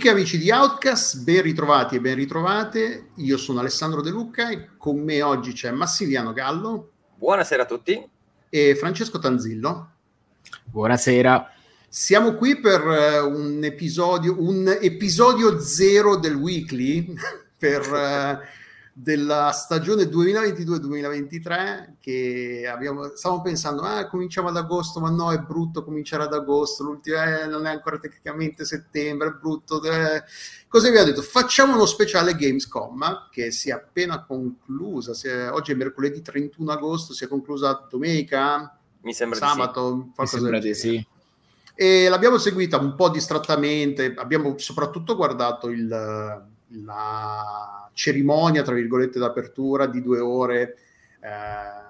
Amiche e amici di Outcast, ben ritrovati e ben ritrovate. Io sono Alessandro De Luca e con me oggi c'è Massiliano Gallo. Buonasera a tutti. E Francesco Tanzillo. Buonasera. Siamo qui per uh, un episodio, un episodio zero del weekly per uh, della stagione 2022-2023 che abbiamo, stavamo pensando, ah, cominciamo ad agosto, ma no, è brutto cominciare ad agosto, l'ultimo eh, non è ancora tecnicamente settembre, è brutto. Eh. Cosa abbiamo detto? Facciamo uno speciale Gamescom che si è appena conclusa, si è, oggi è mercoledì 31 agosto, si è conclusa domenica, mi sembra sabato, di sì. Mi di sì. E l'abbiamo seguita un po' distrattamente, abbiamo soprattutto guardato il, la cerimonia, tra virgolette, d'apertura di due ore eh,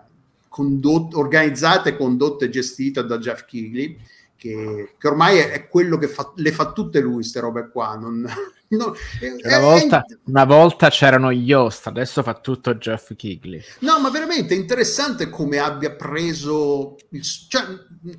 condot- organizzata e condotta e gestita da Jeff Keighley, che, che ormai è, è, quello che fa, le fa tutte lui, queste robe qua. Non, no, una, volta, una, volta, c'erano gli host, adesso fa tutto Jeff Kigley. No, ma veramente è interessante come abbia preso il, cioè,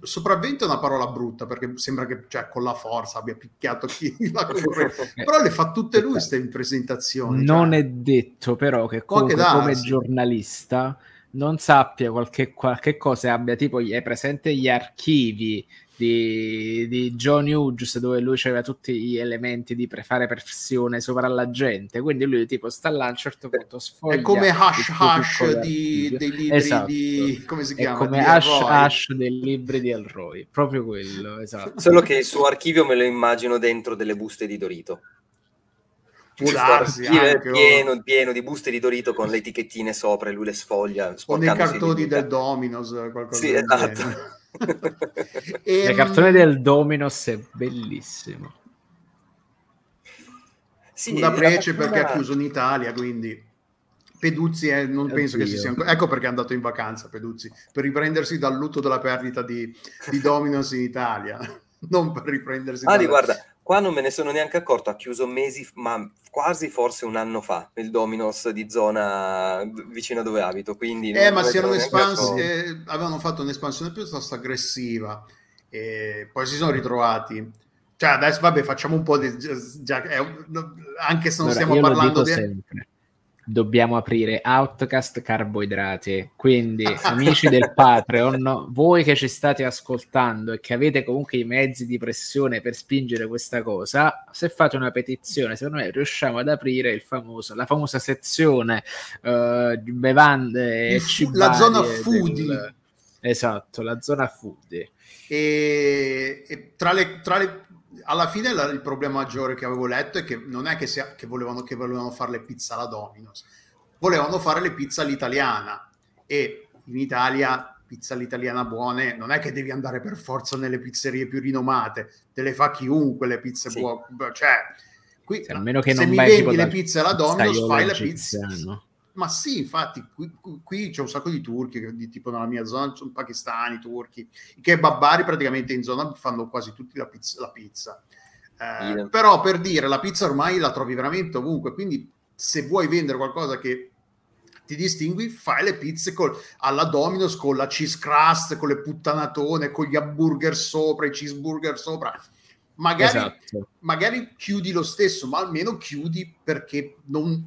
sopravvento è una parola brutta perché sembra che cioè, con la forza abbia picchiato chi la corre, però le fa tutte lui queste presentazioni. Non cioè. è detto però che comunque, come giornalista non sappia qualche, qualche cosa abbia tipo è presente gli archivi di, di John Hughes dove lui aveva tutti gli elementi di pre- fare pressione sopra la gente. Quindi lui tipo sta là a un certo punto sfoglia è come Hush Hush di, dei libri esatto. di come si chiama? è come Hush Hush dei libri di Elroy. Proprio quello esatto. Solo che il suo archivio me lo immagino dentro delle buste di Dorito. Darsi, è pieno, pieno, di buste di Dorito con le etichettine sopra e lui le sfoglia con i cartoni del Dominos qualcosa sì, esatto e, il cartone del Dominos è bellissimo. Sì, una prece perché ha chiuso in Italia, quindi Peduzzi è, non Oddio. penso che si sia ancora... Ecco perché è andato in vacanza Peduzzi, per riprendersi dal lutto della perdita di, di Dominos in Italia, non per riprendersi... Ah, dalla... guarda, Qua non me ne sono neanche accorto, ha chiuso mesi, ma quasi forse un anno fa, il Dominos di zona vicino a dove abito. Quindi eh, ma si erano espansi, eh, avevano fatto un'espansione piuttosto aggressiva e poi si sono ritrovati. Cioè, adesso vabbè, facciamo un po' di... Già, è, anche se non allora, stiamo parlando di... Sempre dobbiamo aprire Outcast carboidrati. Quindi, amici del Patreon, voi che ci state ascoltando e che avete comunque i mezzi di pressione per spingere questa cosa, se fate una petizione, secondo me riusciamo ad aprire il famoso, la famosa sezione uh, bevande e cibi. La zona foodie. Del... Esatto, la zona foodie. E, e tra, le, tra le alla fine il problema maggiore che avevo letto è che non è che, sia, che, volevano, che volevano fare le pizze alla Domino's, volevano fare le pizze all'italiana e in Italia pizza all'italiana buone non è che devi andare per forza nelle pizzerie più rinomate, te le fa chiunque le pizze sì. buone, cioè qui, almeno che se non mi vendi le pizze alla Domino's fai le pizze. No? Ma sì, infatti, qui, qui, c'è un sacco di turchi, di, tipo nella mia zona sono pakistani, turchi, i kebabari praticamente in zona fanno quasi tutti la pizza. La pizza. Eh, però per dire, la pizza ormai la trovi veramente ovunque, quindi se vuoi vendere qualcosa che ti distingui, fai le pizze col, alla Domino's con la cheese crust, con le puttanatone, con gli hamburger sopra, i cheeseburger sopra. Magari, esatto. magari chiudi lo stesso, ma almeno chiudi perché non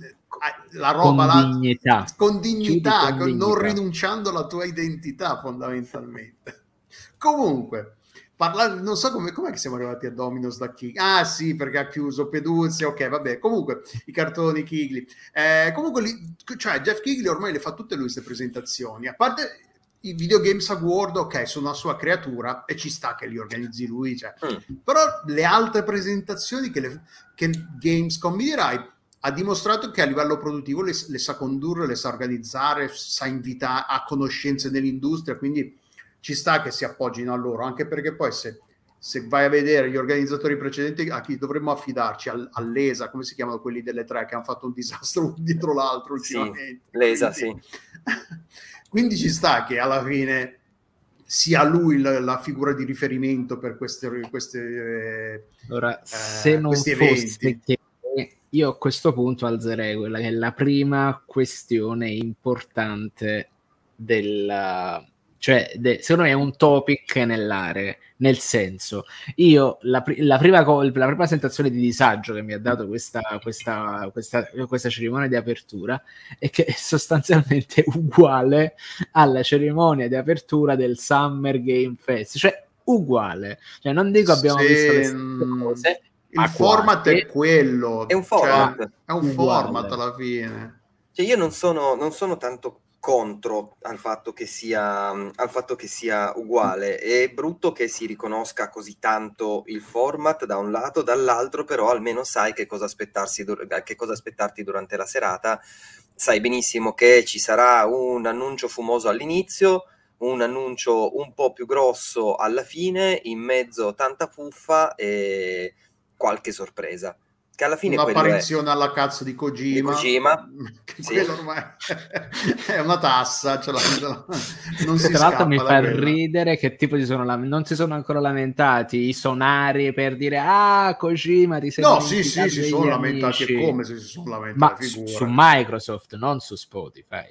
la roba con dignità, la, con dignità, con non rinunciando alla tua identità fondamentalmente. Comunque, parlando, non so come com'è che siamo arrivati a Dominos da Kigli. Ah sì, perché ha chiuso Peduzzi, ok, vabbè. Comunque, i cartoni Kigli. Eh, comunque, li, cioè, Jeff Kigli ormai le fa tutte lui queste presentazioni. A parte i Video Games Award, ok, sono una sua creatura e ci sta che li organizzi lui, cioè. mm. però le altre presentazioni che, le, che Gamescom mi dirai ha dimostrato che a livello produttivo le, le sa condurre, le sa organizzare, sa invitare a conoscenze nell'industria, quindi ci sta che si appoggino a loro, anche perché poi se, se vai a vedere gli organizzatori precedenti a chi dovremmo affidarci, Al, all'ESA, come si chiamano quelli delle tre che hanno fatto un disastro uno dietro l'altro ultimamente. Sì, l'ESA, quindi, sì. quindi ci sta che alla fine sia lui la, la, figura di riferimento per queste, queste, eh, allora, se eh, non fosse eventi. che io a questo punto alzerei quella che è la prima questione importante della, Cioè, de, secondo me è un topic nell'area, nel senso, io la, la, prima, la prima sensazione di disagio che mi ha dato questa, questa, questa, questa cerimonia di apertura è che è sostanzialmente uguale alla cerimonia di apertura del Summer Game Fest, cioè uguale. Cioè, non dico abbiamo Se... visto le mm, cose, il format è quello. È un format. Cioè, è un format alla fine. Cioè, io non sono, non sono tanto contro al fatto, che sia, al fatto che sia uguale. È brutto che si riconosca così tanto il format da un lato, dall'altro però almeno sai che cosa, aspettarsi, che cosa aspettarti durante la serata. Sai benissimo che ci sarà un annuncio fumoso all'inizio, un annuncio un po' più grosso alla fine, in mezzo tanta puffa e qualche sorpresa che alla fine un'apparizione è... alla cazzo di Kojima, di Kojima sì. ormai è una tassa cioè la... non si tra l'altro mi fa quella. ridere che tipo si sono non si sono ancora lamentati i sonari per dire ah Kojima ti sei no sì sì si sono lamentati è come se si sono lamentati ma su, su Microsoft non su Spotify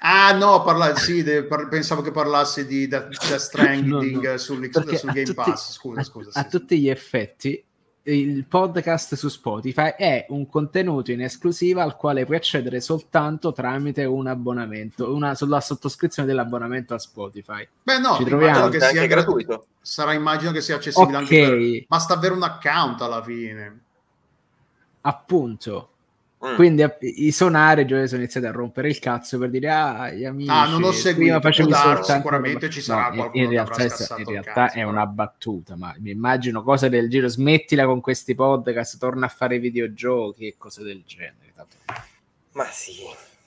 Ah no, parla, sì, de, par, pensavo che parlassi di Death, Stranding no, no. sul, sul Game tutti, Pass. Scusa, scusa. A, sì, a sì. tutti gli effetti, il podcast su Spotify è un contenuto in esclusiva al quale puoi accedere soltanto tramite un abbonamento, una, la sottoscrizione dell'abbonamento a Spotify. Beh, no, ci troviamo che sia gratuito. Sarà immagino che sia accessibile okay. anche per... Basta avere un account alla fine. Appunto. Mm. Quindi i sonari già sono iniziati a rompere il cazzo per dire ah gli amici ah non ho seguito facevi soltanto... sicuramente ci sarà no, qualcuno in realtà, in realtà è una battuta ma mi immagino cose del giro smettila con questi podcast torna a fare videogiochi e cose del genere ma sì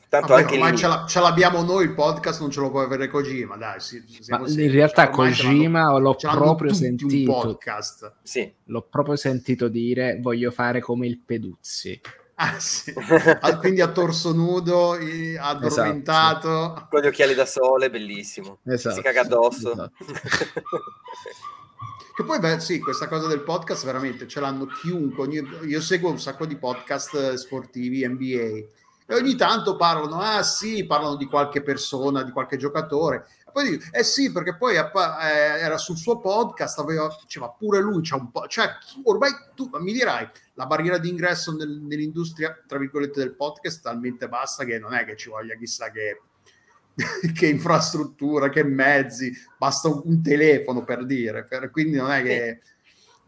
tanto Vabbè, anche ormai lì... ce, la, ce, l'abbiamo noi il podcast non ce lo può avere Kojima dai sì, ma in realtà cioè, Kojima l'ho proprio sentito. sì. l'ho proprio sentito dire voglio fare come il Peduzzi Ah, sì. ah, quindi a torso nudo, addormentato. Esatto, sì. Con gli occhiali da sole, bellissimo. Esatto, si caga addosso. Esatto. che poi, beh, sì, questa cosa del podcast veramente ce l'hanno chiunque. Io, io seguo un sacco di podcast sportivi, NBA, e ogni tanto parlano, ah sì, parlano di qualche persona, di qualche giocatore, poi dico, eh sì, perché poi eh, era sul suo podcast, aveva, diceva pure lui, c'è un po', cioè ormai tu mi dirai, la barriera d'ingresso nel, nell'industria, tra virgolette, del podcast è talmente bassa che non è che ci voglia chissà che, che infrastruttura, che mezzi, basta un, un telefono per dire, per, quindi non è che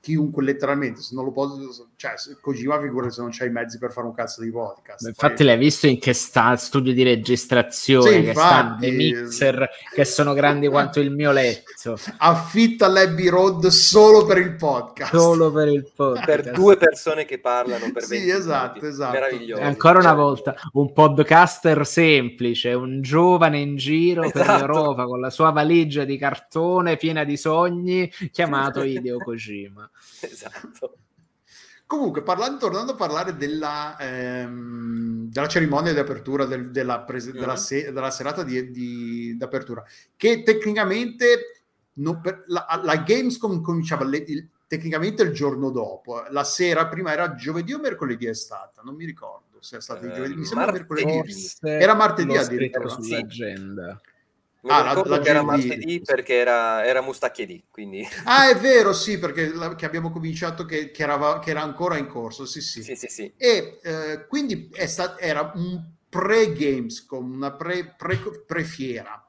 chiunque letteralmente, se non lo posso, cioè Kojima figura se non c'hai i mezzi per fare un cazzo di podcast. Beh, infatti Poi... l'hai visto in che sta studio di registrazione, sì, che sta dei mixer che sono grandi quanto il mio letto. Affitta l'Abbey Road solo per il podcast. Solo per il podcast. per due persone che parlano per 20 Sì, esatto, minuti. esatto. Meraviglioso. Ancora una volta, un podcaster semplice, un giovane in giro esatto. per l'Europa con la sua valigia di cartone piena di sogni chiamato Hideo Kojima. esatto. Comunque, parlando, tornando a parlare della, ehm, della cerimonia di apertura, del, della, prese, mm-hmm. della, se, della, serata di, di, d'apertura, che tecnicamente non, per, la, la, Gamescom cominciava le, il, tecnicamente il giorno dopo, la sera prima era giovedì o mercoledì è stata, non mi ricordo se è stato eh, giovedì, mi sembra mercoledì, era martedì addirittura. Sull'agenda. Sì. Mi ah, la, la che era martedì perché era, era Mustacchiedì, quindi... Ah, è vero, sì, perché la, che abbiamo cominciato che, che, era, che, era, ancora in corso, sì, sì. sì, sì, sì. E eh, quindi stat- era un pre-Gamescom, una pre, pre, pre-fiera.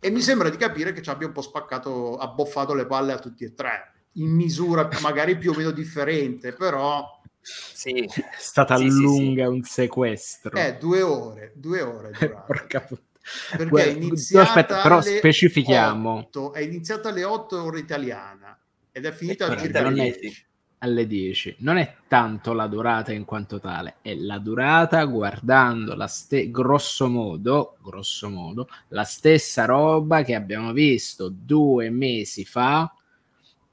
E mi sembra di capire che ci abbia un po' spaccato, abboffato le palle a tutti e tre, in misura magari più o meno differente, però... Sì, è stata sì, lunga un sequestro. Eh, due ore, due ore. Porca puttana. Perché Guarda, è iniziata aspetta, però specifichiamo. 8, è iniziata alle 8 ore italiana ed è finita alle 10. Alle 10 non è tanto la durata in quanto tale, è la durata guardando la ste- grosso modo, grosso modo la stessa roba che abbiamo visto due mesi fa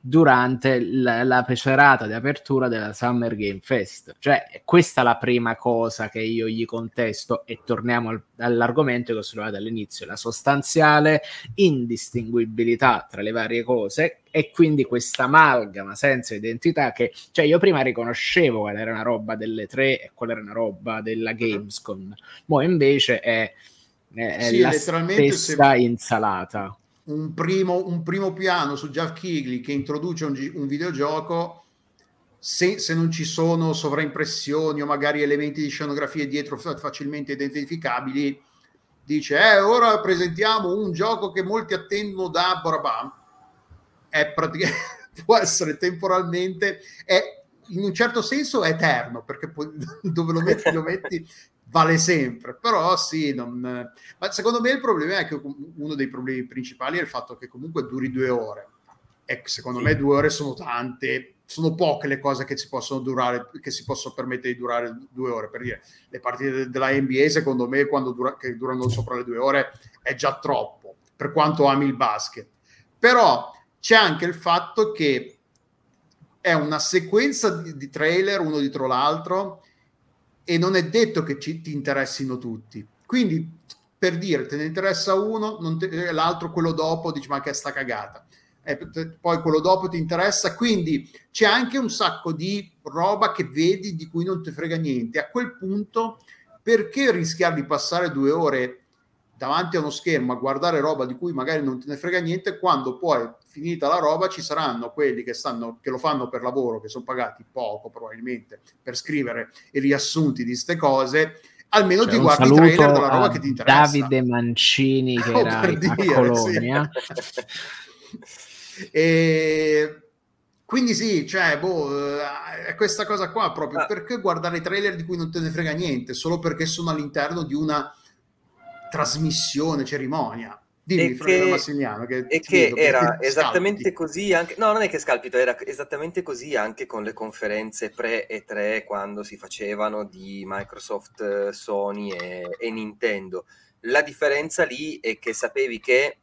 durante la, la serata di apertura della Summer Game Fest. Cioè, questa è la prima cosa che io gli contesto e torniamo al, all'argomento che ho sollevato all'inizio, la sostanziale indistinguibilità tra le varie cose e quindi questa amalgama senza identità che, cioè io prima riconoscevo qual era una roba delle tre e qual era una roba della Gamescom, ma invece è, è, è sì, la stessa se... insalata un primo, un primo piano su Jeff Kigley che introduce un, un videogioco se, se, non ci sono sovraimpressioni o magari elementi di scenografia dietro facilmente identificabili, dice eh, ora presentiamo un gioco che molti attendono da Borabam. È praticamente può essere temporalmente, è, in un certo senso eterno, perché poi, dove lo metti, lo metti, vale sempre. Però sì, non... ma secondo me il problema è che uno dei problemi principali è il fatto che comunque duri due ore. E secondo sì. me due ore sono tante, sono poche le cose che si possono durare, che si possono permettere di durare due ore. Per dire, le partite della NBA, secondo me, quando dura, che durano sopra le due ore, è già troppo, per quanto ami il basket. Però c'è anche il fatto che è una sequenza di, di trailer uno dietro l'altro e non è detto che ci, ti interessino tutti. Quindi, per dire, te ne interessa uno, te, l'altro quello dopo dici ma che sta cagata. E poi quello dopo ti interessa, quindi c'è anche un sacco di roba che vedi di cui non ti frega niente. A quel punto, perché rischiare di passare due ore davanti a uno schermo a guardare roba di cui magari non te ne frega niente, quando poi finita la roba ci saranno quelli che, stanno, che lo fanno per lavoro, che sono pagati poco probabilmente per scrivere i riassunti di queste cose, almeno cioè, ti guardi i trailer della roba che ti interessa. Davide Mancini che oh, era dire, a Colonia. Sì. e quindi sì, cioè, boh, eh, è questa cosa qua proprio, ah. perché guardare i trailer di cui non te ne frega niente, solo perché sono all'interno di una trasmissione, cerimonia. Dimmi, che, Massimiliano, che, e che era esattamente così anche, no, non è che scalpito, era esattamente così anche con le conferenze pre e 3 quando si facevano di Microsoft, Sony e, e Nintendo. La differenza lì è che sapevi che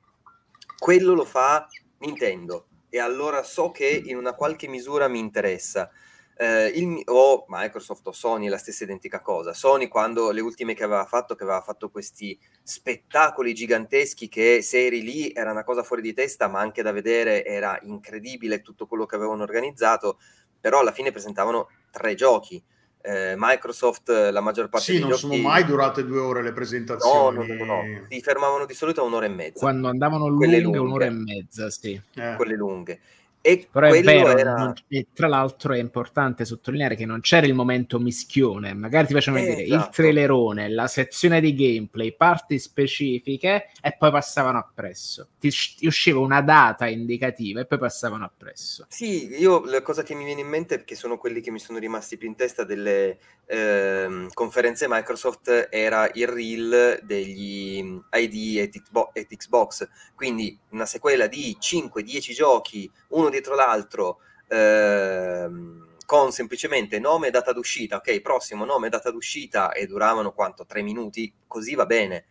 quello lo fa Nintendo e allora so che in una qualche misura mi interessa eh, il, o Microsoft o Sony la stessa identica cosa. Sony quando le ultime che aveva fatto, che aveva fatto questi spettacoli giganteschi che se eri lì era una cosa fuori di testa, ma anche da vedere era incredibile tutto quello che avevano organizzato, però alla fine presentavano tre giochi. Eh, Microsoft la maggior parte sì, dei non giochi... sono mai durate due ore le presentazioni. No, no, no, no, si fermavano di solito a un'ora e mezza. Quando andavano lunghe, lunghe. un'ora e mezza, sì. Eh. Quelle lunghe. E Però è vero, era... e tra l'altro è importante sottolineare che non c'era il momento mischione, magari ti facevano eh, vedere esatto. il trailerone, la sezione di gameplay, parti specifiche e poi passavano appresso. Ti, ti usciva una data indicativa e poi passavano appresso. Sì, io la cosa che mi viene in mente, che sono quelli che mi sono rimasti più in testa delle eh, conferenze Microsoft, era il reel degli ID e Xbox, quindi una sequela di 5-10 giochi, uno dietro l'altro ehm, con semplicemente nome e data d'uscita, ok, prossimo nome e data d'uscita e duravano quanto? Tre minuti, così va bene.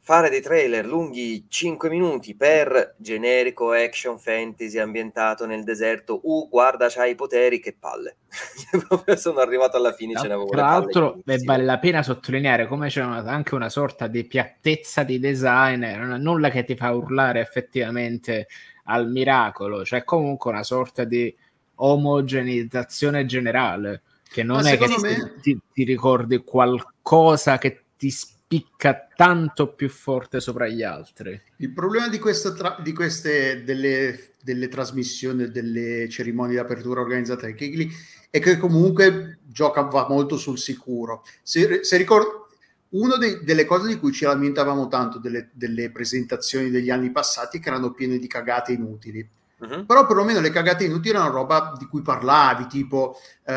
Fare dei trailer lunghi 5 minuti per generico action fantasy ambientato nel deserto, uh, guarda, c'hai i poteri, che palle. sono arrivato alla fine, tra, ce n'avevo Tra l'altro, vale la pena sottolineare come c'è una, anche una sorta di piattezza di design, nulla che ti fa urlare effettivamente al miracolo, c'è comunque una sorta di omogeneizzazione generale, che non Ma è che me... ti, ti, ricordi qualcosa che ti spicca tanto più forte sopra gli altri. Il problema di, tra- di queste delle, delle, trasmissioni, delle cerimonie di apertura organizzate da Kigli è che comunque gioca va molto sul sicuro. Se, se ricordo una delle cose di cui ci lamentavamo tanto delle, delle, presentazioni degli anni passati che erano piene di cagate inutili. Uh-huh. Però perlomeno le cagate inutili erano roba di cui parlavi, tipo uh,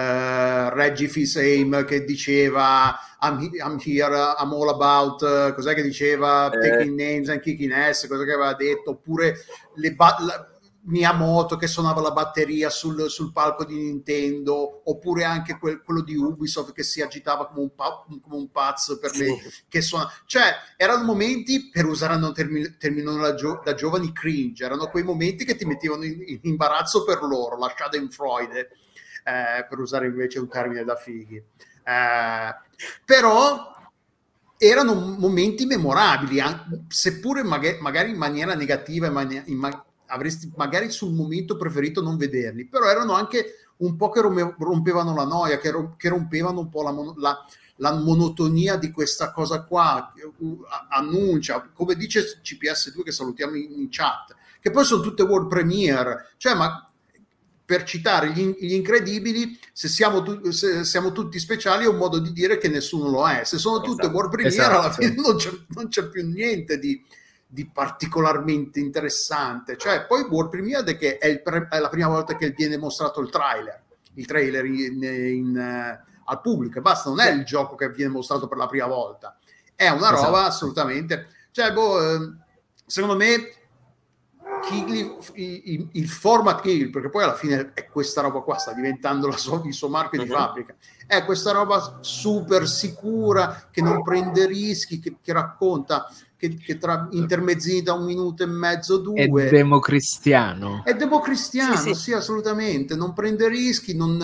Reggie Fils-Aim che diceva I'm, I'm, here, I'm all about, cos'è che diceva? Eh. Taking names and kicking ass, cosa che aveva detto, oppure le ba- la, Miyamoto che suonava la batteria sul, sul palco di Nintendo, oppure anche quel, quello di Ubisoft che si agitava come un, pa- come un pazzo per le, che suona. Cioè, erano momenti, per usare un termine, termine da, gio- da, giovani cringe, erano quei momenti che ti mettevano in, in imbarazzo per loro, la Schadenfreude, eh, per usare invece un termine da fighi. Eh, però erano momenti memorabili, seppure magari, magari in maniera negativa, in, mani- in ma- avresti magari sul momento preferito non vederli, però erano anche un po' che rompevano la noia, che, rompevano un po' la, la, la monotonia di questa cosa qua, annuncia, come dice CPS2 che salutiamo in, in chat, che poi sono tutte world premiere, cioè ma per citare gli, gli incredibili, se siamo, tu, se siamo, tutti speciali è un modo di dire che nessuno lo è. Se sono tutte esatto, world premiere, esatto. alla fine non c'è, non c'è più niente di, di, particolarmente interessante. Cioè, poi world premiere che è, pre, è, la prima volta che viene mostrato il trailer, il trailer in, in, uh, al pubblico, basta, non è il gioco che viene mostrato per la prima volta. È una esatto. roba assolutamente... Cioè, boh, ehm, secondo me Kigli, il, il, format Kigli, perché poi alla fine è questa roba qua, sta diventando sua, il suo marchio uh-huh. di mhm. fabbrica, è questa roba super sicura che non prende rischi, che, che racconta che, che, tra intermezzi da un minuto e mezzo, due. È democristiano. È democristiano, sì, sì. sì assolutamente. Non prende rischi, non,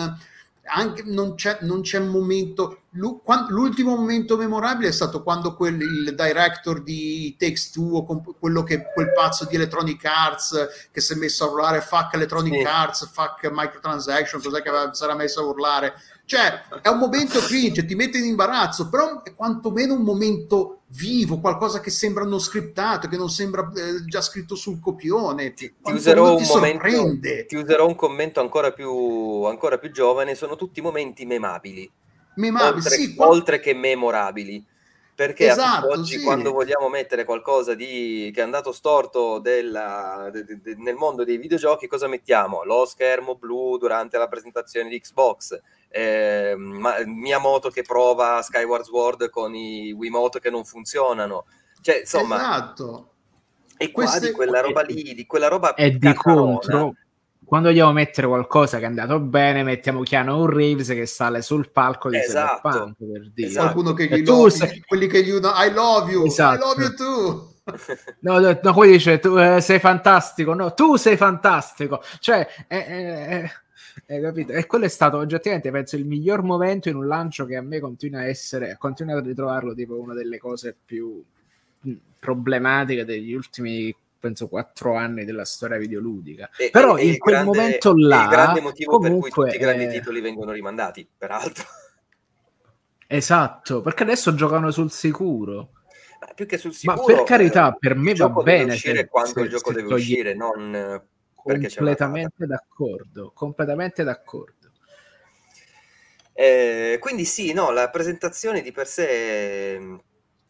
anche, non, c'è, non c'è momento. L'ultimo momento memorabile è stato quando quel, il director di Takes Two, o quello che, quel pazzo di Electronic Arts che si è messo a urlare fuck Electronic sì. Arts, fuck microtransaction, cos'è che sarà messo a urlare? Cioè, è un momento cringe, ti mette in imbarazzo, però è quantomeno un momento vivo, qualcosa che sembra non scriptato, che non sembra eh, già scritto sul copione. Ti, ti userò, un momento, ti userò un commento ancora più, ancora più giovane, sono tutti momenti memabili. Memabili, oltre, sì, oltre che memorabili perché esatto, oggi sì. quando vogliamo mettere qualcosa di, che è andato storto della, de, de, de, nel mondo dei videogiochi, cosa mettiamo? Lo schermo blu durante la presentazione di Xbox, eh, Miyamoto che prova Skyward Sword con i Wiimote che non funzionano, cioè insomma... Esatto. E qua Queste... di quella roba lì, di quella roba... E di contro quando vogliamo mettere qualcosa che è andato bene, mettiamo Keanu Reeves che sale sul palco di esatto. Cyberpunk per dire. Esatto. Qualcuno che gli lovi, sei... quelli che gli uno, I love you, esatto. I love you too. no, no, no, poi dice tu eh, sei fantastico, no, tu sei fantastico. Cioè, eh, eh, eh, capito? E quello è stato oggettivamente, penso, il miglior momento in un lancio che a me continua a essere, continua a ritrovarlo tipo una delle cose più mm, problematiche degli ultimi penso quattro anni della storia videoludica. E, Però e, in quel grande, momento là... Il grande motivo comunque, per cui tutti i grandi eh... titoli vengono rimandati, peraltro. Esatto, perché adesso giocano sul sicuro. Ma più che sul sicuro... Ma per carità, per me va bene. se, quando se, il gioco deve uscire, non... Completamente d'accordo, completamente d'accordo. Eh, quindi sì, no, la presentazione di per sé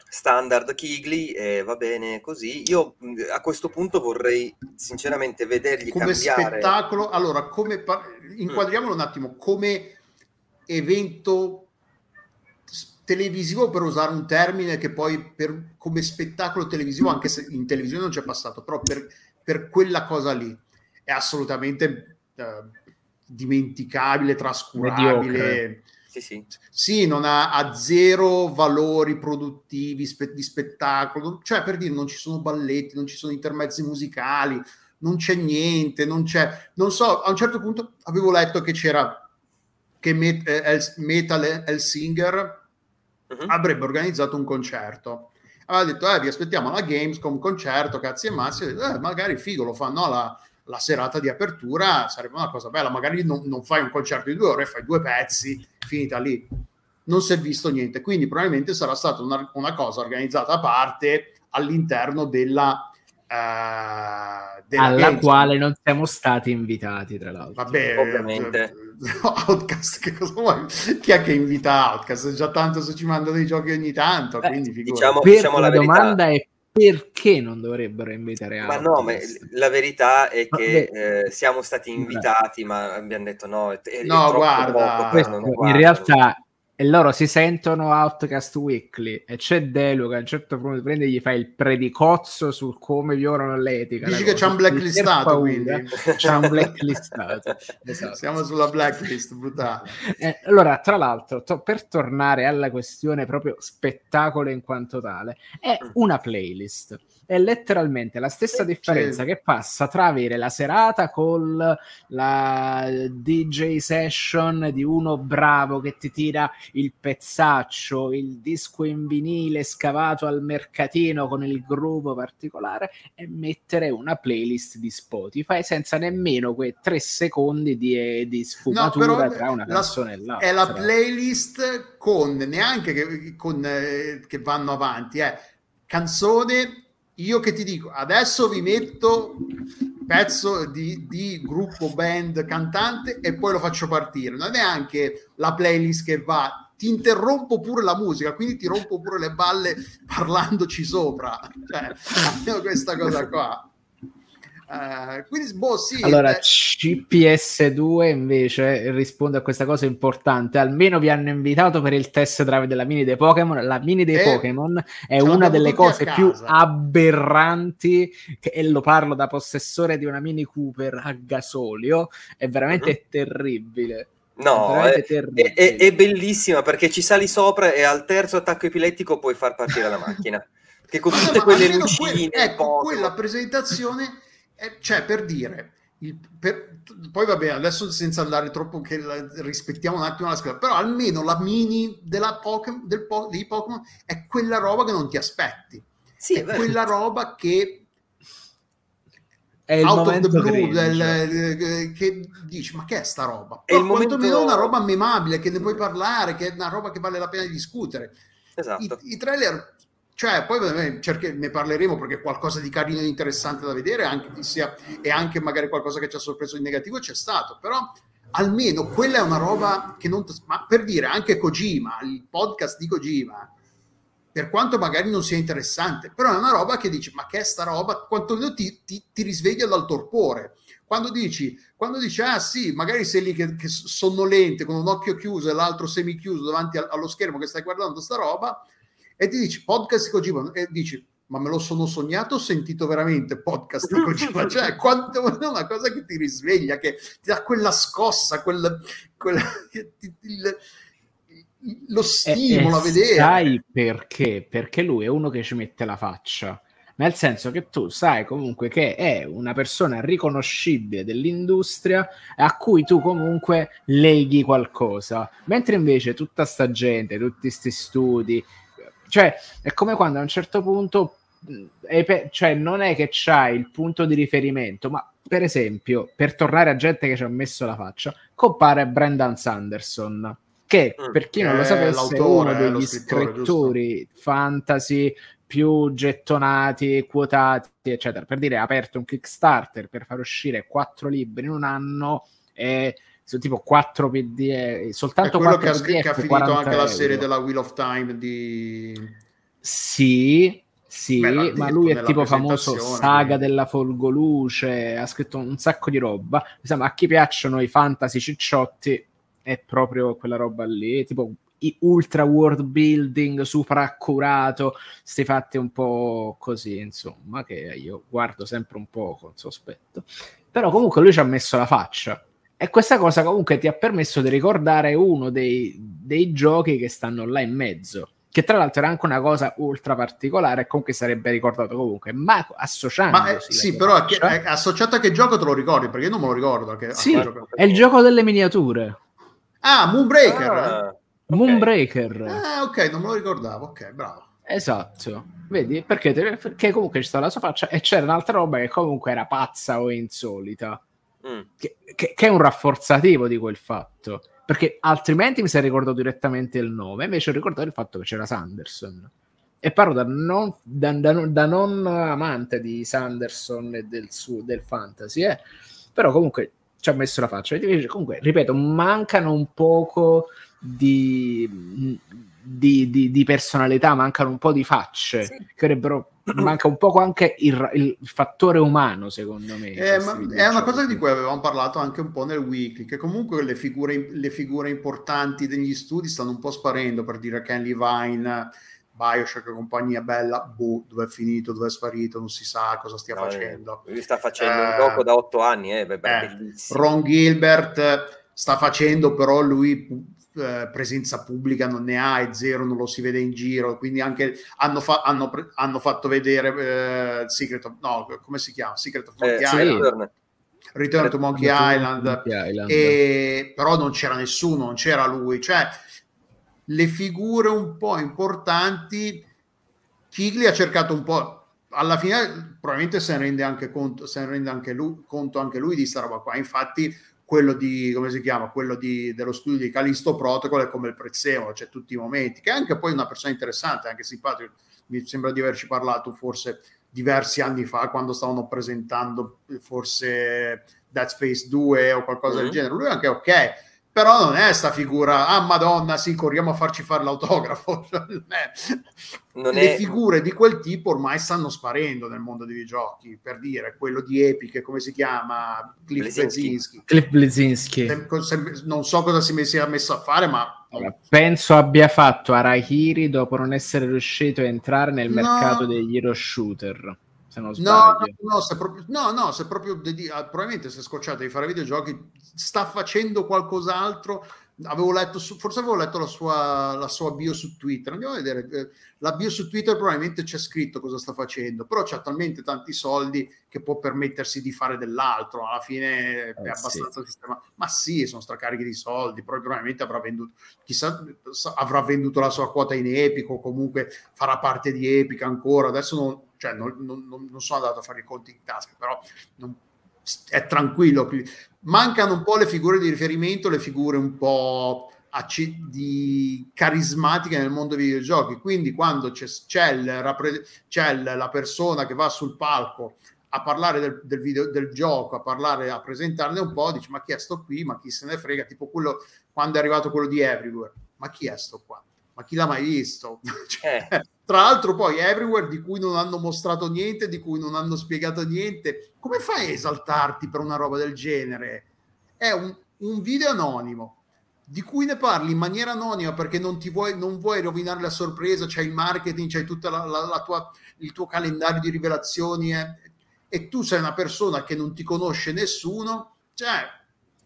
standard Kigli e va bene così. Io a questo punto vorrei sinceramente vedergli come cambiare. spettacolo. Allora, come par- inquadriamolo mm. un attimo come evento televisivo per usare un termine che poi per, come spettacolo televisivo, anche se in televisione non c'è passato, però per, per quella cosa lì è assolutamente eh, dimenticabile, trascurabile. Mediocre sì, sì. Sì, non ha, ha zero valori produttivi spe, di spettacolo, cioè per dire non ci sono balletti, non ci sono intermezzi musicali, non c'è niente, non c'è, non so, a un certo punto avevo letto che c'era che Met, eh, Metal Helsinger uh-huh. avrebbe organizzato un concerto. Aveva detto, eh, vi aspettiamo alla Gamescom, concerto, cazzi e mazzi, eh, magari figo, lo fanno alla, la serata di apertura sarebbe una cosa bella. Magari non, non, fai un concerto di due ore, fai due pezzi, finita lì. Non si è visto niente. Quindi probabilmente sarà stata una, una cosa organizzata a parte all'interno della. Uh, della alla Games. quale non siamo stati invitati, tra l'altro. Vabbè, ovviamente. Outcast, che cosa vuoi? Chi è che invita Outcast? Già tanto se ci mandano i giochi ogni tanto. Beh, quindi diciamo, diciamo la, la domanda è perché non dovrebbero invitare Ma no, ma la verità è che eh, siamo stati invitati, ma abbiamo detto no. È, è no, guarda, questo, in realtà e loro si sentono Outcast Weekly e c'è Delu che a un certo punto prende e gli fa il predicozzo su come violano l'etica. Dici che c'è un blacklistato quindi. C'è un blacklistato. esatto. Siamo sulla blacklist, brutale. Eh, allora, tra l'altro, to- per tornare alla questione proprio spettacolo in quanto tale, è mm. una playlist è letteralmente la stessa differenza che passa tra avere la serata con la DJ session di uno bravo che ti tira il pezzaccio, il disco in vinile scavato al mercatino con il gruppo particolare e mettere una playlist di Spotify senza nemmeno quei tre secondi di, di sfumatura no, tra una canzone la, e l'altra. È la playlist con neanche che, con, eh, che vanno avanti, eh. canzone io che ti dico, adesso vi metto pezzo di, di, gruppo, band, cantante e poi lo faccio partire. Non è anche la playlist che va, ti interrompo pure la musica, quindi ti rompo pure le balle parlandoci sopra. Cioè, questa cosa qua. Uh, quindi, boh, sì, allora, eh. CPS2 invece risponde a questa cosa importante. Almeno vi hanno invitato per il test drive della mini dei Pokémon. La mini dei eh, Pokémon è una delle cose più aberranti, che, e lo parlo da possessore di una mini Cooper a gasolio. È veramente mm-hmm. terribile. No, è, è, è, è, bellissima perché ci sali sopra e al terzo attacco epilettico puoi far partire la macchina. Che con tutte quelle lucine, que- ecco, quella presentazione eh, cioè, per dire, il, per, poi va bene, adesso senza andare troppo, che la, rispettiamo un attimo la scala, però almeno la mini della Pokemon, del, dei Pokémon è quella roba che non ti aspetti. Sì, è quella roba che è il out of the blue del, eh, che dici ma che è sta roba è il momento... quantomeno una roba memabile che ne puoi parlare che è una roba che vale la pena di discutere esatto. I, i trailer cioè, poi cerche, ne parleremo perché qualcosa di carino e interessante da vedere anche, sia, e anche magari qualcosa che ci ha sorpreso in negativo c'è stato, però almeno quella è una roba che non... Ma per dire, anche Kojima, il podcast di Kojima, per quanto magari non sia interessante, però è una roba che dici, ma che è sta roba? Quantomeno ti, ti, ti risveglia dal torpore. Quando dici, quando dici, ah sì, magari sei lì che, che sonnolente, con un occhio chiuso e l'altro semi chiuso davanti allo schermo che stai guardando sta roba, e ti dici podcast di Kojima? E dici ma me lo sono sognato ho sentito veramente podcast di Kojima. Cioè quanto è una cosa che ti risveglia che ti dà quella scossa quel, quel il, lo stimolo e, a vedere. sai perché? perché lui è uno che ci mette la faccia. Nel senso che tu sai comunque che è una persona riconoscibile dell'industria a cui tu comunque leghi qualcosa, mentre invece tutta sta gente, tutti questi studi, cioè, è come quando a un certo punto, pe- cioè, non è che c'hai il punto di riferimento, ma per esempio, per tornare a gente che ci ha messo la faccia, compare Brendan Sanderson, che mm, per chi non lo sapesse è uno degli scrittori fantasy più gettonati, quotati, eccetera. Per dire, ha aperto un Kickstarter per far uscire quattro libri in un anno e sono tipo 4 PD, soltanto è quello che ha, che ha finito anche euro. la serie della Wheel of Time di... Sì, sì, Beh, ma lui è tipo famoso saga quindi. della Folgoluce, ha scritto un sacco di roba. Insomma, a chi piacciono i fantasy cicciotti è proprio quella roba lì, tipo ultra world building super accurato, sti fatti un po' così, insomma, che io guardo sempre un po' con sospetto. Però comunque lui ci ha messo la faccia e questa cosa comunque ti ha permesso di ricordare uno dei, dei giochi che stanno là in mezzo che tra l'altro era anche una cosa ultra particolare e comunque sarebbe ricordato comunque ma associando ma eh, sì però che, è associato a che gioco te lo ricordi? Perché io non me lo ricordo che, sì, è il gioco delle miniature. Ah Moonbreaker. Ah, okay. Moonbreaker ah ok non me lo ricordavo ok bravo. Esatto. Vedi? Perché, perché comunque c'è stata la sua faccia e c'era un'altra roba che comunque era pazza o insolita Mm. Che, che, che, è un rafforzativo di quel fatto. Perché altrimenti mi sarei ricordato direttamente il nome, invece ho ricordato il fatto che c'era Sanderson. E parlo da non, da, da, da non amante di Sanderson e del, su, del fantasy, eh. però comunque ci ha messo la faccia. Comunque, ripeto, mancano un poco di, di, di, di personalità, mancano un po' di facce sì. che avrebbero manca un po' anche il, il, fattore umano, secondo me. Eh, è una cosa di cui avevamo parlato anche un po' nel weekly, che comunque le figure, le figure importanti degli studi stanno un po' sparendo, per dire Ken Levine, Bioshock, compagnia bella, boh, dove è finito, dove è sparito, non si sa cosa stia no, facendo. Lui sta facendo eh, un gioco da otto anni, eh, beh, eh, Ron Gilbert sta facendo però lui eh, presenza pubblica non ne ha, è zero, non lo si vede in giro, quindi anche hanno, fa- hanno, pre- hanno fatto vedere eh, Secret of, no, come si chiama? Secret of Monkey eh, Island. Sì. Return to Monkey Island, Monkey Island. E, però non c'era nessuno, non c'era lui, cioè le figure un po' importanti, Kigli ha cercato un po', alla fine probabilmente se ne rende anche conto, se ne rende anche lui, conto anche lui di sta roba qua, infatti quello di, come si chiama, quello di, dello studio di Calisto Protocol è come il prezzemolo, c'è tutti i momenti, che è anche poi una persona interessante, anche simpatico, mi sembra di averci parlato forse diversi anni fa quando stavano presentando forse Dead Space 2 o qualcosa mm-hmm. del genere, lui è anche ok, però non è sta figura, ah madonna, sì, corriamo a farci fare l'autografo. non Le è... figure di quel tipo ormai stanno sparendo nel mondo dei videogiochi, per dire, quello di Epic, come si chiama? Cliff Blesinski. Cliff Blesinski. Non so cosa si sia messo a fare, ma... Penso abbia fatto Arahiri dopo non essere riuscito a entrare nel no. mercato degli hero shooter se non sbaglio. No, no, se proprio, no, no, se proprio dedi- ah, probabilmente si è scocciato di fare videogiochi, sta facendo qualcos'altro. Avevo letto, su, forse avevo letto la sua, la sua bio su Twitter. Andiamo a vedere. Eh, la bio su Twitter probabilmente c'è scritto cosa sta facendo, però c'ha talmente tanti soldi che può permettersi di fare dell'altro. Alla fine è eh, abbastanza sì. sistemato. Ma sì, sono stracarichi di soldi. Probabilmente avrà venduto, chissà, avrà venduto la sua quota in Epic o comunque farà parte di Epic ancora. Adesso non, cioè non, non, non, sono andato a fare i conti in tasca, però non, è tranquillo. Mancano un po' le figure di riferimento, le figure un po' di carismatiche nel mondo dei videogiochi. Quindi quando c'è, c'è, il, c'è la persona che va sul palco a parlare del, del, video, del gioco, a parlare, a presentarne un po', dice ma chi è sto qui, ma chi se ne frega, tipo quello quando è arrivato quello di Everywhere, ma chi è sto qua? Ma chi l'ha mai visto? cioè, eh tra l'altro poi Everywhere di cui non hanno mostrato niente, di cui non hanno spiegato niente, come fai a esaltarti per una roba del genere? È un, un video anonimo di cui ne parli in maniera anonima perché non, ti vuoi, non vuoi rovinare la sorpresa, c'è il marketing, c'è tutto il tuo calendario di rivelazioni eh, e tu sei una persona che non ti conosce nessuno, cioè...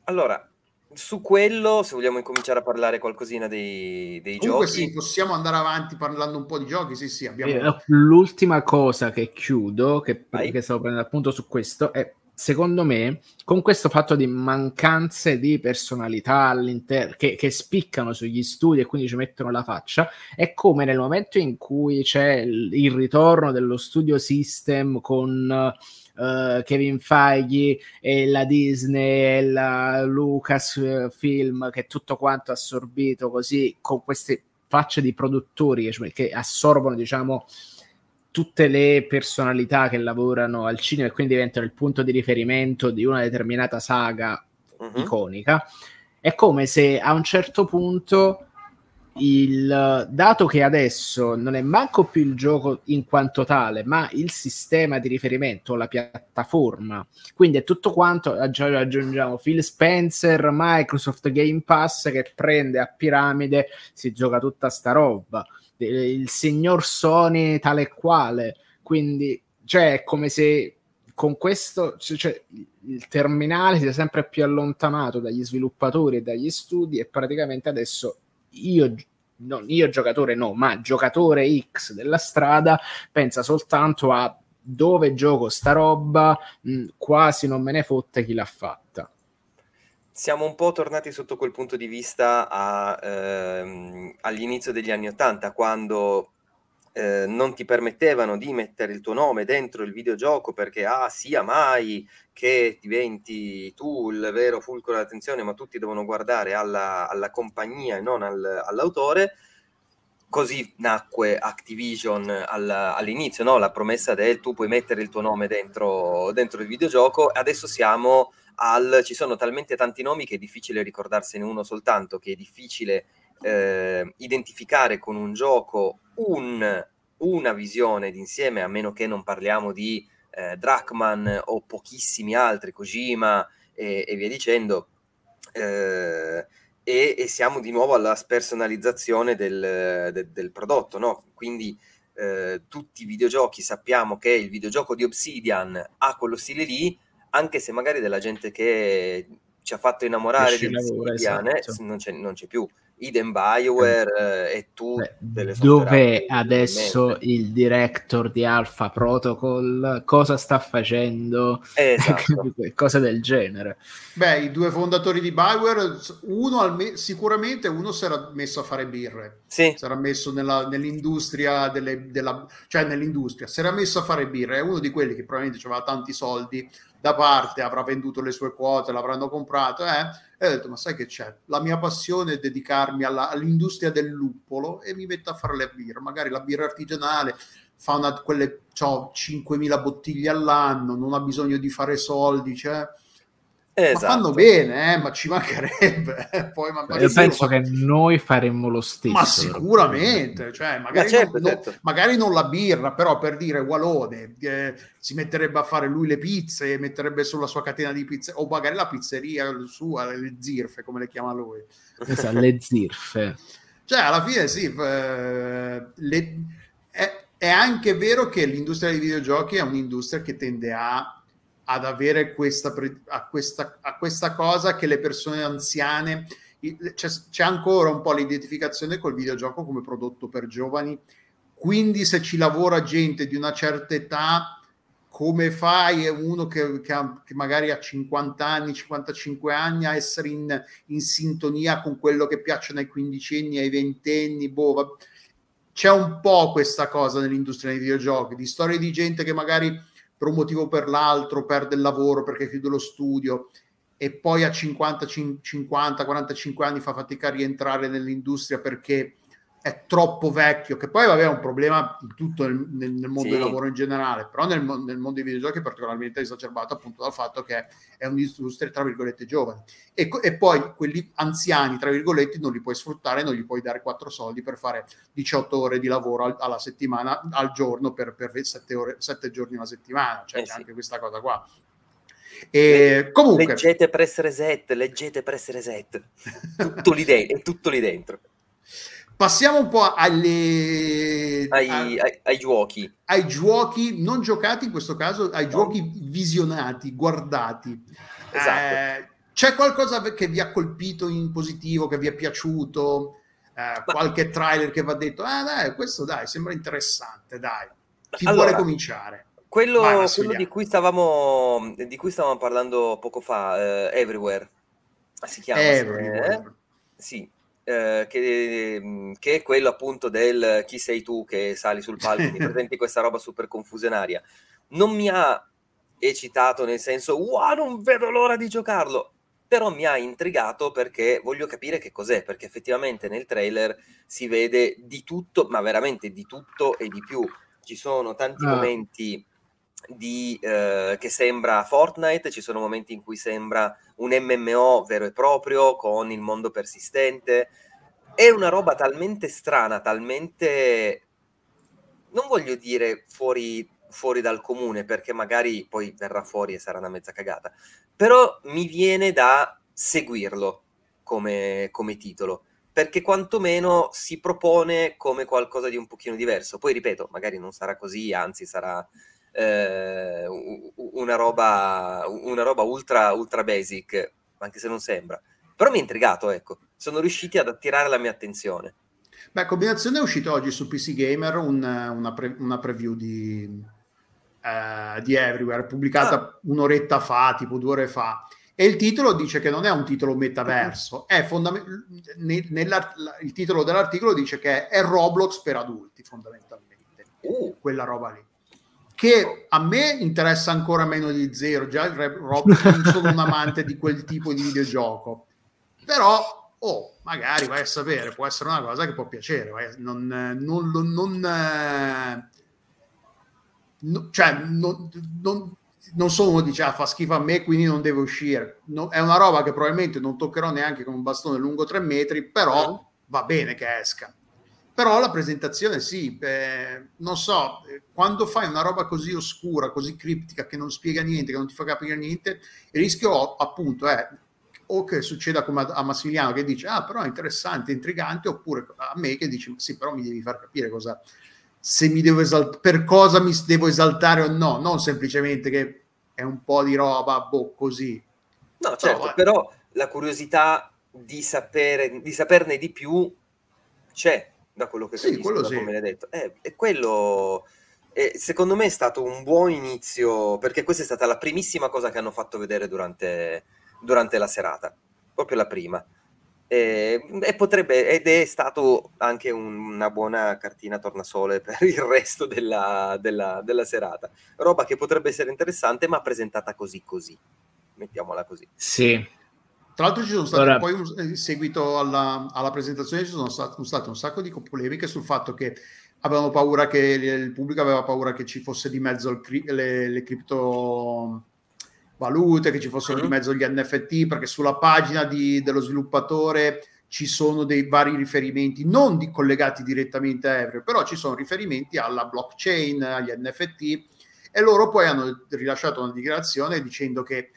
Allora, su quello, se vogliamo incominciare a parlare qualcosina dei, dei Comunque giochi. sì, possiamo andare avanti parlando un po' di giochi, sì sì. Abbiamo... Eh, l'ultima cosa che chiudo, che, che stavo prendendo appunto su questo, è secondo me, con questo fatto di mancanze di personalità all'interno che, che, spiccano sugli studi e quindi ci mettono la faccia, è come nel momento in cui c'è il, il ritorno dello studio system con uh, Kevin Feige e la Disney e la Lucasfilm che tutto quanto assorbito così con queste facce di produttori che, che assorbono diciamo tutte le personalità che lavorano al cinema e quindi diventano il punto di riferimento di una determinata saga uh-huh. iconica è come se a un certo punto il dato che adesso non è manco più il gioco in quanto tale, ma il sistema di riferimento, la piattaforma. Quindi è tutto quanto aggiungiamo Phil Spencer, Microsoft Game Pass che prende a piramide, si gioca tutta sta roba. Il signor Sony tale e quale. Quindi, cioè, è come se con questo cioè, il terminale si è sempre più allontanato dagli sviluppatori e dagli studi e praticamente adesso io, non io giocatore no, ma giocatore X della strada pensa soltanto a dove gioco sta roba, mh, quasi non me ne fotte chi l'ha fatta. Siamo un po' tornati sotto quel punto di vista a, ehm, all'inizio degli anni Ottanta, quando eh, non ti permettevano di mettere il tuo nome dentro il videogioco perché ah sia mai che diventi tu il vero? Fulcro dell'attenzione ma tutti devono guardare alla, alla compagnia e non al, all'autore. Così nacque Activision all, all'inizio no? la promessa del tu puoi mettere il tuo nome dentro, dentro il videogioco. Adesso siamo al ci sono talmente tanti nomi che è difficile ricordarsene uno soltanto che è difficile eh, identificare con un gioco un, una visione d'insieme, a meno che non parliamo di eh, Drachman o pochissimi altri, Kojima e, e via dicendo, eh, e, e, siamo di nuovo alla spersonalizzazione del, de, del prodotto, no? Quindi eh, tutti i videogiochi sappiamo che il videogioco di Obsidian ha quello stile lì, anche se magari della gente che ci ha fatto innamorare di Obsidian esatto. non, c'è, non c'è più idem Bioware eh, e tutte le Dov'è adesso il director di Alpha Protocol? Cosa sta facendo? Esatto. Cose del genere. Beh, i due fondatori di Bioware, uno alme- sicuramente uno si era messo a fare birre. Sì. Si era messo nella, nell'industria delle, della, cioè nell'industria, si era messo a fare birre. È uno di quelli che probabilmente aveva tanti soldi da parte, avrà venduto le sue quote, l'avranno comprato, eh? E ho detto, ma sai che c'è? La mia passione è dedicarmi alla, all'industria del luppolo e mi metto a fare le birre, magari la birra artigianale, fa una, quelle, ho 5.000 bottiglie all'anno, non ha bisogno di fare soldi, cioè Esatto. Ma fanno bene, eh? ma ci mancherebbe. Poi, ma Io penso che noi faremmo lo stesso. Ma sicuramente, cioè, magari, ma certo, non, certo. Non, magari, non, la birra, però per dire Walone eh, si metterebbe a fare lui le pizze, metterebbe sulla sua catena di pizze, o magari la pizzeria sua, le zirfe, come le chiama lui. Esatto, le zirfe. Cioè, alla fine sì, eh, le, è, è anche vero che l'industria dei videogiochi è un'industria che tende a ad avere questa, a questa, a questa cosa che le persone anziane c'è, c'è, ancora un po' l'identificazione col videogioco come prodotto per giovani. Quindi se ci lavora gente di una certa età come fai uno che, che, ha, che magari ha 50 anni 55 anni a essere in, in, sintonia con quello che piacciono ai quindicenni ai ventenni? Boh, c'è un po' questa cosa nell'industria dei videogiochi di storie di gente che magari per un motivo o per l'altro perde il lavoro perché chiude lo studio e poi a 50, 50, 45 anni fa fatica a rientrare nell'industria perché è troppo vecchio, che poi vabbè è un problema in tutto nel, nel mondo sì. del lavoro in generale, però nel, nel, mondo dei videogiochi è particolarmente esacerbato appunto dal fatto che è un'industria tra virgolette giovane e, e, poi quelli anziani tra virgolette non li puoi sfruttare, non gli puoi dare quattro soldi per fare 18 ore di lavoro al, alla settimana, al giorno per, per 7, ore, 7 giorni alla settimana, cioè eh c'è sì. anche questa cosa qua. E comunque leggete press reset, leggete press reset, tutto lì dentro, è tutto lì dentro. Passiamo un po' alle, ai, a, ai, ai, giochi. Ai giochi non giocati in questo caso, ai no. giochi visionati, guardati. Esatto. Eh, c'è qualcosa che vi ha colpito in positivo, che vi è piaciuto? Eh, qualche trailer che va detto, ah dai, questo dai, sembra interessante, dai. Chi allora, vuole cominciare? Quello, Vai, quello di, cui stavamo, di cui stavamo parlando poco fa, uh, Everywhere, si chiama? Everywhere. Eh? Sì, eh, che, mm, che, è quello appunto del chi sei tu che sali sul palco e ti presenti questa roba super confusionaria. Non mi ha eccitato nel senso, wow, non vedo l'ora di giocarlo, però mi ha intrigato perché voglio capire che cos'è, perché effettivamente nel trailer si vede di tutto, ma veramente di tutto e di più. Ci sono tanti ah. momenti di, eh, che sembra Fortnite, ci sono momenti in cui sembra un MMO vero e proprio con il mondo persistente. È una roba talmente strana, talmente non voglio dire fuori, fuori dal comune perché magari poi verrà fuori e sarà una mezza cagata, però mi viene da seguirlo come, come titolo perché quantomeno si propone come qualcosa di un pochino diverso. Poi ripeto, magari non sarà così, anzi sarà eh, una, roba, una roba ultra, ultra basic, anche se non sembra. Però mi ha intrigato, ecco. Sono riusciti ad attirare la mia attenzione. Beh, combinazione è uscito oggi su PC Gamer un, una, pre, una, preview di, uh, di Everywhere, pubblicata ah. un'oretta fa, tipo due ore fa. E il titolo dice che non è un titolo metaverso, è fondament- il titolo dell'articolo dice che è Roblox per adulti, fondamentalmente. Uh. Quella roba lì che a me interessa ancora meno di zero. Già Rob, sono un amante di quel tipo di videogioco, però oh, magari vai a sapere, può essere una cosa che può piacere. Vai, non, non, non, eh, cioè, non, non, non sono uno dice ah, fa schifo a me, quindi non deve uscire. No, è una roba che probabilmente non toccherò neanche con un bastone lungo tre metri, però mm. va bene che esca però la presentazione sì, eh, non so, quando fai una roba così oscura, così criptica, che non spiega niente, che non ti fa capire niente, il rischio appunto è o che succeda come a, Massimiliano che dice ah però è interessante, intrigante, oppure a me che dice sì però mi devi far capire cosa, se mi devo esaltare, per cosa mi devo esaltare o no, non semplicemente che è un po' di roba, boh, così. No, certo, però, però la curiosità di, sapere, di saperne di più c'è, da quello che sì, capisco, sì. come l'hai detto. Eh, e quello, eh, secondo me, è stato un buon inizio, perché questa è stata la primissima cosa che hanno fatto vedere durante, durante la serata, proprio la prima. E, e, potrebbe, ed è stato anche un, una buona cartina tornasole per il resto della, della, della, serata. Roba che potrebbe essere interessante, ma presentata così così. Mettiamola così. Sì. Tra l'altro ci sono state Ora... poi, un, in seguito alla, alla, presentazione, ci sono state, state un sacco di polemiche sul fatto che avevano paura che il pubblico aveva paura che ci fosse di mezzo il, le, le cripto valute, che ci fossero uh-huh. di mezzo gli NFT, perché sulla pagina di, dello sviluppatore ci sono dei vari riferimenti, non di, collegati direttamente a Evre, però ci sono riferimenti alla blockchain, agli NFT, e loro poi hanno rilasciato una dichiarazione dicendo che,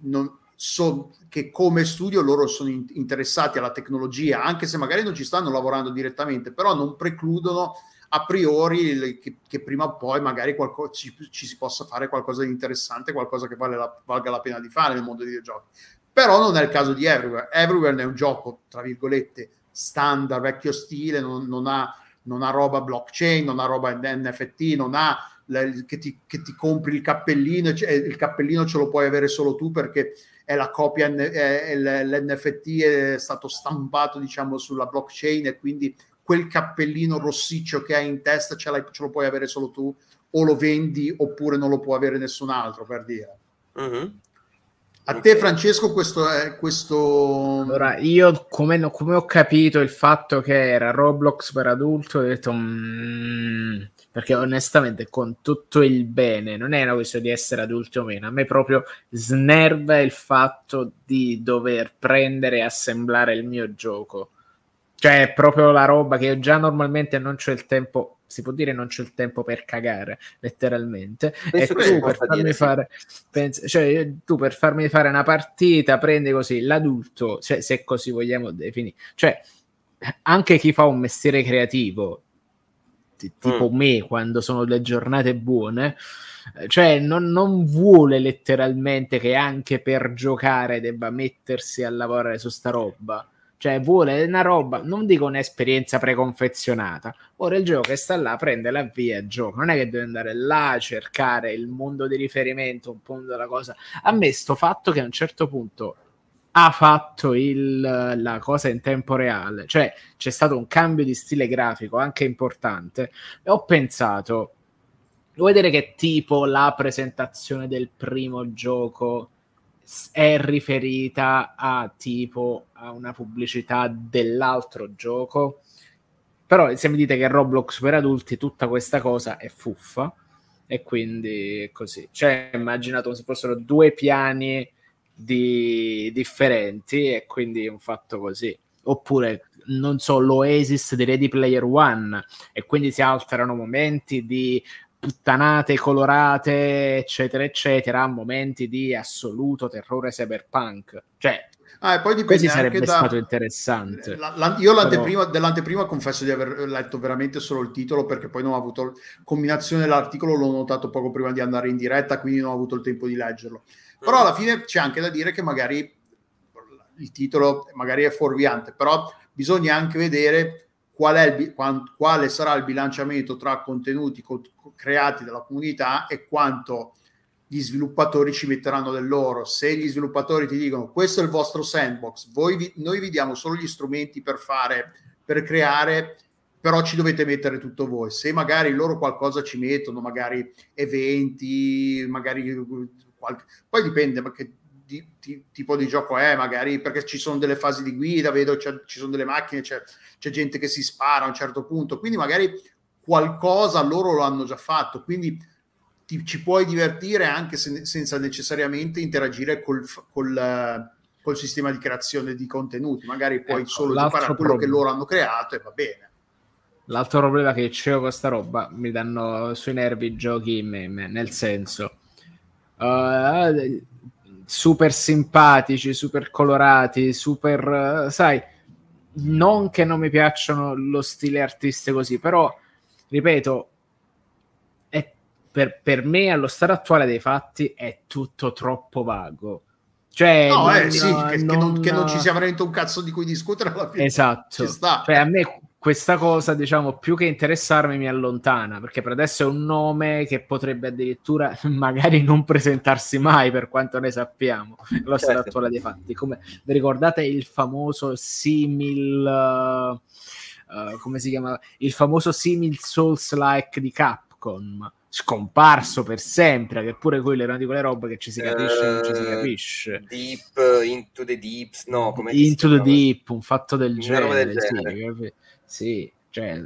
non, so, che come studio loro sono in, interessati alla tecnologia, anche se magari non ci stanno lavorando direttamente, però non precludono a priori che, che prima o poi magari qualco, ci, ci, si possa fare qualcosa di interessante, qualcosa che vale la, valga la pena di fare nel mondo dei videogiochi. Però non è il caso di Everywhere. Everywhere è un gioco, tra virgolette, standard, vecchio stile, non, non, ha, non ha roba blockchain, non ha roba NFT, non ha che ti, che ti, compri il cappellino, il cappellino ce lo puoi avere solo tu perché è la copia, è, l'NFT è stato stampato diciamo sulla blockchain e quindi quel cappellino rossiccio che hai in testa ce, ce, lo puoi avere solo tu o lo vendi oppure non lo può avere nessun altro per dire uh-huh. A te Francesco questo è questo allora io come, come, ho capito il fatto che era Roblox per adulto ho detto mm, perché onestamente con tutto il bene non è una questione di essere adulti o meno a me proprio snerva il fatto di dover prendere e assemblare il mio gioco. Cioè, è proprio la roba che io già normalmente non c'ho il tempo, si può dire non c'ho il tempo per cagare, letteralmente. Penso e tu per farmi fare, sì. pensi, cioè, tu per farmi fare una partita prendi così l'adulto, cioè, se così vogliamo definire, cioè, anche chi fa un mestiere creativo, t- tipo mm. me, quando sono le giornate buone, cioè non, non, vuole letteralmente che anche per giocare debba mettersi a lavorare su sta roba cioè vuole una roba, non dico un'esperienza preconfezionata, ora il gioco che sta là, prende la via e gioca, non è che deve andare là a cercare il mondo di riferimento, un po' della cosa. A me sto fatto che a un certo punto ha fatto il, la cosa in tempo reale, cioè c'è stato un cambio di stile grafico anche importante. E ho pensato, vuoi vedere che tipo la presentazione del primo gioco è riferita a tipo a una pubblicità dell'altro gioco. Però se mi dite che Roblox per adulti tutta questa cosa è fuffa e quindi è così. Cioè, immaginato se fossero due piani di... differenti e quindi un fatto così. Oppure, non so, l'Oasis di Ready Player One e quindi si alterano momenti di puttanate colorate, eccetera, eccetera, momenti di assoluto terrore cyberpunk. Cioè, Ah, e poi dipende sarebbe da... stato interessante. La, la, io l'anteprima, Però... dell'anteprima confesso di aver letto veramente solo il titolo perché poi non ho avuto combinazione dell'articolo, l'ho notato poco prima di andare in diretta, quindi non ho avuto il tempo di leggerlo. Però alla fine c'è anche da dire che magari il titolo magari è fuorviante, però bisogna anche vedere qual è il, quale sarà il bilanciamento tra contenuti co- creati dalla comunità e quanto gli sviluppatori ci metteranno del loro. Se gli sviluppatori ti dicono questo è il vostro sandbox, vi, noi vi diamo solo gli strumenti per fare, per creare, però ci dovete mettere tutto voi. Se magari loro qualcosa ci mettono, magari eventi, magari qualche, poi dipende perché di, di, tipo di gioco è, magari perché ci sono delle fasi di guida, vedo ci sono delle macchine, c'è, c'è, gente che si spara a un certo punto, quindi magari qualcosa loro lo hanno già fatto, quindi ti, ci puoi divertire anche se, senza necessariamente interagire col, col, col, sistema di creazione di contenuti, magari puoi ecco, solo a quello problema. che loro hanno creato e va bene. L'altro problema che c'è con sta roba, mi danno sui nervi i giochi meme, nel senso... Uh, super simpatici, super colorati, super, sai, non che non mi piacciono lo stile artistico così, però, ripeto, è, per, per me allo stato attuale dei fatti è tutto troppo vago. Cioè, no, eh, sì, che, non... Che, non, che, non, ci sia veramente un cazzo di cui discutere alla fine. Esatto. Cioè, a me questa cosa, diciamo, più che interessarmi mi allontana, perché per adesso è un nome che potrebbe addirittura magari non presentarsi mai, per quanto ne sappiamo, lo certo. attuale dei fatti. Come vi ricordate il famoso simil uh, uh, come si chiama? Il famoso simil Souls-like di Capcom scomparso per sempre, che pure quello era una di quelle robe che ci si capisce uh, non ci si eh, capisce. Deep, Into the Deep, no, come Into the Deep, un fatto del genere, del genere. Sì, sì, cioè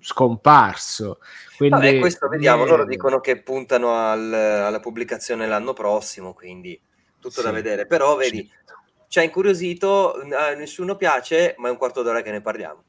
scomparso. Quindi, Vabbè, questo vediamo, loro dicono che puntano al, alla pubblicazione l'anno prossimo, quindi tutto sì, da vedere. Però vedi, ci ha incuriosito, a nessuno piace, ma è un quarto d'ora che ne parliamo.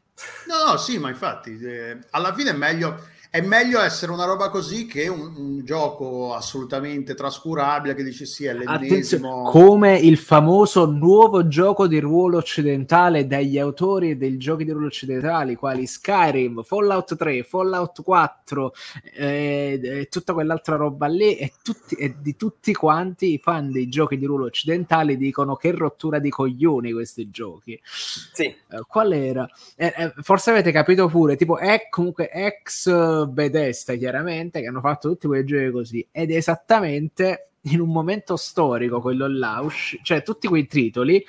No, no, sì, ma infatti, eh, alla fine è meglio è meglio essere una roba così che un, un gioco assolutamente trascurabile che dici sì, è l'ennesimo. come il famoso nuovo gioco di ruolo occidentale dagli autori dei giochi di ruolo occidentali, quali Skyrim, Fallout 3, Fallout 4 eh, e tutta quell'altra roba lì. E, tutti, e di tutti quanti i fan dei giochi di ruolo occidentali dicono che rottura di coglioni questi giochi. Sì. Eh, qual era? Eh, eh forse avete capito pure, tipo è comunque ex Bethesda chiaramente che hanno fatto tutti quei giochi così. Ed è esattamente in un momento storico quello là, usci- cioè tutti quei titoli.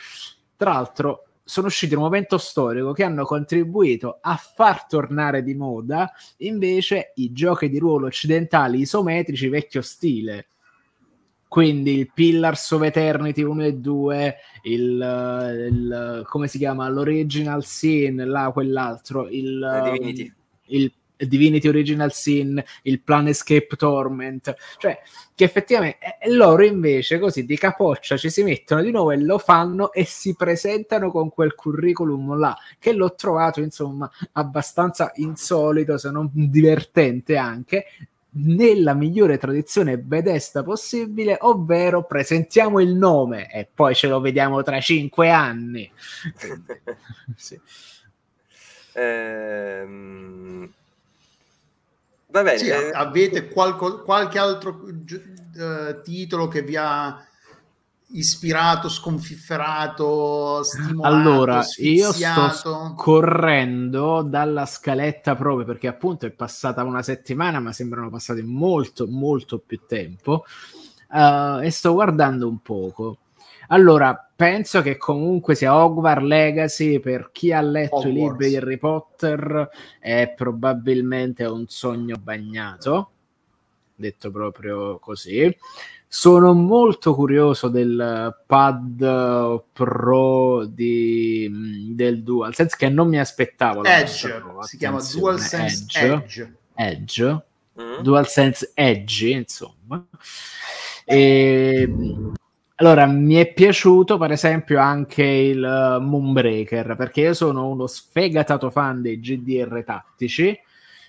Tra l'altro sono usciti in un momento storico che hanno contribuito a far tornare di moda invece i giochi di ruolo occidentali isometrici vecchio stile. Quindi il Pillars of Eternity 1 e 2 il, il come si chiama l'Original Sin là quell'altro il, Divinity. il Divinity Original Sin, il Planescape Torment, cioè che effettivamente eh, loro invece così di capoccia ci si mettono di nuovo e lo fanno e si presentano con quel curriculum là che l'ho trovato insomma abbastanza insolito se non divertente anche nella migliore tradizione bedesta possibile, ovvero presentiamo il nome e poi ce lo vediamo tra cinque anni. sì. ehm Va bene. Sì, eh, avete qualco, qualche altro uh, titolo che vi ha ispirato, sconfifferato, stimolato? Allora, io sto correndo dalla scaletta proprio perché appunto è passata una settimana, ma sembrano passati molto, molto più tempo. Uh, e sto guardando un poco. Allora, penso che comunque sia Hogwarts Legacy per chi ha letto Hogwarts. i libri di Harry Potter è probabilmente un sogno bagnato, detto proprio così. Sono molto curioso del pad pro di, del DualSense che non mi aspettavo. Edge, si chiama DualSense Edge. Edge. Edge. Mm. DualSense Edge, insomma. E allora, mi è piaciuto per esempio anche il uh, Moonbreaker perché io sono uno sfegatato fan dei GDR tattici,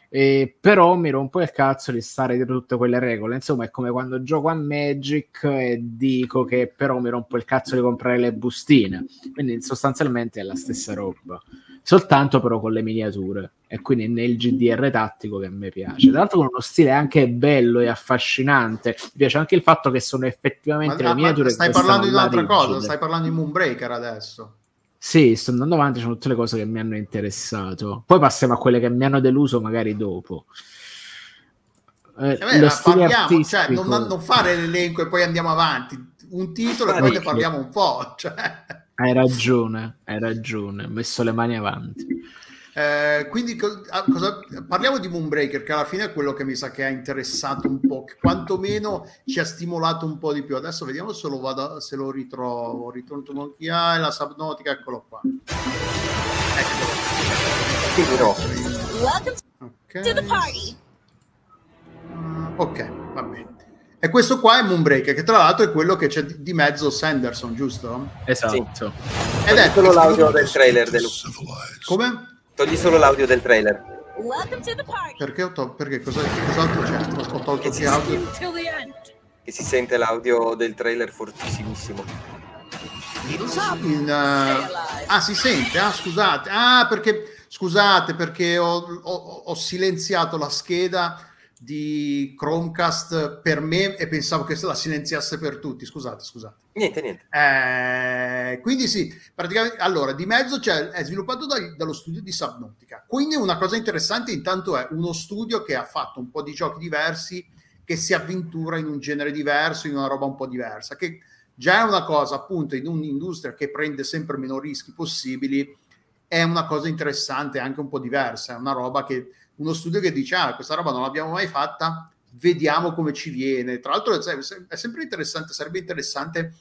eh, però mi rompo il cazzo di stare dietro tutte quelle regole. Insomma, è come quando gioco a Magic e dico che però mi rompo il cazzo di comprare le bustine. Quindi sostanzialmente è la stessa roba soltanto però con le miniature e quindi nel GDR tattico che a me piace. Tra l'altro con uno stile anche bello e affascinante. Mi piace anche il fatto che sono effettivamente ma, le miniature. Stai parlando di un'altra cosa, stai parlando di Moonbreaker adesso. Sì, sto andando avanti, sono tutte le cose che mi hanno interessato. Poi passiamo a quelle che mi hanno deluso magari dopo. Eh, eh beh, parliamo, cioè, non, non, fare l'elenco e poi andiamo avanti. Un titolo e poi ne parliamo un po'. Cioè. Hai ragione, hai ragione, ho messo le mani avanti. Eh, quindi ah, cosa, parliamo di Moonbreaker che alla fine è quello che mi sa che ha interessato un po', che quantomeno ci ha stimolato un po' di più. Adesso vediamo se lo, vado, se lo ritrovo. Return to Monkey Eye, la Subnautica, eccolo qua. Eccolo. Ok. Uh, ok, va bene. E questo qua è Moonbreaker, che tra l'altro è quello che c'è di mezzo Sanderson, giusto? Esatto. Sì. Ed è solo l'audio del trailer. Del... Come? Togli solo l'audio del trailer. Perché, ho to- perché cosa, cos'altro c'è? Ho tolto che audio. Che si sente l'audio del trailer fortissimissimo. In, uh... Ah, si sente? Ah, scusate. Ah, perché scusate, perché ho, ho, ho silenziato la scheda di Chromecast per me e pensavo che la silenziasse per tutti. Scusate, scusate. Niente, niente. Eh, quindi sì, praticamente allora di mezzo c'è, è sviluppato da, dallo studio di Subnautica. Quindi una cosa interessante intanto è uno studio che ha fatto un po' di giochi diversi, che si avventura in un genere diverso, in una roba un po' diversa, che già è una cosa appunto in un'industria che prende sempre meno rischi possibili, è una cosa interessante, anche un po' diversa, è una roba che uno studio che dice ah questa roba non l'abbiamo mai fatta, vediamo come ci viene. Tra l'altro è sempre interessante, sarebbe interessante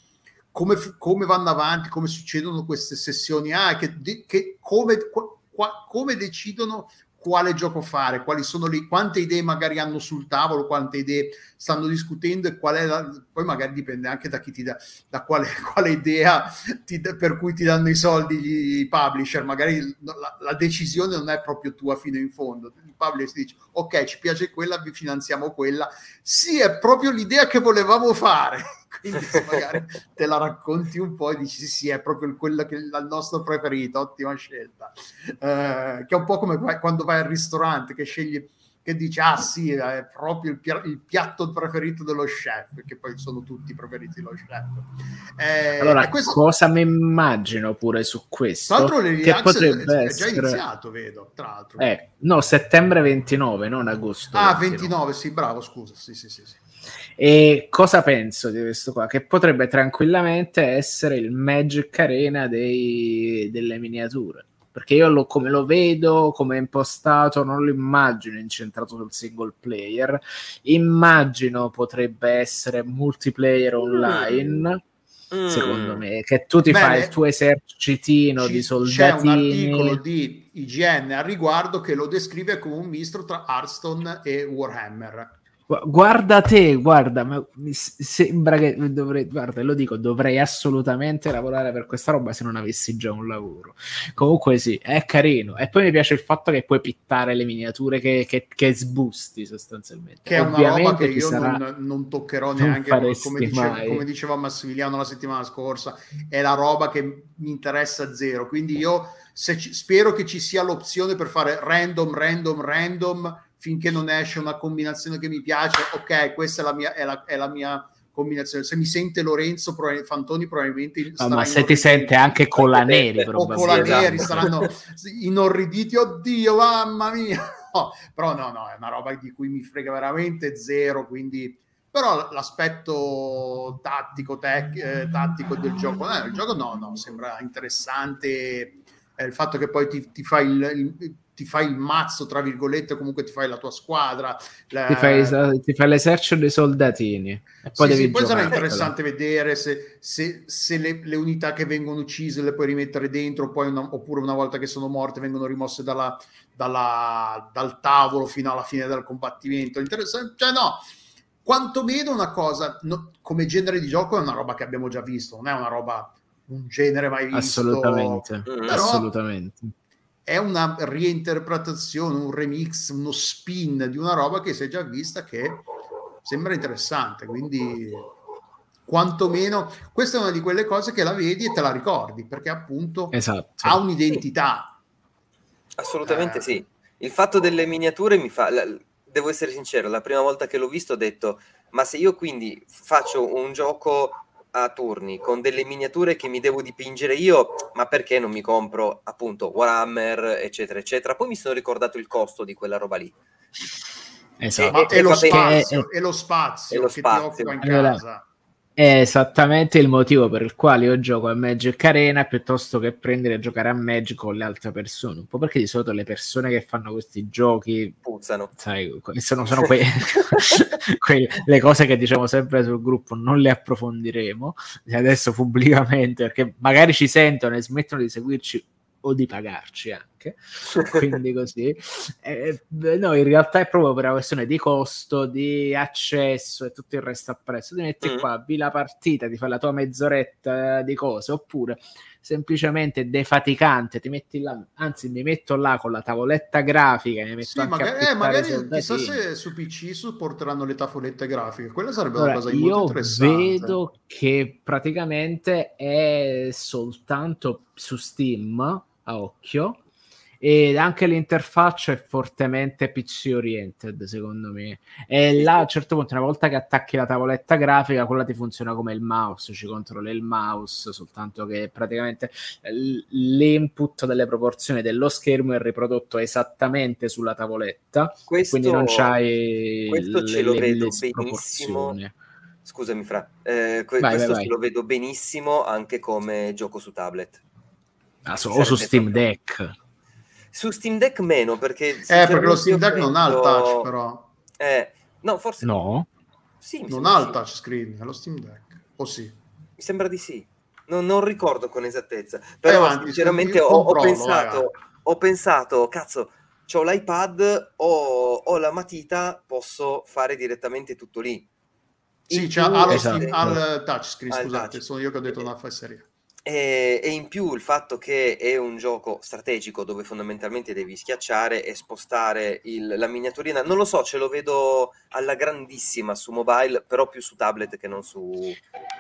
come, come vanno avanti, come succedono queste sessioni, ah, che, che come, qua, come decidono quale gioco fare, quali sono le, quante idee magari hanno sul tavolo, quante idee stanno discutendo e qual è la, poi magari dipende anche da chi ti dà, da quale, quale idea ti, per cui ti danno i soldi i publisher, magari la, la, decisione non è proprio tua fino in fondo, il publisher ti dice ok ci piace quella, vi finanziamo quella, sì è proprio l'idea che volevamo fare quindi magari te la racconti un po' e dici sì, è proprio quello che è il nostro preferito, ottima scelta. Eh, che è un po' come quando vai al ristorante che scegli che dici ah sì è proprio il, pi- il, piatto preferito dello chef che poi sono tutti i preferiti dello chef eh, allora questo... cosa mi immagino pure su questo tra l'altro che potrebbe è, essere... già iniziato vedo tra l'altro eh, no settembre 29 non agosto ah 29, 29 sì bravo scusa sì sì sì, sì. E cosa penso di questo qua? Che potrebbe tranquillamente essere il Magic Arena dei, delle miniature. Perché io lo, come lo vedo, come è impostato, non lo immagino incentrato sul single player. Immagino potrebbe essere multiplayer online. Mm. Secondo me, che tu ti Bene, fai il tuo esercitino ci, di soldatini. C'è un articolo di IGN al riguardo che lo descrive come un mistro tra Hearthstone e Warhammer Guarda te, guarda, ma mi sembra che dovrei, guarda, lo dico, dovrei assolutamente lavorare per questa roba se non avessi già un lavoro. Comunque sì, è carino. E poi mi piace il fatto che puoi pittare le miniature che, che, che sbusti sostanzialmente. Che è una roba che io non, non, toccherò neanche, non come, dice, come, diceva Massimiliano la settimana scorsa, è la roba che mi interessa zero. Quindi io ci, spero che ci sia l'opzione per fare random, random, random finché non esce una combinazione che mi piace, ok, questa è la mia, è la, è la mia combinazione. Se mi sente Lorenzo Fantoni, probabilmente. No, ma se ti sente anche con la Neri, o con la Neri saranno inorriditi. Oddio, mamma mia! No, però no, no, è una roba di cui mi frega veramente zero. Quindi, però l'aspetto tattico, tec, eh, tattico del gioco, eh, il gioco no, no, sembra interessante. Eh, il fatto che poi ti, ti fai il, il ti fai il mazzo, tra virgolette, comunque ti fai la tua squadra. La... Ti, fai, ti, fai, l'esercito dei soldatini. E poi, sì, sì, poi sarà interessante vedere se, se, se le, le, unità che vengono uccise le puoi rimettere dentro, poi una, oppure una volta che sono morte vengono rimosse dalla, dalla, dal tavolo fino alla fine del combattimento. Interessante, cioè no, quantomeno una cosa, no, come genere di gioco è una roba che abbiamo già visto, non è una roba, un genere mai visto. Assolutamente, Però, assolutamente è una reinterpretazione, un remix, uno spin di una roba che si è già vista che sembra interessante. Quindi, quantomeno, questa è una di quelle cose che la vedi e te la ricordi perché appunto esatto. ha un'identità. Assolutamente eh. sì. Il fatto delle miniature mi fa. Devo essere sincero, la prima volta che l'ho visto ho detto: ma se io quindi faccio un gioco a turni con delle miniature che mi devo dipingere io, ma perché non mi compro appunto Warhammer, eccetera, eccetera. Poi mi sono ricordato il costo di quella roba lì. Esatto. E, e, e, lo, spazio, e lo spazio, e lo spazio che ti occupa in casa. È esattamente il motivo per il quale io gioco a Magic Arena piuttosto che prendere e giocare a Magic con le altre persone. Un po' perché di solito le persone che fanno questi giochi puzzano. Sai, sono, sono que- que- le cose che diciamo sempre sul gruppo, non le approfondiremo adesso pubblicamente perché magari ci sentono e smettono di seguirci o di pagarci anche. Quindi così. Eh, no, in realtà è proprio per una questione di costo, di accesso e tutto il resto appresso. Ti metti mm. qua, vi la partita, ti fai la tua mezz'oretta di cose, oppure semplicemente defaticante, ti metti là, anzi mi metto là con la tavoletta grafica, mi metto sì, magari, eh, magari chissà se su PC supporteranno le tavolette grafiche, quella sarebbe allora, una cosa molto interessante. Io vedo che praticamente è soltanto su Steam a occhio. E anche l'interfaccia è fortemente PC oriented secondo me. E là a un certo punto una volta che attacchi la tavoletta grafica quella ti funziona come il mouse ci controlla il mouse soltanto che praticamente l'input delle proporzioni dello schermo è riprodotto esattamente sulla tavoletta. Questo, quindi non c'hai questo le, ce lo vedo benissimo. scusami fra. Eh, que- vai, questo vai, vai. lo vedo benissimo anche come gioco su tablet ah, so, o su Steam Deck su Steam Deck meno perché... Eh, perché lo Steam Deck non ha il touch però. Eh, no, forse... No. Sì, non ha il touchscreen, è lo Steam Deck. O sì? Mi sembra di sì. Non, non ricordo con esattezza. Però avanti, sinceramente ho, ho, pensato, ho pensato, cazzo, ho l'iPad o ho la matita, posso fare direttamente tutto lì. sì, c'è più, esatto. al touchscreen, scusate, touch. sono io che ho detto una fesseria. E, e, in più il fatto che è un gioco strategico dove fondamentalmente devi schiacciare e spostare il, la miniaturina, non lo so, ce lo vedo alla grandissima su mobile, però più su tablet che non su,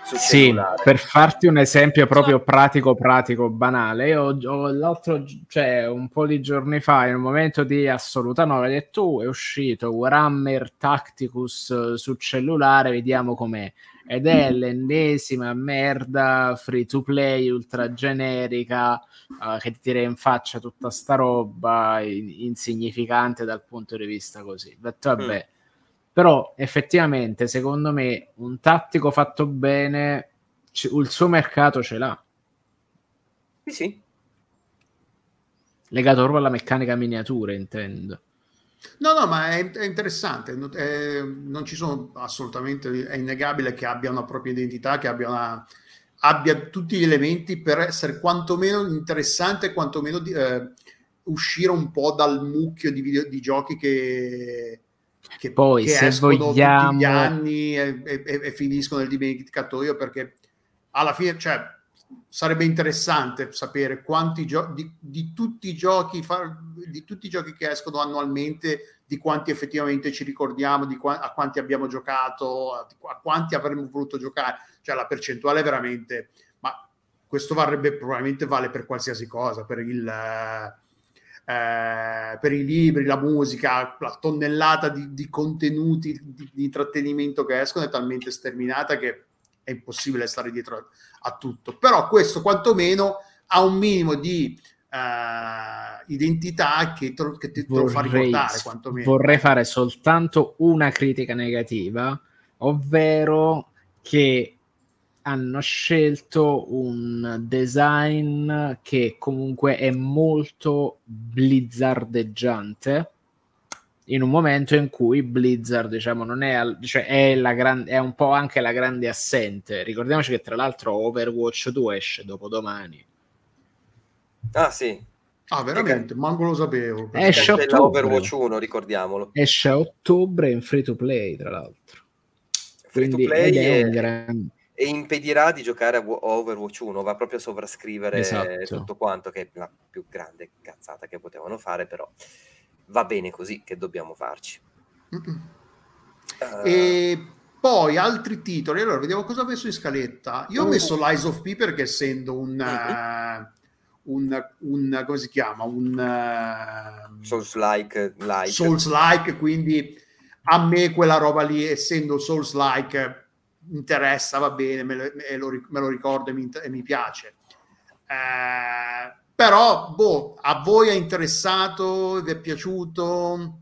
su sì, cellulare. per farti un esempio proprio pratico, pratico, banale, io ho, l'altro, cioè un po' di giorni fa, in un momento di assoluta noia, tu oh, è uscito Warhammer Tacticus su cellulare, vediamo com'è ed è l'ennesima merda free to play ultra generica uh, che ti tira in faccia tutta sta roba in- insignificante dal punto di vista così. Detto, vabbè, mm. però effettivamente secondo me un tattico fatto bene c- il suo mercato ce l'ha. Sì, sì. Legato proprio alla meccanica miniatura, intendo. No, no, ma è, è interessante, è, non ci sono assolutamente, è innegabile che abbia una propria identità, che abbia, una, abbia tutti gli elementi per essere quantomeno interessante, quantomeno di, eh, uscire un po' dal mucchio di, video, di giochi che, che, Poi, che se vogliamo... tutti gli anni e, e, e, finiscono nel dimenticatoio perché alla fine, cioè, sarebbe interessante sapere quanti giochi di, di, tutti i giochi fa, di tutti i giochi che escono annualmente di quanti effettivamente ci ricordiamo di qua, a quanti abbiamo giocato a, a, quanti avremmo voluto giocare. Cioè la percentuale è veramente ma questo varrebbe probabilmente vale per qualsiasi cosa per il eh, per i libri, la musica, la tonnellata di, di contenuti di, di intrattenimento che escono è talmente sterminata che è impossibile stare dietro a tutto, però questo quantomeno ha un minimo di uh, identità che, te, che te, vorrei, lo fa ricordare quantomeno. Vorrei fare soltanto una critica negativa, ovvero che hanno scelto un design che comunque è molto blizzardeggiante in un momento in cui Blizzard, diciamo, non è, cioè è, la gran, è un po' anche la grande assente. Ricordiamoci che tra l'altro Overwatch 2 esce dopo domani. Ah, sì. Ah, veramente? Manco lo sapevo. Esce a ottobre. Overwatch 1, ricordiamolo. Esce a ottobre in free to play, tra l'altro. Free Quindi, to play è, gran... e impedirà di giocare a Overwatch 1, va proprio a sovrascrivere esatto. tutto quanto, che è la più grande cazzata che potevano fare, però va bene così che dobbiamo farci. Uh... E poi altri titoli, allora vediamo cosa ho messo in scaletta. Io ho messo uh. Lies of P perché essendo un, uh-huh. un, un, come si chiama? Un uh, Souls-like, like. Souls-like, quindi a me quella roba lì, essendo Souls-like, interessa, va bene, me lo, me lo, me lo ricordo e mi, e mi piace. Eh, però, boh, a voi è interessato? Vi è piaciuto?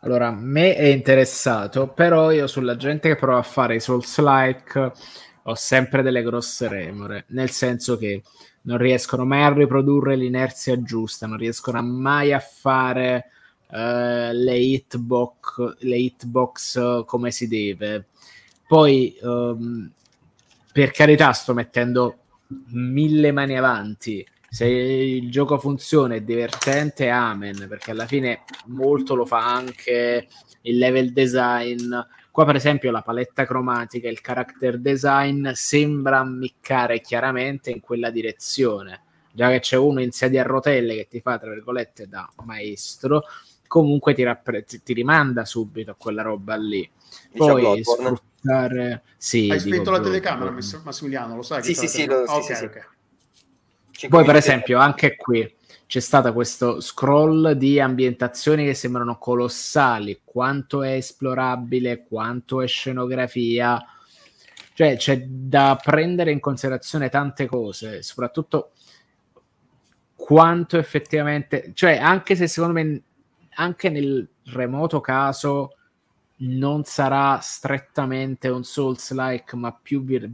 Allora, a me è interessato, però io sulla gente che prova a fare i Souls-like ho sempre delle grosse remore, nel senso che non riescono mai a riprodurre l'inerzia giusta, non riescono mai a fare uh, le, hitbox, le hitbox come si deve. Poi, um, per carità, sto mettendo mille mani avanti, se il gioco funziona, è divertente, amen, perché alla fine molto lo fa anche il level design. Qua, per esempio, la paletta cromatica, il character design sembra ammiccare chiaramente in quella direzione. Già che c'è uno in sedia a rotelle che ti fa, tra virgolette, da maestro, comunque ti, rappre- ti rimanda subito a quella roba lì. Poi sfruttare... Sì, Hai spento la telecamera, Massimiliano, lo sai? Sì, sì, sì, lo... okay, sì, sì. Poi, per esempio, anche qui c'è stato questo scroll di ambientazioni che sembrano colossali, quanto è esplorabile, quanto è scenografia, cioè c'è da prendere in considerazione tante cose, soprattutto quanto effettivamente, cioè anche se secondo me anche nel remoto caso non sarà strettamente un Souls-like, ma più vir-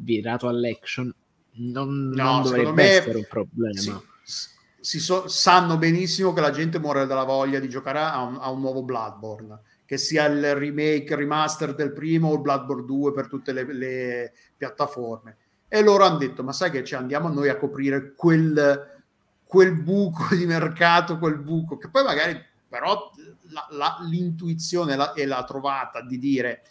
virato all'action, non, no, non dovrebbe essere un problema. Sì, si so, sanno benissimo che la gente muore dalla voglia di giocare a un, a un, nuovo Bloodborne, che sia il remake, il remaster del primo o il Bloodborne 2 per tutte le, le piattaforme. E loro hanno detto, ma sai che ci andiamo noi a coprire quel, quel buco di mercato, quel buco, che poi magari però la, la, l'intuizione la, è la trovata di dire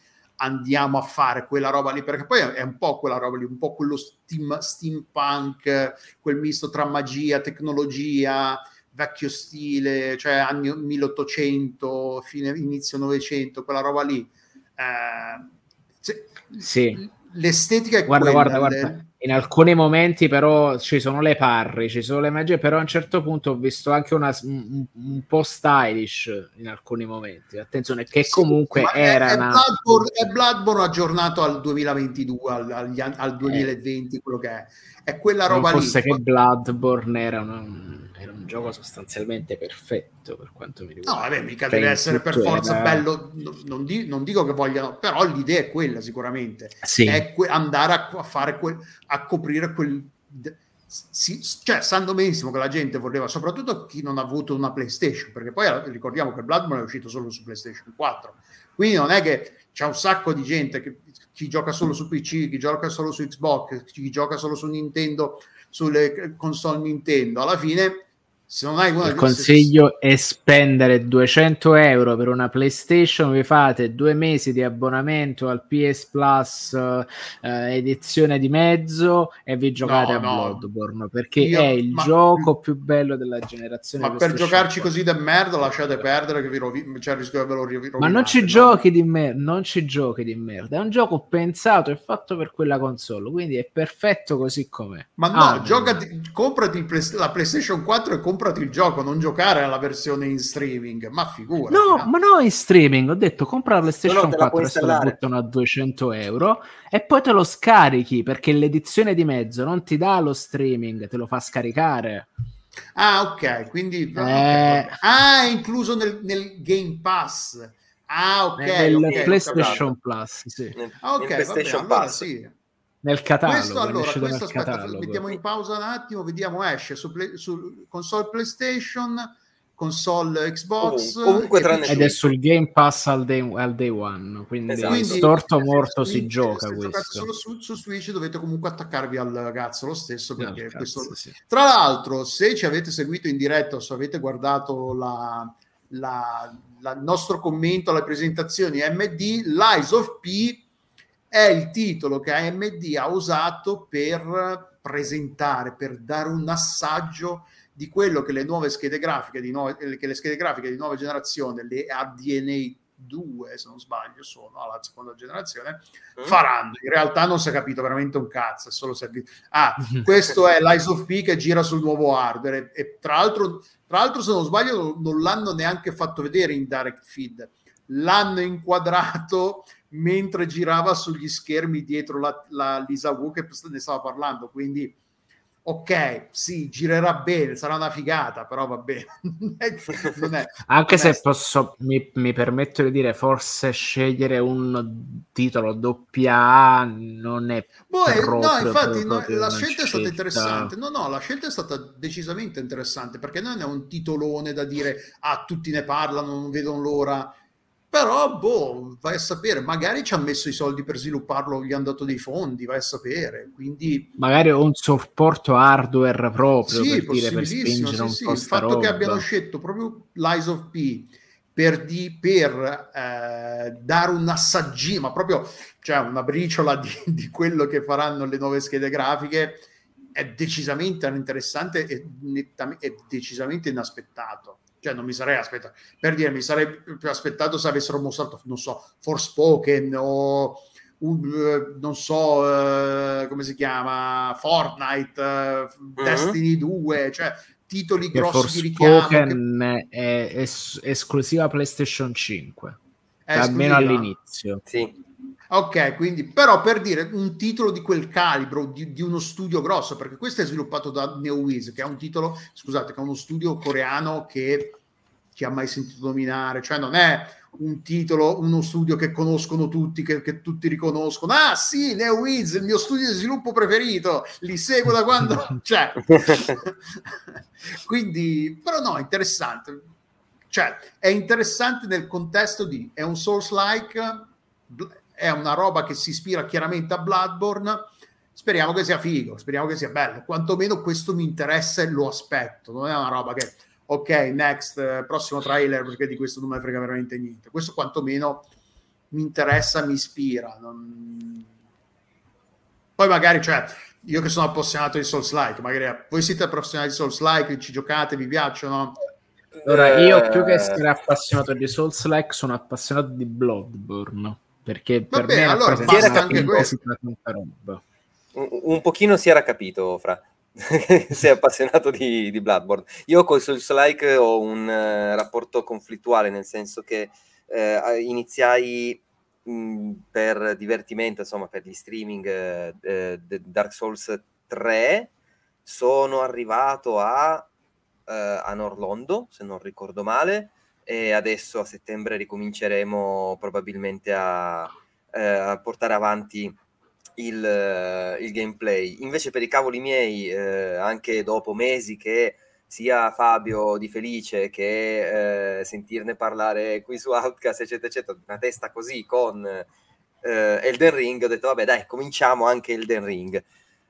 andiamo a fare quella roba lì, perché poi è un po' quella roba lì, un po' quello steam, steampunk, quel misto tra magia, tecnologia, vecchio stile, cioè anni 1800, fine, inizio 900, quella roba lì. Eh, se, sì. L'estetica è guarda, quella. Guarda, guarda in alcuni momenti però ci sono le parri, ci sono le magie, però a un certo punto ho visto anche una, un, un, po' stylish in alcuni momenti. Attenzione, che comunque sì, era... È, una... Bloodborne, è Bloodborne aggiornato al 2022, al, al, al 2020, eh. quello che è. È quella roba non lì. Forse che Bloodborne era una era un gioco sostanzialmente perfetto per quanto mi riguarda. No, vabbè, mica cioè, deve essere per forza era... bello, non, di, non, dico che vogliano, però l'idea è quella sicuramente, sì. è que- andare a, a, fare quel, a coprire quel... Si, cioè, sanno benissimo che la gente voleva, soprattutto chi non ha avuto una PlayStation, perché poi ricordiamo che Bloodborne è uscito solo su PlayStation 4, quindi non è che c'è un sacco di gente che chi gioca solo su PC, chi gioca solo su Xbox, chi gioca solo su Nintendo, sulle console Nintendo, alla fine se non hai il consiglio è spendere 200 euro per una PlayStation, vi fate due mesi di abbonamento al PS Plus eh, edizione di mezzo e vi giocate no, a no. Bloodborne perché Io, è il ma, gioco più bello della generazione. Ma per giocarci così da merda lasciate perdere che vi rovi- il rischio che ve lo rovinate. Ma non ci no? giochi di merda, non ci giochi di merda, è un gioco pensato e fatto per quella console, quindi è perfetto così com'è. Ma no, ah, giocati, comprati la PlayStation 4 e comprati comprati il gioco, non giocare alla versione in streaming, ma figura. No, no, ma no in streaming, ho detto compra la PlayStation no, 4 e se la buttano a 200 euro e poi te lo scarichi perché l'edizione di mezzo non ti dà lo streaming, te lo fa scaricare. Ah, ok, quindi... Eh... Ah, è incluso nel, nel Game Pass. Ah, ok. Nel okay, PlayStation Plus, sì. Ah, ok, PlayStation vabbè, allora sì nel catalogo. Questo, allora, questo aspetta, catalogo. mettiamo in pausa un attimo, vediamo, esce su, play, su console PlayStation, console Xbox. Comunque, comunque ed è sul Game Pass al day, al day one, quindi, esatto. quindi storto morto si gioca questo. Solo su, su, Switch dovete comunque attaccarvi al cazzo lo stesso, perché cazzo, questo... sì. Tra l'altro, se ci avete seguito in diretta o se avete guardato la, la, la, il nostro commento alle presentazioni MD, l'Eyes of P è il titolo che AMD ha usato per presentare, per dare un assaggio di quello che le nuove schede grafiche di nuove, che le schede grafiche di nuova generazione, le ADNA 2 se non sbaglio sono alla seconda generazione mm. faranno. In realtà non si è capito veramente un cazzo è solo servito ah questo è l'Eyes of P che gira sul nuovo hardware e, e tra l'altro tra l'altro se non sbaglio non l'hanno neanche fatto vedere in direct feed. L'hanno inquadrato mentre girava sugli schermi dietro la, la Lisa Wu che ne stava parlando. Quindi, ok, sì, girerà bene, sarà una figata, però va bene. Anche se posso, mi, mi, permetto di dire, forse scegliere un titolo doppia non è boh, proprio, no, infatti no, la scelta è stata interessante. No, no, la scelta è stata decisamente interessante perché non è un titolone da dire ah, tutti ne parlano, non vedono l'ora però, boh, vai a sapere, magari ci hanno messo i soldi per svilupparlo, gli hanno dato dei fondi, vai a sapere. Quindi... Magari un supporto hardware proprio sì, per, dire, per spingere sì, sì. Il fatto roba. che abbiano scelto proprio l'Eyes of P per, di, per eh, dare un assaggino, ma proprio cioè una briciola di, di quello che faranno le nuove schede grafiche, è decisamente interessante e, nettamente, è decisamente inaspettato cioè non mi sarei aspettato per dire mi sarei più aspettato se avessero mostrato non so Forspoken o un, uh, non so uh, come si chiama Fortnite uh, mm-hmm. Destiny 2 cioè titoli grossi di richiamo. Che... È es- esclusiva PlayStation 5, almeno all'inizio. Sì. Ok, quindi però per dire un titolo di quel calibro, di, di, uno studio grosso, perché questo è sviluppato da NeoWiz, che è un titolo, scusate, che è uno studio coreano che chi ha mai sentito nominare, cioè non è un titolo, uno studio che conoscono tutti, che, che tutti riconoscono. Ah sì, NeoWiz, il mio studio di sviluppo preferito, li seguo da quando... cioè, quindi, però no, interessante. Cioè, è interessante nel contesto di, è un Souls-like, è una roba che si ispira chiaramente a Bloodborne, speriamo che sia figo, speriamo che sia bello, quantomeno questo mi interessa e lo aspetto, non è una roba che ok, next, eh, prossimo trailer, perché di questo non mi frega veramente niente. Questo quantomeno mi interessa, mi ispira. Non... Poi magari, cioè, io che sono appassionato di Souls-like, magari voi siete appassionati di Souls-like, ci giocate, vi piacciono? Allora, io più che essere appassionato di Souls-like, sono appassionato di Bloodborne, perché per Vabbè, me allora basta anche questo. Un, un pochino si era capito, Fra. sei appassionato di, di, Bloodborne. Io con Souls-like ho un uh, rapporto conflittuale, nel senso che uh, iniziai mh, per divertimento, insomma, per gli streaming uh, Dark Souls 3, sono arrivato a, a Norlondo, se non ricordo male, e adesso a settembre ricominceremo probabilmente a, a portare avanti il, eh, il, gameplay. Invece per i cavoli miei, eh, anche dopo mesi che sia Fabio di Felice che eh, sentirne parlare qui su Outcast, eccetera, eccetera, una testa così con eh, Elden Ring, ho detto vabbè dai, cominciamo anche Elden Ring.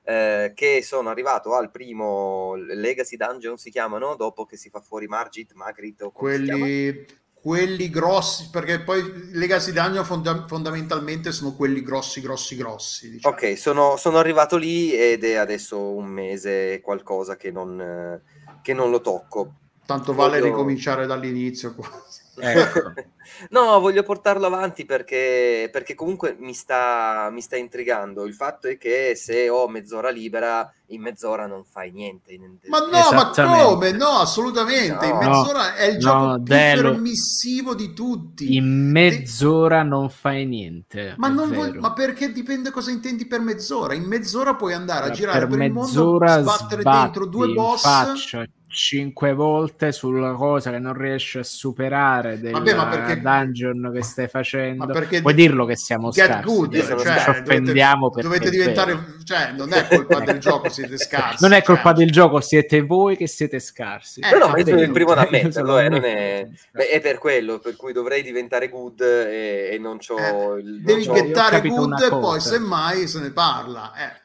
Eh, che sono arrivato al primo Legacy Dungeon si chiamano dopo che si fa fuori Margit, Magritte o quelli quelli grossi, perché poi Legacy Dungeon fonda- fondamentalmente sono quelli grossi, grossi, grossi. Diciamo. Ok, sono, sono, arrivato lì ed è adesso un mese qualcosa che non, che non lo tocco. Tanto vale Voglio... ricominciare dall'inizio quasi. Ecco. no, voglio portarlo avanti perché, perché comunque mi sta, mi sta, intrigando. Il fatto è che se ho mezz'ora libera, in mezz'ora non fai niente. Ma no, ma come? No, assolutamente. No. In mezz'ora no, è il gioco no, più Delo. permissivo di tutti. In mezz'ora non fai niente. Ma, voglio, ma, perché dipende cosa intendi per mezz'ora? In mezz'ora puoi andare a girare per, per il mondo, sbattere dentro due boss. Faccia, cinque volte sulla cosa che non riesci a superare del Vabbè, ma perché... dungeon che stai facendo. ma perché puoi dirlo che siamo scarsi? good, cioè, ci offendiamo dovete, dovete diventare cioè non è colpa del gioco siete scarsi non è colpa cioè. del gioco siete voi che siete scarsi. Eh, no, ma io sono il primo ad ammetterlo eh, non è... è per quello per cui dovrei diventare good e, e non c'ho eh, il, devi gettare good e poi semmai se ne parla eh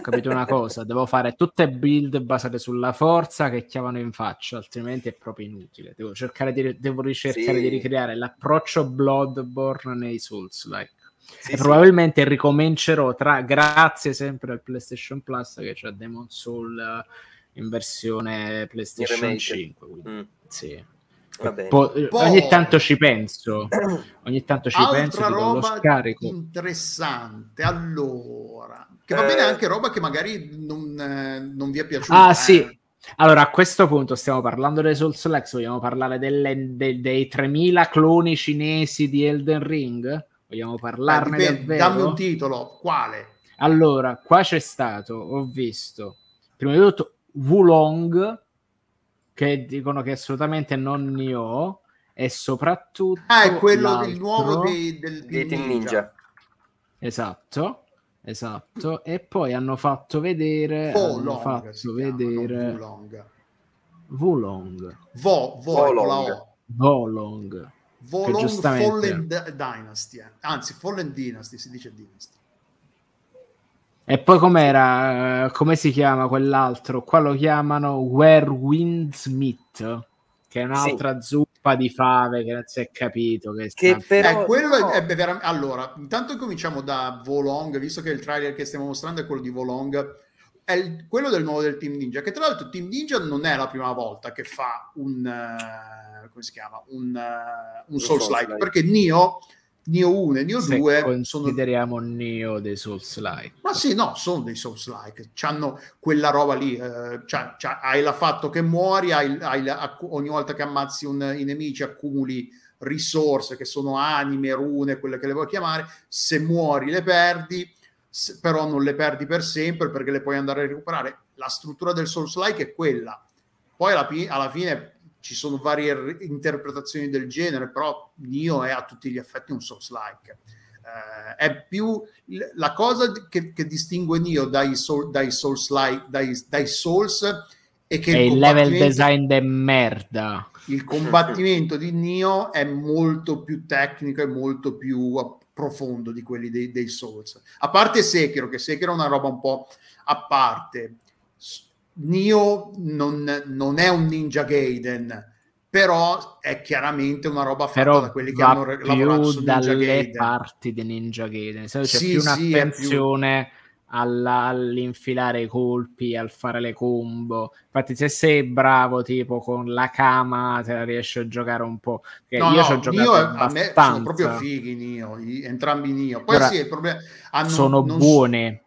capito una cosa, devo fare tutte build basate sulla forza che chiamano in faccia, altrimenti è proprio inutile. Devo cercare di, devo ricercare sì. di ricreare l'approccio Bloodborne nei Souls like. Sì, e sì. probabilmente ricomincerò tra grazie sempre al PlayStation Plus che c'è Demon Soul in versione PlayStation in 5. Quindi, mm. sì. Po- ogni tanto ci penso, ogni tanto ci Altra penso, roba lo scarico. Interessante. Allora, che va eh... bene anche roba che magari non, eh, non vi è piaciuta. Ah, eh. sì. Allora, a questo punto stiamo parlando dei Souls Lex, vogliamo parlare delle, de, dei 3000 cloni cinesi di Elden Ring? Vogliamo parlarne eh, dipende, Dammi un titolo, quale? Allora, qua c'è stato, ho visto, prima di tutto, Wulong, che dicono che assolutamente non ne ho, e soprattutto... Ah, è quello il nuovo dei, del, dei Ninja. Ninja. Esatto. Esatto, e poi hanno fatto vedere Volong, hanno fatto vedere Volong. Volong. Vo, vo, Volong. Volong. Volong. Fallen Dynasty, eh. anzi Fallen Dynasty si dice Dynasty. E poi com'era, come si chiama quell'altro? Qua lo chiamano Where Windsmith, che è un'altra sì. zuppa di fave che non si è capito. Che, che però, eh, quello no. è, è veramente... Allora, intanto cominciamo da Volong, visto che il trailer che stiamo mostrando è quello di Volong, è il, quello del nuovo del Team Ninja, che tra l'altro Team Ninja non è la prima volta che fa un... Uh, come si chiama? Un, uh, un Souls-like, perché Nio Nio 1 e Se 2 consideriamo sono... Nio dei Souls-like. Ma sì, no, sono dei Souls-like. C'hanno quella roba lì. Eh, c'ha, c'ha, hai il fatto che muori, hai, hai, ogni volta che ammazzi un, i nemici accumuli risorse che sono anime, rune, quelle che le vuoi chiamare. Se muori le perdi, se, però non le perdi per sempre perché le puoi andare a recuperare. La struttura del Souls-like è quella. Poi alla, alla fine ci sono varie interpretazioni del genere, però Nio è a tutti gli effetti un Souls-like. Uh, è più la cosa che, che distingue Nio dai, soul, dai Souls-like, dai, dai Souls è che è il, il level design de merda. Il combattimento di Nio è molto più tecnico e molto più profondo di quelli dei, dei Souls. A parte Sekiro, che Sekiro è una roba un po' a parte Nio non, non, è un Ninja Gaiden, però è chiaramente una roba fatta però da quelli che hanno lavorato su Ninja dalle Gaiden. parti di Ninja Gaiden, c'è sì, più un'attenzione sì, alla, all'infilare i colpi, al fare le combo. Infatti, se sei bravo, tipo con la Kama, te la riesci a giocare un po'. Che no, io no, ci ho giocato Nio a me sono proprio fighi Nio, entrambi Nio. Poi Ora, sì, il problema hanno, sono buone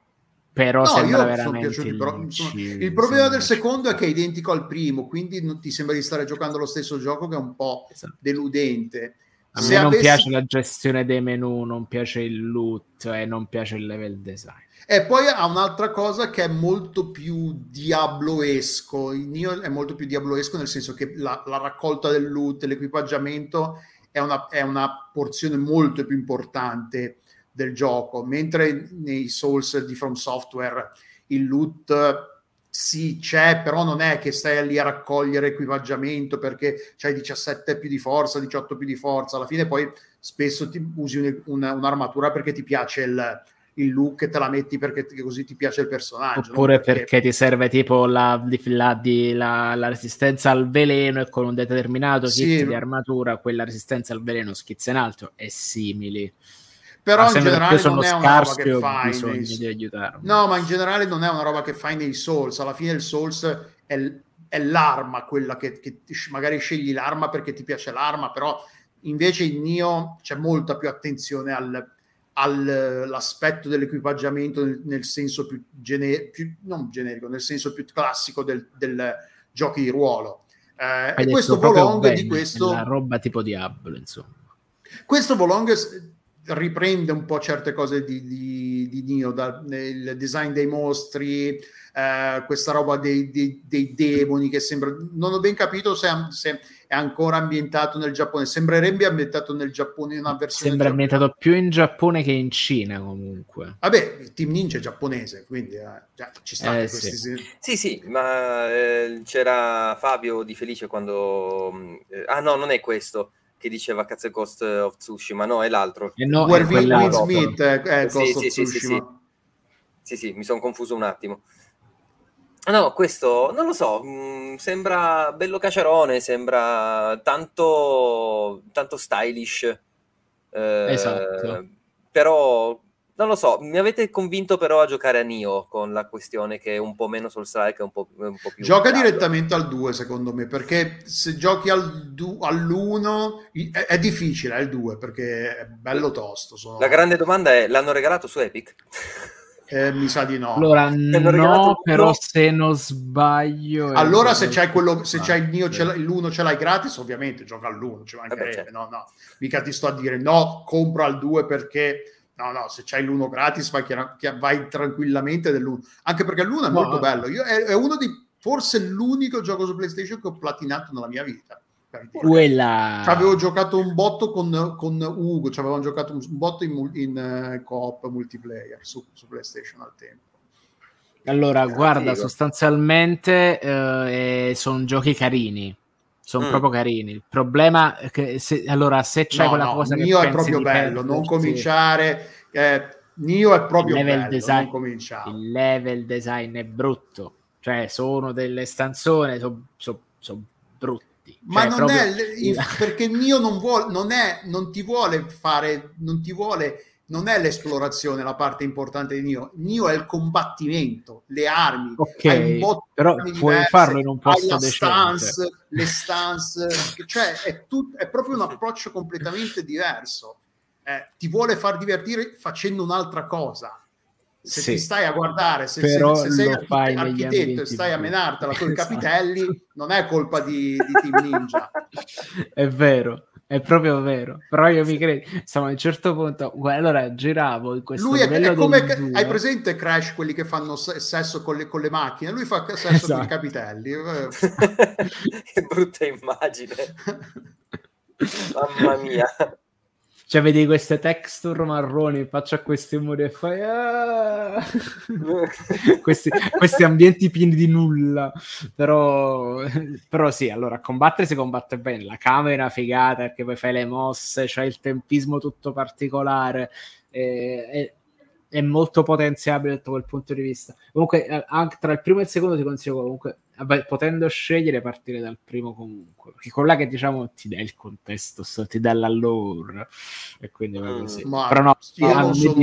però no, sembra veramente piaciuti, però, insomma, il problema del secondo è che è identico al primo quindi non ti sembra di stare giocando lo stesso gioco che è un po' esatto. deludente. A Se me non avessi... piace la gestione dei menu non piace il loot e non piace il level design. E poi ha un'altra cosa che è molto più diabloesco. Il Nio è molto più diabloesco nel senso che la, la raccolta del loot l'equipaggiamento è una, è una porzione molto più importante del gioco, mentre nei Souls di From Software il loot sì c'è, però non è che stai lì a raccogliere equipaggiamento perché c'hai 17 più di forza, 18 più di forza, alla fine poi spesso ti usi un, un, un'armatura perché ti piace il, il look e te la metti perché così ti piace il personaggio. Oppure perché... perché... ti serve tipo la, la, la, la, resistenza al veleno e con un determinato kit sì. di armatura quella resistenza al veleno schizza in alto e simili però in generale non è una roba che fai nei... no ma in generale non è una roba che fai nei Souls. Alla fine il Souls è, è l'arma quella che, che, magari scegli l'arma perché ti piace l'arma però invece in Nio c'è molta più attenzione al, all'aspetto dell'equipaggiamento nel, nel senso più, gene, più, non generico nel senso più classico del, del giochi di ruolo. Eh, e questo Volong di questo la roba tipo Diablo insomma. Questo Volong riprende un po' certe cose di, di, di Nio, da, il design dei mostri, eh, questa roba dei, dei, dei, demoni che sembra... Non ho ben capito se, se, è ancora ambientato nel Giappone, sembrerebbe ambientato nel Giappone in una versione... Sembra ambientato più in Giappone che in Cina comunque. Vabbè, Team Ninja è giapponese, quindi eh, già, ci sta. Eh, sì. sì. sì, ma eh, c'era Fabio di Felice quando... Eh, ah no, non è questo che diceva cazzo è Ghost of Tsushima, no, è l'altro. E no, Where Will Smith è, è sì, Ghost sì, of sì, Tsushima. Sì, sì, mi sono confuso un attimo. No, questo non lo so, mh, mm, sembra bello caciarone, sembra tanto, tanto stylish. Eh, esatto. Però non lo so, mi avete convinto però a giocare a Nio con la questione che è un po' meno sul strike e un po', un po' più... Gioca caldo. direttamente al 2 secondo me, perché se giochi al du- all'1 è, è difficile, è il 2 perché è bello tosto. Sono... La grande domanda è, l'hanno regalato su Epic? Eh, mi sa di no. Allora, no, però se non sbaglio... Allora se c'hai, quello, se c'hai il Nio, ce l'1 ce l'hai gratis, ovviamente gioca all'1, ci mancherebbe, eh beh, certo. no, no. Mica ti sto a dire no, compra al 2 perché No, no, se c'hai l'uno gratis vai, vai tranquillamente dell'uno. Anche perché l'uno è no, molto bello. Io, è, è, uno di forse l'unico gioco su PlayStation che ho platinato nella mia vita. Quella... Avevo giocato un botto con, con Ugo, ci avevamo giocato un, botto in, in uh, co-op multiplayer su, su, PlayStation al tempo. Allora, guarda, figo. sostanzialmente uh, sono giochi carini sono mm. proprio carini. Il problema è che se, allora, se c'è no, quella no, cosa Nio che è proprio bello, non cominciare. Eh, Nio è proprio il level bello, design, Il level design è brutto, cioè sono delle stanzone, sono so, so brutti. Ma cioè, non proprio... è perché Nio non vuole, non è, non ti vuole fare, non ti vuole non è l'esplorazione la parte importante di Nio, Nio è il combattimento, le armi, ok, però puoi diverse, farlo in un posto stance, le stance, cioè è, tut- è proprio un approccio completamente diverso. eh, ti vuole far divertire facendo un'altra cosa. Se Sì. ti stai a guardare, se, Però se- se sei archite- architetto e stai a menartela con i Esatto. capitelli, non è colpa di, di Team Ninja. È vero, è proprio vero. Però io mi credo, insomma, a un certo punto, allora giravo in questo Lui è, è come del hai presente Crash, quelli che fanno se- sesso con le, con le macchine? Lui fa sesso con Esatto. i capitelli. Eh, che brutta immagine. Mamma mia. Cioè, vedi queste texture marroni, faccia questi muri e fai... "Ah!" questi, questi ambienti pieni di nulla. Però, però sì, allora, combattere si combatte bene. La camera figata perché poi fai le mosse, c'hai il tempismo tutto particolare. eh, È, è molto potenziabile da quel punto di vista. Comunque, eh, anche tra il primo e il secondo ti consiglio comunque, vabbè, potendo scegliere, partire dal primo comunque. Perché con là che diciamo ti dà il contesto, so- ti dà la lore. E quindi va così. ma Però no, sono-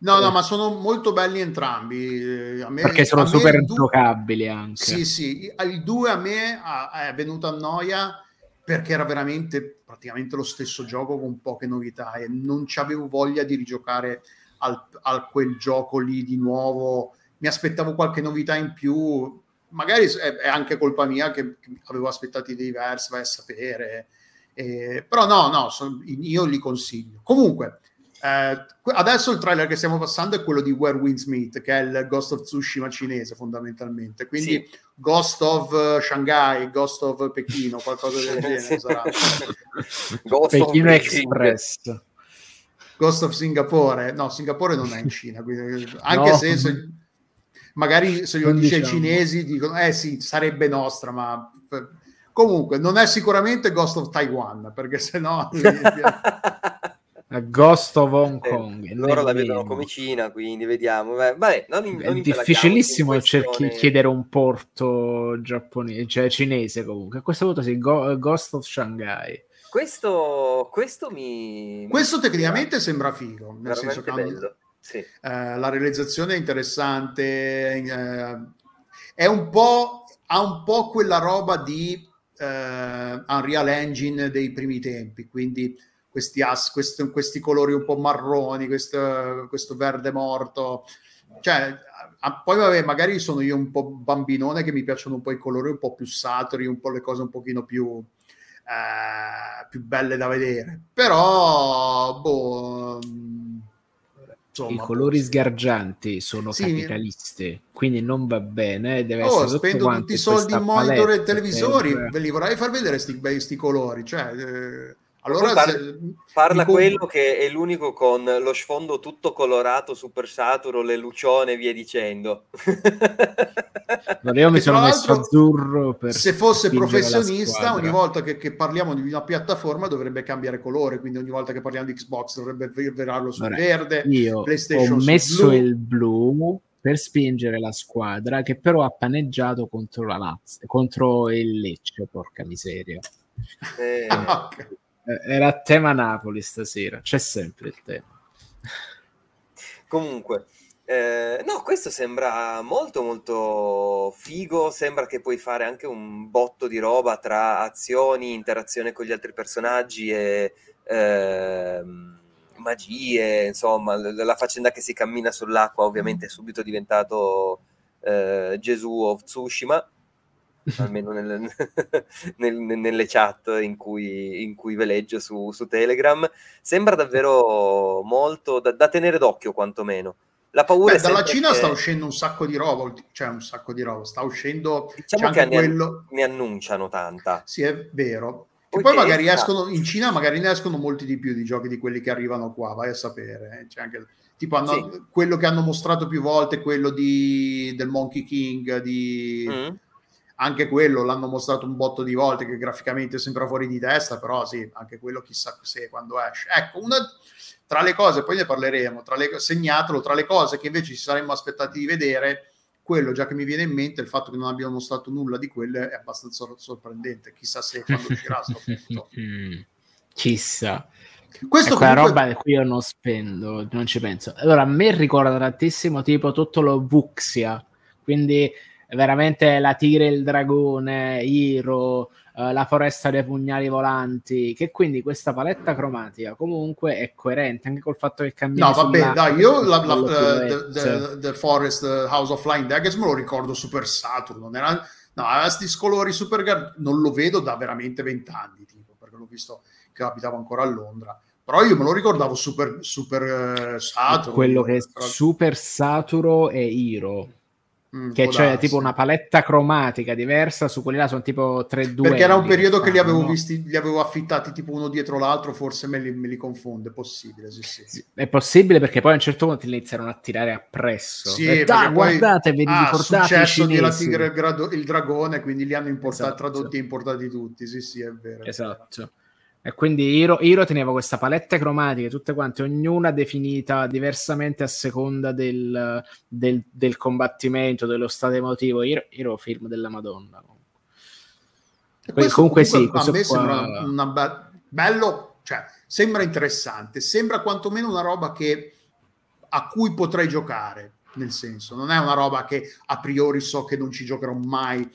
no, no, ma sono molto belli entrambi. Eh, A me, perché sono super giocabili anche. Sì, sì, il 2 a me è venuto a noia perché era veramente praticamente lo stesso gioco con poche novità e non c'avevo voglia di rigiocare al, al quel gioco lì di nuovo. Mi aspettavo qualche novità in più, magari è, è anche colpa mia che, che avevo aspettati diversi, vai a sapere. Eh, però no, no, son- io li consiglio. Comunque, eh, adesso il trailer che stiamo passando è quello di Where Winds Meet, che è il Ghost of Tsushima cinese fondamentalmente. Quindi Sì. Ghost of eh, Shanghai, Ghost of Pechino, qualcosa del genere sarà. Ghost of Pechino. Express. Ghost of Singapore, no, Singapore non è in Cina, quindi, anche No. se- magari se glielo dice ai diciamo. cinesi dicono, eh sì, sarebbe nostra, ma comunque non è sicuramente Ghost of Taiwan, perché sennò Ghost of Hong Eh, Kong. loro la vedono come Cina, quindi vediamo. Beh, vabbè, non in- È non impelaghiamoci difficilissimo questione- chiedere un porto giapponese, cioè cinese comunque. A questo punto sì, Go- Ghost of Shanghai. Questo, questo mi... questo tecnicamente sembra figo, nel veramente senso che bello. Sì. Eh, la realizzazione è interessante, eh, è un po', ha un po' quella roba di eh, Unreal Engine dei primi tempi, quindi questi, as, questi, questi colori un po' marroni, questo, questo verde morto. Cioè, poi vabbè, magari sono io un po' bambinone che mi piacciono un po' i colori un po' più saturi, un po' le cose un pochino più, eh, più belle da vedere. Però, boh, insomma, I colori sgargianti sono Sì. capitaliste, quindi non va bene. Deve Oh, essere spendo tutti i soldi in monitor e televisori, per- ve li vorrei far vedere sti bei sti colori. Cioè, eh, allora, Parla- se- Parla quello che è l'unico con lo sfondo tutto colorato, super saturo, le lucione e via dicendo. Allora, io mi sono messo azzurro per se fosse professionista, ogni volta che, che parliamo di una piattaforma dovrebbe cambiare colore. Quindi, ogni volta che parliamo di Xbox dovrebbe virarlo sul Allora, verde. Io PlayStation ho messo blu. il blu per spingere la squadra che però ha paneggiato contro la Lazio, contro il Lecce, porca miseria. Eh. Eh, Era a tema Napoli stasera, c'è sempre il tema. Comunque, eh, no, questo sembra molto molto figo, sembra che puoi fare anche un botto di roba tra azioni, interazione con gli altri personaggi e ehm, magie, insomma, la faccenda che si cammina sull'acqua ovviamente è subito diventato eh, Gesù of Tsushima, almeno nel- nel- nelle chat in cui, in cui veleggio su, su Telegram. Sembra davvero molto da, da tenere d'occhio, quantomeno. La paura Beh, è dalla Cina che- sta uscendo un sacco di roba, cioè un sacco di roba. Sta uscendo Diciamo che ne, quello. ne annunciano tanta. Sì, è vero. Che poi magari escono in Cina, magari ne escono molti di più di giochi di quelli che arrivano qua, vai a sapere. eh. C'è anche, tipo hanno- quello che hanno mostrato più volte, quello di, del Monkey King, di, Mm? Anche quello l'hanno mostrato un botto di volte, che graficamente sembra fuori di testa, però sì, anche quello chissà se quando esce. Ecco, una, tra le cose, poi ne parleremo, tra le, segnatelo, tra le cose che invece ci saremmo aspettati di vedere, quello già che mi viene in mente, il fatto che non abbiano mostrato nulla di quelle è abbastanza sorprendente, chissà se quando uscirà sto punto. Mm, Chissà. Questo è quella comunque- roba di cui io non spendo, non ci penso. Allora, a me ricorda tantissimo tipo tutto lo Vuxia, quindi veramente la tigre e il dragone, Hiro, uh, la foresta dei pugnali volanti, che quindi questa paletta cromatica comunque è coerente anche col fatto che cambia. No, vabbè, dai, io la, la, uh, the, the, the, Forest uh, House of Flying Daggers me lo ricordo super Saturn, non era... No, aveva questi colori super... Non lo vedo da veramente vent'anni, tipo, perché l'ho visto che abitavo ancora a Londra però io me lo ricordavo super, super uh, saturo. Quello che è super saturo è Hiro. Mm, che c'è darsi. tipo una paletta cromatica diversa, su quelli là sono tipo 3-2. Perché era un periodo che li avevo visti, li avevo affittati tipo uno dietro l'altro, forse me li, me li confonde, è possibile. Sì, sì. È possibile perché poi a un certo punto iniziano a tirare appresso. Sì, e, ah, guardate, vedi ah, successo della Tigre il, grado, il, dragone, quindi li hanno importati, esatto. tradotti e importati tutti. Sì, sì, è vero. Esatto. E quindi Hiro, Hiro teneva questa palette cromatiche, tutte quante, ognuna definita diversamente a seconda del, del, del combattimento, dello stato emotivo. Hiro, Hiro film della Madonna. Questo, comunque, comunque, sì, a me qua... sembra una be- bello, cioè sembra interessante, sembra quantomeno una roba che, a cui potrei giocare, nel senso, non è una roba che a priori so che non ci giocherò mai,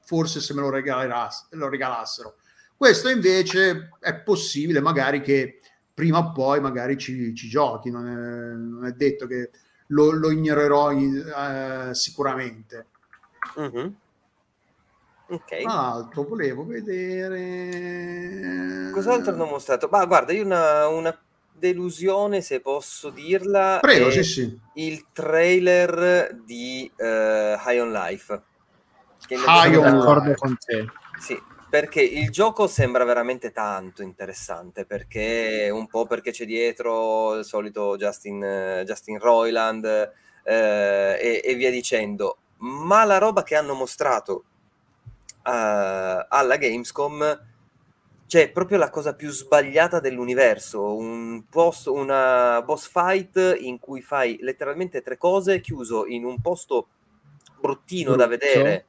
forse se me lo, lo regalassero questo invece è possibile magari che prima o poi magari ci, ci giochi, non è, non è, detto che lo, lo ignorerò eh, sicuramente. Mm-hmm. Ok. Tra l'altro volevo vedere... Cos'altro hanno mostrato? Ma guarda, io una, una delusione, se posso dirla. Prego, sì, sì. Il trailer di uh, High on Life. Che High on Life. con te. Sì, perché il gioco sembra veramente tanto interessante, perché un po' perché c'è dietro il solito Justin, Justin Roiland eh, e, e, via dicendo, ma la roba che hanno mostrato uh, alla Gamescom c'è proprio la cosa più sbagliata dell'universo, un post, una boss fight in cui fai letteralmente tre cose chiuso in un posto bruttino Brutto. da vedere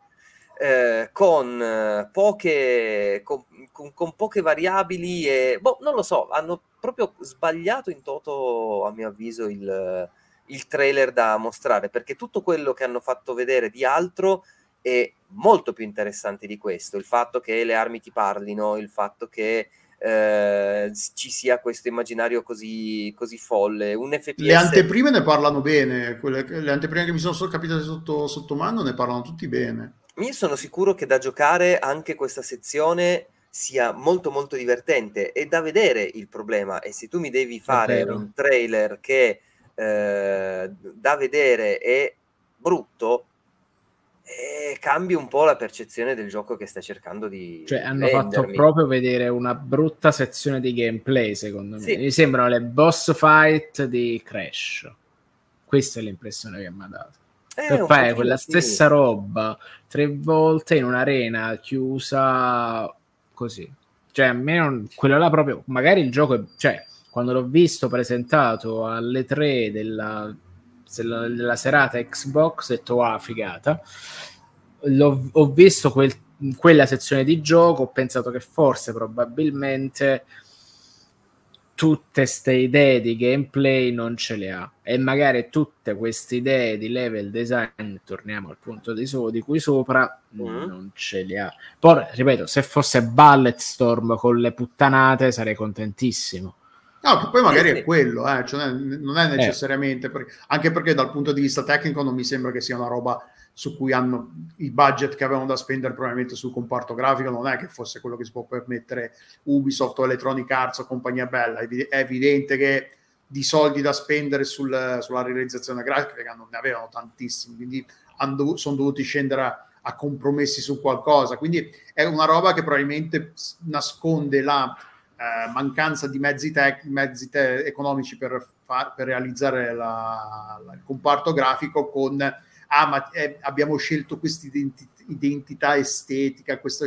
eh, con, eh, poche, con, con, con, poche variabili e boh, non lo so, hanno proprio sbagliato in toto, a mio avviso, il, il trailer da mostrare perché tutto quello che hanno fatto vedere di altro è molto più interessante di questo. Il fatto che le armi ti parlino, il fatto che eh, ci sia questo immaginario così, così folle. Un FPS... Le anteprime ne parlano bene, quelle, le anteprime che mi sono capitate sotto, sotto mano ne parlano tutti bene. Io sono sicuro che da giocare anche questa sezione sia molto molto divertente e da vedere il problema. E se tu mi devi fare un trailer che eh, da vedere è brutto eh, cambi un po' la percezione del gioco che stai cercando di cioè hanno vendermi. fatto proprio vedere una brutta sezione di gameplay secondo me. Sì. mi sembrano le boss fight di Crash. Questa è l'impressione che mi ha dato eh, per fare quella stessa roba tre volte in un'arena chiusa così. Cioè, a me non, quello là proprio, magari il gioco, è, cioè, quando l'ho visto presentato alle tre della, della, della serata Xbox, ho detto, ah, figata. L'ho, ho visto quel, quella sezione di gioco, ho pensato che forse, probabilmente, tutte queste idee di gameplay non ce le ha e magari tutte queste idee di level design torniamo al punto di, so, di cui sopra mm. non ce le ha poi ripeto se fosse Bulletstorm con le puttanate sarei contentissimo No, che poi magari è quello, eh, cioè non è necessariamente, eh. perché, anche perché dal punto di vista tecnico non mi sembra che sia una roba su cui hanno il budget che avevano da spendere probabilmente sul comparto grafico non è che fosse quello che si può permettere Ubisoft o Electronic Arts o compagnia bella. È evidente che di soldi da spendere sul, sulla realizzazione grafica non ne avevano tantissimi quindi dov- sono dovuti scendere a, a, compromessi su qualcosa. Quindi è una roba che probabilmente nasconde la eh, mancanza di mezzi, tec- mezzi te- economici per, far, per realizzare la, la, il comparto grafico con ah, ma eh, abbiamo scelto questa identi- identità estetica, questo,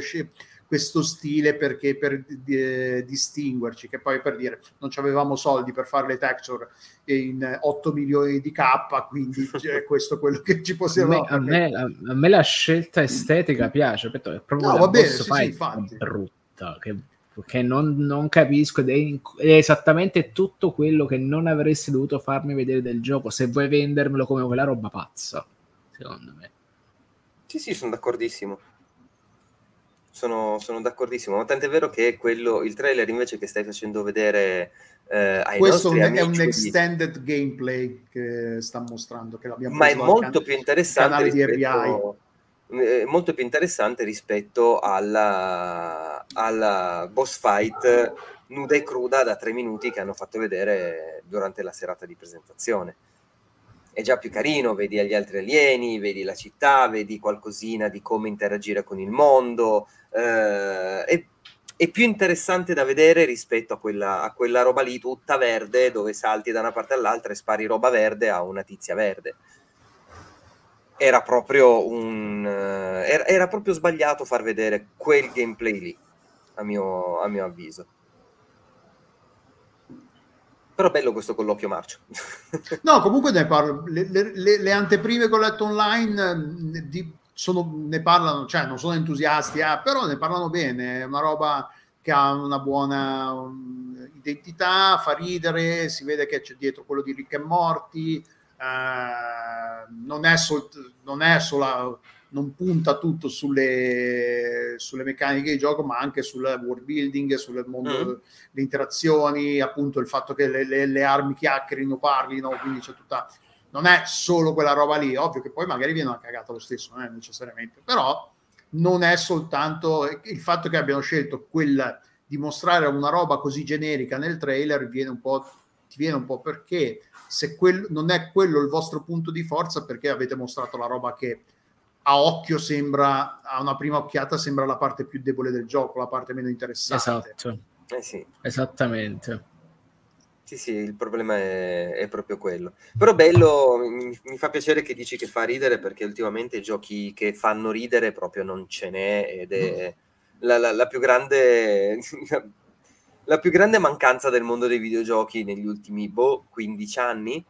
questo stile perché per eh, distinguerci, che poi per dire non avevamo soldi per fare le texture in 8 milioni di K, quindi è questo quello che ci possiamo a me, a, me, a me la scelta estetica piace, è proprio no, va bene, sì, sì, brutta, che, che non, non, capisco ed è, è, esattamente tutto quello che non avresti dovuto farmi vedere del gioco se vuoi vendermelo come quella roba pazza secondo me. Sì, sì, sono d'accordissimo. Sono, sono d'accordissimo, ma tant'è vero che quello, il trailer invece che stai facendo vedere eh, ai Questo nostri è un amici extended gameplay che sta mostrando, che l'abbiamo ma è molto più interessante rispetto, eh, molto più interessante rispetto alla, alla boss fight nuda e cruda da tre minuti che hanno fatto vedere durante la serata di presentazione. È già più carino, vedi gli altri alieni, vedi la città, vedi qualcosina di come interagire con il mondo. eh, è, è più interessante da vedere rispetto a quella, a quella roba lì tutta verde dove salti da una parte all'altra e spari roba verde a una tizia verde era proprio un eh, era, era proprio sbagliato far vedere quel gameplay lì a mio, a mio avviso però bello questo colloquio marcio No, comunque ne parlo. Le, le- le- anteprime con letto online eh, di- sono- ne parlano, cioè non sono entusiasti, ah, però ne parlano bene. È una roba che ha una buona um, identità, fa ridere, si vede che c'è dietro quello di Rick e Morty. eh, non è, sol- non è solo non punta tutto sulle, sulle meccaniche di gioco, ma anche sul world building, sul mondo, Mm. le interazioni, appunto il fatto che le, le- le armi chiacchierino, parlino, quindi c'è tutta... Non è solo quella roba lì, ovvio che poi magari viene una cagata lo stesso, non è necessariamente, però non è soltanto il fatto che abbiano scelto quel di mostrare una roba così generica nel trailer viene un po' ti viene un po' perché se quel, non è quello il vostro punto di forza perché avete mostrato la roba che a occhio sembra a una prima occhiata sembra la parte più debole del gioco la parte meno interessante. Esatto, eh sì. Esattamente. Sì, sì, il problema è, è proprio quello. Però bello, mi, mi fa piacere che dici che fa ridere perché ultimamente giochi che fanno ridere proprio non ce n'è ed è la, la- la più grande la più grande mancanza del mondo dei videogiochi negli ultimi boh, 15 anni,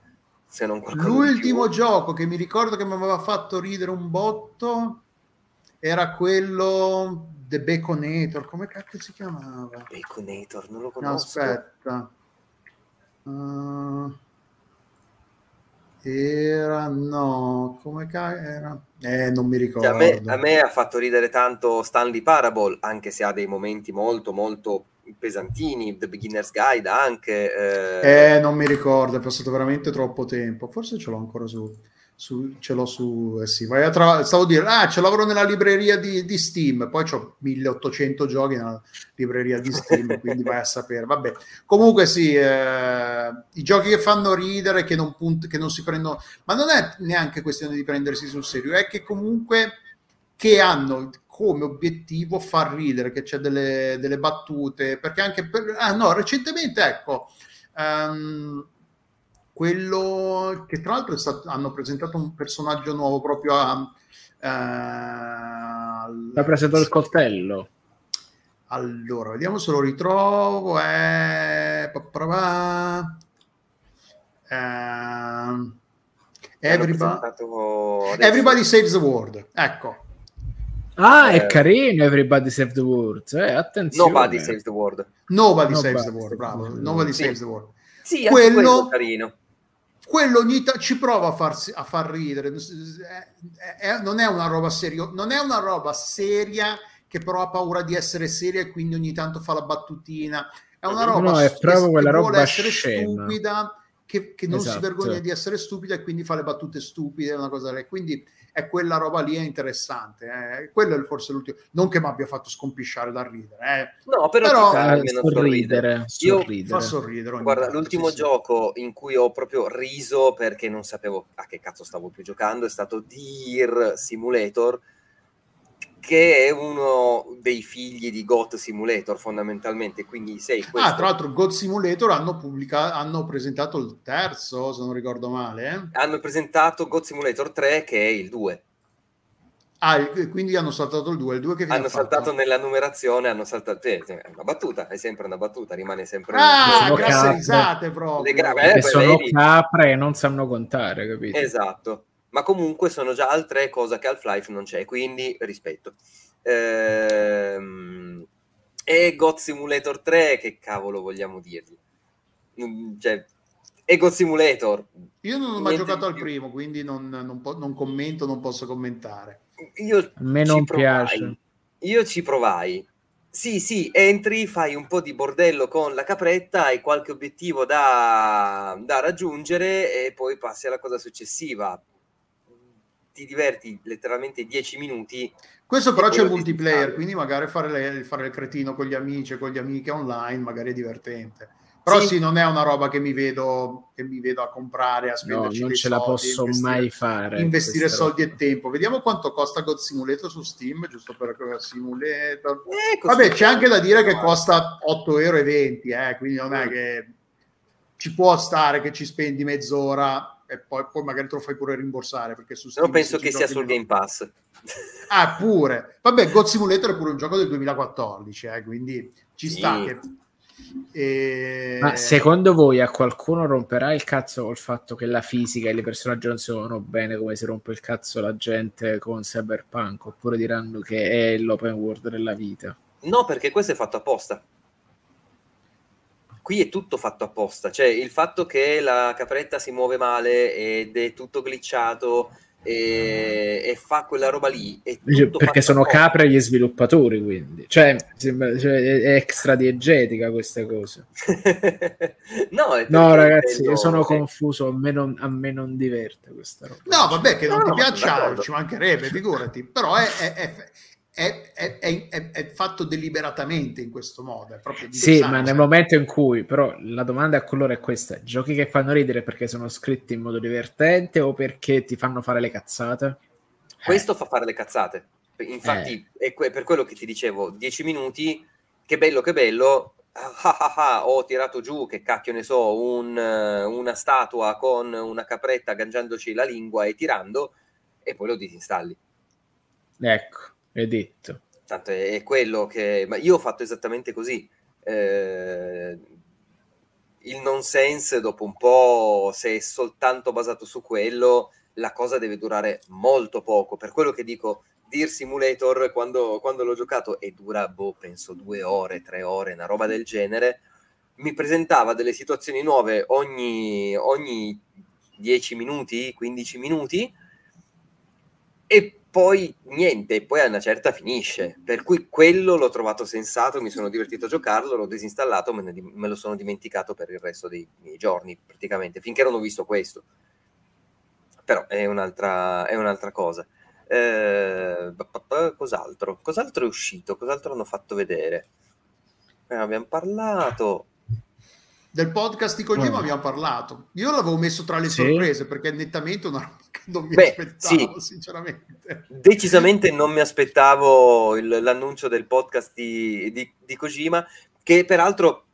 se non qualcosa l'ultimo gioco che mi ricordo che mi aveva fatto ridere un botto era quello The Baconator come cacchio si chiamava? Baconator, non lo no conosco. aspetta. Uh, era no come cacchio era eh non mi ricordo Cioè, a, me, a me ha fatto ridere tanto Stanley Parable, anche se ha dei momenti molto, molto pesantini. The Beginner's Guide anche. eh, Eh, non mi ricordo, è passato veramente troppo tempo. Forse ce l'ho ancora su. su- ce l'ho su. Eh sì, vai a trovare. Stavo a dire, ah, ce l'avrò nella libreria di, di Steam. Poi ho 1800 giochi nella libreria di Steam, quindi vai a sapere. Vabbè, comunque sì, eh, i giochi che fanno ridere, che non, punt- che non si prendono. Ma non è neanche questione di prendersi sul serio, è che comunque che hanno come obiettivo far ridere, che c'è delle, delle battute, perché anche per... Ah no, recentemente, ecco, ehm, quello che tra l'altro è stato- hanno presentato un personaggio nuovo proprio a... eh, al- Ha preso il coltello. allora, vediamo se lo ritrovo. È... pa- pa- pa- Ehm, che hanno Everybody... presentato. Everybody Saves the World. Ecco. Ah, Eh. è carino Everybody Save the World. Eh, attenzione. Nobody Saves the World. Nobody, Nobody Saves the World. Bravo. Nobody Sì. Saves the World. Sì, Quello- quello è carino. quello ogni ta- ci prova a, farsi, a far ridere. È- è- non è una roba seria, non è una roba seria che però ha paura di essere seria e quindi ogni tanto fa la battutina. È una roba no, è che- proprio che quella vuole roba essere scema. stupida, che, che non si Esatto. vergogna di essere stupida e quindi fa le battute stupide, una cosa lì. Quindi è quella roba lì è interessante. eh. Quello è forse l'ultimo. Non che mi abbia fatto scompisciare da ridere, eh. No, però, Però- Fa almeno sorridere. sorridere. Io- sorridere. Fa sorridere. Guarda, tanto, l'ultimo sì, sì. gioco in cui ho proprio riso perché non sapevo a che cazzo stavo più giocando è stato Deer Simulator, che è uno dei figli di Goat Simulator fondamentalmente, quindi sei questo... Ah, tra l'altro, God Simulator hanno, pubblicato, hanno presentato il terzo, se non ricordo male. eh. Hanno presentato God Simulator 3 che è il 2. Ah, quindi hanno saltato il 2. Il 2 che Hanno fatto? saltato nella numerazione, hanno saltato... eh, è una battuta, è sempre una battuta, rimane sempre... Ah, capre. risate proprio. Le gra- Eh, sono capre e non sanno contare, capito? Esatto, ma comunque sono già altre cose che Half-Life non c'è, quindi rispetto. Ehm, e God Simulator 3, che cavolo vogliamo dirgli? Cioè, e God Simulator. Io non ho mai giocato al primo, quindi non, non, po- non, commento, non posso commentare. Io a me non piace. Io ci provai. Sì, sì, entri, fai un po' di bordello con la capretta, hai qualche obiettivo da, da raggiungere e poi passi alla cosa successiva. Ti diverti letteralmente 10 minuti. Questo però c'è il multiplayer, quindi magari fare, le, fare il cretino con gli amici, con gli amici online, magari è divertente. Però sì. sì. non è una roba che mi vedo, che mi vedo a comprare, a spenderci no, non ce la posso mai fare. Investire soldi roba. e tempo. Vediamo quanto costa God Simulator su Steam, giusto per Simulator. Eh, Vabbè, c'è anche da dire che costa 8,20 euro, eh, quindi non è mm. che ci può stare che ci spendi mezz'ora e poi, poi magari te lo fai pure rimborsare perché su Steam penso che sia sul Game Pass. Ah, pure. Vabbè, God Simulator è pure un gioco del 2014, eh, quindi ci sì. sta che e... Ma secondo voi a qualcuno romperà il cazzo col fatto che la fisica e le personaggi non sono bene come si rompe il cazzo la gente con Cyberpunk? Oppure diranno che è l'open world della vita? No, perché questo è fatto apposta. Qui è tutto fatto apposta, cioè il fatto che la capretta si muove male ed è tutto glitchato e, e, fa quella roba lì. Perché sono capre gli sviluppatori, quindi cioè, sembra, cioè, è extra diegetica queste cose. no, no ragazzi, io sono confuso. A me, non, a me, non, diverte questa roba. No, vabbè, che non no, ti piaccia, ci mancherebbe, figurati. Però è, è, è è, è, è, è, fatto deliberatamente in questo modo. sì, ma nel momento in cui, però, la domanda a colore è questa: giochi che fanno ridere perché sono scritti in modo divertente o perché ti fanno fare le cazzate? Questo eh. fa fare le cazzate. Infatti, eh. è per quello che ti dicevo: 10 minuti, che bello, che bello. Ah, ah, ah, ho tirato giù, che cacchio ne so, un, una statua con una capretta agganciandoci la lingua e tirando, e poi lo disinstalli. Ecco è detto. Tanto è, è quello che... Ma io ho fatto esattamente così. Eh, il nonsense, dopo un po', se è soltanto basato su quello, la cosa deve durare molto poco. Per quello che dico, Deer Simulator, quando, quando l'ho giocato, e dura, boh, penso due ore, tre ore, una roba del genere, mi presentava delle situazioni nuove ogni, ogni 10 minuti, 15 minuti, e poi niente, poi a una certa finisce. Per cui quello l'ho trovato sensato, mi sono divertito a giocarlo, l'ho disinstallato, me, ne, me lo sono dimenticato per il resto dei miei giorni, praticamente, finché non ho visto questo. Però è un'altra, è un'altra cosa. Eh, cos'altro? Cos'altro è uscito? Cos'altro hanno fatto vedere? Eh, abbiamo parlato del podcast di Kojima oh. abbiamo parlato. Io l'avevo messo tra le sì. sorprese perché nettamente una roba che non mi Beh, aspettavo, sì. sinceramente. Decisamente non mi aspettavo il, l'annuncio del podcast di, di, di Kojima, che peraltro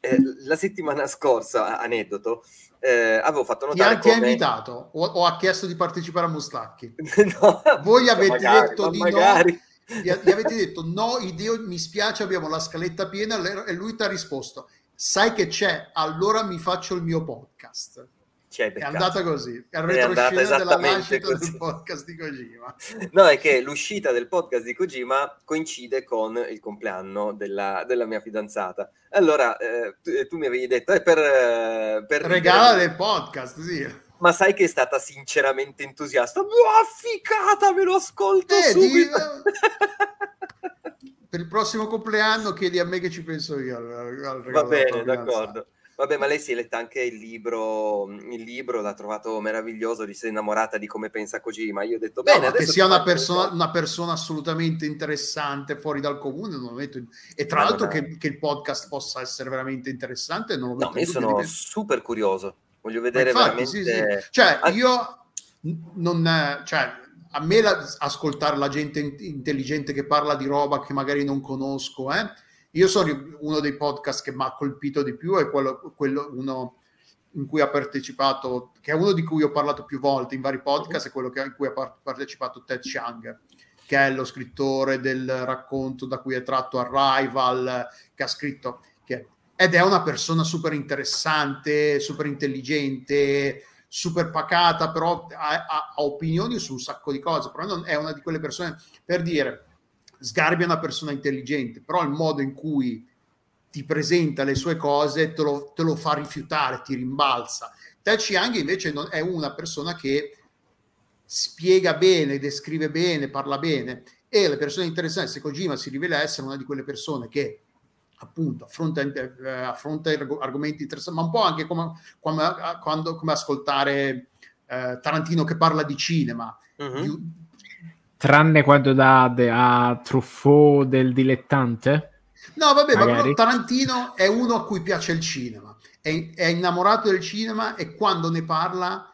eh, la settimana scorsa, aneddoto, eh, avevo fatto notare. Ti, come... ha invitato o, o, ha chiesto di partecipare a Mustacchi? no, Voi avete magari, detto di magari. no. Gli, avete detto no, ideo, mi spiace, abbiamo la scaletta piena e lui ti ha risposto sai che c'è, allora mi faccio il mio podcast. C'è è andata così, è retroscena della nascita così. del podcast di Kojima. No, è che l'uscita del podcast di Kojima coincide con il compleanno della, della mia fidanzata. Allora, eh, tu, tu, mi avevi detto, è per... Eh, per Regala del podcast, sì. Ma sai che è stata sinceramente entusiasta? Buah, ficata, me lo ascolto eh, subito! Per il prossimo compleanno chiedi a me che ci penso io. Al, al Va bene, d'accordo. Vabbè, ma lei si è letta anche il libro, il libro l'ha trovato meraviglioso, di sei innamorata di come pensa Kojima. Io ho detto, bene, no, che sia una persona, una persona, assolutamente interessante, fuori dal comune, non lo metto e tra ma l'altro che, che, il podcast possa essere veramente interessante, non lo metto no, io sono super curioso, voglio vedere infatti, veramente... Sì, sì. Cioè, io non... Cioè, a me la, ascoltare la gente intelligente che parla di roba che magari non conosco, eh? io sono uno dei podcast che mi ha colpito di più, è quello, quello uno in cui ha partecipato, che è uno di cui ho parlato più volte in vari podcast, è quello che, in cui ha partecipato Ted Chiang, che è lo scrittore del racconto da cui è tratto Arrival, che ha scritto, che, ed è una persona super interessante, super intelligente, super pacata, però ha, ha, ha, opinioni su un sacco di cose, però non è una di quelle persone, per dire, Sgarbi è una persona intelligente, però il modo in cui ti presenta le sue cose, te lo, te lo fa rifiutare, ti rimbalza. Tai Chiang invece non, è una persona che spiega bene, descrive bene, parla bene e le persone interessanti, se Kojima si rivela essere una di quelle persone che appunto affronta, eh, affronta argomenti interessanti, ma un po' anche come, come, quando, come ascoltare eh, Tarantino che parla di cinema. Uh-huh. Di... Tranne quando dà a Truffaut del dilettante? No, vabbè, ma Tarantino è uno a cui piace il cinema, è, è innamorato del cinema e quando ne parla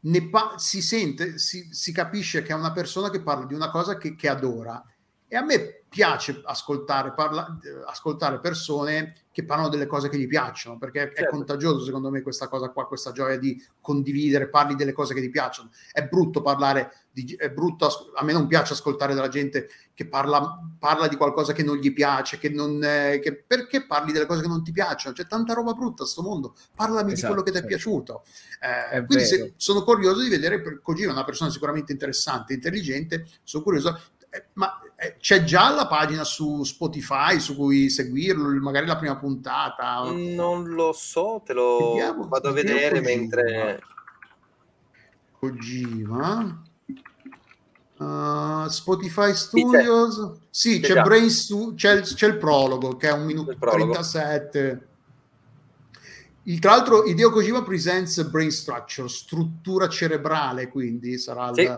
ne pa- si sente, si, si, capisce che è una persona che parla di una cosa che, che adora. E a me piace ascoltare, parla, ascoltare persone che parlano delle cose che gli piacciono, perché certo. è contagioso secondo me questa cosa qua, questa gioia di condividere, parli delle cose che ti piacciono. È brutto parlare, di, è brutto, a me non piace ascoltare della gente che parla, parla di qualcosa che non gli piace, che non, eh, che, perché parli delle cose che non ti piacciono? C'è tanta roba brutta a sto mondo, parlami esatto, di quello che ti è certo. piaciuto. Eh, quindi se, sono curioso di vedere, Kojima è una persona sicuramente interessante, intelligente, sono curioso eh, ma eh, c'è già la pagina su Spotify su cui seguirlo, magari la prima puntata? Non lo so, te lo vediamo, vado a vedere Kojima. mentre... Kojima. Uh, Spotify Studios. Sì, c'è, c'è, Brain Stu- c'è, il, c'è, il, prologo che è un minuto e 37. Il, tra l'altro, Hideo Kojima presents Brain Structure, struttura cerebrale, quindi sarà sì.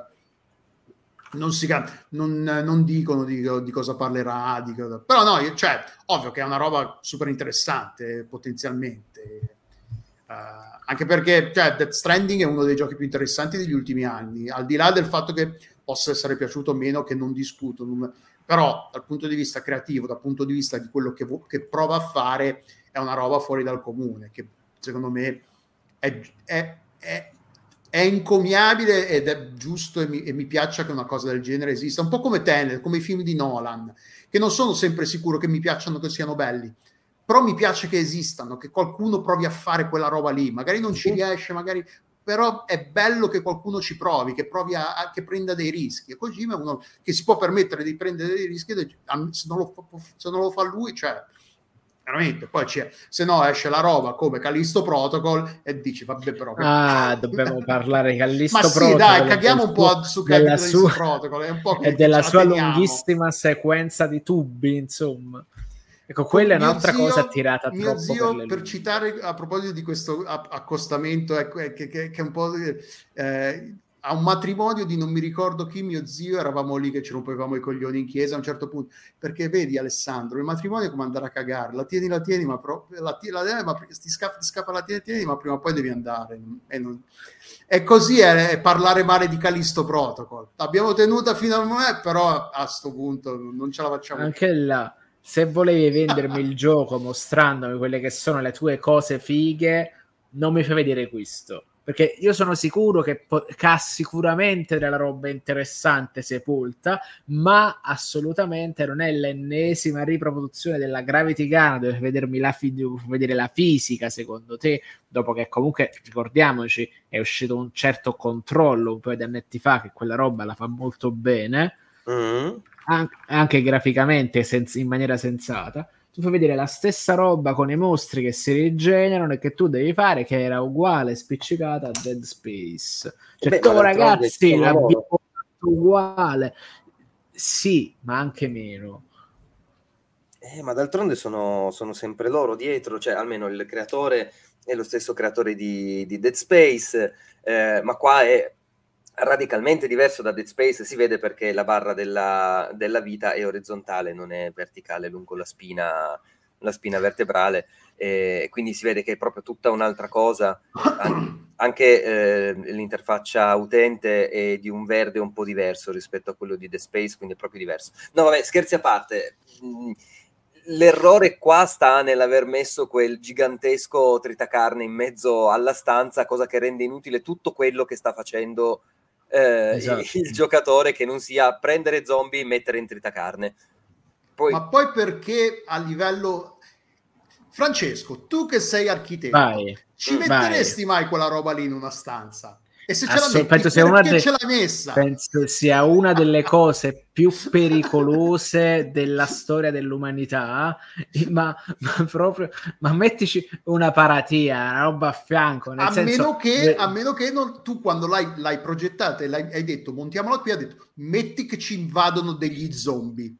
Non, si, non, non dicono di, di, cosa parlerà, di però no, cioè, ovvio che è una roba super interessante potenzialmente. Uh, anche perché cioè, Death Stranding è uno dei giochi più interessanti degli ultimi anni, al di là del fatto che possa essere piaciuto o meno, che non discuto, non, però dal punto di vista creativo, dal punto di vista di quello che, che prova a fare, è una roba fuori dal comune, che secondo me è, è, è è incomiabile ed è giusto e mi, e mi piaccia che una cosa del genere esista. Un po' come Tenet, come i film di Nolan, che non sono sempre sicuro che mi piacciono che siano belli, però mi piace che esistano, che qualcuno provi a fare quella roba lì. Magari non ci riesce, magari però è bello che qualcuno ci provi, che provi a, a che prenda dei rischi. E Kojima è uno che si può permettere di prendere dei rischi, se non lo, se non lo fa lui, cioè veramente poi c'è se no esce la roba come Callisto Protocol e dici vabbè però ah dobbiamo parlare di Callisto ma Protocol sì dai caghiamo un po' su Callisto sua... Protocol è un po' e della sua lunghissima sequenza di tubi insomma. Ecco, quella è un'altra zio, cosa tirata mio troppo zio, per, per citare a proposito di questo accostamento, ecco, che, che, che, è un po' eh, a un matrimonio di non mi ricordo chi, mio zio, eravamo lì che ci rompevamo i coglioni in chiesa a un certo punto, perché vedi Alessandro, il matrimonio è come andare a cagare, la tieni, la tieni, ma, pro, la, la, la, ma ti, scappa, ti scappa la tieni, tieni, ma prima o poi devi andare. E, non, e così è, è, parlare male di Calisto Protocol. L'abbiamo tenuta fino a me, però a questo punto non ce la facciamo. Anche là, se volevi vendermi il gioco mostrandomi quelle che sono le tue cose fighe, non mi fai vedere questo perché io sono sicuro che, po- che ha sicuramente della roba interessante sepolta, ma assolutamente non è l'ennesima riproduzione della Gravity Gun, dove vedermi la fi- vedere la fisica secondo te, dopo che comunque ricordiamoci è uscito un certo controllo un paio di annetti fa che quella roba la fa molto bene. Mm. An- anche graficamente sens- in maniera sensata tu fai vedere la stessa roba con i mostri che si rigenerano e che tu devi fare, che era uguale, spiccicata a Dead Space. Cioè, Beh, tu, ragazzi, l'abbiamo fatto uguale. Sì, ma anche meno. Eh, ma d'altronde sono, sono, sempre loro dietro, cioè almeno il creatore è lo stesso creatore di, di Dead Space, eh, ma qua è radicalmente diverso da Dead Space, si vede perché la barra della, della vita è orizzontale, non è verticale lungo la spina, la spina vertebrale, e quindi si vede che è proprio tutta un'altra cosa. Anche eh, l'interfaccia utente è di un verde un po' diverso rispetto a quello di Dead Space, quindi è proprio diverso. No, vabbè, scherzi a parte. Mm, l'errore qua sta nell'aver messo quel gigantesco tritacarne in mezzo alla stanza, cosa che rende inutile tutto quello che sta facendo eh, esatto. il, il, giocatore che non sia prendere zombie e mettere in tritacarne. Poi... Ma poi perché a livello... Francesco, tu che sei architetto, Vai. ci metteresti Vai. mai quella roba lì in una stanza? E se ce Assol- penso sia una de- ce l'hai messa? Penso sia una delle cose più pericolose della storia dell'umanità, ma, ma proprio, ma mettici una paratia, una roba a fianco. a, senso, meno che, a meno che non, tu quando l'hai, l'hai progettata e l'hai, hai detto montiamola qui, hai detto metti che ci invadono degli zombie.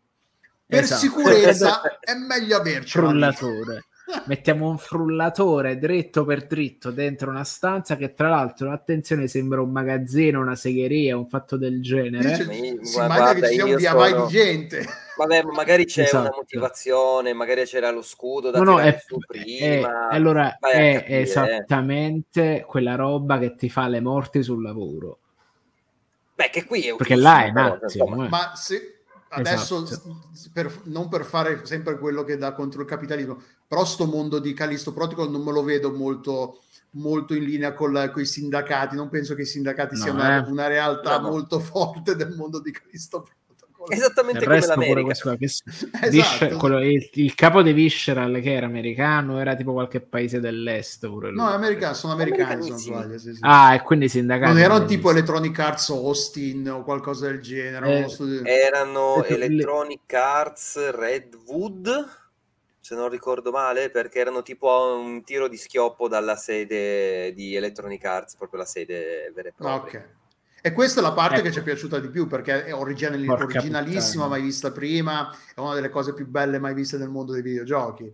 Per esatto. sicurezza è meglio averci. Frullatore mettiamo un frullatore dritto per dritto dentro una stanza che tra l'altro attenzione sembra un magazzino una segheria un fatto del genere Dice, si immagina che ci sia un via sono... di gente Vabbè, magari c'è esatto. una motivazione, magari c'era lo scudo da no, no, è, su prima. È, allora è capire, eh. esattamente quella roba che ti fa le morti sul lavoro. Beh, che qui è Perché là è un attimo. Eh. Ma se, adesso esatto. per, non per fare sempre quello che dà contro il capitalismo, però sto mondo di Callisto Protocol non me lo vedo molto, molto in linea con, con i sindacati, non penso che i sindacati no, siano eh. una, realtà no, molto forte del mondo di Callisto Protocol. Esattamente il come l'America. Questo, che, esatto. quello, il, il, capo di Visceral che era americano era tipo qualche paese dell'est pure lui. No, americano, sono americani se non sbaglio. Sì, sì. Ah, e quindi sindacati. Non erano tipo Electronic Arts Austin o qualcosa del genere. Eh, erano Electronic Arts Redwood se non ricordo male, perché erano tipo un tiro di schioppo dalla sede di Electronic Arts, proprio la sede vera e propria. Ok. E questa è la parte ecco. che ci è piaciuta di più perché è original- originalissima, puttana. mai vista prima, è una delle cose più belle mai viste nel mondo dei videogiochi.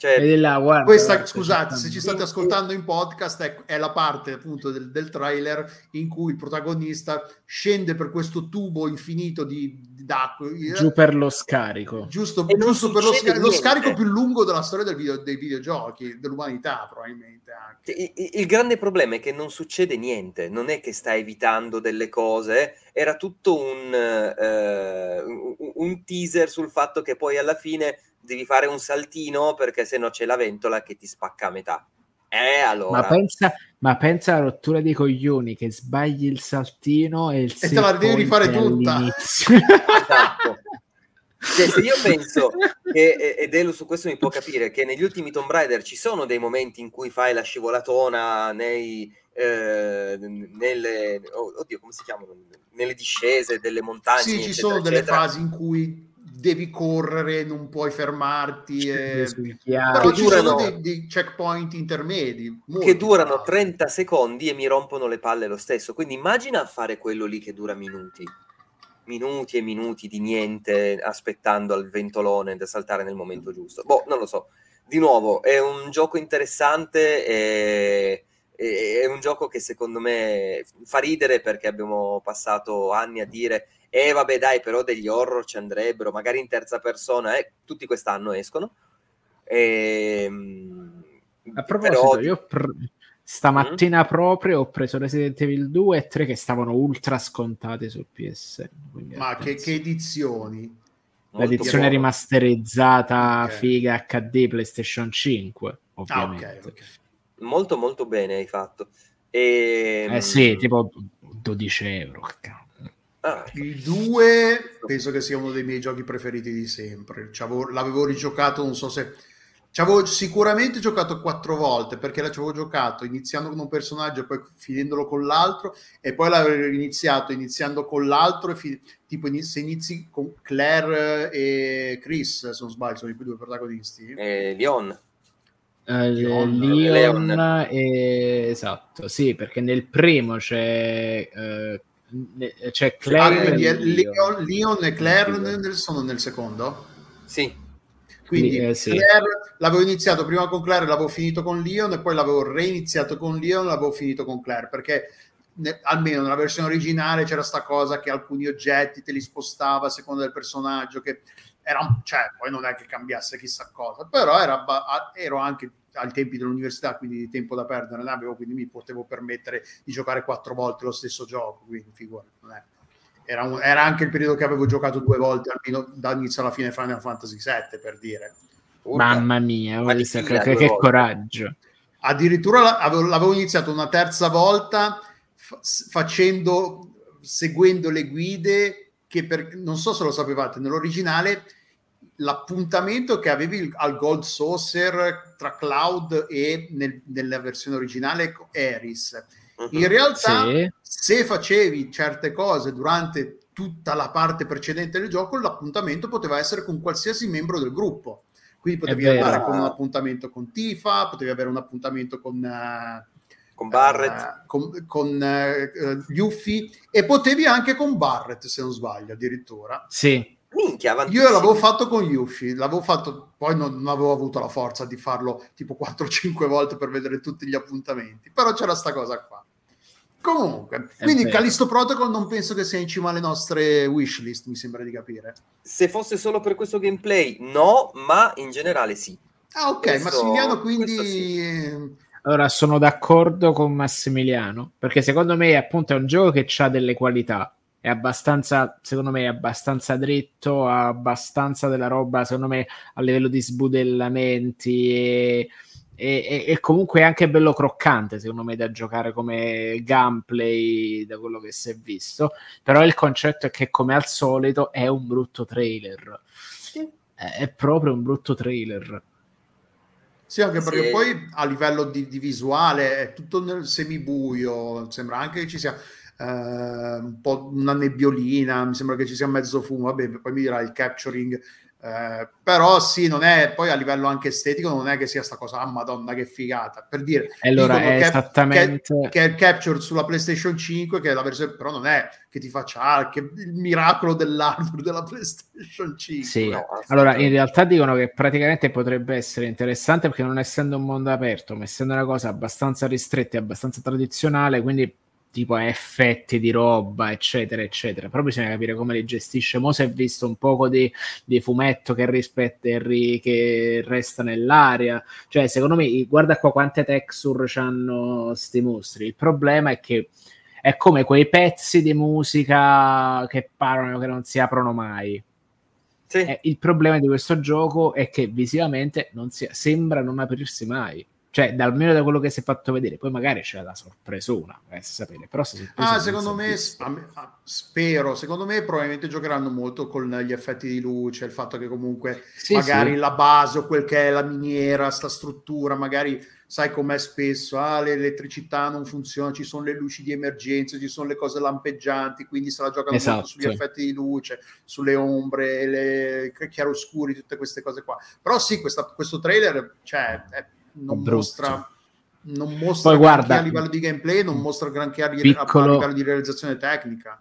Cioè, là, guarda, questa, guarda, scusate, se ci state ascoltando in podcast, è, è la parte appunto del, del, trailer in cui il protagonista scende per questo tubo infinito di, di d'acqua. Giù per lo scarico. Giusto, giusto per lo, scar- lo, scarico più lungo della storia del video, dei videogiochi, dell'umanità probabilmente. Anche. Il, il, grande problema è che non succede niente, non è che sta evitando delle cose, era tutto un, uh, un teaser sul fatto che poi alla fine devi fare un saltino perché se no c'è la ventola che ti spacca a metà. Eh, allora. Ma pensa, ma pensa alla rottura dei coglioni che sbagli il saltino e il E te la devi rifare tutta. esatto. Cioè, se io penso che, ed Elo su questo mi può capire, che negli ultimi Tomb Raider ci sono dei momenti in cui fai la scivolatona nei, eh, nelle, oddio, come si chiamano? Nelle discese delle montagne. Sì, ci sono eccetera. delle fasi in cui devi correre, non puoi fermarti. E... Però ci durano, sono dei, dei, checkpoint intermedi che durano bravi. 30 secondi e mi rompono le palle lo stesso. Quindi immagina fare quello lì che dura minuti. Minuti e minuti di niente aspettando al ventolone da saltare nel momento giusto. Boh, non lo so. Di nuovo, è un gioco interessante e è un gioco che secondo me fa ridere perché abbiamo passato anni a dire e eh, vabbè dai, però degli horror ci andrebbero, magari in terza persona, eh, tutti quest'anno escono. E, ehm, A proposito, però... io pr- stamattina mm-hmm. proprio ho preso Resident Evil 2 e 3 che stavano ultra scontati sul PS. Ma che, che, edizioni? L'edizione rimasterizzata okay. figa HD PlayStation 5, ovviamente. Ah, okay, okay. Molto molto bene hai fatto. E... Eh sì, tipo 12 euro. Cazzo. Ah. Il 2 penso che sia uno dei miei giochi preferiti di sempre. L'avevo rigiocato, non so se... Ci avevo sicuramente giocato quattro volte perché l'avevo giocato iniziando con un personaggio e poi finendolo con l'altro e poi l'avevo iniziato iniziando con l'altro e fi... tipo se inizi con Claire e Chris se non sbaglio sono i due protagonisti e Leon uh, Leon, Leon, Leon. E... esatto sì perché nel primo c'è uh, c'è Claire ah, e Leon, Leon, e Claire nel, sono nel secondo? Sì. Quindi eh, sì. Claire, l'avevo iniziato prima con Claire, l'avevo finito con Leon e poi l'avevo reiniziato con Leon, l'avevo finito con Claire perché ne, almeno nella versione originale c'era sta cosa che alcuni oggetti te li spostava a seconda del personaggio che era, cioè, poi non è che cambiasse chissà cosa, però era, ero anche ai tempi dell'università, quindi di tempo da perdere ne avevo, quindi mi potevo permettere di giocare quattro volte lo stesso gioco, quindi figura, era, un, era, anche il periodo che avevo giocato due volte almeno dall'inizio alla fine Final Fantasy VII per dire. Mamma mia, che, che, che coraggio! Addirittura l'avevo, l'avevo iniziato una terza volta facendo, seguendo le guide che per, non so se lo sapevate, nell'originale l'appuntamento che avevi al Gold Saucer tra Cloud e nel, nella versione originale Eris Uh-huh. In realtà, sì. se facevi certe cose durante tutta la parte precedente del gioco, l'appuntamento poteva essere con qualsiasi membro del gruppo. Quindi potevi andare con un appuntamento con Tifa, potevi avere un appuntamento con... Uh, con Barrett, uh, con, con uh, Yuffie e potevi anche con Barrett se non sbaglio addirittura. Sì. Minchia, Io l'avevo fatto con Yuffie, l'avevo fatto, poi non, non, avevo avuto la forza di farlo tipo 4-5 volte per vedere tutti gli appuntamenti, però c'era sta cosa qua. Comunque, quindi Callisto Protocol non penso che sia in cima alle nostre wishlist, mi sembra di capire. Se fosse solo per questo gameplay, no, ma in generale sì. Ah, ok, questo, Massimiliano quindi... Sì. Allora, sono d'accordo con Massimiliano, perché secondo me appunto è un gioco che ha delle qualità, è abbastanza, secondo me, è abbastanza dritto, ha abbastanza della roba, secondo me, a livello di sbudellamenti e e, e, comunque è anche bello croccante secondo me da giocare come gameplay da quello che si è visto. Però il concetto è che come al solito è un brutto trailer. È proprio un brutto trailer. Sì, anche perché sì. poi a livello di, di, visuale è tutto nel semibuio, sembra anche che ci sia un po' una nebbiolina, mi sembra che ci sia mezzo fumo, vabbè, poi mi dirà il capturing eh, però sì, non è poi a livello anche estetico, non è che sia sta cosa, ah madonna che figata, per dire allora è che, esattamente che, che, è il capture sulla PlayStation 5, che è la versione, però non è che ti faccia ah, che il miracolo dell'hardware della PlayStation 5. Sì. No, allora in realtà dicono che praticamente potrebbe essere interessante perché non essendo un mondo aperto, ma essendo una cosa abbastanza ristretta e abbastanza tradizionale, quindi tipo effetti di roba, eccetera, eccetera. Però bisogna capire come li gestisce. Mo' si è visto un poco di, di fumetto che rispetta che resta nell'aria. Cioè, secondo me, guarda qua quante texture hanno sti mostri. Il problema è che è come quei pezzi di musica che parlano che non si aprono mai. Sì. Eh, il problema di questo gioco è che visivamente non si, sembra non aprirsi mai cioè da, almeno da quello che si è fatto vedere poi magari c'è la sorpresona eh, sapere però ah, secondo me, ah, spero secondo me probabilmente giocheranno molto con gli effetti di luce il fatto che comunque sì, magari sì. la base o quel che è la miniera sta struttura magari sai com'è spesso ah, l'elettricità non funziona ci sono le luci di emergenza ci sono le cose lampeggianti quindi se la giocano esatto. molto sugli effetti di luce sulle ombre le chiaroscuri tutte queste cose qua però sì questa, questo trailer cioè, è non mostra non mostra Poi guarda, a livello di gameplay, non mostra granché a, piccolo... a livello di realizzazione tecnica.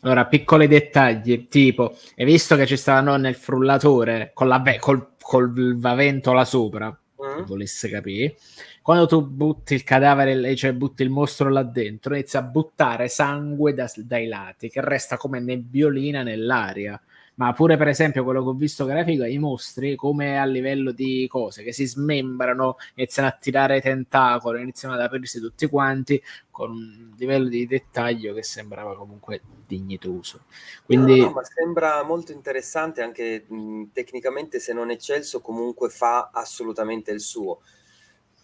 Allora, piccoli dettagli, tipo, hai visto che ci stavano nel frullatore con la col, col vaventola sopra, mm. volesse capire, quando tu butti il cadavere, cioè butti il mostro là dentro, inizia a buttare sangue da, dai lati, che resta come nebbiolina nell'aria ma pure per esempio quello che ho visto grafico, i mostri come a livello di cose che si smembrano, iniziano a tirare tentacoli, iniziano ad aprirsi tutti quanti con un livello di dettaglio che sembrava comunque dignitoso. Quindi... No, no, ma sembra molto interessante anche mh, tecnicamente se non eccelso comunque fa assolutamente il suo.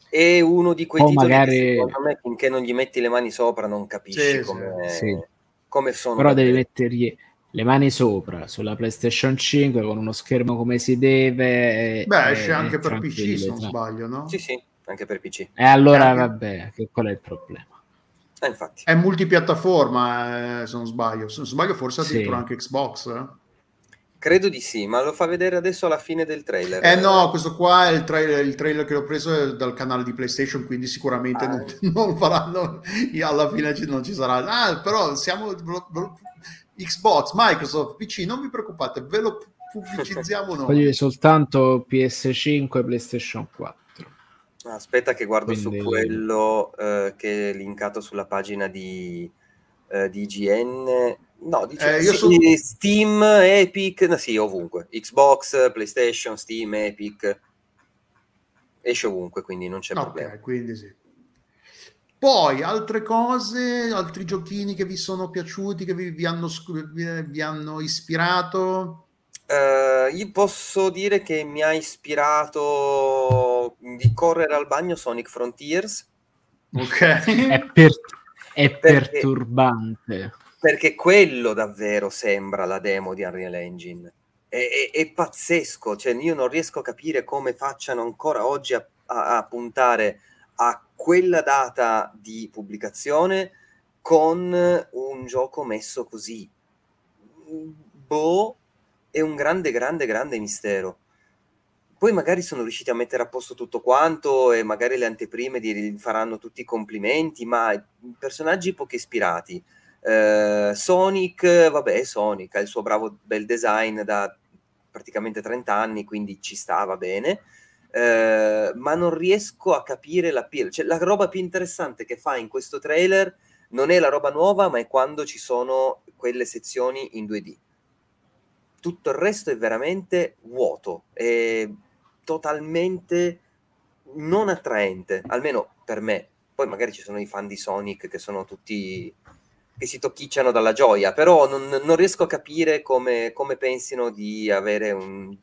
È uno di quei titoli magari... che secondo me finché non gli metti le mani sopra non capisci sì, come, sì. come sono. Però devi mettergli le mani sopra sulla PlayStation 5 con uno schermo come si deve. Beh, esce anche per PC se non sbaglio, no? Sì, sì, anche per PC. E allora anche... vabbè, che qual è il problema? Eh, infatti. È multipiattaforma, eh, se non sbaglio. Se non sbaglio, forse addirittura sì. anche Xbox. Eh? Credo di sì, ma lo fa vedere adesso alla fine del trailer. Eh no, questo qua è il trailer, il trailer che ho preso dal canale di PlayStation, quindi sicuramente ah. non, non, faranno, alla fine non ci sarà. Ah, però siamo Xbox, Microsoft, PC, non vi preoccupate, ve lo pubblicizziamo noi. Voglio soltanto PS5 e PlayStation 4. Aspetta che guardo Quindi... su quello eh, che è linkato sulla pagina di, eh, di IGN. No, dice eh, io sì, sono... Steam, Epic, no, sì, ovunque. Xbox, PlayStation, Steam, Epic. Esce ovunque, quindi non c'è okay, problema. quindi sì. Poi altre cose, altri giochini che vi sono piaciuti, che vi, vi, hanno, vi hanno, ispirato? Uh, io posso dire che mi ha ispirato di correre al bagno Sonic Frontiers. Ok. è, per, è perché, perturbante. Perché quello davvero sembra la demo di Unreal Engine. È, è, è pazzesco, cioè io non riesco a capire come facciano ancora oggi a, a, a puntare a quella data di pubblicazione con un gioco messo così. Boh, è un grande, grande, grande mistero. Poi magari sono riusciti a mettere a posto tutto quanto e magari le anteprime gli faranno tutti i complimenti, ma personaggi poco ispirati. Uh, Sonic, vabbè, Sonic ha il suo bravo bel design da praticamente 30 anni, quindi ci stava bene. Uh, ma non riesco a capire la piel. Cioè, la roba più interessante che fa in questo trailer non è la roba nuova, ma è quando ci sono quelle sezioni in 2D. Tutto il resto è veramente vuoto. È totalmente non attraente, almeno per me. Poi magari ci sono i fan di Sonic che sono tutti che si tocchicciano dalla gioia, però non, non riesco a capire come, come, pensino di avere un,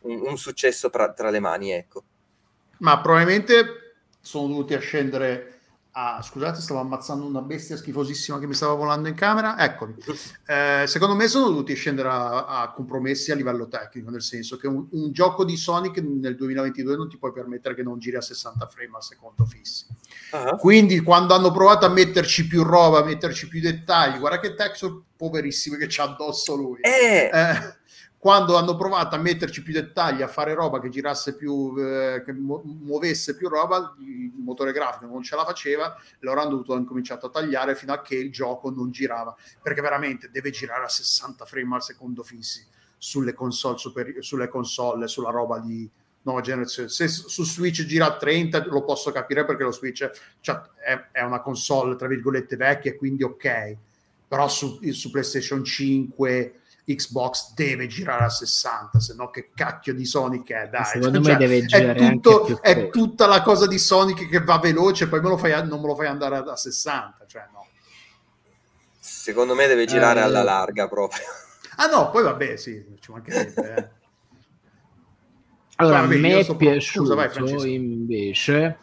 un, un successo tra, tra le mani, ecco. Ma probabilmente sono dovuti a scendere Ah, scusate, stavo ammazzando una bestia schifosissima che mi stava volando in camera. Eccomi. Eh, secondo me sono dovuti scendere a, a, compromessi a livello tecnico, nel senso che un, un, gioco di Sonic nel 2022 non ti puoi permettere che non giri a 60 frame al secondo fissi. Uh-huh. Quindi quando hanno provato a metterci più roba, a metterci più dettagli, guarda che texture poverissime che c'ha addosso lui. Eh. Eh, quando hanno provato a metterci più dettagli, a fare roba che girasse più, eh, che mu- muovesse più roba, il motore grafico non ce la faceva, loro hanno dovuto incominciare a tagliare fino a che il gioco non girava, perché veramente deve girare a 60 frame al secondo fissi sulle console, superi- sulle console, sulla roba di nuova generazione. Se su Switch gira a 30 lo posso capire perché lo Switch cioè, è, è, una console, tra virgolette, vecchia, quindi ok, però su, su PlayStation 5 Xbox deve girare a 60, se no che cacchio di Sonic è, dai. Secondo cioè, me deve girare è, tutto, è tutta la cosa di Sonic che va veloce, poi me lo fai, non me lo fai andare a, a 60, cioè no. Secondo me deve girare eh, alla larga proprio. Ah no, poi vabbè, sì, ci mancherebbe. Eh. Allora, vabbè, a me è piaciuto Scusa, vai, invece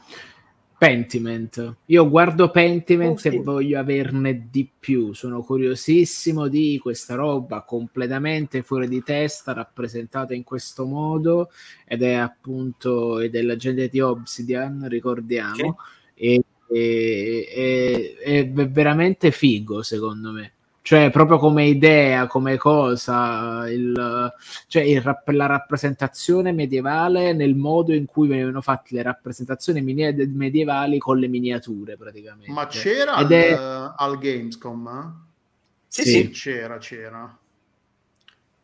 Pentiment. Io guardo Pentiment oh, sì. e voglio averne di più. Sono curiosissimo di questa roba completamente fuori di testa, rappresentata in questo modo, ed è appunto è della gente di Obsidian, ricordiamo. Sì. E, e, è veramente figo, secondo me cioè proprio come idea, come cosa, il, cioè il, la rappresentazione medievale nel modo in cui venivano fatte le rappresentazioni medievali con le miniature praticamente. Ma c'era al, è... al, Gamescom? Eh? Sì, sì, sì, c'era, c'era.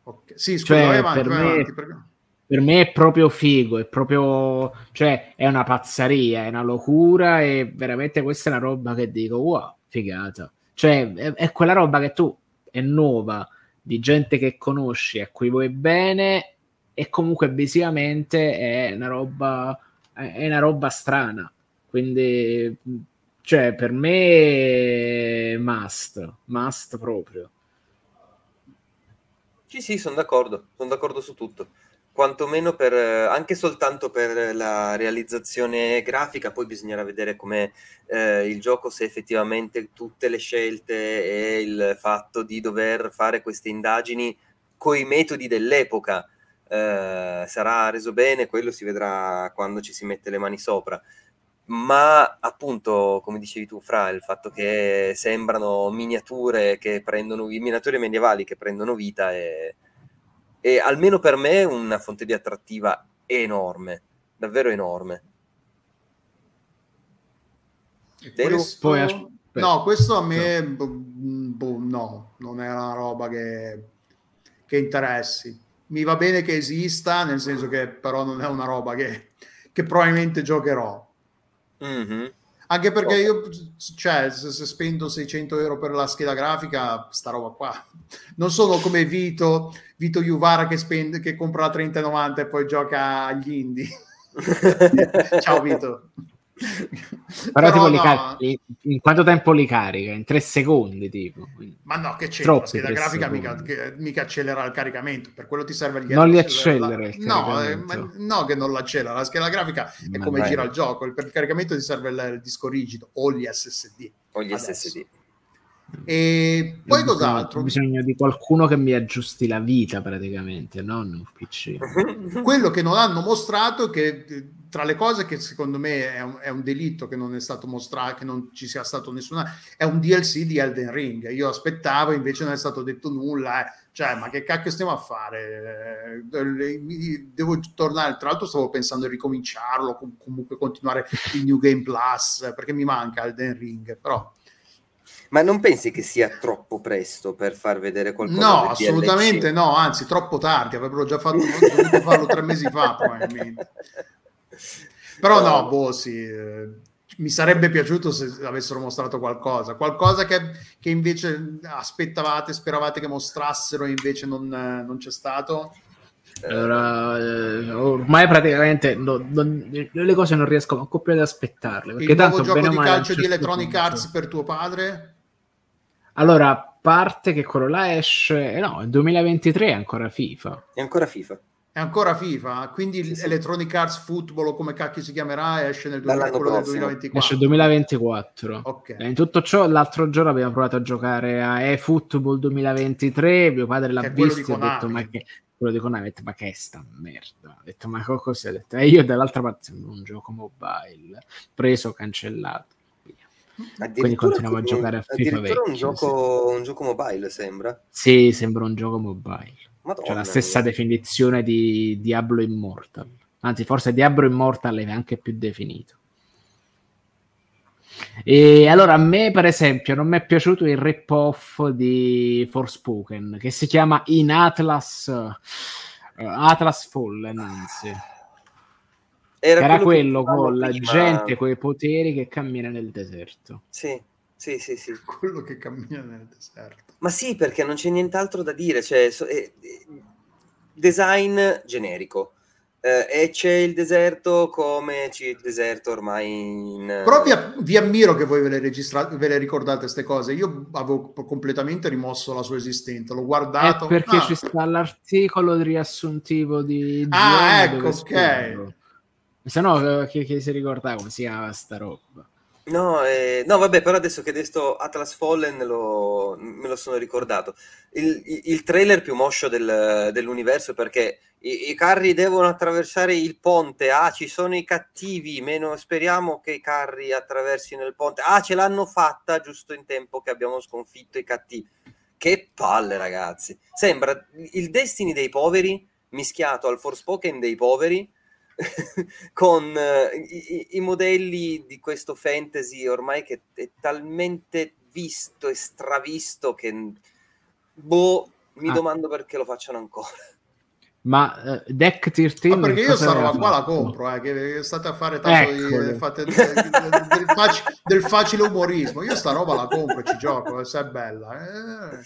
Okay. Sì, scusa, cioè, avanti, per, me, avanti, perché... per me è proprio figo, è proprio, cioè è una pazzaria, è una locura e veramente questa è una roba che dico, wow, figata. Cioè, è, è, quella roba che tu è nuova, di gente che conosci, a cui vuoi bene, e comunque visivamente è una roba, è una roba strana. Quindi, cioè, per me must, must proprio. Sì, sì, sono d'accordo, sono d'accordo su tutto quantomeno per, anche soltanto per la realizzazione grafica, poi bisognerà vedere come eh, il gioco, se effettivamente tutte le scelte e il fatto di dover fare queste indagini con i metodi dell'epoca eh, sarà reso bene, quello si vedrà quando ci si mette le mani sopra. Ma appunto, come dicevi tu, Fra, il fatto che sembrano miniature che prendono miniature medievali che prendono vita e e almeno per me è una fonte di attrattiva enorme, davvero enorme. Questo... no, questo a me no. Boh, no, non è una roba che, che interessi. Mi va bene che esista, nel senso che però non è una roba che, che probabilmente giocherò. Mm-hmm. Anche perché io, cioè, se, spendo 600 euro per la scheda grafica, sta roba qua. Non sono come Vito, Vito Juvara che, spende, che compra la 3090 e poi gioca agli indie. Ciao Vito. Però, Però no. carichi, in quanto tempo li carica? In tre secondi, tipo. Ma no, che c'è? La scheda grafica mica, che, mica, accelera il caricamento, per quello ti serve il Non li accelera la... no, eh, no, che non l'accelera. La scheda grafica è ma come vai. gira il gioco. Per il caricamento ti serve il, il, disco rigido o gli SSD. O gli adesso. SSD. E poi cos'altro? Ho bisogno di qualcuno che mi aggiusti la vita praticamente, non un PC. Quello che non hanno mostrato è che tra le cose che secondo me è un, è un, delitto che non è stato mostrato, che non ci sia stato nessuna, è un DLC di Elden Ring. Io aspettavo, invece non è stato detto nulla. Eh. Cioè, ma che cacchio stiamo a fare? Eh, devo tornare. Tra l'altro, stavo pensando di ricominciarlo, comunque continuare il New Game Plus perché mi manca Elden Ring. Però ma non pensi che sia troppo presto per far vedere qualcosa? No, assolutamente no, anzi troppo tardi, avrebbero già fatto, dovuto farlo tre mesi fa probabilmente. Però no, boh sì, eh, mi sarebbe piaciuto se avessero mostrato qualcosa, qualcosa che, che invece aspettavate, speravate che mostrassero e invece non, non c'è stato. Allora, eh, ormai praticamente no, non, le cose non riesco manco più ad aspettarle. Perché il tanto nuovo gioco di calcio di Electronic Arts per tuo padre? Allora, a parte che quello là esce, eh no, il 2023 è ancora FIFA. È ancora FIFA. È ancora FIFA, quindi sì, sì. Electronic Arts Football o come cacchio si chiamerà esce nel 2000, del 2024. Esce 2024. Okay. in tutto ciò l'altro giorno abbiamo provato a giocare a eFootball 2023, mio padre l'ha visto e ha detto ma che quello di Konami, ha detto ma che è sta merda? Ha detto ma così? Ha detto e io dall'altra parte sembra un gioco mobile, preso, cancellato. Quindi continuiamo a giocare a FIFA vecchio, un gioco, sì. un gioco mobile sembra? Sì, sembra un gioco mobile. Madonna cioè la stessa definizione di Diablo Immortal. Anzi, forse Diablo Immortal è anche più definito. E allora a me, per esempio, non mi è piaciuto il rip-off di Forspoken che si chiama In Atlas uh, Atlas Fallen, anzi. Era, Era quello, quello con la prima. gente con i poteri che cammina nel deserto. Sì, sì, sì, sì. Quello che cammina nel deserto. Ma sì, perché non c'è nient'altro da dire. Cioè, so, eh, design generico. Eh, e c'è il deserto come c'è il deserto ormai in... Però vi, vi ammiro che voi ve le, registrate, ve le ricordate queste cose. Io avevo completamente rimosso la sua esistenza, l'ho guardato... È perché ah. ci sta l'articolo riassuntivo di... Ah, ecco, ok. Se no, chi, chi si ricorda come si chiama sta roba? No, eh, no, vabbè, però adesso che adesso Atlas Fallen lo, me lo sono ricordato. Il, il trailer più moscio del, dell'universo perché i, i, carri devono attraversare il ponte. Ah, ci sono i cattivi. Meno speriamo che i carri attraversino il ponte. Ah, ce l'hanno fatta giusto in tempo che abbiamo sconfitto i cattivi. Che palle, ragazzi. Sembra il Destiny dei poveri mischiato al Forspoken dei poveri con uh, i, i, modelli di questo fantasy ormai che è talmente visto e stravisto che boh, mi ah. domando perché lo facciano ancora. Ma uh, Deck 13 Ma perché io sta roba qua la compro, eh, che state a fare tanto di, fate, del, del, del, facile, del, facile umorismo. Io sta roba la compro e ci gioco, eh, se è bella. Eh.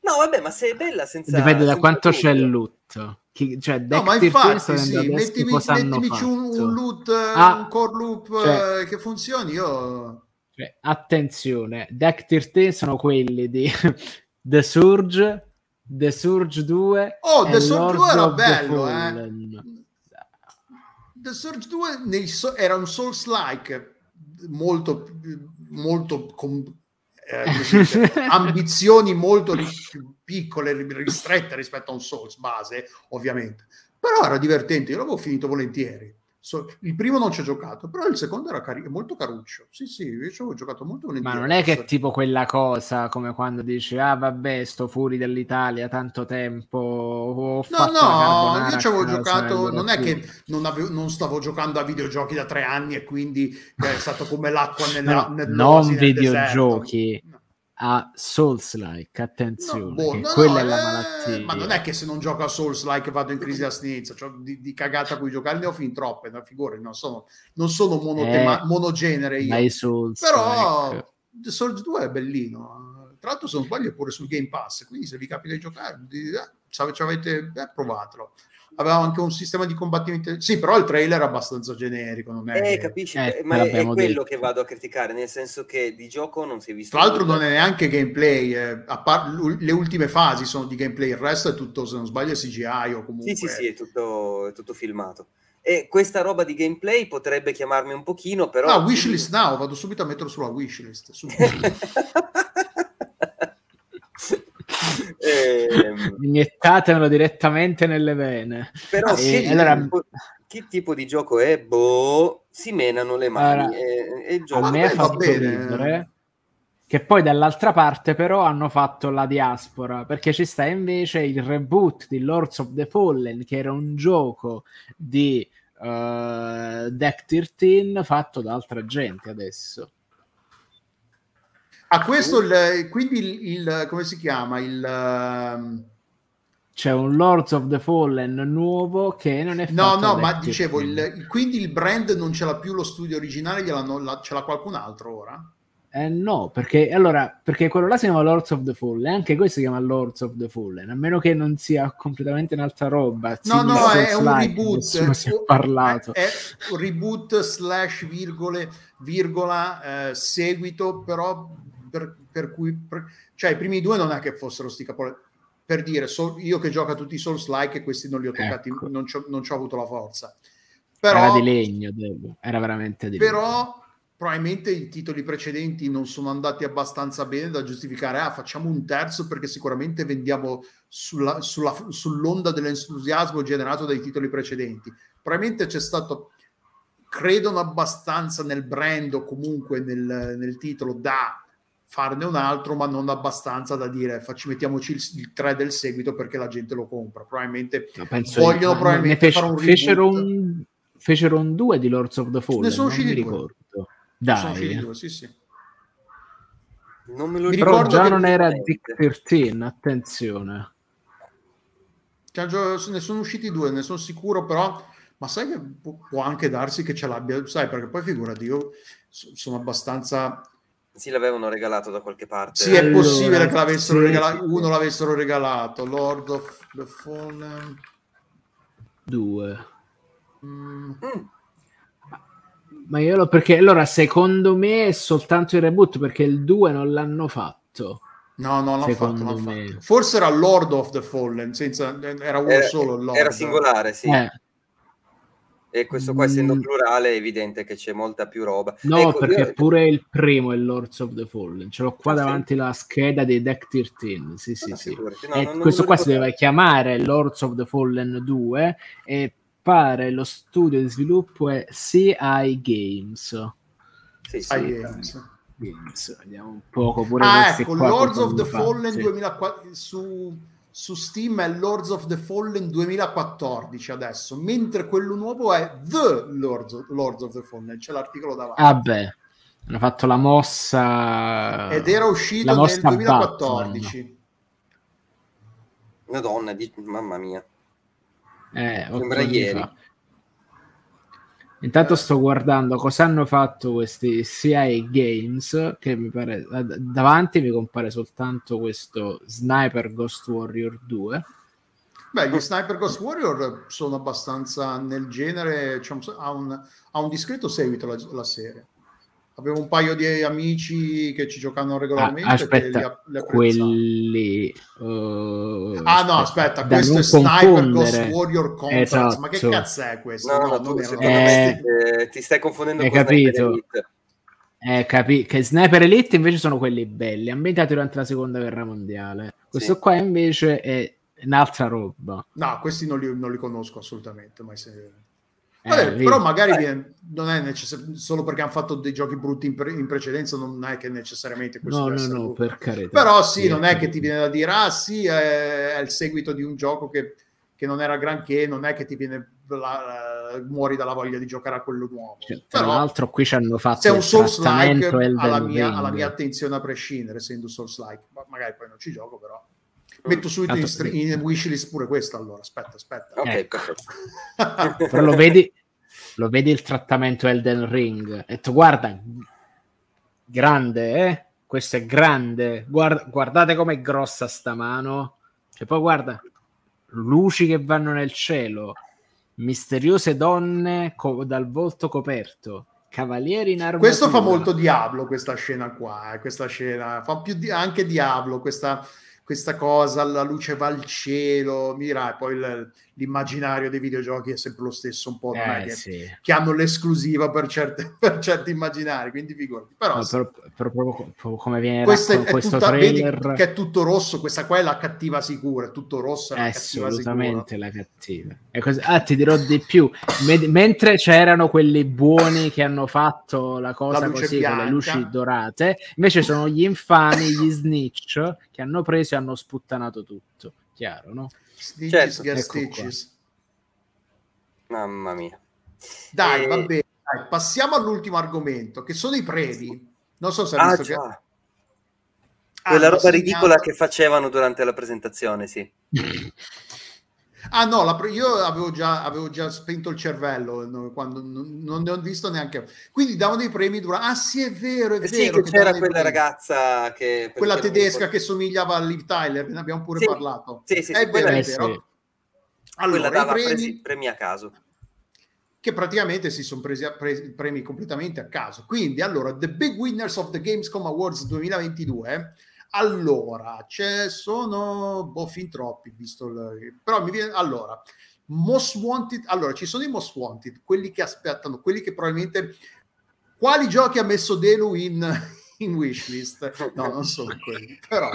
No, vabbè, ma se è bella senza... Dipende da quanto c'è il loot. Chi, cioè, no, ma infatti sì, mettimi, mettimici un, un, loot, ah, un core loop cioè, eh, che funzioni, io... Cioè, attenzione, Deck 13 sono quelli di The Surge, The Surge 2 Oh, The Surge 2 era bello, eh. The Surge 2 so- era un Souls-like molto, molto com- eh, ambizioni molto piccole, ristrette rispetto a un Souls base, ovviamente. Però era divertente, io l'avevo finito volentieri. So, il primo non ci ho giocato, però il secondo era cari- molto caruccio. Sì, sì, io ci avevo giocato molto volentieri. Ma non è che è tipo quella cosa come quando dici, ah vabbè, sto fuori dall'Italia tanto tempo. no, no, io ci avevo giocato, non è che non, avevo, non, stavo giocando a videogiochi da tre anni e quindi è stato come l'acqua nella, no, non videogiochi. A Souls-like, attenzione, no, boh, no, quella no, è la eh, malattia. Ma non è che se non gioco a Souls-like vado in crisi astinenza, cioè di, di, cagata a cui giocare ne ho fin troppe, da figure, non sono, non sono monotema, eh, monogenere io. Souls Però. The Souls 2 è bellino, tra l'altro se non sbaglio è pure sul Game Pass, quindi se vi capita di giocare, di, eh, ci avete, eh, provatelo aveva anche un sistema di combattimento. Sì, però il trailer è abbastanza generico. Non è eh, capisci? Eh, ma è, quello detto. che vado a criticare, nel senso che di gioco non si è visto. Tra l'altro, nulla. non è neanche gameplay. Eh, par- le ultime fasi sono di gameplay, il resto è tutto, se non sbaglio, CGI o comunque. Sì, sì, sì, è tutto, è tutto filmato. E questa roba di gameplay potrebbe chiamarmi un pochino, però. Ah, wishlist now, vado subito a metterlo sulla wishlist. eh, Iniettatelo direttamente nelle vene. Però e, sì, allora... che tipo di gioco è? Boh, si menano le mani. Allora, e, e il gioco a me ha fatto ridere che poi dall'altra parte però hanno fatto la diaspora perché ci sta invece il reboot di Lords of the Fallen che era un gioco di uh, Deck 13 fatto da altra gente adesso a questo il, quindi il, il, come si chiama? Il uh c'è un Lords of the Fallen nuovo che non è no no ma dicevo il, quindi. il brand non ce l'ha più lo studio originale la, ce l'ha qualcun altro ora? Eh, no perché allora perché quello là si chiama Lords of the Fallen anche questo si chiama Lords of the Fallen a meno che non sia completamente un'altra roba no no è un reboot nessuno si è parlato. è, è un reboot slash virgole virgola eh, seguito però per, per cui per, cioè i primi due non è che fossero sti capole per dire, so, io che gioco a tutti i Souls like e questi non li ho toccati, ecco. non, ci ho, non ci ho avuto la forza. Però, era di legno, Devo. era veramente di però, legno. probabilmente i titoli precedenti non sono andati abbastanza bene da giustificare, ah, facciamo un terzo perché sicuramente vendiamo sulla, sulla, sull'onda dell'entusiasmo generato dai titoli precedenti. Probabilmente c'è stato, credono abbastanza nel brand o comunque nel, nel titolo da farne un altro, ma non abbastanza da dire facci, mettiamoci il, il 3 del seguito perché la gente lo compra. Probabilmente vogliono probabilmente fece, fare un fecero un, fecero un 2 di Lords of the Fallen. Ne sono usciti due. ricordo. Dai. Sono usciti due, sì, sì. Non me lo ricordo. Però già non era Dick 13, attenzione. Cioè, ne sono usciti due, ne sono sicuro, però ma sai che può anche darsi che ce l'abbia, sai, perché poi figurati, io sono abbastanza sì, l'avevano regalato da qualche parte. Sì, è possibile che l'avessero sì. regalato, uno l'avessero regalato, Lord of the Fallen. Due. Mm. Mm. Ma io lo perché allora secondo me è soltanto il reboot perché il 2 non l'hanno fatto. No, no, l'hanno fatto, l'hanno fatto. Forse era Lord of the Fallen, senza, era uno era, solo. Lord. Era singolare, sì. Eh. E questo qua, essendo mm. plurale, è evidente che c'è molta più roba. No, ecco, perché io... pure il primo è Lords of the Fallen. Ce l'ho qua ah, davanti sì. la scheda dei Deck 13. Sì, sì, ah, sì. No, non, questo non qua si deve chiamare Lords of the Fallen 2 e pare lo studio di sviluppo è CI Games. Sì, sì. Games. Games. Vediamo un poco pure ah, ecco, Lords of the Fallen 2004 su su Steam è Lords of the Fallen 2014 adesso, mentre quello nuovo è The Lords of, Lords of the Fallen, c'è l'articolo davanti. Vabbè, ah hanno fatto la mossa... Ed era uscito nel 2014. Batman. Madonna, di... mamma mia. Eh, Sembra ieri. Fa. Intanto sto guardando cosa hanno fatto questi CIA Games, che mi pare davanti mi compare soltanto questo Sniper Ghost Warrior 2. Beh, gli Sniper Ghost Warrior sono abbastanza nel genere, diciamo, ha, un, ha un discreto seguito la, la serie. Avevo un paio di amici che ci giocano regolarmente. Ah, aspetta, li, li quelli. Uh, ah, no, aspetta, questo è Sniper Ghost Warrior Contracts. Esatto. Ma che cazzo è questo? No, no, no tu, eh, eh, ti stai confondendo con capito. Eh, capi- che Sniper Elite invece sono quelli belli, ambientati durante la seconda guerra mondiale. Questo sì. qua invece è un'altra roba. No, questi non li, non li conosco assolutamente. Mai se... Vabbè, eh, però magari viene, non è necessario solo perché hanno fatto dei giochi brutti in, pre- in precedenza, non è che necessariamente questo no, no, no, per carità. Però sì, non è che ti viene da dire ah sì, è, è il seguito di un gioco che, che, non era granché, non è che ti viene la, muori dalla voglia di giocare a quello nuovo. Cioè, tra però, l'altro qui ci hanno fatto se è un Souls like alla mia, alla mia attenzione a prescindere, essendo Souls like, magari poi non ci gioco però Metto subito in, str- in wishlist pure questo allora. Aspetta, aspetta. Ok, ecco. Però lo vedi, lo vedi il trattamento Elden Ring. E tu guarda, grande, eh? Questo è grande. Guarda, guardate com'è grossa sta mano. E poi guarda, luci che vanno nel cielo, misteriose donne co- dal volto coperto, cavalieri in armatura. Questo fa molto Diablo questa scena qua, eh? questa scena fa più di- anche Diablo questa questa cosa, la luce va al cielo, mira, poi il, l'immaginario dei videogiochi è sempre lo stesso, un po' eh, che, sì. che, hanno l'esclusiva per, certe, per certi immaginari, quindi figurati. Però, no, però, però proprio, come viene questo è, questo tutta, trailer... che è tutto rosso, questa qua è la cattiva sicura, è tutto rosso, è la assolutamente la cattiva. Così, ah, ti dirò di più, Me- mentre c'erano quelli buoni che hanno fatto la cosa la così bianca. con le luci dorate, invece sono gli infami, gli snitch che hanno preso e hanno sputtanato tutto, chiaro, no? Stitches, certo. Stitches. Mamma mia. Dai, e... va bene. Dai, passiamo all'ultimo argomento, che sono i premi. Non so se hai ah, visto già. che... Quella ah, roba ridicola che facevano durante la presentazione, sì. Ah no, la, io avevo già, avevo già, spento il cervello no, quando non, non, ne ho visto neanche. Quindi davano dei premi durante... Ah sì, è vero, è eh vero. Sì, che c'era quella ragazza che... Quella tedesca che somigliava a Liv Tyler, ne abbiamo pure sì. parlato. Sì, sì, è vero, è vero. Sì. Allora, quella dava premi, premi a caso. Che praticamente si sono presi, presi premi completamente a caso. Quindi, allora, The Big Winners of the Gamescom Awards 2022 allora, ci sono boh, fin troppi, visto il... però mi viene allora. Most Wanted, allora ci sono i Most Wanted, quelli che aspettano, quelli che probabilmente quali giochi ha messo Delu in, in wishlist? No, non sono quelli, però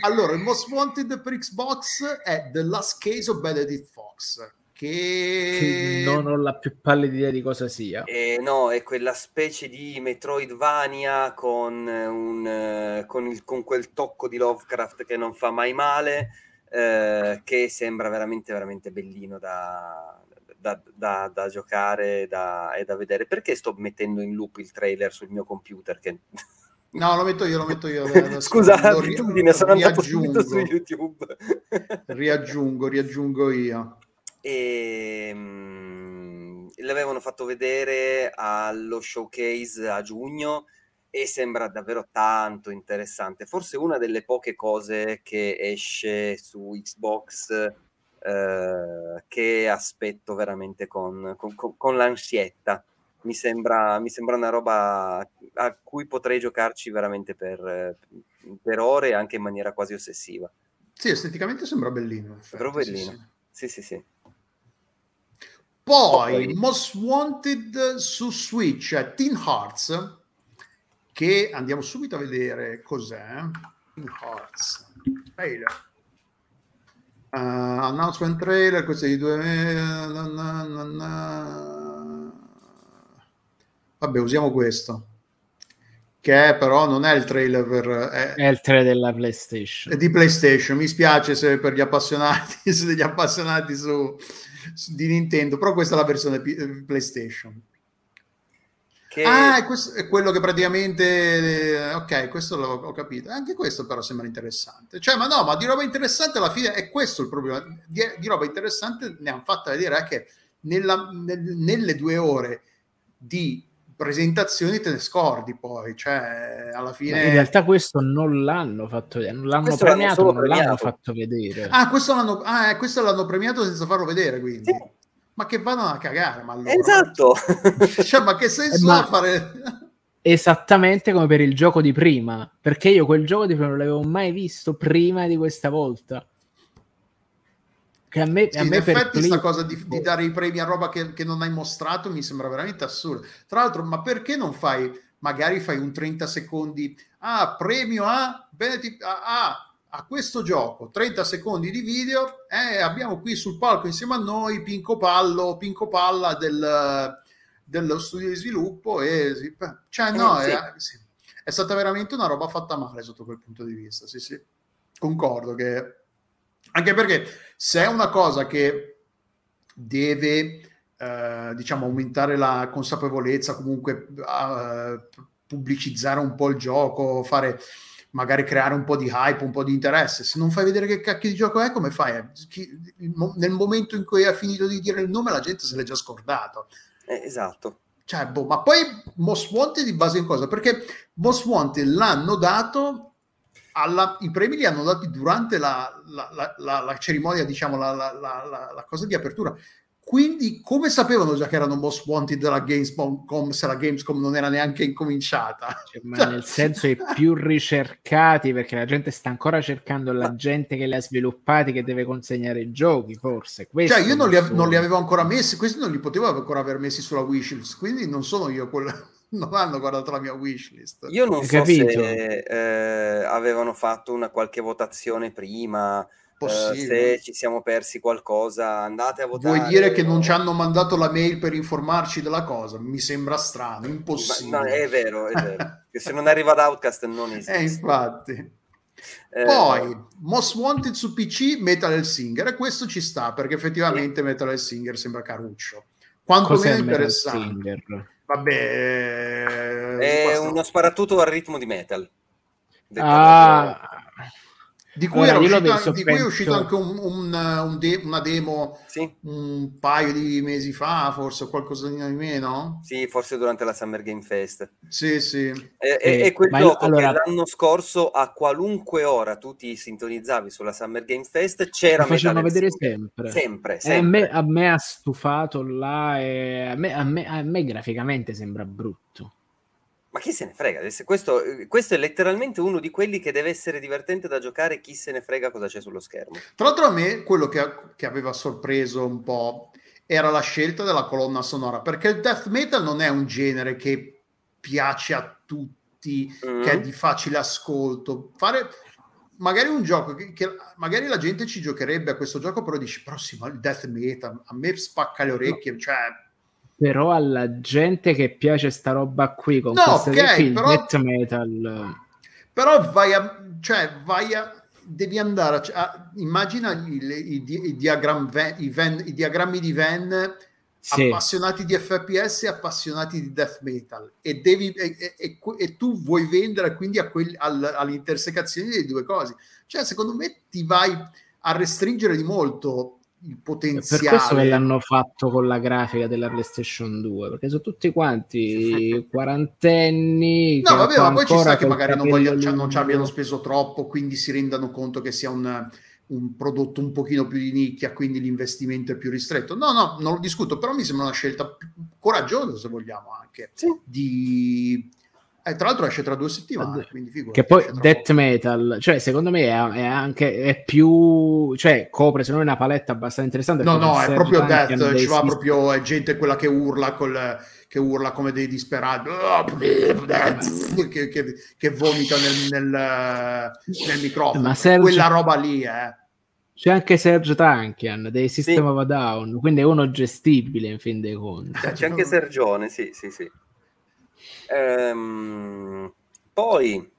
allora il Most Wanted per Xbox è The Last Case of Benedict Fox che... non ho la più pallida idea di cosa sia. Eh, no, è quella specie di Metroidvania con, un, con, il, con quel tocco di Lovecraft che non fa mai male, eh, che sembra veramente, veramente bellino da, da, da, da giocare e da vedere. Perché sto mettendo in loop il trailer sul mio computer? Che... No, lo metto io, lo metto io. Scusa, abitudine, sono andato su YouTube. riaggiungo, riaggiungo io e mh, l'avevano fatto vedere allo showcase a giugno e sembra davvero tanto interessante. Forse una delle poche cose che esce su Xbox eh, che aspetto veramente con, con, con l'ansietta. Mi sembra, mi sembra, una roba a cui potrei giocarci veramente per, per ore, anche in maniera quasi ossessiva. Sì, esteticamente sembra bellino. Però bellino. Sì, sì, sì. sì. Poi Most Wanted su Switch è Teen Hearts, che andiamo subito a vedere cos'è. Teen Hearts, trailer. Uh, announcement trailer, questo è di due... Na, na, na, Vabbè, usiamo questo. Che però non è il trailer per... È, è il trailer della PlayStation. È di PlayStation, mi spiace se per gli appassionati, se degli appassionati su di Nintendo, però questa è la versione P- eh, PlayStation. Che... Ah, è, questo, è quello che praticamente... Eh, ok, questo l'ho ho capito. Anche questo però sembra interessante. Cioè, ma no, ma di roba interessante alla fine è questo il problema. Di, di roba interessante ne hanno fatta vedere anche nella, nel, nelle due ore di presentazioni te ne scordi poi, cioè alla fine... in realtà questo non l'hanno fatto vedere, non l'hanno questo premiato, non premiato. l'hanno fatto vedere. Ah questo, l'hanno, ah, eh, questo l'hanno premiato senza farlo vedere, quindi. Sì. Ma che vanno a cagare, ma allora... Esatto! cioè, ma che senso eh, ha fare... Esattamente come per il gioco di prima, perché io quel gioco di prima non l'avevo mai visto prima di questa volta. Che a me, sì, a me in effetti questa cosa di, di, dare i premi a roba che, che, non hai mostrato mi sembra veramente assurdo. Tra l'altro, ma perché non fai, magari fai un 30 secondi, ah, premio a, Benedict, a, a, a questo gioco, 30 secondi di video, eh, abbiamo qui sul palco insieme a noi Pinco Pallo, Pinco Palla del, dello studio di sviluppo e cioè no, eh, sì. è, sì, è stata veramente una roba fatta male sotto quel punto di vista, sì sì, concordo che anche perché se è una cosa che deve, eh, diciamo, aumentare la consapevolezza, comunque eh, pubblicizzare un po' il gioco, fare magari creare un po' di hype, un po' di interesse. Se non fai vedere che cacchio di gioco è, come fai? nel momento in cui hai finito di dire il nome, la gente se l'è già scordato. Eh, esatto. Cioè, boh, ma poi Most Wanted di base in cosa? Perché Most Wanted l'hanno dato alla, i premi li hanno dati durante la, la, la, la cerimonia, diciamo, la, cosa di apertura. quindi come sapevano già che erano most wanted della Gamescom se la Gamescom non era neanche incominciata? Cioè, ma nel senso i più ricercati perché la gente sta ancora cercando la gente che li ha sviluppati che deve consegnare i giochi forse. Questo cioè io non li, non li, avevo ancora messi, questi non li potevo ancora aver messi sulla wishlist, quindi non sono io quello non hanno guardato la mia wishlist. Io non Hai so capito? se eh, avevano fatto una qualche votazione prima Possibile. se ci siamo persi qualcosa, andate a votare. Vuoi dire che non ci hanno mandato la mail per informarci della cosa? Mi sembra strano, impossibile. no, è vero, è vero. che se non arriva ad Outcast non esiste. Eh, infatti. Eh, Poi, Most Wanted su PC, Metal Singer, e questo ci sta, perché effettivamente sì. Metal Singer sembra caruccio. Quanto meno interessante. Vabbè, è uno sparatutto al ritmo di metal. Ah, di cui, Ora, uscito, di cui è uscito anche un, un, un de- una demo sì. un paio di mesi fa, forse qualcosa di meno. Sì, forse durante la Summer Game Fest. Sì, sì. E, e, e quel gioco allora... che l'anno scorso a qualunque ora tu ti sintonizzavi sulla Summer Game Fest c'era Lo facevano vedere sempre. Sempre, sempre. A me, a, me, ha stufato là e a me, a me, a me graficamente sembra brutto. Ma chi se ne frega? Questo, questo, è letteralmente uno di quelli che deve essere divertente da giocare, chi se ne frega cosa c'è sullo schermo. Tra l'altro a me quello che, che aveva sorpreso un po' era la scelta della colonna sonora, perché il death metal non è un genere che piace a tutti, mm. che è mm. di facile ascolto. Fare magari un gioco che, che, magari la gente ci giocherebbe a questo gioco, però dici, però sì, ma il death metal a me spacca le orecchie, no. cioè però alla gente che piace sta roba qui con no, okay, però, death metal però vai a cioè vai a devi andare a, a immagina i, i, i, diagrammi, i, Venn, i diagrammi di Venn sì. appassionati di FPS e appassionati di death metal e, devi, e, e, e tu vuoi vendere quindi a quelli, all, all'intersecazione delle due cose cioè secondo me ti vai a restringere di molto il potenziale. Per questo che l'hanno fatto con la grafica della PlayStation 2, perché sono tutti quanti quarantenni. No, vabbè, ma poi ci sta che magari non, voglio, cioè, non ci abbiano speso troppo, quindi si rendano conto che sia un, un, prodotto un pochino più di nicchia, quindi l'investimento è più ristretto. No, no, non lo discuto, però mi sembra una scelta coraggiosa, se vogliamo, anche sì. di eh, tra l'altro esce tra due settimane, che poi Death Metal, cioè secondo me è, è, anche è più, cioè copre se non una paletta abbastanza interessante. No, no, è proprio Death, ci va proprio, è gente quella che urla col, che urla come dei disperati, che, che, che vomita nel, nel, nel microfono. Ma Serge... Quella roba lì, eh. C'è anche Serge Tankian dei System sì. of a Down, quindi è uno gestibile in fin dei conti. C'è, c'è anche Sergione, sì, sì, sì. Ehm, poi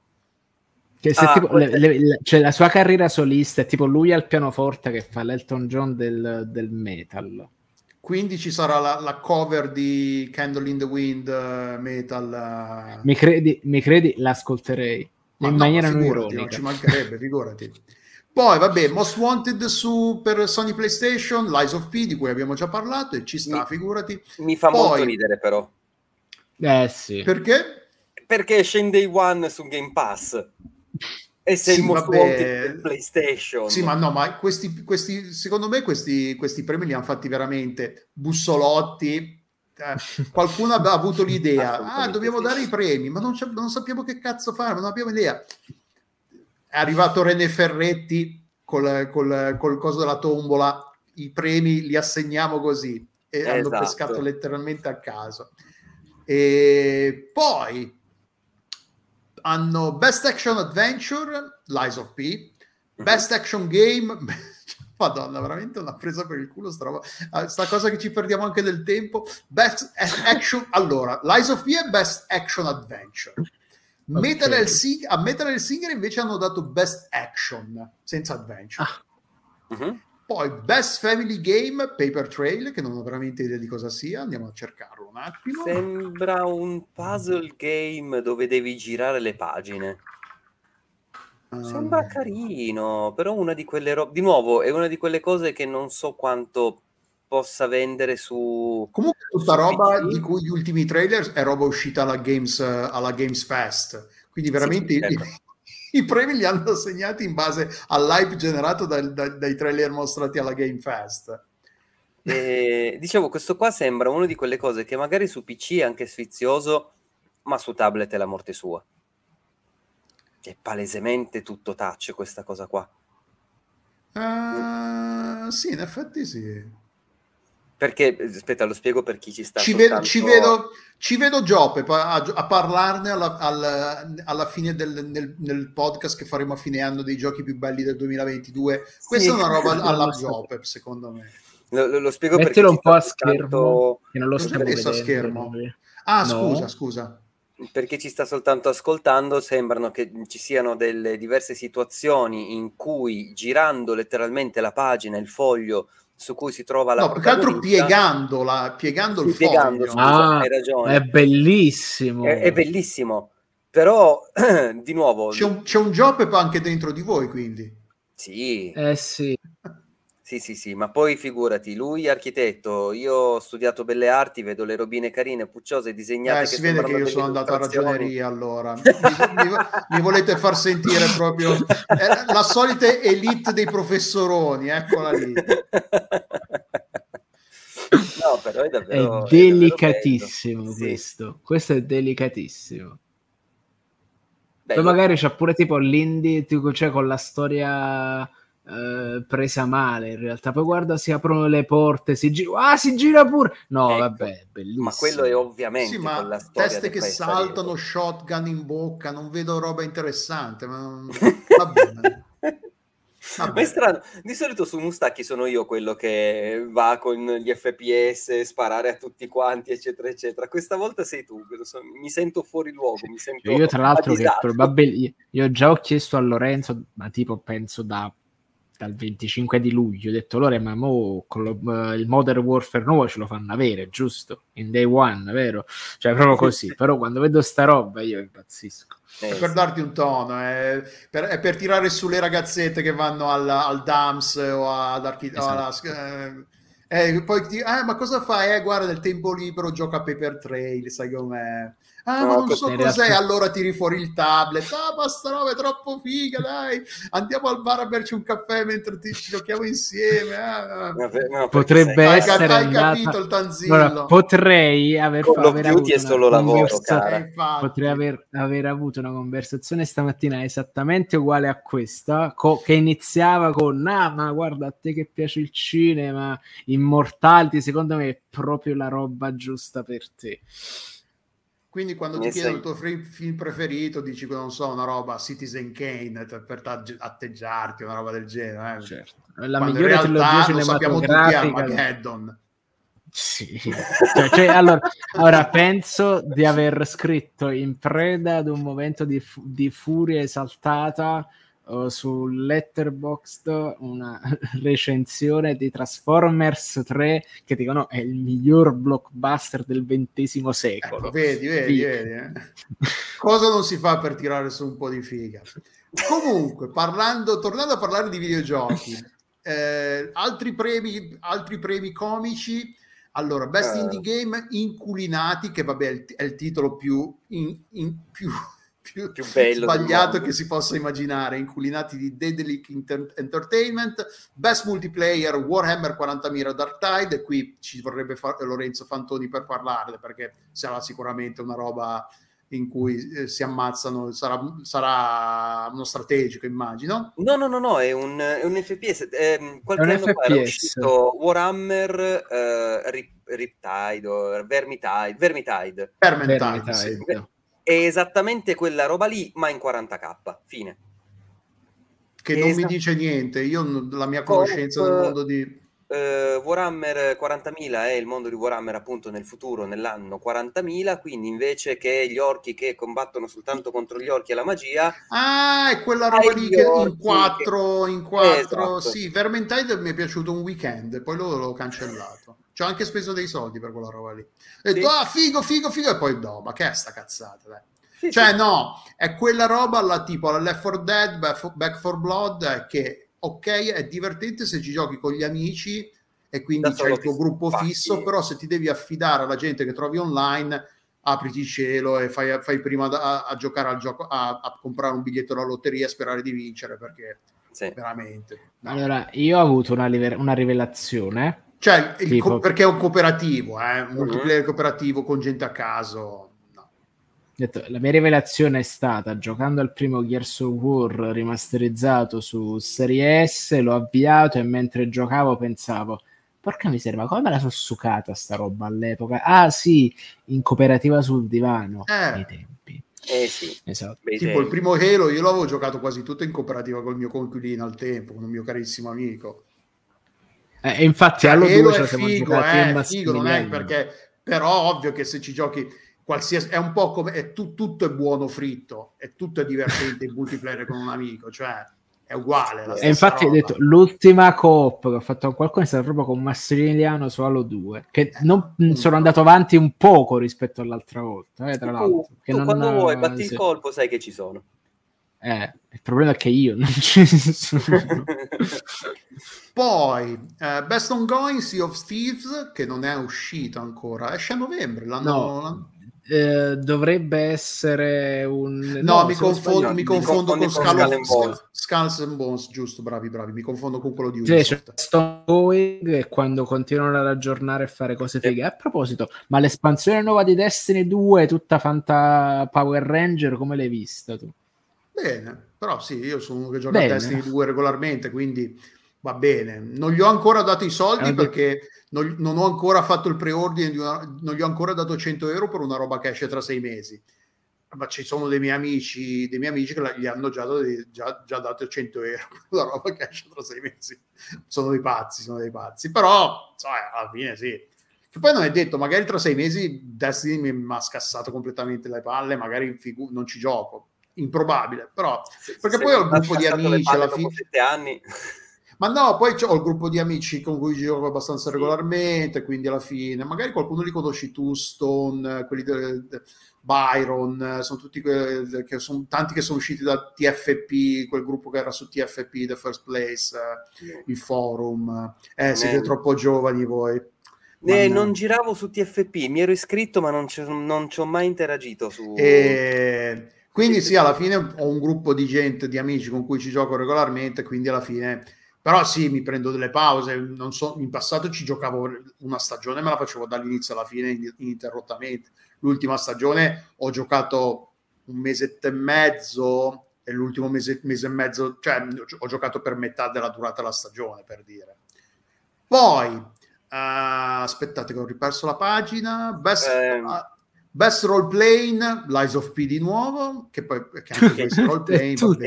che se ah, tipo, le, le, cioè la sua carriera solista è tipo lui al pianoforte che fa l'Elton John del, del metal. Quindi ci sarà la, la, cover di Candle in the Wind uh, metal. Uh... Mi, credi, mi credi? L'ascolterei Ma in no, maniera ironica. Non ci mancherebbe, figurati. Poi, vabbè, Most Wanted su, per Sony PlayStation, Lies of P, di cui abbiamo già parlato, e ci sta, mi, figurati. Mi fa Poi, molto ridere, però. Eh sì. Perché? Perché scende Day One su Game Pass. E sei sì, il most del PlayStation. Sì, ma no, ma questi, questi secondo me questi, questi premi li hanno fatti veramente bussolotti. Eh, qualcuno ha avuto l'idea, ah, dobbiamo sì. dare i premi, ma non, non, sappiamo che cazzo fare, non abbiamo idea. È arrivato René Ferretti col, col, col coso della tombola, i premi li assegniamo così e esatto. hanno pescato letteralmente a caso. E poi hanno Best Action Adventure, Lies of P, mhm. Best Action Game, Madonna, veramente una presa per il culo sta, roba. Ah, sta cosa che ci perdiamo anche del tempo. Best Action, allora, Lies of P è Best Action Adventure. Okay. Metal Helsing- a Metal Hellsinger invece hanno dato Best Action, senza Adventure. Ah. Uh-huh. Poi Best Family Game, Paper Trail, che non ho veramente idea di cosa sia, andiamo a cercarlo un attimo. Sembra un puzzle game dove devi girare le pagine. Sembra um... carino, però una di quelle robe... Di nuovo, è una di quelle cose che non so quanto possa vendere su... Comunque tutta su roba PC. di cui gli ultimi trailer è roba uscita alla Games, alla Games Fest. Quindi veramente... Sì, certo i premi li hanno assegnati in base all'hype generato dai, dai, dai trailer mostrati alla Game Fest. E, dicevo, questo qua sembra una di quelle cose che magari su PC è anche sfizioso, ma su tablet è la morte sua. È palesemente tutto touch questa cosa qua. Uh, sì, in effetti sì. Perché, aspetta, lo spiego per chi ci sta ci, soltanto... vedo, ci vedo, ci vedo Gioppe a, a parlarne alla, alla, alla fine del nel, nel, podcast che faremo a fine anno dei giochi più belli del 2022. Questa sì. è una roba alla Gioppe, secondo me. Lo, lo, spiego Mettilo un po' a schermo, che non lo messo a schermo. Ah, no. scusa, scusa. Perché ci sta soltanto ascoltando, sembrano che ci siano delle diverse situazioni in cui girando letteralmente la pagina, il foglio su cui si trova la no, più che altro piegandola, piegando il piegando, foglio. Ah, hai ragione. È bellissimo. È, è bellissimo. Però, di nuovo... C'è un, c'è un job anche dentro di voi, quindi. Sì. Eh sì. Sì, sì, sì, ma poi figurati, lui architetto, io ho studiato belle arti, vedo le robine carine, pucciose, disegnate. Eh, si vede che io sono andato a ragioneria allora. mi, mi, mi, volete far sentire proprio eh, la solita elite dei professoroni, eccola lì. No, però è davvero... È delicatissimo è questo, sì. questo è delicatissimo. Bello. Poi magari c'è pure tipo l'indie, tipo, cioè con la storia eh, presa male in realtà. Poi guarda, si aprono le porte, si gira, ah, si gira pure. No, ecco, vabbè, bellissimo. Ma quello è ovviamente sì, ma la teste che saltano, shotgun in bocca, non vedo roba interessante, ma va bene. Ma è strano, di solito su Mustacchi sono io quello che va con gli FPS, sparare a tutti quanti, eccetera, eccetera. Questa volta sei tu, mi sento fuori luogo. Mi sento io, tra l'altro, che probabilmente io già ho chiesto a Lorenzo, ma tipo penso da dal 25 di luglio. Ho detto loro, ma mo con lo, uh, il Modern Warfare nuovo ce lo fanno avere, giusto? In day one, vero? Cioè, proprio così. Però quando vedo sta roba io impazzisco. È per darti un tono, è per, è per tirare su le ragazzette che vanno al, al DAMS o ad archi- esatto. alla, eh, eh, poi ti eh, ma cosa fai? Eh, guarda, nel tempo libero gioca a Paper Trail, sai com'è? Ah, no, ma non so cos'è, realtà... allora tiri fuori il tablet. Ah, ma sta roba è troppo figa, dai. Andiamo al bar a berci un caffè mentre ti, ci giochiamo insieme. Ah, no, potrebbe sei... essere hai, hai capito il tanzillo. Allora, potrei aver, aver avuto è solo lavoro, cara. Potrei aver, aver, avuto una conversazione stamattina esattamente uguale a questa, co- che iniziava con ah, ma guarda a te che piace il cinema, Immortality, secondo me è proprio la roba giusta per te. Quindi quando ti chiedono il tuo film preferito, dici, non so, una roba Citizen Kane per atteggiarti, una roba del genere. Eh? Certo. La quando migliore trilogia cinematografica... Armageddon. Sì, cioè, cioè, allora, allora, penso di aver scritto in preda ad un momento di, di furia esaltata uh, su Letterboxd una recensione di Transformers 3 che dicono è il miglior blockbuster del XX secolo. Ecco, vedi, vedi, vedi. Eh? Cosa non si fa per tirare su un po' di figa? Comunque, parlando, tornando a parlare di videogiochi, eh, altri, premi, altri premi comici. Allora, Best uh. Indie Game inculinati, che vabbè è il, è il titolo più, in, in, più più, più bello sbagliato che si possa immaginare, inculinati di Dedelic Inter- Entertainment, Best Multiplayer Warhammer 40.000 Dark Tide, e qui ci vorrebbe far- Lorenzo Fantoni per parlarne, perché sarà sicuramente una roba in cui eh, si ammazzano, sarà, sarà, uno strategico, immagino. No, no, no, no, è un, è un FPS. Eh, qualche un anno FPS. fa era uscito Warhammer eh, Rip, Riptide o Vermintide. Vermintide. Vermintide, Vermintide. Sì è esattamente quella roba lì, ma in 40k. Fine. Che non esatto. mi dice niente. Io la mia conoscenza del mondo di. Uh, Warhammer 40.000 è il mondo di Warhammer appunto nel futuro, nell'anno 40.000, quindi invece che gli orchi che combattono soltanto contro gli orchi e la magia... Ah, è quella roba lì che in 4, che... in 4, esatto. sì, Vermintide mi è piaciuto un weekend, poi l'ho cancellato. Ci ho anche speso dei soldi per quella roba lì. Ho detto, sì. ah, figo, figo, figo, e poi no, ma che è sta cazzata, dai. Sì, cioè, sì. no, è quella roba alla tipo la Left 4 Dead, Back 4 Blood, che ok, è divertente se ci giochi con gli amici e quindi c'è il tuo gruppo fatti. fisso, però se ti devi affidare alla gente che trovi online, apriti il cielo e fai, fai prima a, a, giocare al gioco, a, a, comprare un biglietto alla lotteria e sperare di vincere, perché sì. veramente... No. Allora, io ho avuto una, una rivelazione Cioè, co- perché è un cooperativo, eh? un multiplayer cooperativo con gente a caso. Detto, la mia rivelazione è stata giocando al primo Gears of War rimasterizzato su Serie S, l'ho avviato e mentre giocavo pensavo porca miseria, ma come me la sono sucata sta roba all'epoca? Ah sì, in cooperativa sul divano, eh. ai tempi. Eh sì, esatto. tipo il primo Halo io l'avevo giocato quasi tutto in cooperativa col mio conquilino al tempo, con un mio carissimo amico. Eh, infatti cioè, Halo 2 è figo, eh, figo non è perché però ovvio che se ci giochi qualsiasi, è un po' come è tu, tutto è buono fritto, è tutto è divertente in multiplayer con un amico, cioè è uguale. e infatti ho detto l'ultima coop che ho fatto con qualcuno è stata proprio con Massimiliano su Halo 2, che eh, non sono andato avanti un poco rispetto all'altra volta. Eh, tra l'altro, tu, tu quando vuoi batti sì. il colpo, sai che ci sono. Eh, il problema è che io non ci sono. Poi uh, Best Ongoing Sea of Thieves, che non è uscito ancora, esce a novembre. L'anno, no. Eh, dovrebbe essere un no, no mi, confondo, mi, confondo, con Skull and Bones. Skulls and Bones giusto bravi bravi mi confondo con quello di Ubisoft cioè, Going quando continuano ad aggiornare e fare cose fighe a proposito ma l'espansione nuova di Destiny 2 tutta Fanta Power Ranger come l'hai vista tu? Bene però sì io sono uno che gioca bene. a Destiny 2 regolarmente quindi va bene non gli ho ancora dato i soldi eh, perché non, non, ho ancora fatto il preordine, di una, non gli ho ancora dato 100 euro per una roba che esce tra sei mesi. Ma ci sono dei miei amici, dei miei amici che gli hanno già, già, già dato 100 euro per una roba che esce tra sei mesi. Sono dei pazzi, sono dei pazzi. Però, insomma, alla fine sì. Che poi non è detto, magari tra sei mesi Destiny mi ha scassato completamente le palle, magari figu- non ci gioco. Improbabile, però... Perché se poi ho il gruppo di amici alla fine... Sette anni. Ma no, poi ho il gruppo di amici con cui gioco abbastanza regolarmente, quindi alla fine magari qualcuno li conosci tu, Stone, quelli del de Byron, sono tutti que- che sono tanti che sono usciti da TFP, quel gruppo che era su TFP, The First Place, eh, il forum. Eh, siete troppo giovani voi. Eh, non giravo su TFP, mi ero iscritto ma non ci, non ci ho mai interagito su... E... Quindi sì, alla fine ho un gruppo di gente, di amici con cui ci gioco regolarmente, quindi alla fine però sì, mi prendo delle pause. Non so, in passato ci giocavo una stagione, me la facevo dall'inizio alla fine ininterrottamente. L'ultima stagione ho giocato un mesetto e mezzo e l'ultimo mese, mese e mezzo, cioè ho giocato per metà della durata della stagione, per dire. Poi, uh, aspettate che ho riperso la pagina. Best, eh. Best Role Playing, Lies of P di nuovo, che poi che anche questo role playing. tutto,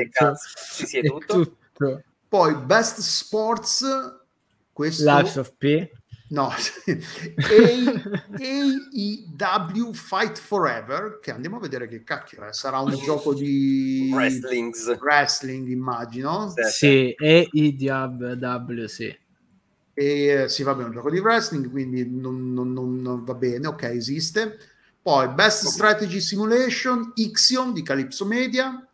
sì, sì, è tutto. tutto. Poi Best Sports, questo... Lives of P. No, AEW Fight Forever, che andiamo a vedere che cacchio è. Sarà un gioco di Wrestlings. wrestling, immagino. Sì, AEW, sì. E sì, vabbè, è un gioco di wrestling, quindi non, non, non, non va bene, ok, esiste. Poi Best Strategy Simulation, Ixion di Calypso Media,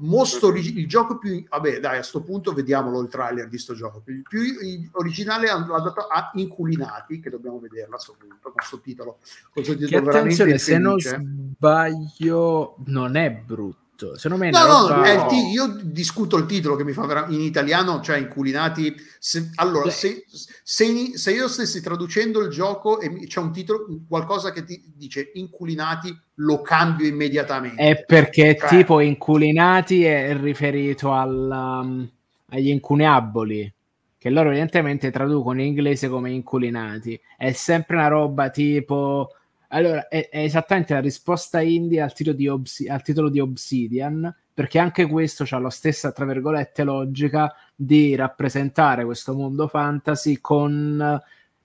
Most il gioco più vabbè dai a sto punto vediamolo il trailer di sto gioco. Il più il originale l'ha dato a Inculinati che dobbiamo vederlo a sto punto con questo titolo. Con questo titolo attenzione se non sbaglio non è brutto secondo me no, roba... no. T- io discuto il titolo che mi fa ver- in italiano cioè inculinati se, allora se, se, se, io stessi traducendo il gioco e c'è un titolo qualcosa che ti dice inculinati lo cambio immediatamente. È perché cioè, tipo inculinati è riferito al, um, agli incuneaboli che loro evidentemente traducono in inglese come inculinati. È sempre una roba tipo allora, è, è, esattamente la risposta indie al titolo, di Obs- al titolo di Obsidian, perché anche questo ha la stessa, tra virgolette, logica di rappresentare questo mondo fantasy con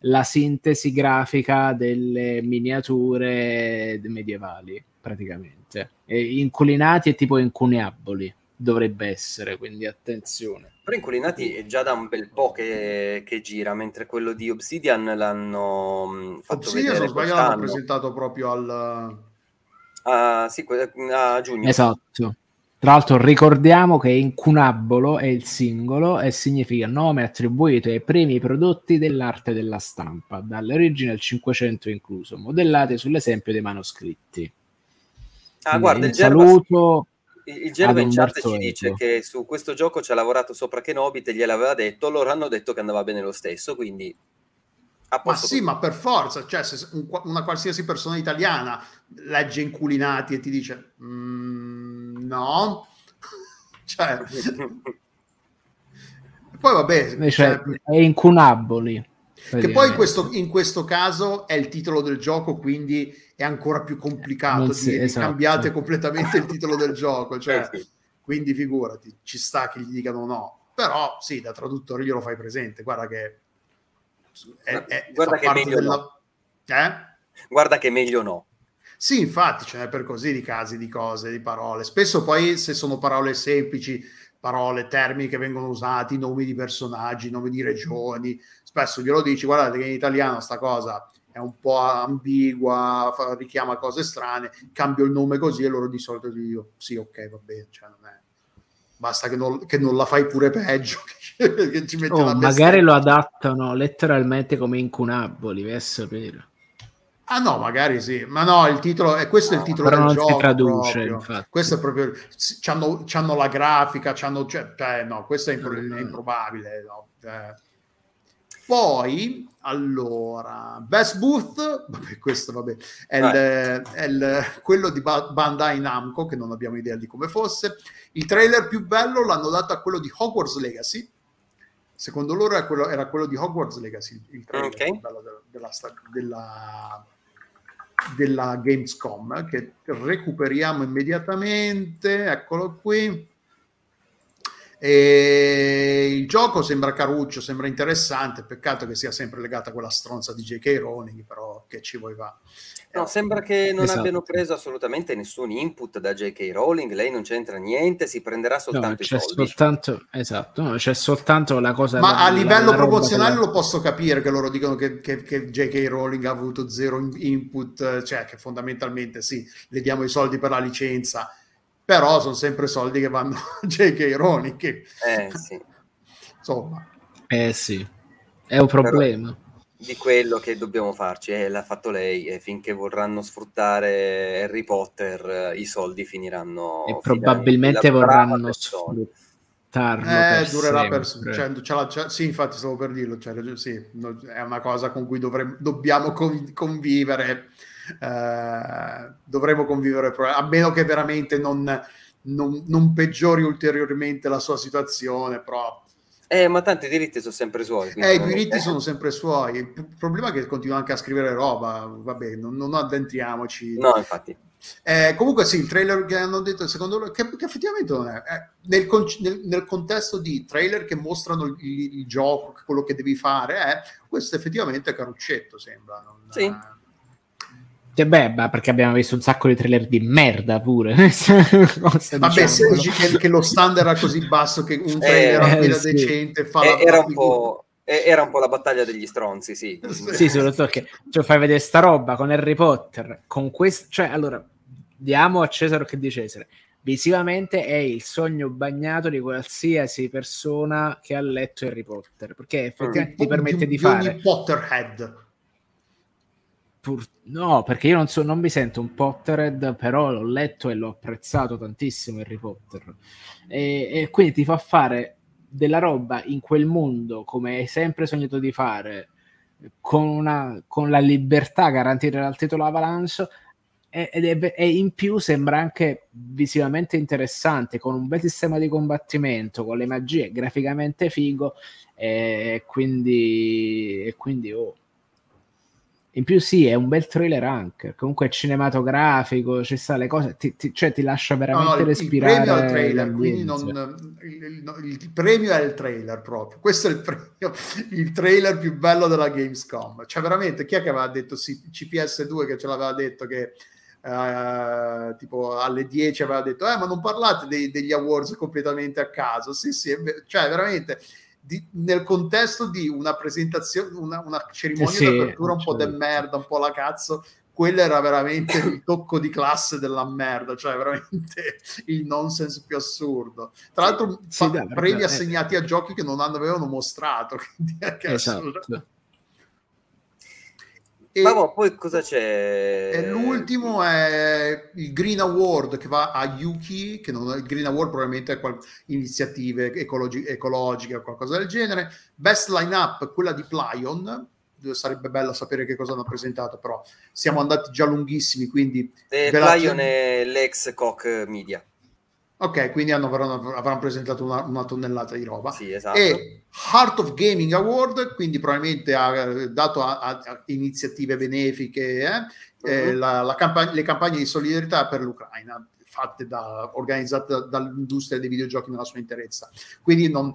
la sintesi grafica delle miniature medievali, praticamente. E inculinati e tipo incuneaboli dovrebbe essere, quindi attenzione. Però Inculinati è già da un bel po' che, che gira, mentre quello di Obsidian l'hanno mm, fatto Obsidian, vedere se non sbaglio, l'hanno presentato proprio al... Uh, sì, a giugno. Esatto. Tra l'altro ricordiamo che incunabolo è il singolo e significa nome attribuito ai primi prodotti dell'arte della stampa, dall'origine al 500 incluso, modellati sull'esempio dei manoscritti. Ah, Quindi guarda, il saluto il Genova in chat ci dice che su questo gioco ci ha lavorato sopra Kenobit e gliel'aveva detto, loro hanno detto che andava bene lo stesso, quindi Ma sì, ma per forza, cioè se un, una qualsiasi persona italiana legge inculinati e ti dice mm, no, cioè... poi vabbè... Cioè, cioè, è incunaboli. Che poi in questo, in questo, caso è il titolo del gioco, quindi è ancora più complicato si, di, esatto. cambiate completamente il titolo del gioco. Cioè, eh sì. Quindi figurati, ci sta che gli dicano no. Però sì, da traduttore glielo fai presente. Guarda che è, è, guarda che meglio della... no. Eh? Guarda che meglio no. Sì, infatti, ce n'è per così di casi, di cose, di parole. Spesso poi se sono parole semplici, parole, termini che vengono usati, nomi di personaggi, nomi di regioni, spesso glielo dici, guardate che in italiano sta cosa è un po' ambigua, fa, richiama cose strane, cambio il nome così e loro di solito dico sì, ok, va bene, cioè non è basta che non, che non, la fai pure peggio. che ci metti oh, magari lo adattano letteralmente come incunaboli, a sapere. Ah no, magari sì, ma no, il titolo è questo no, è il titolo del non gioco. Si traduce, questo è proprio c'hanno, c'hanno la grafica, c'hanno, cioè, eh, no, questo è, impro- è improbabile. No? Eh. Poi, allora, Best Booth, vabbè, questo vabbè, è, il, è il, quello di Bandai Namco, che non abbiamo idea di come fosse. Il trailer più bello l'hanno dato a quello di Hogwarts Legacy. Secondo loro era quello, era quello di Hogwarts Legacy, il trailer okay. più bello della, della, della Gamescom, che recuperiamo immediatamente. Eccolo qui e il gioco sembra caruccio, sembra interessante, peccato che sia sempre legato a quella stronza di J.K. Rowling, però che ci vuoi va. No, sembra che non esatto. abbiano preso assolutamente nessun input da J.K. Rowling, lei non c'entra niente, si prenderà soltanto no, c'è i soldi. Soltanto, esatto, no, c'è soltanto la cosa... Ma la, a livello la, promozionale lo posso capire che loro dicono che, che, che, J.K. Rowling ha avuto zero input, cioè che fondamentalmente sì, le diamo i soldi per la licenza, però sono sempre soldi che vanno a J.K. Rowling che... Eh sì. Insomma. Eh sì, è un problema. Però di quello che dobbiamo farci, eh, l'ha fatto lei e finché vorranno sfruttare Harry Potter i soldi finiranno... E probabilmente vorranno sfruttarlo. Eh, durerà per... Cioè, c'è c'è, sì, infatti stavo per dirlo, cioè, sì, è una cosa con cui dovremmo, dobbiamo convivere eh, dovremo convivere, a meno che veramente non, non, non, peggiori ulteriormente la sua situazione, però... Eh, ma tanti diritti sono sempre suoi. Eh, i diritti sono sempre suoi. Il problema è che continua anche a scrivere roba, vabbè, non, non addentriamoci. No, infatti. Eh, comunque sì, il trailer che hanno detto, secondo loro, che, che effettivamente non è, eh, nel, nel, nel, contesto di trailer che mostrano il, il, gioco, quello che devi fare, eh, questo effettivamente è caruccetto, sembra. Non, sì. Eh, cioè, beh, perché abbiamo visto un sacco di trailer di merda pure. Vabbè, se dici che, che, lo standard era così basso che un trailer eh, eh, sì. decente fa eh, era, un po', era un po' la battaglia degli stronzi, sì. sì, soprattutto che cioè, fai vedere sta roba con Harry Potter, con questo... Cioè, allora, diamo a Cesare che di Cesare. Visivamente è il sogno bagnato di qualsiasi persona che ha letto Harry Potter, perché effettivamente mm. ti permette di, di fare... Potterhead Pur... No, perché io non, so, non mi sento un Potterhead, però l'ho letto e l'ho apprezzato tantissimo Harry Potter. E, e, quindi ti fa fare della roba in quel mondo come hai sempre sognato di fare, con, una, con la libertà garantita dal titolo Avalanche. E, in più sembra anche visivamente interessante con un bel sistema di combattimento con le magie graficamente figo e quindi, e quindi oh, in più sì, è un bel trailer anche, comunque è cinematografico, ci sta le cose, ti, ti, cioè ti lascia veramente no, respirare. Il premio al trailer, quindi non, il, il, il, premio è il trailer proprio, questo è il premio, il trailer più bello della Gamescom. Cioè veramente, chi è che aveva detto, sì, CPS2 che ce l'aveva detto che Uh, tipo alle 10 aveva detto eh ma non parlate dei, degli awards completamente a caso sì sì cioè veramente di, nel contesto di una presentazione, una, una cerimonia sì, di apertura un po' de merda, un po' la cazzo, quello era veramente il tocco di classe della merda, cioè veramente il nonsense più assurdo. Tra l'altro, sì, fa, premi eh. assegnati a giochi che non avevano mostrato. esatto. E, Ma boh, poi cosa c'è? E l'ultimo è il Green Award che va a Yuki, che non è il Green Award probabilmente è qual- iniziative ecologi- ecologiche o qualcosa del genere. Best lineup, quella di Plyon, sarebbe bello sapere che cosa hanno presentato, però siamo andati già lunghissimi, quindi... Eh, Lion e l'ex Koch Media. Ok, quindi hanno, avranno, avranno presentato una, una, tonnellata di roba. Sì, esatto. E Heart of Gaming Award, quindi probabilmente ha dato a, a, a iniziative benefiche eh, uh-huh. eh, mhm. la, la campagna, le campagne di solidarietà per l'Ucraina fatte da, organizzate dall'industria dei videogiochi nella sua interezza. Quindi non,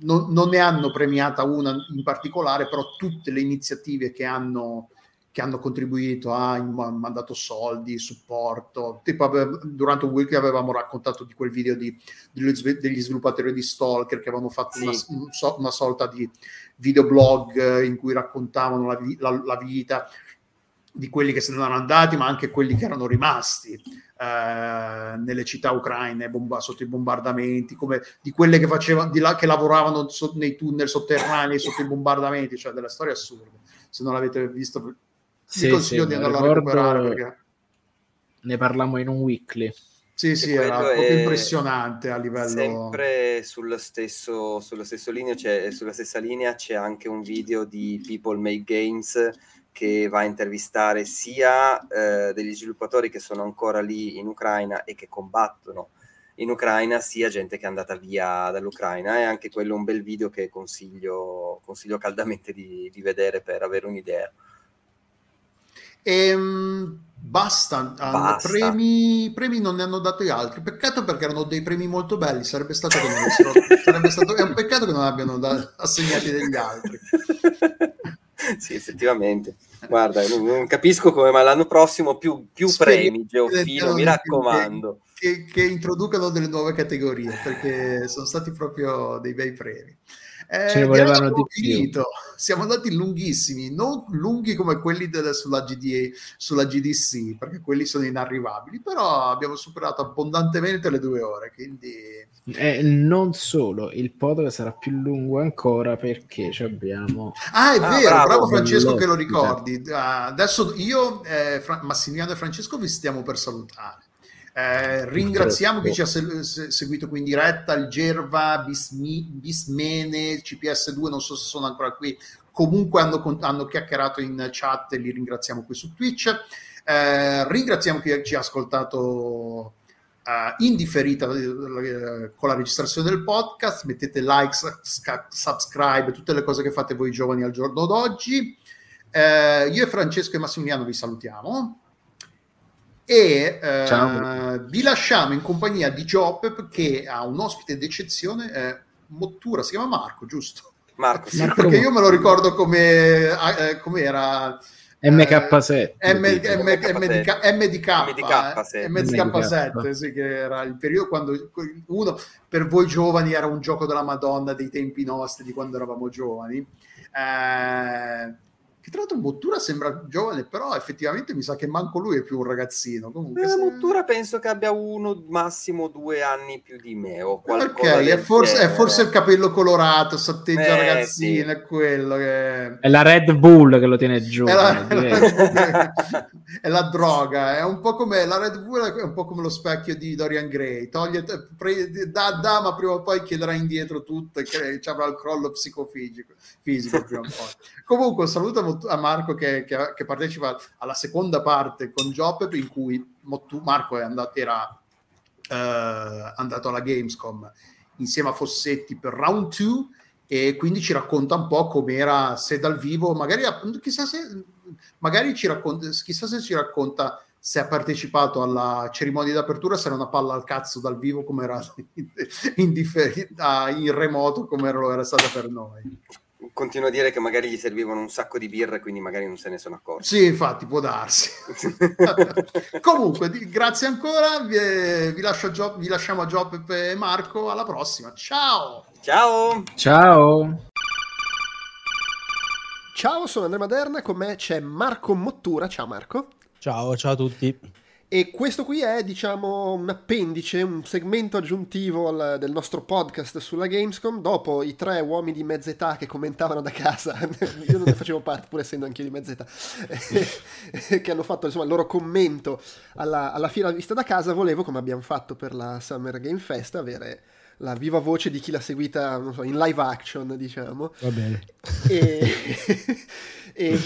non, non, ne hanno premiata una in particolare, però tutte le iniziative che hanno che hanno contribuito, ha mandato soldi, supporto. Tipo, durante un week avevamo raccontato di quel video di, di, degli sviluppatori di Stalker che avevano fatto sì. una, una, sorta di videoblog in cui raccontavano la, la, la, vita di quelli che se ne erano andati, ma anche quelli che erano rimasti eh, nelle città ucraine bomba, sotto i bombardamenti, come di quelle che facevano, di là, che lavoravano so, nei tunnel sotterranei sotto i bombardamenti, cioè delle storie assurde. Se non l'avete visto, sì, consiglio sì, di andarla a recuperare perché... ne parliamo in un weekly. Sì, sì, era proprio impressionante a livello... Sempre sullo stesso, sullo stesso linea, c'è, sulla stessa linea c'è anche un video di People Make Games che va a intervistare sia eh, degli sviluppatori che sono ancora lì in Ucraina e che combattono in Ucraina, sia gente che è andata via dall'Ucraina. È anche quello un bel video che consiglio, consiglio caldamente di, di vedere per avere un'idea. Ehm, basta, basta. Premi, premi, non ne hanno dati altri. Peccato perché erano dei premi molto belli. Sarebbe stato che non sarebbe stato, è un peccato che non abbiano da, assegnati degli altri. sì, effettivamente. Guarda, non, non, capisco come, ma l'anno prossimo più, più premi, Geofilo, mi raccomando. Che, che introducano delle nuove categorie, perché sono stati proprio dei bei premi. Eh, Ce ne volevano di finito. Siamo andati lunghissimi, non lunghi come quelli delle, sulla, GDA, sulla GDC, perché quelli sono inarrivabili, però abbiamo superato abbondantemente le due ore, quindi... Eh, non solo, il podcast sarà più lungo ancora perché abbiamo... Ah, è ah, vero, bravo, bravo Francesco che lo ricordi. Uh, adesso io, eh, Fra- Massimiliano e Francesco vi stiamo per salutare. Eh, ringraziamo chi ci ha se- seguito qui in diretta, il Gerva, Bismi- Bismene, CPS2, non so se sono ancora qui, comunque hanno, hanno chiacchierato in chat e li ringraziamo qui su Twitch. Eh, ringraziamo chi ci ha ascoltato uh, in differita uh, con la registrazione del podcast, mettete like, subscribe, tutte le cose che fate voi giovani al giorno d'oggi. Uh, io e Francesco e Massimiliano vi salutiamo e eh, vi lasciamo in compagnia di Job che ha un ospite d'eccezione, eh, Mottura, si chiama Marco, giusto? Marco, sì. Perché io me lo ricordo come, eh, come era... MK7 MDK, MDK, MDK7 sì, che era il periodo quando uno per voi giovani era un gioco della Madonna dei tempi nostri di quando eravamo giovani. Eh, che tra l'altro Bottura sembra giovane, però effettivamente mi sa che manco lui è più un ragazzino. Comunque, eh, se... Bottura penso che abbia uno, massimo due anni più di me. O ok, è forse, è forse, il capello colorato, satteggia eh, ragazzino, sì. è quello che... È la Red Bull che lo tiene giù. La, è la droga, è un po' come la Red Bull, è un po' come lo specchio di Dorian Gray. Toglie, pre, da, da, ma prima o poi chiederà indietro tutto e ci avrà il crollo psicofisico fisico prima o poi. Comunque, saluto a Marco che, che, che, partecipa alla seconda parte con Job in cui Marco andato, era eh, andato alla Gamescom insieme a Fossetti per round 2 e quindi ci racconta un po' com'era se dal vivo, magari chissà se, magari ci racconta, chissà se ci racconta se ha partecipato alla cerimonia d'apertura, se era una palla al cazzo dal vivo come era in, in, in remoto come era, era stata per noi continuo a dire che magari gli servivano un sacco di birre, quindi magari non se ne sono accorti. Sì, infatti, può darsi. Comunque, grazie ancora, vi, vi, lascio Gio, vi lasciamo a Giop e Marco, alla prossima. Ciao! Ciao! Ciao! Ciao, sono Andrea Maderna, con me c'è Marco Mottura. Ciao Marco. Ciao, ciao a tutti. E questo qui è, diciamo, un appendice, un segmento aggiuntivo al, del nostro podcast sulla Gamescom. Dopo i tre uomini di mezza età che commentavano da casa, io non ne facevo parte, pur essendo anche io di mezza età, che hanno fatto insomma, il loro commento alla, alla fiera vista da casa, volevo, come abbiamo fatto per la Summer Game Fest, avere la viva voce di chi l'ha seguita so, in live action, diciamo. Va bene. E, e,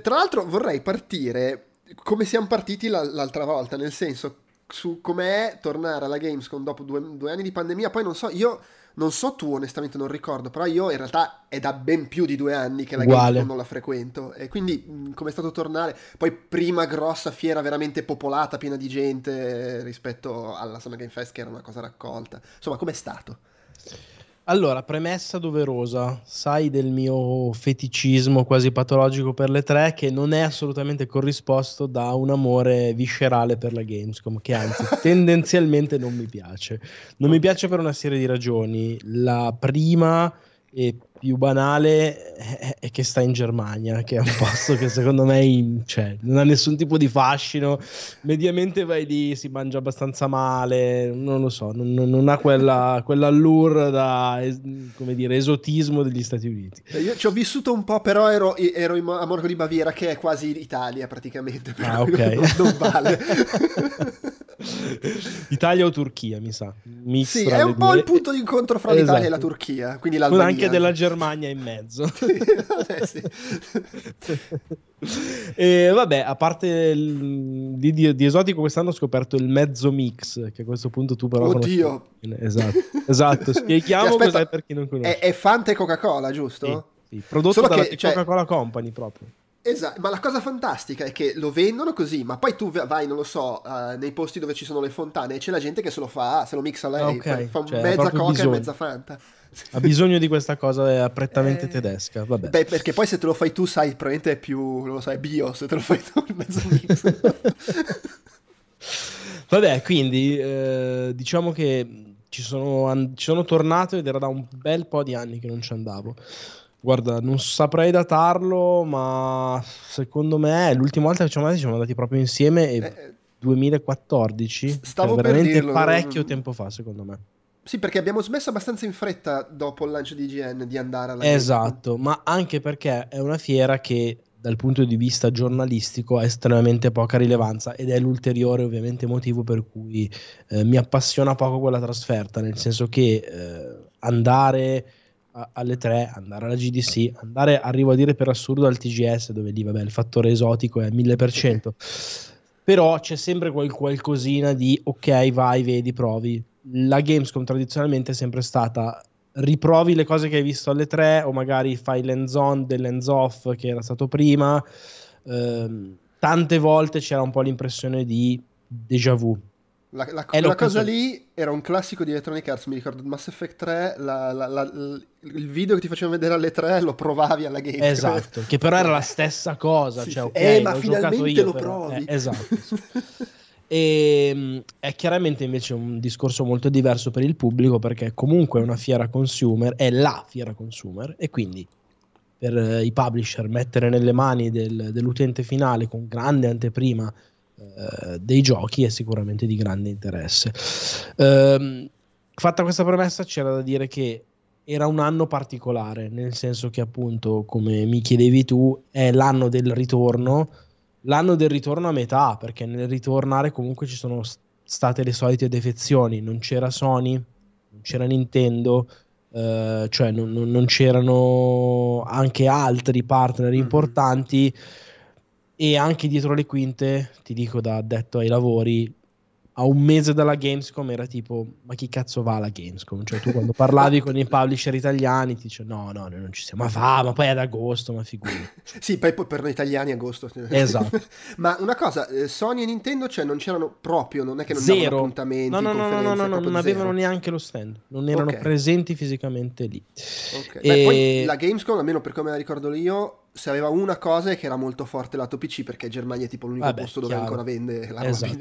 tra l'altro vorrei partire come siamo partiti l'altra volta, nel senso su com'è tornare alla Gamescom dopo due, due anni di pandemia. Poi non so, io non so tu, onestamente non ricordo, però io in realtà è da ben più di due anni che la. Gamescom non la frequento. E quindi come è stato tornare? Poi prima grossa fiera veramente popolata, piena di gente rispetto alla Summer Game Fest che era una cosa raccolta. Insomma, com'è stato? Allora, premessa doverosa, sai del mio feticismo quasi patologico per le tre che non è assolutamente corrisposto da un amore viscerale per la Gamescom, che anzi tendenzialmente non mi piace. Non mi piace per una serie di ragioni. La prima e più banale è, che sta in Germania, che è un posto che secondo me cioè, non ha nessun tipo di fascino. Mediamente vai lì, si mangia abbastanza male, non lo so, non, non ha quella, quell'allure da come dire, esotismo degli Stati Uniti. Io ci ho vissuto un po', però ero, ero in, a Morgo di Baviera, che è quasi Italia praticamente. Ah, ok. Non, non vale. Italia o Turchia, mi sa. Mix sì, è un po' due. il punto di incontro fra esatto. l'Italia e la esatto. Turchia, quindi l'Albania. anche della Germania in mezzo. eh, e vabbè, a parte il, di, di, di, esotico, quest'anno ho scoperto il mezzo mix, che a questo punto tu però Oddio! Esatto, esatto. Spieghiamo Aspetta, cos'è per chi non conosce. È, è Fanta e Coca-Cola, giusto? Sì, sì. prodotto Solo dalla che, cioè... Coca-Cola Company proprio. Esatto, ma la cosa fantastica è che lo vendono così, ma poi tu vai, non lo so, uh, nei posti dove ci sono le fontane e c'è la gente che se lo fa, se lo mixa lei, okay, fa cioè, mezza coca bisogno. e mezza fanta. Ha bisogno di questa cosa prettamente eh... tedesca, vabbè. Beh, perché poi se te lo fai tu, sai, probabilmente è più, non lo è bio, se te lo fai tu in mezzo mix. vabbè, quindi eh, diciamo che ci sono, ci sono tornato ed era da un bel po' di anni che non ci andavo. Guarda, non saprei datarlo, ma secondo me l'ultima volta che ci siamo andati siamo andati proprio insieme e eh, 2014. Eh, stavo cioè, veramente dirlo, parecchio tempo fa, secondo me. Sì, perché abbiamo smesso abbastanza in fretta dopo il lancio di IGN di andare alla Esatto, Game. ma anche perché è una fiera che dal punto di vista giornalistico ha estremamente poca rilevanza ed è l'ulteriore ovviamente motivo per cui eh, mi appassiona poco quella trasferta, nel senso che eh, andare alle 3, andare alla GDC, andare, arrivo a dire per assurdo al TGS, dove lì vabbè il fattore esotico è 1000%, però c'è sempre quel qualcosina di ok, vai, vedi, provi. La Gamescom tradizionalmente è sempre stata riprovi le cose che hai visto alle 3 o magari fai l'ends on dell'ends off che era stato prima. Eh, tante volte c'era un po' l'impressione di déjà vu, la, la, quella cosa lì era un classico di Electronic Arts, mi ricordo Mass Effect 3, la, la, il video che ti facevano vedere alle 3 lo provavi alla game. Esatto, che però era la stessa cosa. Sì, cioè, sì. Okay, eh, ma finalmente io, lo però, provi. Eh, esatto. e ehm, è chiaramente invece un discorso molto diverso per il pubblico perché comunque è una fiera consumer, è la fiera consumer e quindi per eh, i publisher mettere nelle mani del, dell'utente finale con grande anteprima eh, dei giochi è sicuramente di grande interesse. Ehm, fatta questa premessa, c'era da dire che era un anno particolare, nel senso che appunto, come mi chiedevi tu, è l'anno del ritorno, l'anno del ritorno a metà, perché nel ritornare comunque ci sono state le solite defezioni, non c'era Sony, non c'era Nintendo, eh, cioè non, non, c'erano anche altri partner mm-hmm. E anche dietro le quinte, ti dico da addetto ai lavori, a un mese dalla Gamescom era tipo ma chi cazzo va alla Gamescom cioè tu quando parlavi con i publisher italiani ti dice no no noi non ci siamo ma va ma poi ad agosto ma figuri sì poi per noi italiani agosto esatto ma una cosa eh, Sony e Nintendo cioè non c'erano proprio non è che non zero. davano appuntamenti no no no no no, no, no non avevano neanche lo stand non erano okay. presenti fisicamente lì okay. e... Beh, poi la Gamescom almeno per come la ricordo io se aveva una cosa è che era molto forte lato PC perché Germania è tipo l'unico Vabbè, posto dove chiaro. ancora vende la esatto.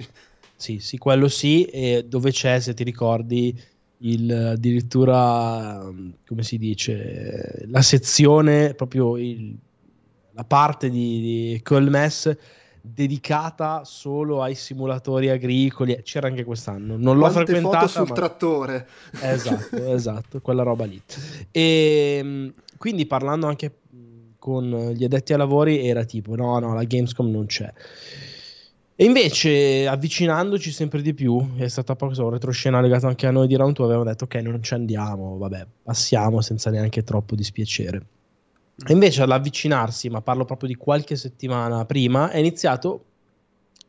Sì, sì, quello sì, e dove c'è, se ti ricordi, il, addirittura, come si dice, la sezione, proprio il, la parte di, di Colmes dedicata solo ai simulatori agricoli. C'era anche quest'anno. Non l'ho Quante frequentata. foto sul ma... trattore. Esatto, esatto, quella roba lì. E quindi parlando anche con gli addetti ai lavori era tipo no, no, la Gamescom non c'è. E invece, avvicinandoci sempre di più, è stata poi un retroscena legato anche a noi di Round 2, avevamo detto ok, non ci andiamo, vabbè, passiamo senza neanche troppo dispiacere. E invece all'avvicinarsi, ma parlo proprio di qualche settimana prima, è iniziato,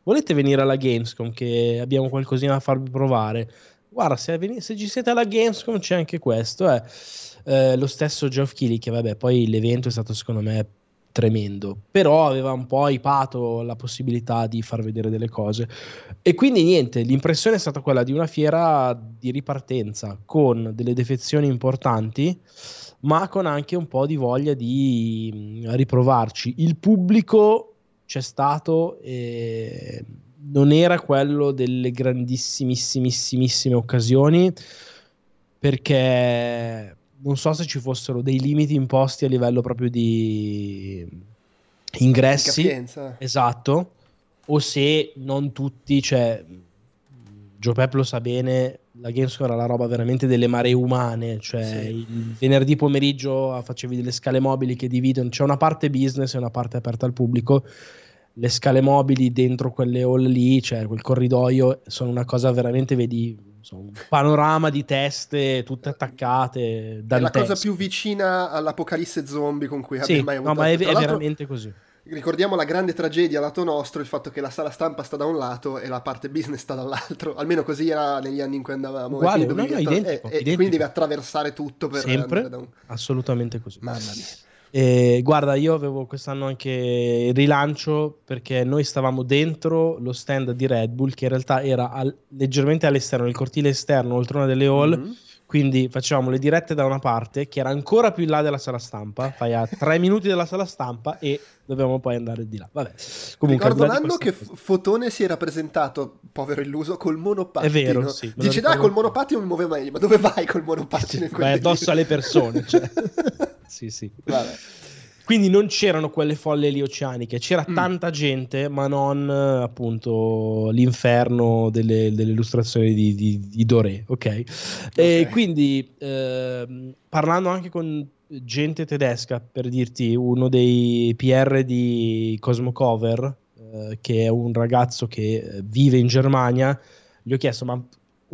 volete venire alla Gamescom che abbiamo qualcosina da farvi provare? Guarda, se, veni- se ci siete alla Gamescom c'è anche questo, eh. Eh, lo stesso Geoff Keighley, che vabbè, poi l'evento è stato secondo me tremendo, però aveva un po' ipato la possibilità di far vedere delle cose. E quindi niente, l'impressione è stata quella di una fiera di ripartenza con delle defezioni importanti, ma con anche un po' di voglia di mm, riprovarci. Il pubblico c'è stato e non era quello delle grandissimissime occasioni perché non so se ci fossero dei limiti imposti a livello proprio di ingressi. Di esatto. O se non tutti, cioè Joe Pep lo sa bene, la Gamescom era la roba veramente delle maree umane, cioè sì. il venerdì pomeriggio facevi delle scale mobili che dividono, c'è una parte business e una parte aperta al pubblico. Le scale mobili dentro quelle hall lì, cioè quel corridoio, sono una cosa veramente, vedi, so, un panorama di teste tutte attaccate. È la cosa più vicina all'apocalisse zombie con cui sì, abbia mai avuto. No, ma è, è veramente così. Ricordiamo la grande tragedia lato nostro, il fatto che la sala stampa sta da un lato e la parte business sta dall'altro, almeno così era negli anni in cui andavamo. Uguale, e quindi, no, no, identico, e, identico. e quindi devi attraversare tutto per Sempre, un... assolutamente così. Mamma mia. E guarda, io avevo quest'anno anche il rilancio perché noi stavamo dentro lo stand di Red Bull che in realtà era al, leggermente all'esterno, nel cortile esterno, oltre una delle hall. Mm-hmm. Quindi facevamo le dirette da una parte che era ancora più in là della sala stampa, fai a tre minuti della sala stampa e dovevamo poi andare di là. Vabbè. Comunque, Ricordo l'anno che cosa. Fotone si era presentato, povero illuso, col monopattino. È vero, sì. Dice, dai, col monopattino mi muove meglio, ma dove vai col monopattino? Vai addosso alle persone, cioè. sì, sì. Vabbè. Quindi non c'erano quelle folle lì oceaniche, c'era mm. tanta gente, ma non appunto l'inferno delle, delle illustrazioni di, di, di Doré, ok? okay. E quindi eh, parlando anche con gente tedesca, per dirti, uno dei PR di Cosmocover, eh, che è un ragazzo che vive in Germania, gli ho chiesto ma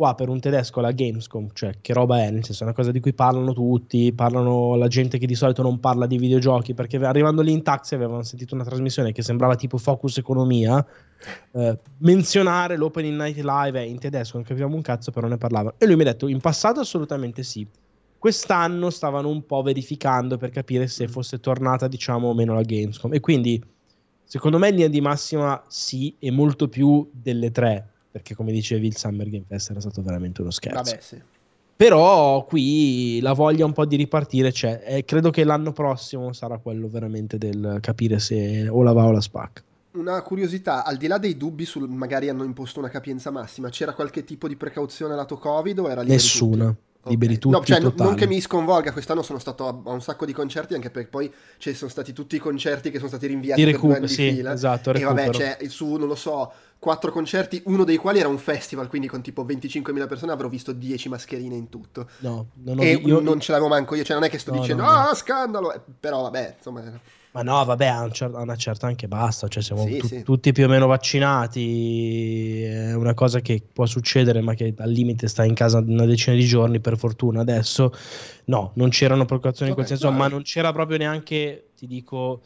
qua per un tedesco la Gamescom, cioè che roba è, nel senso è una cosa di cui parlano tutti, parlano la gente che di solito non parla di videogiochi, perché arrivando lì in taxi avevano sentito una trasmissione che sembrava tipo Focus Economia, eh, menzionare l'Opening Night Live in tedesco, non capivamo un cazzo, però ne parlavano. E lui mi ha detto, in passato assolutamente sì. Quest'anno stavano un po' verificando per capire se fosse tornata, diciamo, o meno la Gamescom. E quindi, secondo me, in linea di massima sì, e molto più delle tre perché come dicevi il Summer Game Fest era stato veramente uno scherzo. Vabbè, sì. Però qui la voglia un po' di ripartire c'è e credo che l'anno prossimo sarà quello veramente del capire se o la va o la spacca. Una curiosità, al di là dei dubbi sul magari hanno imposto una capienza massima, c'era qualche tipo di precauzione lato Covid o era liberi Nessuna. Tutti? liberi tutti. No, cioè, totali. non che mi sconvolga, quest'anno sono stato a, un sacco di concerti, anche perché poi ci sono stati tutti i concerti che sono stati rinviati di recuper- per due anni sì, di fila. Esatto, e vabbè, c'è cioè, su, non lo so, quattro concerti, uno dei quali era un festival, quindi con tipo 25.000 persone avrò visto 10 mascherine in tutto. No, non ho, e io, non ce l'avevo manco io, cioè non è che sto no, dicendo, no, ah, scandalo, eh, però vabbè, insomma... Ma no, vabbè, a, un cer- a una certa anche basta, cioè siamo Sì, tu- sì. tutti più o meno vaccinati, è una cosa che può succedere, ma che al limite sta in casa una decina di giorni, per fortuna. Adesso no, non c'erano precauzioni in quel senso, no, ma non c'era proprio neanche, ti dico,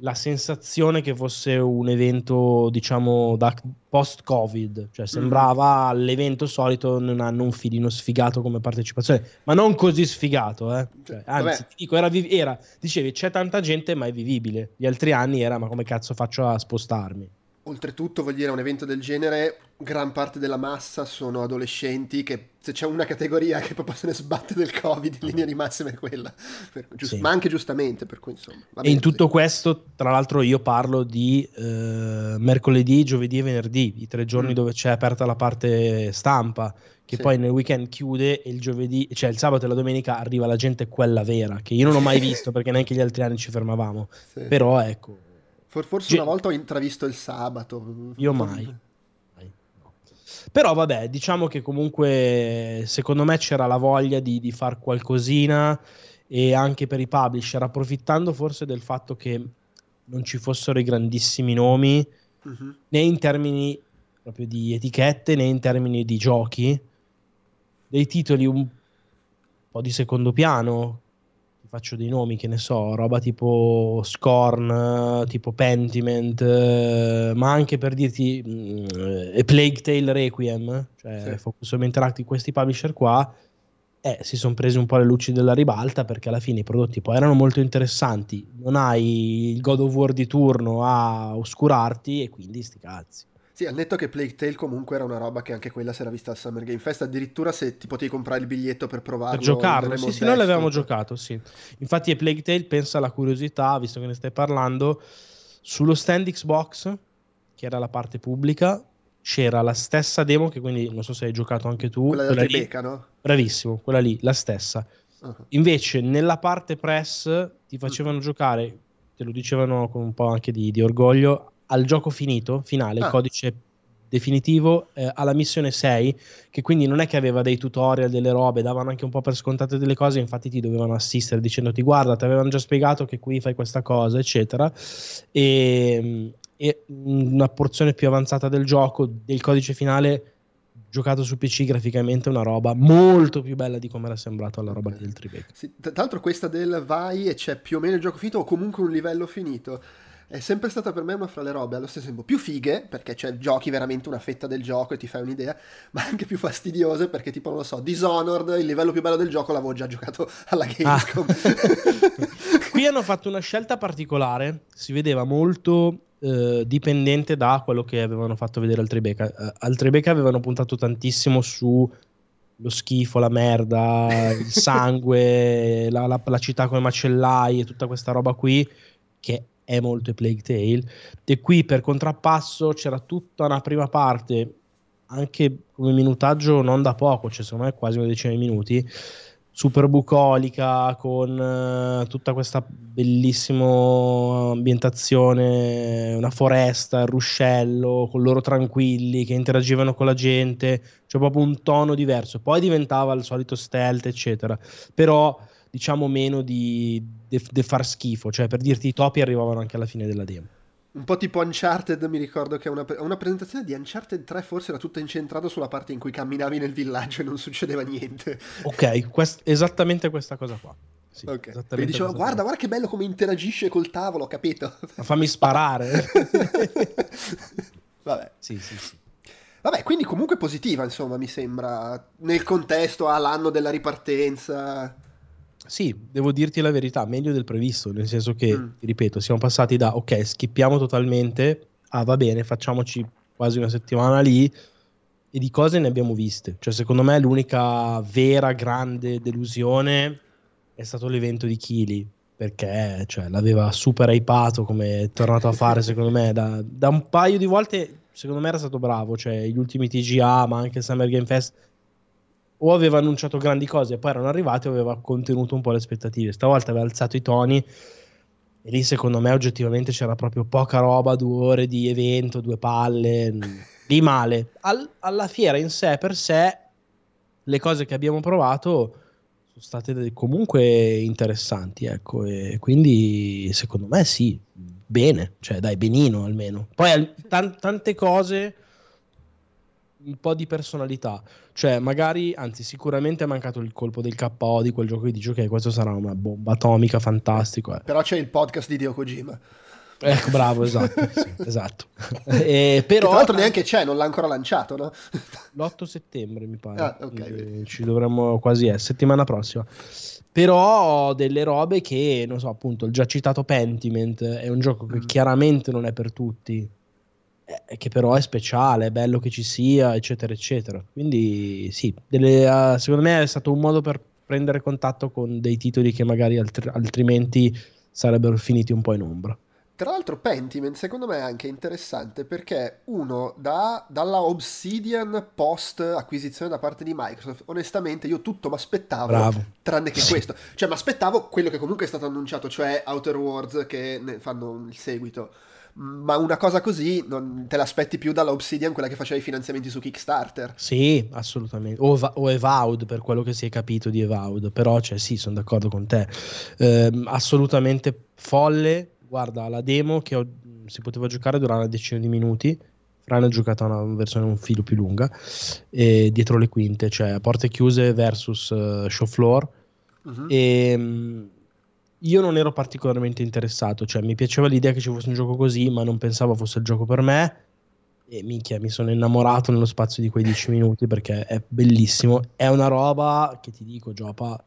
la sensazione che fosse un evento, diciamo, da post-Covid, cioè sembrava l'evento solito, non hanno un filino sfigato come partecipazione, ma non così sfigato, eh. Cioè, anzi, Vabbè. ti dico, era, era, dicevi, c'è tanta gente, ma è vivibile. Gli altri anni era, ma come cazzo faccio a spostarmi? Oltretutto, voglio dire, un evento del genere, gran parte della massa sono adolescenti che se c'è una categoria che proprio se ne sbatte del Covid, in linea di massima è quella. Per- giust- Sì. Ma anche giustamente, per cui insomma... va E bene in così. tutto questo, tra l'altro, io parlo di eh, mercoledì, giovedì e venerdì, i tre giorni Mm. dove c'è aperta la parte stampa, che Sì. poi nel weekend chiude e il giovedì, cioè il sabato e la domenica arriva la gente quella vera, che io non ho mai visto perché neanche gli altri anni ci fermavamo. Sì. Però ecco, For- forse Ge- una volta ho intravisto il sabato. Io mai. Però vabbè, diciamo che comunque secondo me c'era la voglia di, di far qualcosina e anche per i publisher, approfittando forse del fatto che non ci fossero i grandissimi nomi, uh-huh. né in termini proprio di etichette né in termini di giochi, dei titoli un po' di secondo piano, faccio dei nomi che ne so, roba tipo Scorn, tipo Pentiment, eh, ma anche per dirti mh, mm, Plague Tale Requiem, cioè sì. Focus Home Interactive, questi publisher qua eh, si sono presi un po' le luci della ribalta perché alla fine i prodotti poi erano molto interessanti, non hai il God of War di turno a oscurarti e quindi sti cazzi. Sì, al netto che Plague Tale comunque era una roba che anche quella si era vista al Summer Game Fest, addirittura se ti potevi comprare il biglietto per provarlo. Per giocarlo, sì, sì, noi l'avevamo giocato, sì. Infatti Plague Tale, pensa alla curiosità, visto che ne stai parlando, sullo stand Xbox, che era la parte pubblica, c'era la stessa demo, che quindi non so se hai giocato anche tu. Quella della Tribeca, no? Bravissimo, quella lì, la stessa. Uh-huh. Invece nella parte press ti facevano uh-huh. giocare, te lo dicevano con un po' anche di, di orgoglio, al gioco finito, finale, ah. il codice definitivo eh, alla missione 6 che quindi non è che aveva dei tutorial delle robe davano anche un po' per scontate delle cose infatti ti dovevano assistere dicendoti guarda ti avevano già spiegato che qui fai questa cosa eccetera. E, e una porzione più avanzata del gioco del codice finale giocato su PC graficamente è una roba molto più bella di come era sembrato alla roba del Tribeca. Sì, tra l'altro questa del vai e c'è più o meno il gioco finito o comunque un livello finito è sempre stata per me una fra le robe allo stesso tempo più fighe, perché cioè, giochi veramente una fetta del gioco e ti fai un'idea, ma anche più fastidiose perché tipo, non lo so, Dishonored, il livello più bello del gioco l'avevo già giocato alla Gamescom. Ah. Qui hanno fatto una scelta particolare, si vedeva molto eh, dipendente da quello che avevano fatto vedere al Tribeca. Uh, al Tribeca avevano puntato tantissimo su lo schifo, la merda, il sangue, la, la, la città come macellai e tutta questa roba qui che è molto Plague Tale. E qui per contrappasso c'era tutta una prima parte, anche come minutaggio non da poco, cioè secondo me quasi una decina di minuti, super bucolica con uh, tutta questa bellissima ambientazione, una foresta, il ruscello, con loro tranquilli che interagivano con la gente, cioè proprio un tono diverso. Poi diventava il solito stealth, eccetera. Però diciamo meno di, di, di far schifo, cioè per dirti i topi arrivavano anche alla fine della demo. Un po' tipo Uncharted, mi ricordo che una, una, presentazione di Uncharted 3 forse era tutta incentrata sulla parte in cui camminavi nel villaggio e non succedeva niente. Ok, quest, esattamente questa cosa qua. Sì, ok, mi diceva guarda, guarda che bello come interagisce col tavolo, capito? Ma fammi sparare. Vabbè. Sì, sì, sì. Vabbè, quindi comunque positiva, insomma, mi sembra, nel contesto all'anno della ripartenza. Sì, devo dirti la verità, meglio del previsto, nel senso che, mm. ripeto, siamo passati da ok, schippiamo totalmente, ah va bene, facciamoci quasi una settimana lì e di cose ne abbiamo viste. Cioè, secondo me l'unica vera grande delusione è stato l'evento di Kili, perché cioè, l'aveva super hypato come è tornato a fare, secondo me, da, da un paio di volte, secondo me era stato bravo, cioè gli ultimi TGA, ma anche il Summer Game Fest o aveva annunciato grandi cose e poi erano arrivati o aveva contenuto un po' le aspettative. Stavolta aveva alzato i toni e lì secondo me oggettivamente c'era proprio poca roba, due ore di evento, due palle, di male. Al, alla fiera in sé per sé le cose che abbiamo provato sono state comunque interessanti, ecco, e quindi secondo me sì, bene, cioè dai, benino almeno. Poi t- tante cose un po' di personalità. Cioè, magari, anzi, sicuramente è mancato il colpo del KO di quel gioco che dice ok, questo sarà una bomba atomica, fantastico. Eh. Però c'è il podcast di Dio Kojima. Ecco, bravo, esatto. sì, esatto. E, però, tra l'altro neanche c'è, non l'ha ancora lanciato, no? L'8 settembre, mi pare. Ah, okay. Ci dovremmo quasi essere, settimana prossima. Però delle robe che, non so, appunto, il già citato Pentiment è un gioco che mm. chiaramente non è per tutti eh, che però è speciale, è bello che ci sia, eccetera, eccetera. Quindi sì, delle, uh, secondo me è stato un modo per prendere contatto con dei titoli che magari altri, altrimenti sarebbero finiti un po' in ombra. Tra l'altro Pentiment secondo me è anche interessante perché uno da, dalla Obsidian post acquisizione da parte di Microsoft, onestamente io tutto mi aspettavo tranne che sì. questo. Cioè mi aspettavo quello che comunque è stato annunciato, cioè Outer Worlds che fanno il seguito ma una cosa così non te l'aspetti più dalla Obsidian, quella che faceva i finanziamenti su Kickstarter. Sì, assolutamente. O, o Evaud, per quello che si è capito di Evaud, però cioè, sì, sono d'accordo con te. Eh, assolutamente folle. Guarda, la demo che ho si poteva giocare durare una decina di minuti. Fran ha giocato una versione un filo più lunga, e dietro le quinte, cioè a porte chiuse versus uh, show floor. Uh-huh. E, um, io non ero particolarmente interessato, cioè mi piaceva l'idea che ci fosse un gioco così, ma non pensavo fosse il gioco per me. E minchia, mi sono innamorato nello spazio di quei 10 minuti perché è bellissimo. È una roba che ti dico, Giopa,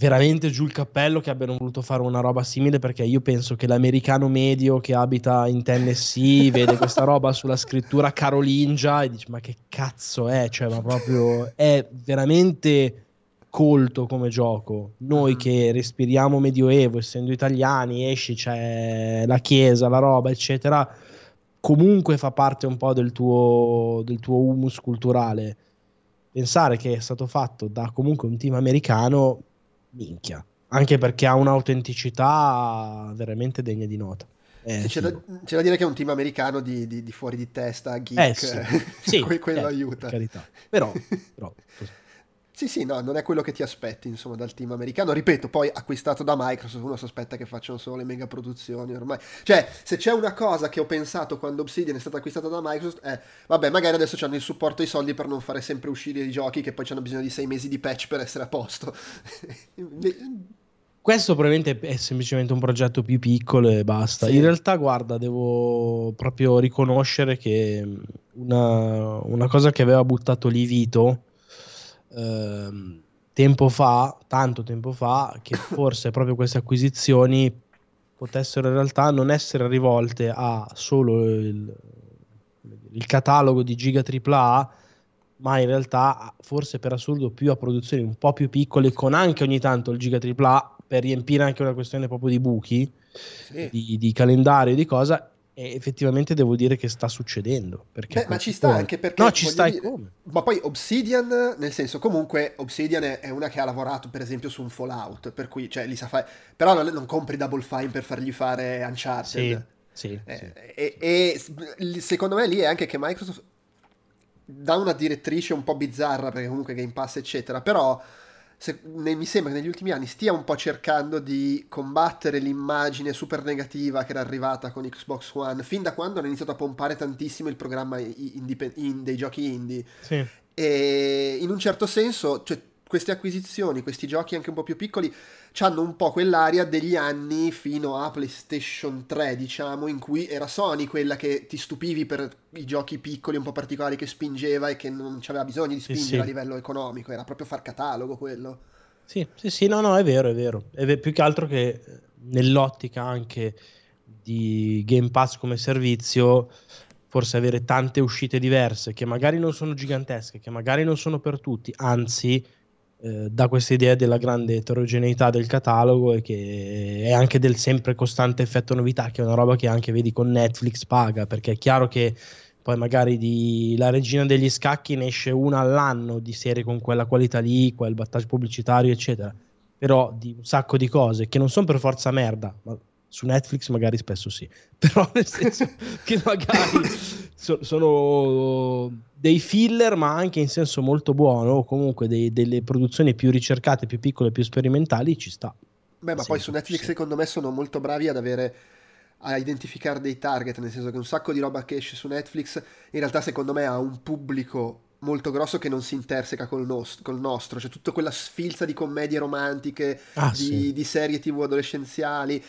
veramente giù il cappello che abbiano voluto fare una roba simile perché io penso che l'americano medio che abita in Tennessee vede questa roba sulla scrittura carolingia e dice ma che cazzo è? Cioè, ma proprio è veramente colto come gioco. Noi mm. che respiriamo medioevo, essendo italiani, esci, c'è la chiesa, la roba, eccetera, comunque fa parte un po' del tuo, del tuo humus culturale. Pensare che è stato fatto da comunque un team americano, minchia. Anche perché ha un'autenticità veramente degna di nota. Eh, c'è, da, c'è, da, dire che è un team americano di, di, di fuori di testa, geek, eh, sì. sì, que- quello eh, aiuta. Carità. Però, però sì, sì, no, non è quello che ti aspetti, insomma, dal team americano. Ripeto, poi acquistato da Microsoft, uno si aspetta che facciano solo le mega produzioni ormai. Cioè, se c'è una cosa che ho pensato quando Obsidian è stata acquistata da Microsoft è, vabbè, magari adesso hanno il supporto e i soldi per non fare sempre uscire i giochi che poi hanno bisogno di sei mesi di patch per essere a posto. Questo probabilmente è semplicemente un progetto più piccolo e basta. Sì. In realtà, guarda, devo proprio riconoscere che una, una cosa che aveva buttato lì Vito ehm, tempo fa, tanto tempo fa, che forse proprio queste acquisizioni potessero in realtà non essere rivolte a solo il, il catalogo di giga AAA, ma in realtà forse per assurdo più a produzioni un po' più piccole, con anche ogni tanto il giga AAA per riempire anche una questione proprio di buchi, sì. di, di calendario, di cosa, e effettivamente devo dire che sta succedendo. Beh, ma ci sta come? anche perché. No, ci sta dire, come? Ma poi Obsidian, nel senso, comunque Obsidian è una che ha lavorato, per esempio, su un Fallout. Per cui, cioè, li sa fare. Però non, non, compri Double Fine per fargli fare Uncharted. Sì, sì, eh, sì. E, e, secondo me lì è anche che Microsoft dà una direttrice un po' bizzarra, perché comunque Game Pass, eccetera. Però se, ne, mi sembra che negli ultimi anni stia un po' cercando di combattere l'immagine super negativa che era arrivata con Xbox One fin da quando hanno iniziato a pompare tantissimo il programma indie, in, dei giochi indie. Sì. E in un certo senso, cioè, queste acquisizioni, questi giochi anche un po' più piccoli, hanno un po' quell'aria degli anni fino a PlayStation 3, diciamo, in cui era Sony quella che ti stupivi per i giochi piccoli un po' particolari che spingeva e che non aveva bisogno di spingere sì, sì. a livello economico, era proprio far catalogo quello. Sì, sì, sì, no, no, è vero, è vero. È più che altro che eh, nell'ottica anche di Game Pass come servizio, forse avere tante uscite diverse che magari non sono gigantesche, che magari non sono per tutti, anzi eh, dà questa idea della grande eterogeneità del catalogo e che è anche del sempre costante effetto novità, che è una roba che anche vedi con Netflix paga, perché è chiaro che poi magari di La Regina degli Scacchi ne esce una all'anno di serie con quella qualità lì, quel battaggio pubblicitario, eccetera. Però di un sacco di cose che non sono per forza merda, ma su Netflix magari spesso sì, però nel senso che magari so, sono dei filler, ma anche in senso molto buono, o comunque dei, delle produzioni più ricercate, più piccole, più sperimentali, ci sta. Beh, ma poi su Netflix secondo me sono molto bravi ad avere a identificare dei target, nel senso che un sacco di roba che esce su Netflix in realtà secondo me ha un pubblico molto grosso che non si interseca col, nost- col nostro, c'è tutta quella sfilza di commedie romantiche, ah, di, sì. di, serie tv adolescenziali,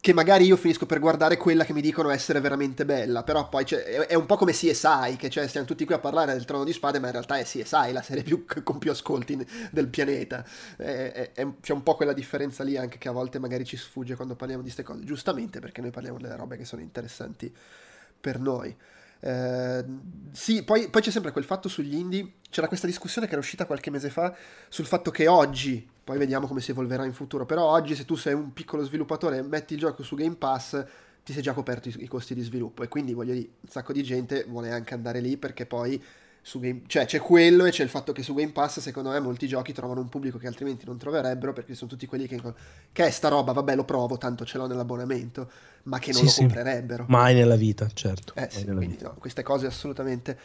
che magari io finisco per guardare quella che mi dicono essere veramente bella, però poi è un po' come CSI, che cioè stiamo tutti qui a parlare del Trono di Spade, ma in realtà è CSI, la serie più, con più ascolti del pianeta. È, è, c'è un po' quella differenza lì anche che a volte magari ci sfugge quando parliamo di queste cose, giustamente perché noi parliamo delle robe che sono interessanti per noi. Eh, sì, poi, poi, c'è sempre quel fatto sugli indie. C'era questa discussione che era uscita qualche mese fa sul fatto che oggi, poi vediamo come si evolverà in futuro, però oggi se tu sei un piccolo sviluppatore e metti il gioco su Game Pass, ti sei già coperto i, i costi di sviluppo e quindi voglio dire, un sacco di gente vuole anche andare lì perché poi Game... cioè c'è quello e c'è il fatto che su Game Pass secondo me molti giochi trovano un pubblico che altrimenti non troverebbero perché sono tutti quelli che, che è sta roba, vabbè lo provo, tanto ce l'ho nell'abbonamento, ma che non sì, lo sì. comprerebbero. Mai nella vita, certo. Eh sì, quindi no, queste cose assolutamente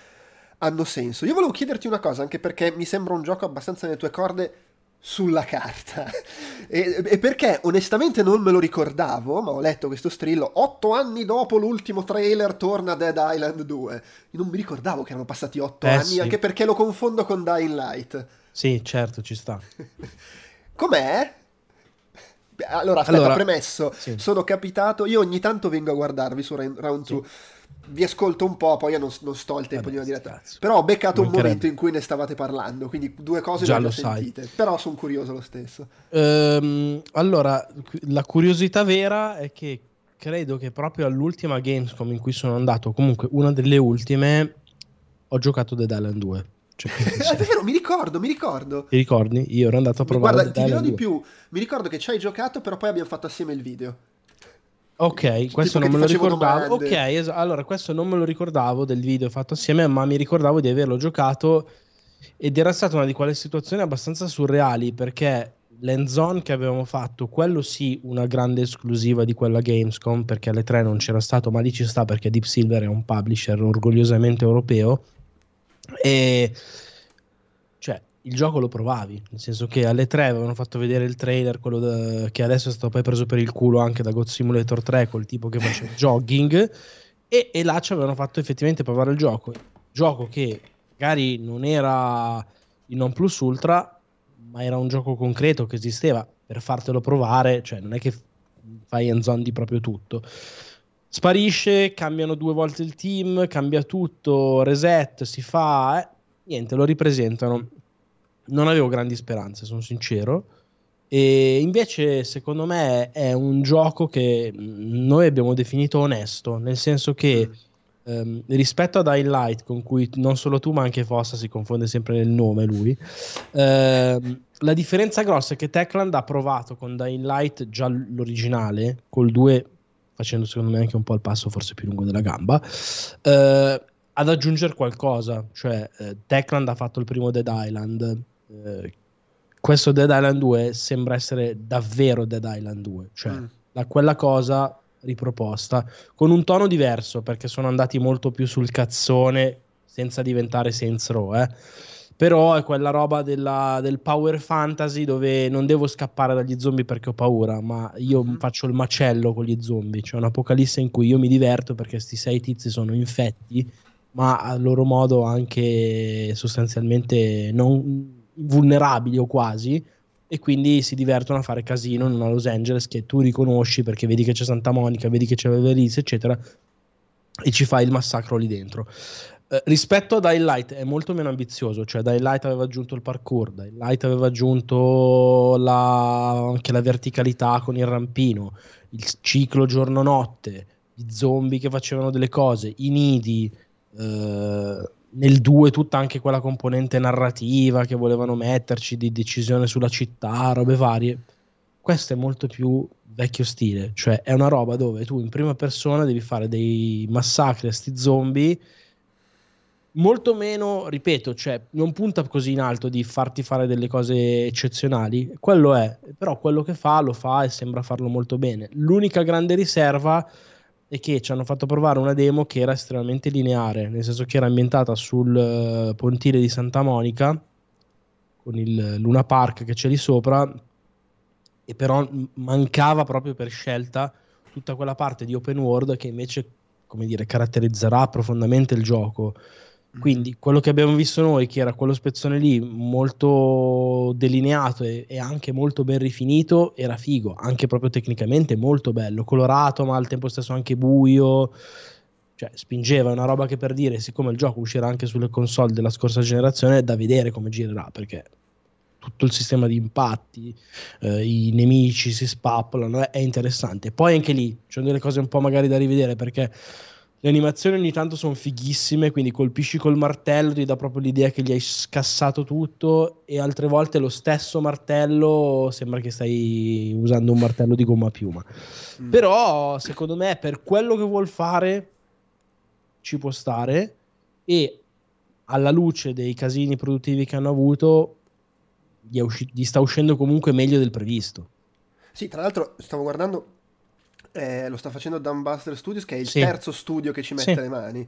hanno senso. Io volevo chiederti una cosa, anche perché mi sembra un gioco abbastanza nelle tue corde, sulla carta. E, e, perché onestamente non me lo ricordavo, ma ho letto questo strillo. Otto anni dopo l'ultimo trailer torna Dead Island 2. Io non mi ricordavo che erano passati otto Eh, anni, sì. anche perché lo confondo con Dying Light. Sì, certo, ci sta. Com'è? Allora, aspetta, Allora, premesso, sì. sono capitato, io ogni tanto vengo a guardarvi su Round 2, vi ascolto un po', poi io non, non sto il tempo Vabbè, di una diretta, cazzo. però ho beccato un Mancherebbe. momento in cui ne stavate parlando, quindi due cose Già le ho sentite, però sono curioso lo stesso. Ehm, allora, la curiosità vera è che credo che proprio all'ultima Gamescom in cui sono andato, comunque una delle ultime, ho giocato Dead Island 2. Cioè, È vero, mi ricordo, mi ricordo. Ti ricordi? Io ero andato a provare Guarda, ti dirò di 2. più, mi ricordo che ci hai giocato, però poi abbiamo fatto assieme il video. Ok, questo non me lo ricordavo. domande. Ok, es- allora questo non me lo ricordavo del video fatto assieme, ma mi ricordavo di averlo giocato ed era stata una di quelle situazioni abbastanza surreali perché l'endzone che avevamo fatto, quello sì, una grande esclusiva di quella Gamescom perché alle 3 non c'era stato, ma lì ci sta perché Deep Silver è un publisher orgogliosamente europeo e cioè il gioco lo provavi, nel senso che alle 3 avevano fatto vedere il trailer, quello da- che adesso è stato poi preso per il culo anche da God Simulator 3 col tipo che faceva jogging e, e là ci avevano fatto effettivamente provare il gioco, gioco che magari non era il non plus ultra, ma era un gioco concreto che esisteva per fartelo provare, cioè non è che fai hands-on di proprio tutto. Sparisce, cambiano due volte il team, cambia tutto, reset, si fa, eh, niente, lo ripresentano. Non avevo grandi speranze, sono sincero. E invece, secondo me, è un gioco che mh, noi abbiamo definito onesto, nel senso che ehm, rispetto a Dying Light, con cui non solo tu, ma anche Fossa si confonde sempre nel nome lui. ehm, la differenza grossa è che Techland ha provato con Dying Light già l'originale, col 2 facendo secondo me anche un po' il passo forse più lungo della gamba, eh, ad aggiungere qualcosa. Cioè, eh, Techland ha fatto il primo Dead Island. Eh, questo Dead Island 2 sembra essere davvero Dead Island 2, cioè Mm. la- quella cosa riproposta con un tono diverso perché sono andati molto più sul cazzone senza diventare Saints Row, eh. Però è quella roba della- del power fantasy dove non devo scappare dagli zombie perché ho paura, ma io Mhm. faccio il macello con gli zombie. C'è un'apocalisse in cui io mi diverto perché sti sei tizi sono infetti, ma a loro modo anche sostanzialmente non vulnerabili o quasi. E quindi si divertono a fare casino in una Los Angeles che tu riconosci perché vedi che c'è Santa Monica, vedi che c'è Beverly eccetera, e ci fai il massacro lì dentro. Eh, rispetto a Dying Light è molto meno ambizioso, cioè Dying Light aveva aggiunto il parkour, Dying Light aveva aggiunto la- anche la verticalità con il rampino, il ciclo giorno-notte, gli zombie che facevano delle cose, i nidi, eh, nel 2 tutta anche quella componente narrativa che volevano metterci di decisione sulla città, robe varie. Questo è molto più vecchio stile, cioè è una roba dove tu in prima persona devi fare dei massacri a sti zombie molto meno, ripeto, cioè non punta così in alto di farti fare delle cose eccezionali, quello è, però quello che fa lo fa e sembra farlo molto bene. L'unica grande riserva è che ci hanno fatto provare una demo che era estremamente lineare, nel senso che era ambientata sul eh, pontile di Santa Monica con il Luna Park che c'è lì sopra e però mancava proprio per scelta tutta quella parte di open world che invece come dire caratterizzerà profondamente il gioco quindi quello che abbiamo visto noi, che era quello spezzone lì molto delineato e, e anche molto ben rifinito, era figo, anche proprio tecnicamente molto bello, colorato ma al tempo stesso anche buio, cioè spingeva una roba che per dire, siccome il gioco uscirà anche sulle console della scorsa generazione, è da vedere come girerà, perché tutto il sistema di impatti, eh, i nemici si spappolano, è, è interessante. Poi anche lì ci sono delle cose un po' magari da rivedere perché le animazioni ogni tanto sono fighissime, quindi colpisci col martello, ti dà proprio l'idea che gli hai scassato tutto e altre volte lo stesso martello sembra che stai usando un martello di gomma a piuma. Mm. Però secondo me per quello che vuol fare ci può stare e alla luce dei casini produttivi che hanno avuto gli, usci- gli sta uscendo comunque meglio del previsto. Sì, tra l'altro stavo guardando, eh, lo sta facendo Dumbbuster Studios, che è il Sì. terzo studio che ci mette Sì. le mani.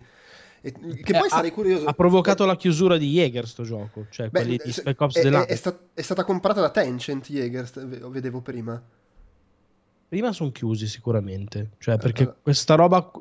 E, che poi Eh, sarei ha, curioso. ha provocato la chiusura di Jaeger sto gioco, cioè Beh, quelli di Spec Ops è, è- è sta- è stata comprata da Tencent ve- vedevo prima. Prima sono chiusi sicuramente, cioè perché Eh. questa roba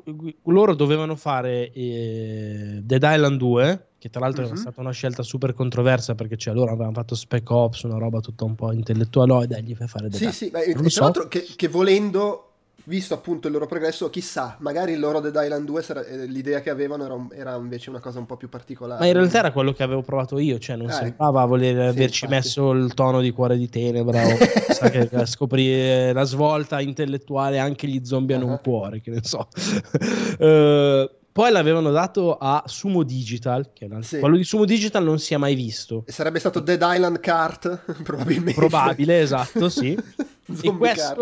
loro dovevano fare eh, Dead Island 2, che tra l'altro Mhm. era stata una scelta super controversa perché cioè, loro avevano fatto Spec Ops, una roba tutta un po' intellettuale, dai, gli fai fare Dead Sì, Island. sì, beh, Non lo tra so. l'altro che, che volendo, visto appunto il loro progresso, chissà, magari il loro Dead Island 2 sarà- eh, l'idea che avevano era, un- era invece una cosa un po' più particolare. Ma in realtà era quello che avevo provato io, cioè non Eh. sembrava voler Sì, averci infatti. messo il tono di cuore di tenebra o che scoprire la svolta intellettuale anche gli zombie hanno Ah. un cuore, che ne so. Eh, poi l'avevano dato a Sumo Digital, che Sì. quello di Sumo Digital non si è mai visto. E Sarebbe stato Dead Island Kart, probabilmente. Probabile, esatto, sì. e Zombie Kart.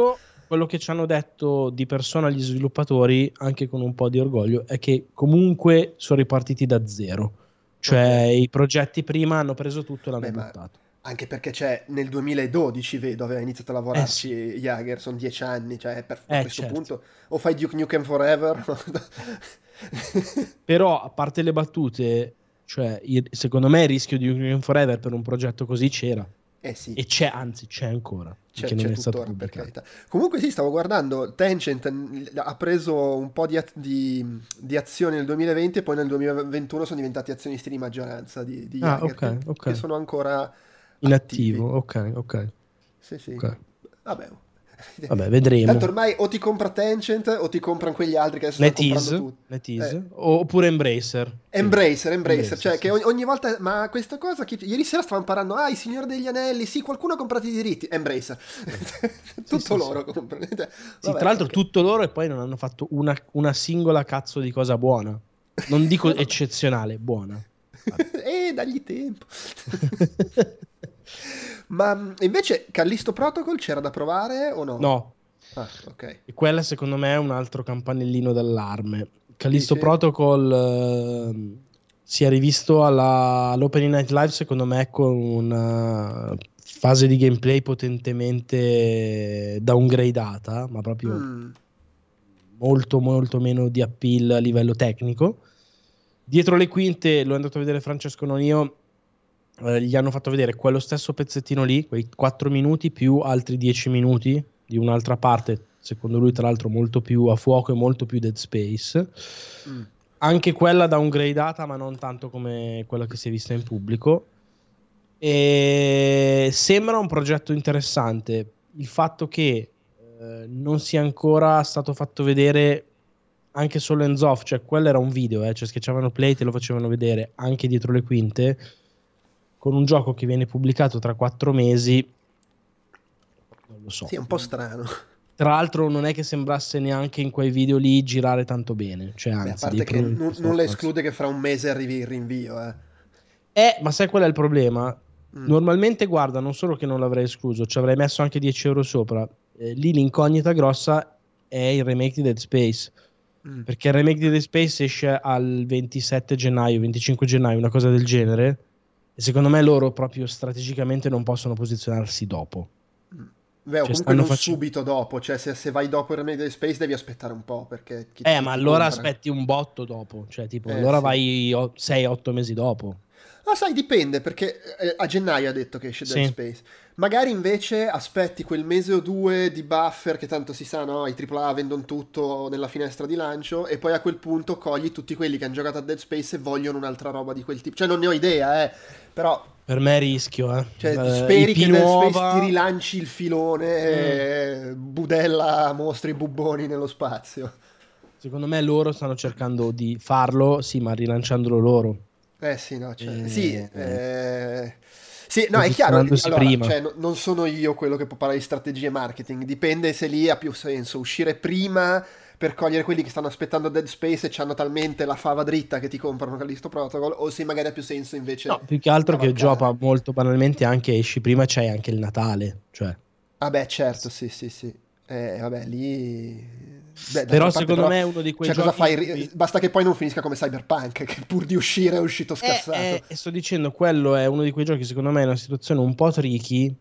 Quello che ci hanno detto di persona gli sviluppatori, anche con un po' di orgoglio, è che comunque sono ripartiti da zero. Cioè Ok. i progetti prima hanno preso tutto e l'hanno Beh, buttato. Anche perché c'è nel 2012, vedo, aveva iniziato a lavorarci Eh, Jager, sono dieci anni, cioè per, a Eh, questo certo. punto o fai Duke Nukem Forever. Però, a parte le battute, cioè, secondo me il rischio di Union Forever per un progetto così c'era. Eh sì. E c'è, anzi, c'è ancora. C'è, che non c'è è stato pubblicato. Comunque sì, stavo guardando, Tencent ha preso un po' di, di- di azioni nel 2020 e poi nel 2021 sono diventati azionisti di maggioranza di, di Ah, Jaeger, ok, che, ok. che sono ancora In attivi. attivo, ok, ok. Sì, sì. ok. Vabbè. Vabbè, vedremo. Tanto ormai o ti compra Tencent o ti comprano quegli altri che adesso stanno comprando. NetEase, Eh. oppure Embracer. Sì. Embracer, Embracer, Embracer, cioè sì, che sì. ogni, ogni volta, ma questa cosa, chi- ieri sera stavamo parlando, ah, il Signore degli Anelli, sì, qualcuno ha comprato i diritti, Embracer, tutto sì, loro comprano. Sì, tra l'altro ok. tutto loro e poi non hanno fatto una, una singola cazzo di cosa buona. Non dico eccezionale, buona. eh, dagli tempo. Ma invece Callisto Protocol c'era da provare o no? No, Ah, ok. E quella secondo me è un altro campanellino d'allarme. Callisto Dici? Protocol ehm, si è rivisto alla- all'Opening Night Live secondo me con una fase di gameplay potentemente downgradata, ma proprio Mm, molto molto meno di appeal a livello tecnico. Dietro le quinte, l'ho andato a vedere Francesco non io, eh, gli hanno fatto vedere quello stesso pezzettino lì, quei 4 minuti più altri 10 minuti di un'altra parte, secondo lui tra l'altro molto più a fuoco e molto più Dead Space. mm. Anche quella downgradata, ma non tanto come quella che si è vista in pubblico. E sembra un progetto interessante. Il fatto che eh, non sia ancora stato fatto vedere anche solo hands off, cioè quello era un video, eh, cioè sketchavano play, te lo facevano vedere anche dietro le quinte, con un gioco che viene pubblicato tra quattro mesi. Non lo so. Sì, è un po' strano. Tra l'altro non è che sembrasse neanche in quei video lì girare tanto bene, cioè Beh, a anzi, parte che non, non le falsi. esclude che fra un mese arrivi il rinvio, eh. Eh, ma sai qual è il problema? Mm. Normalmente, guarda, non solo che non l'avrei escluso, ci avrei messo anche 10 euro sopra. Eh, lì l'incognita grossa è il remake di Dead Space. Mm. Perché il remake di Dead Space esce al 27 gennaio, 25 gennaio, una cosa del genere. E secondo me loro proprio strategicamente non possono posizionarsi dopo. Beh, Cioè, comunque non facendo- subito dopo, cioè se, se vai dopo di Space devi aspettare un po' perché... chi- Eh, chi ma allora compra? aspetti un botto dopo. Cioè, tipo, Eh, allora sì. vai 6-8 mesi dopo. Ah, sai, dipende perché eh, a gennaio ha detto che esce Dead Sì. Space. Magari invece aspetti quel mese o due di buffer che tanto si sa, no? I AAA vendono tutto nella finestra di lancio e poi a quel punto cogli tutti quelli che hanno giocato a Dead Space e vogliono un'altra roba di quel tipo. Cioè non ne ho idea, eh. Però Per me è rischio, eh. cioè, Eh, speri che Dead nuova- Space ti rilanci il filone e budella mostri bubboni nello spazio. Secondo me loro stanno cercando di farlo, sì, ma rilanciandolo loro. Eh sì, no, cioè, Eh, sì, eh. eh, sì, no, è chiaro, allora, cioè, no- non sono io quello che può parlare di strategie marketing, dipende se lì ha più senso uscire prima per cogliere quelli che stanno aspettando Dead Space e hanno talmente la fava dritta che ti comprano Callisto Protocol, o se magari ha più senso invece... No, più che altro che gioca molto banalmente anche esci prima c'hai anche il Natale, cioè. Ah beh, certo, sì, sì, sì. Eh, vabbè, lì... Beh, Però secondo però, me è uno di quei cioè, giochi cosa fai? cui- Basta che poi non finisca come Cyberpunk, che pur di uscire è uscito scassato. Eh, eh, e sto dicendo, quello è uno di quei giochi, secondo me, è una situazione un po' tricky.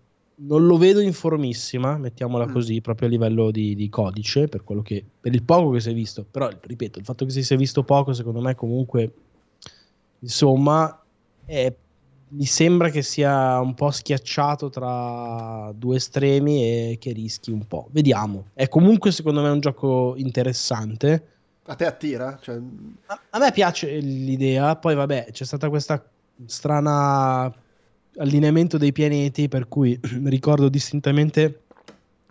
Non lo vedo in formissima, mettiamola Mm. così, proprio a livello di, di codice, per quello che, per il poco che si è visto. Però, ripeto, il fatto che si sia visto poco, secondo me, comunque insomma, è, mi sembra che sia un po' schiacciato tra due estremi e che rischi un po'. Vediamo. È comunque secondo me un gioco interessante. A te attira? Cioè... A, a me piace l'idea, poi vabbè, c'è stata questa strana allineamento dei pianeti per cui ricordo distintamente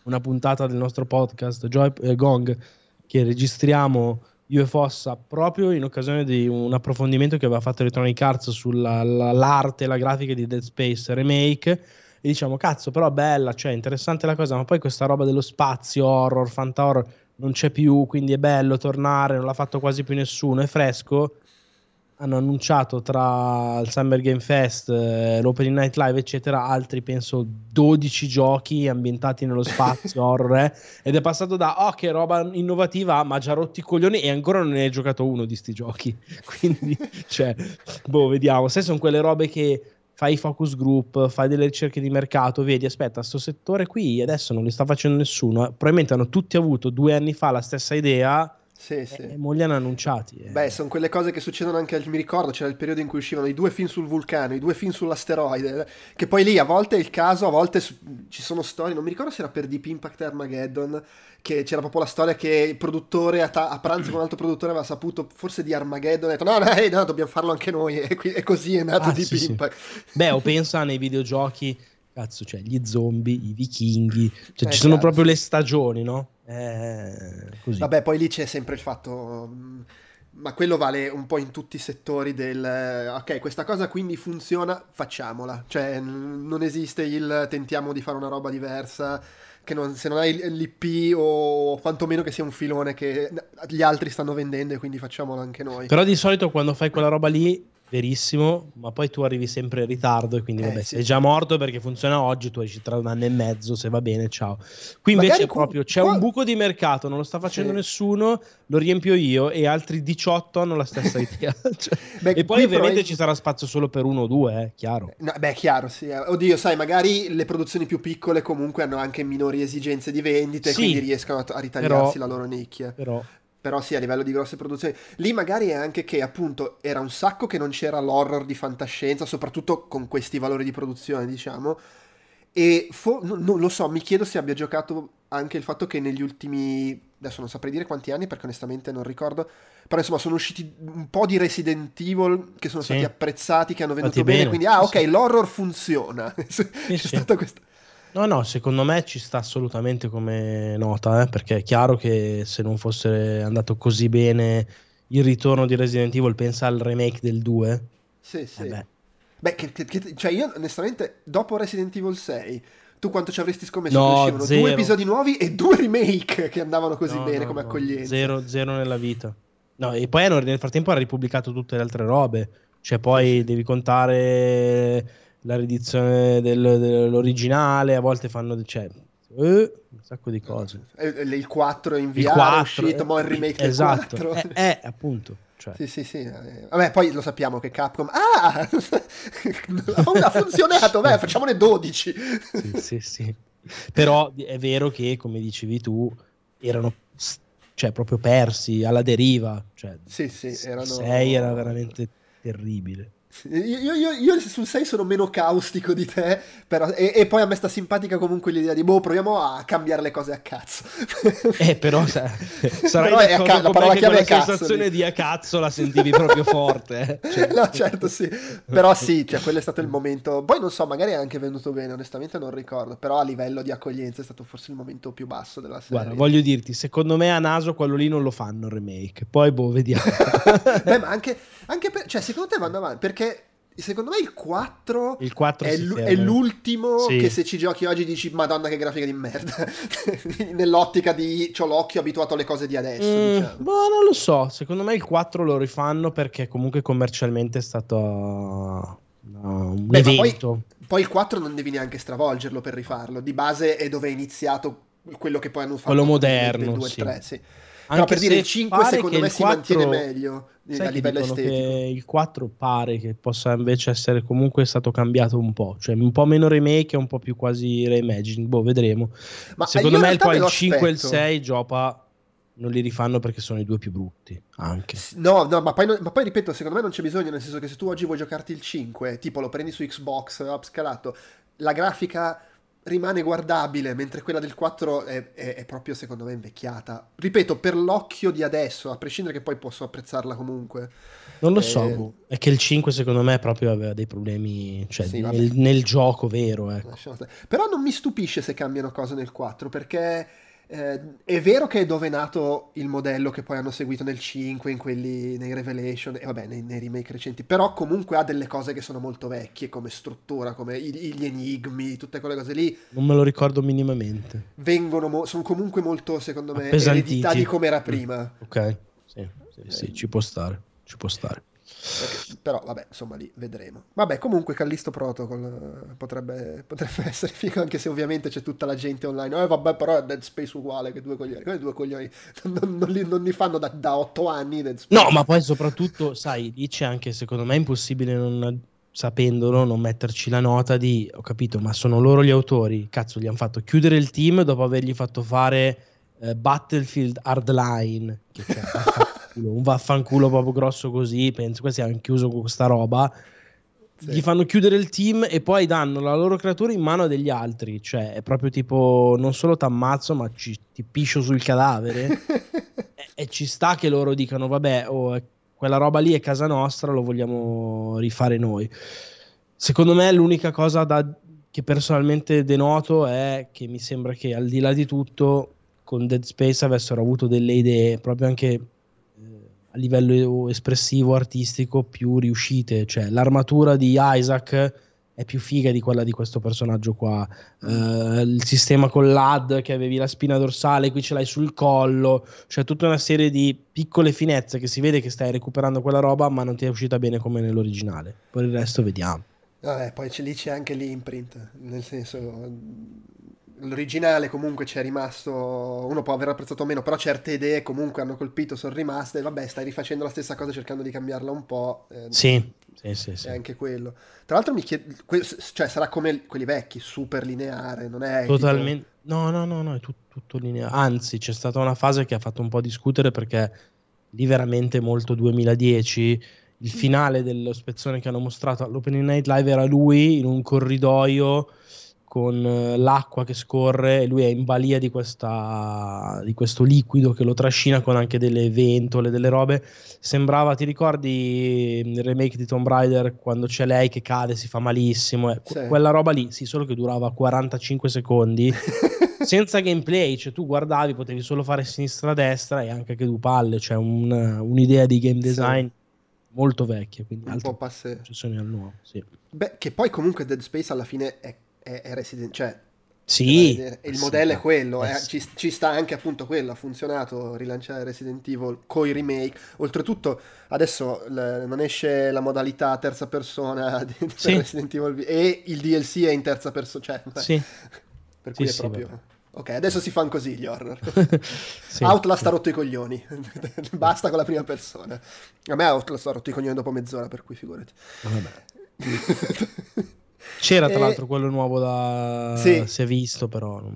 una puntata del nostro podcast Joy, eh, Gong che registriamo io e Fossa proprio in occasione di un approfondimento che aveva fatto Electronic Arts sull'arte e la grafica di Dead Space Remake e diciamo cazzo però bella, cioè interessante la cosa ma poi questa roba dello spazio horror, fanta horror non c'è più quindi è bello tornare, non l'ha fatto quasi più nessuno, è fresco hanno annunciato tra il Summer Game Fest, eh, l'Opening Night Live, eccetera, altri penso 12 giochi ambientati nello spazio horror. Eh? Ed è passato da oh, che roba innovativa, ma già rotti i coglioni e ancora non ne hai giocato uno di sti giochi. Quindi, cioè, boh, vediamo. Se sono quelle robe che fai focus group, fai delle ricerche di mercato, vedi, aspetta, sto settore qui adesso non li sta facendo nessuno. Probabilmente hanno tutti avuto due anni fa la stessa idea sì, sì. E mo li hanno annunciati. Eh. Beh, sono quelle cose che succedono anche, mi ricordo, c'era il periodo in cui uscivano i due film sul vulcano, i due film sull'asteroide, che poi lì a volte è il caso, a volte su- ci sono storie, non mi ricordo se era per Deep Impact Armageddon, che c'era proprio la storia che il produttore a, ta- a pranzo con un altro produttore aveva saputo forse di Armageddon, ha detto no, no, eh, no dobbiamo farlo anche noi, e, qui- e così è nato Ah, Deep sì, sì. Impact. Beh, o pensa nei videogiochi, cazzo, cioè gli zombie, i vichinghi, cioè Eh, ci sono proprio le stagioni, no? Eh. Vabbè, poi lì c'è sempre il fatto. mh, Ma quello vale un po' in tutti i settori del. Ok, questa cosa quindi funziona, facciamola. Cioè, n- non esiste il tentiamo di fare una roba diversa. Che non- se non hai l'IP o quantomeno che sia un filone che gli altri stanno vendendo e quindi facciamolo anche noi. Però di solito quando fai quella roba lì, verissimo, ma poi tu arrivi sempre in ritardo e quindi Eh, vabbè, sì. sei già morto perché funziona oggi, tu esci tra un anno e mezzo, se va bene, ciao. Qui invece Magari proprio c'è qua- un buco di mercato, non lo sta facendo Sì. nessuno, lo riempio io e altri 18 hanno la stessa idea. Cioè, Beh, e poi ovviamente però- ci sarà spazio solo per uno o due, eh, chiaro. No, beh, chiaro, sì. eh. Oddio, sai, magari le produzioni più piccole comunque hanno anche minori esigenze di vendita e Sì. quindi riescono a, a ritagliarsi Però- la loro nicchia. Però Però sì, a livello di grosse produzioni. Lì magari è anche che appunto era un sacco che non c'era l'horror di fantascienza, soprattutto con questi valori di produzione, diciamo. E fo- no- non lo so, mi chiedo se abbia giocato anche il fatto che negli ultimi, adesso non saprei dire quanti anni perché onestamente non ricordo, però insomma sono usciti un po' di Resident Evil che sono Sì. stati apprezzati, che hanno venduto bene, bene, quindi ah ok, sì. l'horror funziona. C'è sì. stata questa... No, no, secondo me ci sta assolutamente come nota, eh, perché è chiaro che se non fosse andato così bene il ritorno di Resident Evil, pensa al remake del 2. Sì, sì. Eh beh. Beh, che, che- cioè io onestamente, dopo Resident Evil 6, tu quanto ci avresti scommesso No, che due episodi nuovi e due remake che andavano così No, bene no, come no, accoglienza? Zero, zero nella vita. No, e poi nel frattempo hanno ripubblicato tutte le altre robe. Cioè, poi devi contare la riedizione del- dell'originale, a volte fanno... Cioè, eh, un sacco di cose. Eh, eh, Il 4 in VR Il è 4, uscito, eh, mo il remake del esatto. 4. Eh, eh, appunto. Cioè, Sì, sì, sì. eh, Vabbè, poi lo sappiamo che Capcom... Ah! ha funzionato, beh, facciamone 12. sì, sì, sì. Però è vero che, come dicevi tu, erano cioè, proprio persi alla deriva. Cioè, Sì, sì, erano... 6 era veramente terribile. Io, io- io- sul 6 sono meno caustico di te, però, e, e poi a me sta simpatica comunque l'idea di, boh, proviamo a cambiare le cose a cazzo. Eh, però sa- sarai Però d'accordo ca- la parola chiave è cazzo sensazione lì. di a cazzo la sentivi proprio forte. eh. Cioè- no, certo, sì. Però sì, cioè, quello è stato il momento. Poi non so, magari è anche venuto bene, onestamente non ricordo. Però a livello di accoglienza è stato forse il momento più basso della serie. Guarda, voglio dirti, secondo me a naso quello lì non lo fanno il remake. Poi, boh, vediamo. Beh, ma anche, anche per, cioè, secondo te vanno avanti? Perché secondo me il 4 Il 4 è, ferma. è l'ultimo Sì. che se ci giochi oggi dici Madonna che grafica di merda. Nell'ottica di c'ho l'occhio abituato alle cose di adesso, Mm, diciamo. boh, non lo so. Secondo me il 4 lo rifanno perché comunque commercialmente è stato uh, un Beh, ma poi- evento. Poi il 4 non devi neanche stravolgerlo per rifarlo. Di base è dove è iniziato quello che poi hanno fatto Quello moderno, del 2 e sì. 3, sì. Anche Però per dire il 5 pare secondo me il si mantiene 4 meglio Sai a livello estetico. il 4 pare che possa invece essere comunque stato cambiato un po', cioè un po' meno remake e un po' più quasi reimagining, boh, vedremo. Ma Secondo me il- me il lo 5 e il aspetto. 6 gioca non li rifanno perché sono i due più brutti anche. No, no, ma poi, ma poi, ripeto, secondo me non c'è bisogno, nel senso che se tu oggi vuoi giocarti il 5, tipo lo prendi su Xbox upscalato, la grafica rimane guardabile, mentre quella del 4 è, è, è, proprio secondo me invecchiata. Ripeto, per l'occhio di adesso, a prescindere che poi posso apprezzarla comunque. Non lo eh, so, boh. è che il 5 secondo me proprio aveva dei problemi cioè, sì, nel, nel, gioco vero. Ecco. Però non mi stupisce se cambiano cose nel 4 perché eh, è vero che è dove è nato il modello che poi hanno seguito nel 5, in quelli, nei Revelation e vabbè nei, nei, remake recenti, però comunque ha delle cose che sono molto vecchie come struttura, come gli, gli enigmi, tutte quelle cose lì. Non me lo ricordo minimamente. Vengono, mo- sono comunque molto, secondo me, eredità di come era prima. Ok, sì, sì, sì, ci può stare, ci può stare. Perché, però vabbè, insomma lì vedremo. Vabbè, comunque Callisto Protocol eh, potrebbe, potrebbe, essere figo, anche se ovviamente c'è tutta la gente online. Eh vabbè, però è Dead Space uguale che due coglioni. Quei due coglioni non, non, li, non li, fanno da, da otto anni Dead Space. No, ma poi soprattutto, sai, lì c'è anche, secondo me, è impossibile non sapendolo, non metterci la nota di, ho capito, ma sono loro gli autori, cazzo, gli hanno fatto chiudere il team dopo avergli fatto fare eh, Battlefield Hardline, che vaffanculo, un vaffanculo proprio grosso così, penso questi hanno chiuso con questa roba. Sì. Gli fanno chiudere il team e poi danno la loro creatura in mano a degli altri. Cioè, è proprio tipo: non solo ti ammazzo, ma ci, ti piscio sul cadavere. e, e, ci sta che loro dicano: Vabbè, oh, quella roba lì è casa nostra, lo vogliamo rifare noi. Secondo me, l'unica cosa da, che personalmente denoto è che mi sembra che al di là di tutto, con Dead Space avessero avuto delle idee proprio anche a livello espressivo artistico più riuscite. Cioè l'armatura di Isaac è più figa di quella di questo personaggio qua. Uh, il sistema con l'AD che avevi la spina dorsale qui ce l'hai sul collo. Cioè tutta una serie di piccole finezze che si vede che stai recuperando quella roba ma non ti è uscita bene come nell'originale. Poi il resto vediamo. Vabbè, poi c'è, lì c'è anche l'imprint nel senso l'originale comunque ci è rimasto, uno può aver apprezzato meno, però certe idee comunque hanno colpito, sono rimaste, vabbè stai rifacendo la stessa cosa cercando di cambiarla un po'. Eh, sì, sì, sì, sì. È anche quello. Tra l'altro mi chiedo, cioè sarà come quelli vecchi, super lineare, non è... Totalmente... Tipo... No, no, no, no, è tutto, tutto lineare. Anzi, c'è stata una fase che ha fatto un po' discutere perché lì veramente molto 2010 il finale dello spezzone che hanno mostrato all'Opening Night Live era lui in un corridoio con eh, l'acqua che scorre e lui è in balia di, questa, di questo liquido che lo trascina con anche delle ventole, delle robe. Sembrava, ti ricordi il remake di Tomb Raider quando c'è lei che cade, si fa malissimo? Eh, sì. Quella roba lì, sì, solo che durava 45 secondi. senza gameplay, cioè tu guardavi, potevi solo fare sinistra-destra e anche che due palle, cioè un, un'idea di game design sì. molto vecchia, quindi un po' passe... al nuovo, sì. Beh, che poi comunque Dead Space alla fine è è, è Resident cioè sì, il modello è quello, eh, ci, ci, sta anche appunto quello, ha funzionato rilanciare Resident Evil con i remake. Oltretutto adesso l- non esce la modalità terza persona di, sì. Resident Evil e il DLC è in terza persona, cioè, sì. per cui sì, è proprio... Vabbè. Ok, adesso si fanno così gli horror. sì, Outlast ha rotto i coglioni. Basta con la prima persona. A me Outlast ha rotto i coglioni dopo mezz'ora, per cui figurati. Vabbè. C'era tra e... l'altro quello nuovo da... Sì. Si è visto però, non...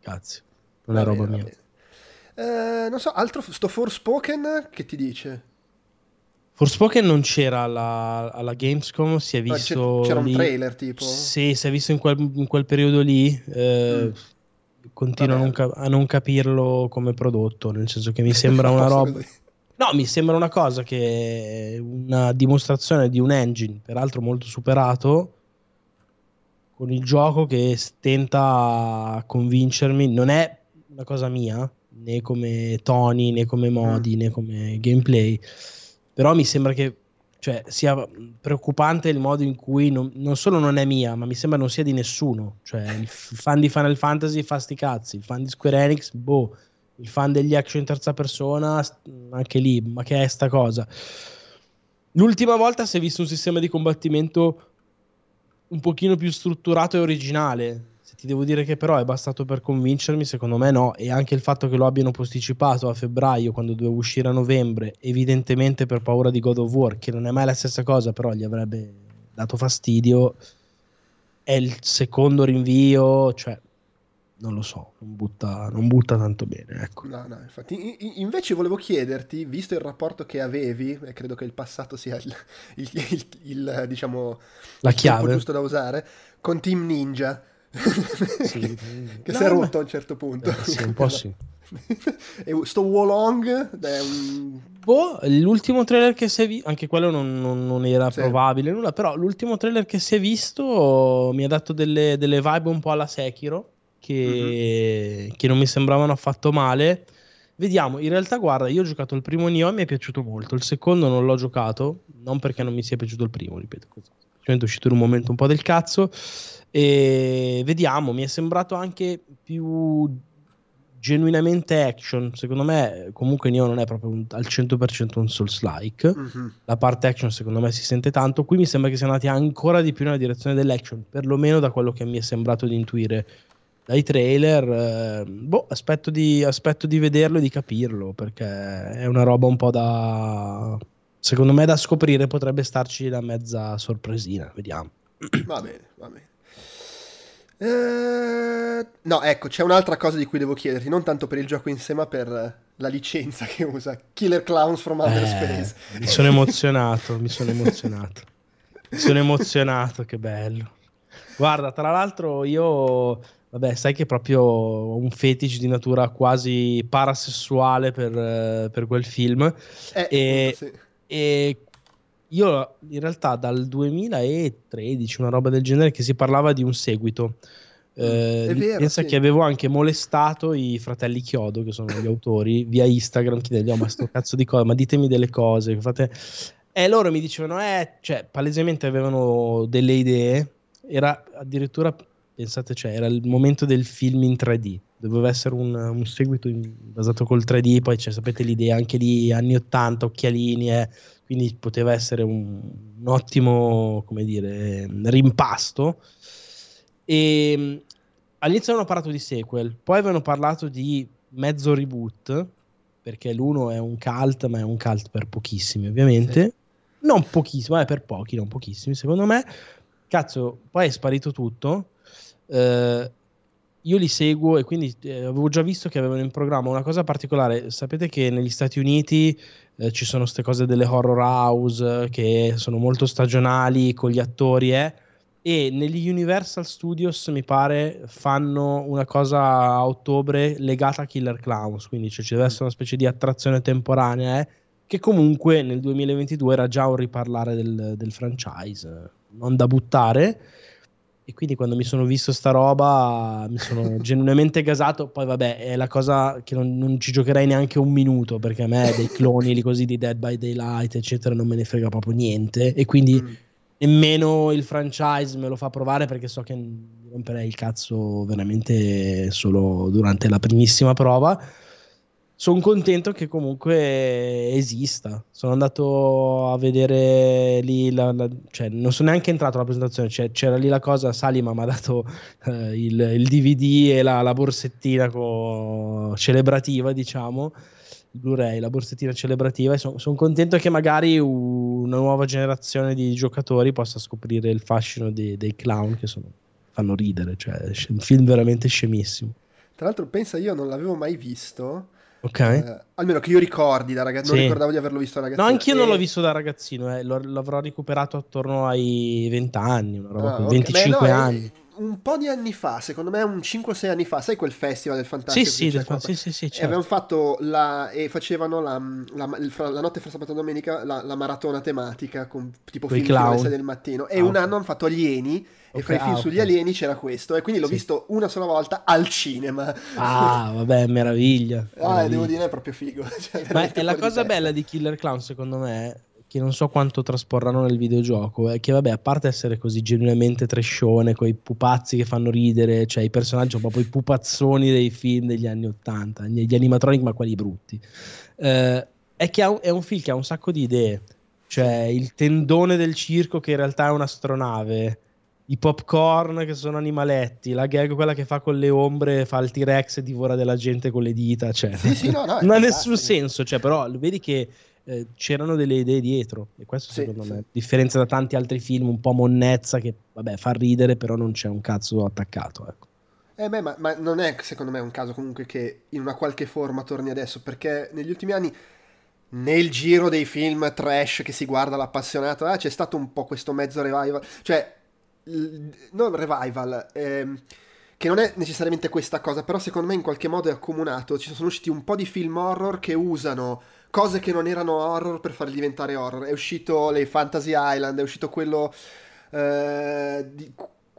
cazzi, non è roba mia. Eh, non so, altro, sto Forspoken, che ti dice? Forspoken non c'era alla, alla Gamescom, si è visto... c'era lì. un trailer tipo? Sì, si è visto in quel, in quel periodo lì. Eh, mm. Continuo a non, cap- a non, capirlo come prodotto, nel senso che mi sembra una roba... No, mi sembra una cosa che è una dimostrazione di un engine, peraltro molto superato, con il gioco che tenta a convincermi, non è una cosa mia, né come toni, né come modi, mm. né come gameplay, però mi sembra che cioè, sia preoccupante il modo in cui non, non, solo non è mia, ma mi sembra non sia di nessuno. Cioè, il fan di Final Fantasy fa sti cazzi, il fan di Square Enix, boh, il fan degli action in terza persona, anche lì, ma che è sta cosa? L'ultima volta si è visto un sistema di combattimento un pochino più strutturato e originale. Se ti devo dire che però è bastato per convincermi, secondo me no. E anche il fatto che lo abbiano posticipato a febbraio quando doveva uscire a novembre, evidentemente per paura di God of War, che non è mai la stessa cosa, però gli avrebbe dato fastidio. È il secondo rinvio, cioè non lo so, non butta, non butta tanto bene. Ecco. No, no, infatti, invece volevo chiederti, visto il rapporto che avevi, e credo che il passato sia il, il, il, il diciamo, la chiave giusto da usare, con Team Ninja. Sì. che No, si è ma- rotto a un certo punto. Eh, sì, un po' sì. e sto Wolong è un... Boh, l'ultimo trailer che si è visto, anche quello non, non- non era Sì. probabile, nulla, però l'ultimo trailer che si è visto mi ha dato delle, delle vibe un po' alla Sekiro, che, che non mi sembravano affatto male. Vediamo, in realtà guarda, io ho giocato il primo Nioh e mi è piaciuto molto, il secondo non l'ho giocato, non perché non mi sia piaciuto il primo, ripeto, semplicemente è uscito in un momento un po' del cazzo. E vediamo, mi è sembrato anche più genuinamente action, secondo me comunque Nioh non è proprio un- al 100% un Souls-like, Mhm. la parte action secondo me si sente tanto, qui mi sembra che siano andati ancora di più nella direzione dell'action, perlomeno da quello che mi è sembrato di intuire dai trailer, eh, boh, aspetto di, aspetto di vederlo e di capirlo, perché è una roba un po' da... secondo me da scoprire, potrebbe starci la mezza sorpresina, vediamo. Va bene, va bene. Eh, no, ecco, c'è un'altra cosa di cui devo chiederti, non tanto per il gioco in sé, ma per la licenza che usa Killer Clowns from Outer Eh, Space. mi sono emozionato, mi sono emozionato. Mi sono emozionato, che bello. Guarda, tra l'altro io, vabbè, sai che proprio ho un fetish di natura quasi parasessuale per, eh, per quel film Eh, E- sì. e io in realtà dal 2013, una roba del genere, che si parlava di un seguito. Eh, È vero, pensa sì. che avevo anche molestato i fratelli Chiodo, che sono gli autori, via Instagram, chiedendo: "Oh, ma sto cazzo di cose, ma ditemi delle cose. Fate... E loro mi dicevano: Eh, cioè, palesemente avevano delle idee. Era addirittura, pensate, cioè, era il momento del film in 3D. Doveva essere un, un seguito in- basato col 3D. Poi, cioè, sapete l'idea anche di anni 80, occhialini, eh, quindi poteva essere un, un ottimo, come dire, rimpasto. E mh, all'inizio avevano parlato di sequel, poi avevano parlato di mezzo reboot, perché l'uno è un cult, ma è un cult per pochissimi, ovviamente. Non pochissimi, ma per pochi, non pochissimi, secondo me. Cazzo, poi è sparito tutto. Eh, io li seguo e quindi eh, avevo già visto che avevano in programma una cosa particolare. Sapete che negli Stati Uniti eh, ci sono queste cose delle horror house eh, che sono molto stagionali con gli attori, eh, e negli Universal Studios mi pare fanno una cosa a ottobre legata a Killer Clowns, quindi cioè, ci deve essere una specie di attrazione temporanea, eh, che comunque nel 2022 era già un riparlare del, del franchise, non da buttare. E quindi quando mi sono visto sta roba mi sono genuinamente gasato. Poi vabbè, è la cosa che non, non ci giocherei neanche un minuto perché a me dei cloni lì così di Dead by Daylight, eccetera, non me ne frega proprio niente. E quindi Mm. nemmeno il franchise me lo fa provare perché so che mi romperei il cazzo veramente solo durante la primissima prova. Sono contento che comunque esista. Sono andato a vedere lì, la- la- cioè non sono neanche entrato alla presentazione, cioè, c'era lì la cosa, Salima mi ha dato eh, il, il DVD e la, la borsettina co- celebrativa, diciamo, il Blu-ray, la borsettina celebrativa e sono contento che magari una nuova generazione di giocatori possa scoprire il fascino dei, dei clown che sono- fanno ridere, cioè è un film veramente scemissimo. Tra l'altro, pensa, io non l'avevo mai visto. Ok? eh, almeno che io ricordi da ragazzo, non Sì. ricordavo di averlo visto da ragazzino. No, anch'io non E- l'ho visto da ragazzino, eh, l'avrò recuperato attorno ai 20 anni, una roba Ah, così, ok. 25 Beh, no, anni. Un po' di anni fa, secondo me un 5-6 anni fa, sai quel festival del Fantastico? Sì, sì, del fa- sì, sì, sì, E certo. avevano fatto la, e facevano la, la- fra- la notte fra sabato e domenica la, la maratona tematica con tipo Coi film alle clown. 6 del mattino e Ah, un ok. anno hanno fatto Alieni e Ok, fra i film ah, sugli ok. alieni c'era questo e quindi l'ho Sì. visto una sola volta al cinema Ah, vabbè, meraviglia. ah, meraviglia. devo dire è proprio figo Cioè, Ma è la cosa bella di Killer Clown, secondo me, che non so quanto trasporranno nel videogioco, è che, vabbè, a parte essere così genuinamente trascione, con i pupazzi che fanno ridere, cioè i personaggi sono proprio i pupazzoni dei film degli anni Ottanta, gli animatronic, ma quelli brutti. Eh, è che un- è un film che ha un sacco di idee, cioè il tendone del circo che in realtà è un'astronave. I popcorn che sono animaletti, la gag quella che fa con le ombre, fa il T-Rex e divora della gente con le dita. Cioè, Sì, sì, no, no, non ha nessun senso, cioè, però vedi che eh, c'erano delle idee dietro e questo Sì, secondo me, a differenza da tanti altri film un po' monnezza che vabbè fa ridere però non c'è un cazzo attaccato, ecco. Eh beh, ma, ma non è secondo me un caso comunque che in una qualche forma torni adesso, perché negli ultimi anni nel giro dei film trash che si guarda l'appassionato, eh, c'è stato un po' questo mezzo revival, cioè, non revival, ehm, che non è necessariamente questa cosa, però secondo me in qualche modo è accomunato, ci sono usciti un po' di film horror che usano cose che non erano horror per farli diventare horror, è uscito le Fantasy Island, è uscito quello... eh, di-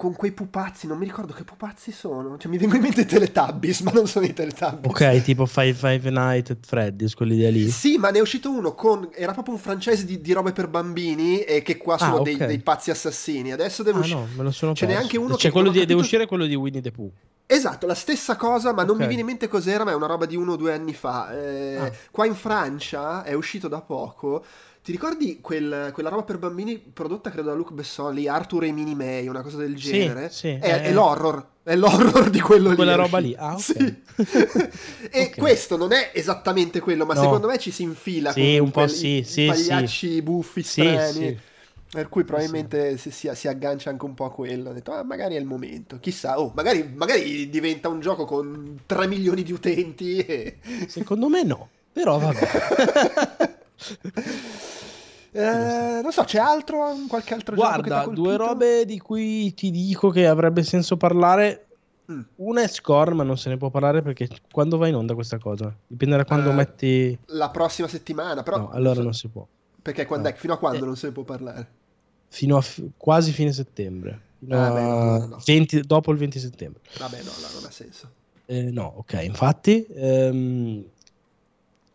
con quei pupazzi, non mi ricordo che pupazzi sono. Cioè, mi vengono in mente i Teletubbies, ma non sono i Teletubbies. Ok, tipo Five, Five Nights at Freddy's, quelli di lì. Sì, ma ne è uscito uno con. Era proprio un franchise di, di robe per bambini e che qua sono Ah, dei, ok. dei pazzi assassini. Adesso deve Ah uscire. no, me lo sono Ce n'è anche uno C'è che quello non di, deve capito- uscire quello di Winnie the Pooh. Esatto, la stessa cosa, ma non Ok. mi viene in mente cos'era, ma è una roba di uno o due anni fa. Eh, Ah. Qua in Francia è uscito da poco. Ti ricordi quel- quella roba per bambini prodotta credo da Luc Besson lì, Arthur e May, una cosa del Sì, genere? sì, è, è- è l'horror, è l'horror di quello lì. Quella roba lì, ah, ok. Sì. e Ok. questo non è esattamente quello, ma No. secondo me ci si infila Sì, con un po' sì, sì, pagliacci buffi Sì, strani. sì. Per cui probabilmente si, si- si aggancia anche un po' a quello. Ho detto, ah, magari è il momento. Chissà, oh, magari, magari diventa un gioco con 3 milioni di utenti. E... Secondo me no, però vabbè. Eh, non so, c'è altro? Qualche altro Guarda, due robe di cui ti dico che avrebbe senso parlare. Mm. Una è Score, ma non se ne può parlare perché quando va in onda questa cosa? Dipende da quando Eh, metti... La prossima settimana, però. no, allora so- non si può. Perché quando no. è- fino a quando Eh. non se ne può parlare? Fino a fi- quasi fine settembre. Ah, beh, no, no, no. 20 dopo il 20 settembre. Vabbè, no, no, non ha senso. Eh, no, ok, infatti ehm,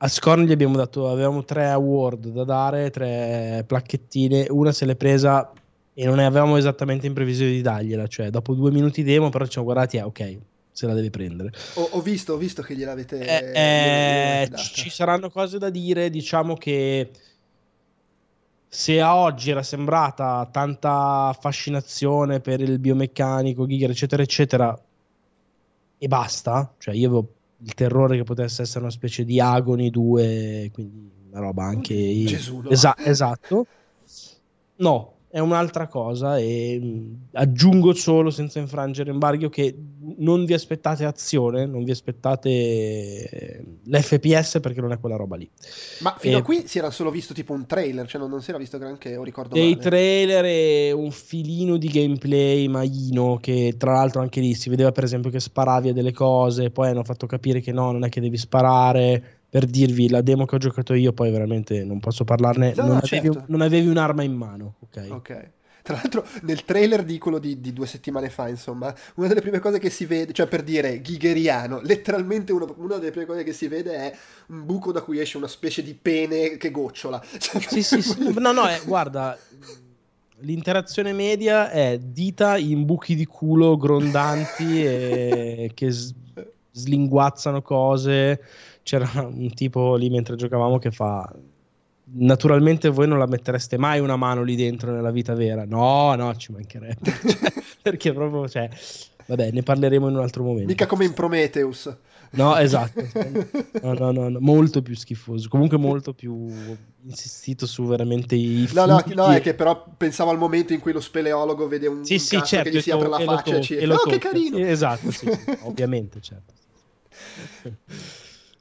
a Scorn gli abbiamo dato, avevamo tre award da dare, tre placchettine, una se l'è presa e non ne avevamo esattamente in previsione di dargliela, cioè dopo due minuti demo però ci siamo guardati e ok, se la deve prendere. Ho, ho visto, ho visto che gliel'avete. Eh, eh, ci saranno cose da dire, diciamo che se a oggi era sembrata tanta fascinazione per il biomeccanico, Giger, eccetera, eccetera, e basta, cioè io avevo il terrore che potesse essere una specie di Agoni 2, quindi una roba anche... Gesù. Esa- esatto. No, è un'altra cosa e mh, aggiungo solo senza infrangere embargo che non vi aspettate azione, non vi aspettate eh, l'FPS perché non è quella roba lì. Ma fino Eh, a qui si era solo visto tipo un trailer, cioè non, non si era visto granché, o ricordo Dei male. trailer e un filino di gameplay maino che tra l'altro anche lì si vedeva per esempio che sparavi a delle cose, poi hanno fatto capire che no, non è che devi sparare. Per dirvi, la demo che ho giocato io, poi veramente non posso parlarne, No, non, no, avevi, certo. non avevi un'arma in mano, ok? Ok. Tra l'altro, nel trailer di quello di, di due settimane fa, insomma, una delle prime cose che si vede, cioè per dire ghigheriano, letteralmente uno- una delle prime cose che si vede è un buco da cui esce una specie di pene che gocciola. Sì, sì, sì. No, no, eh, guarda, l'interazione media è dita in buchi di culo grondanti e che s- slinguazzano cose. C'era un tipo lì mentre giocavamo che fa... Naturalmente voi non la mettereste mai una mano lì dentro nella vita vera. No, no, ci mancherebbe. Cioè, perché proprio, cioè... Vabbè, ne parleremo in un altro momento. Mica come in Prometheus. No, esatto. No, no, no, no, molto più schifoso. Comunque molto più insistito su veramente i No, no, no, è che però pensavo al momento in cui lo speleologo vede un, Sì, un sì, certo. che gli si e apre la faccia e ci e oh, che carino! Esatto, sì, sì, ovviamente, certo.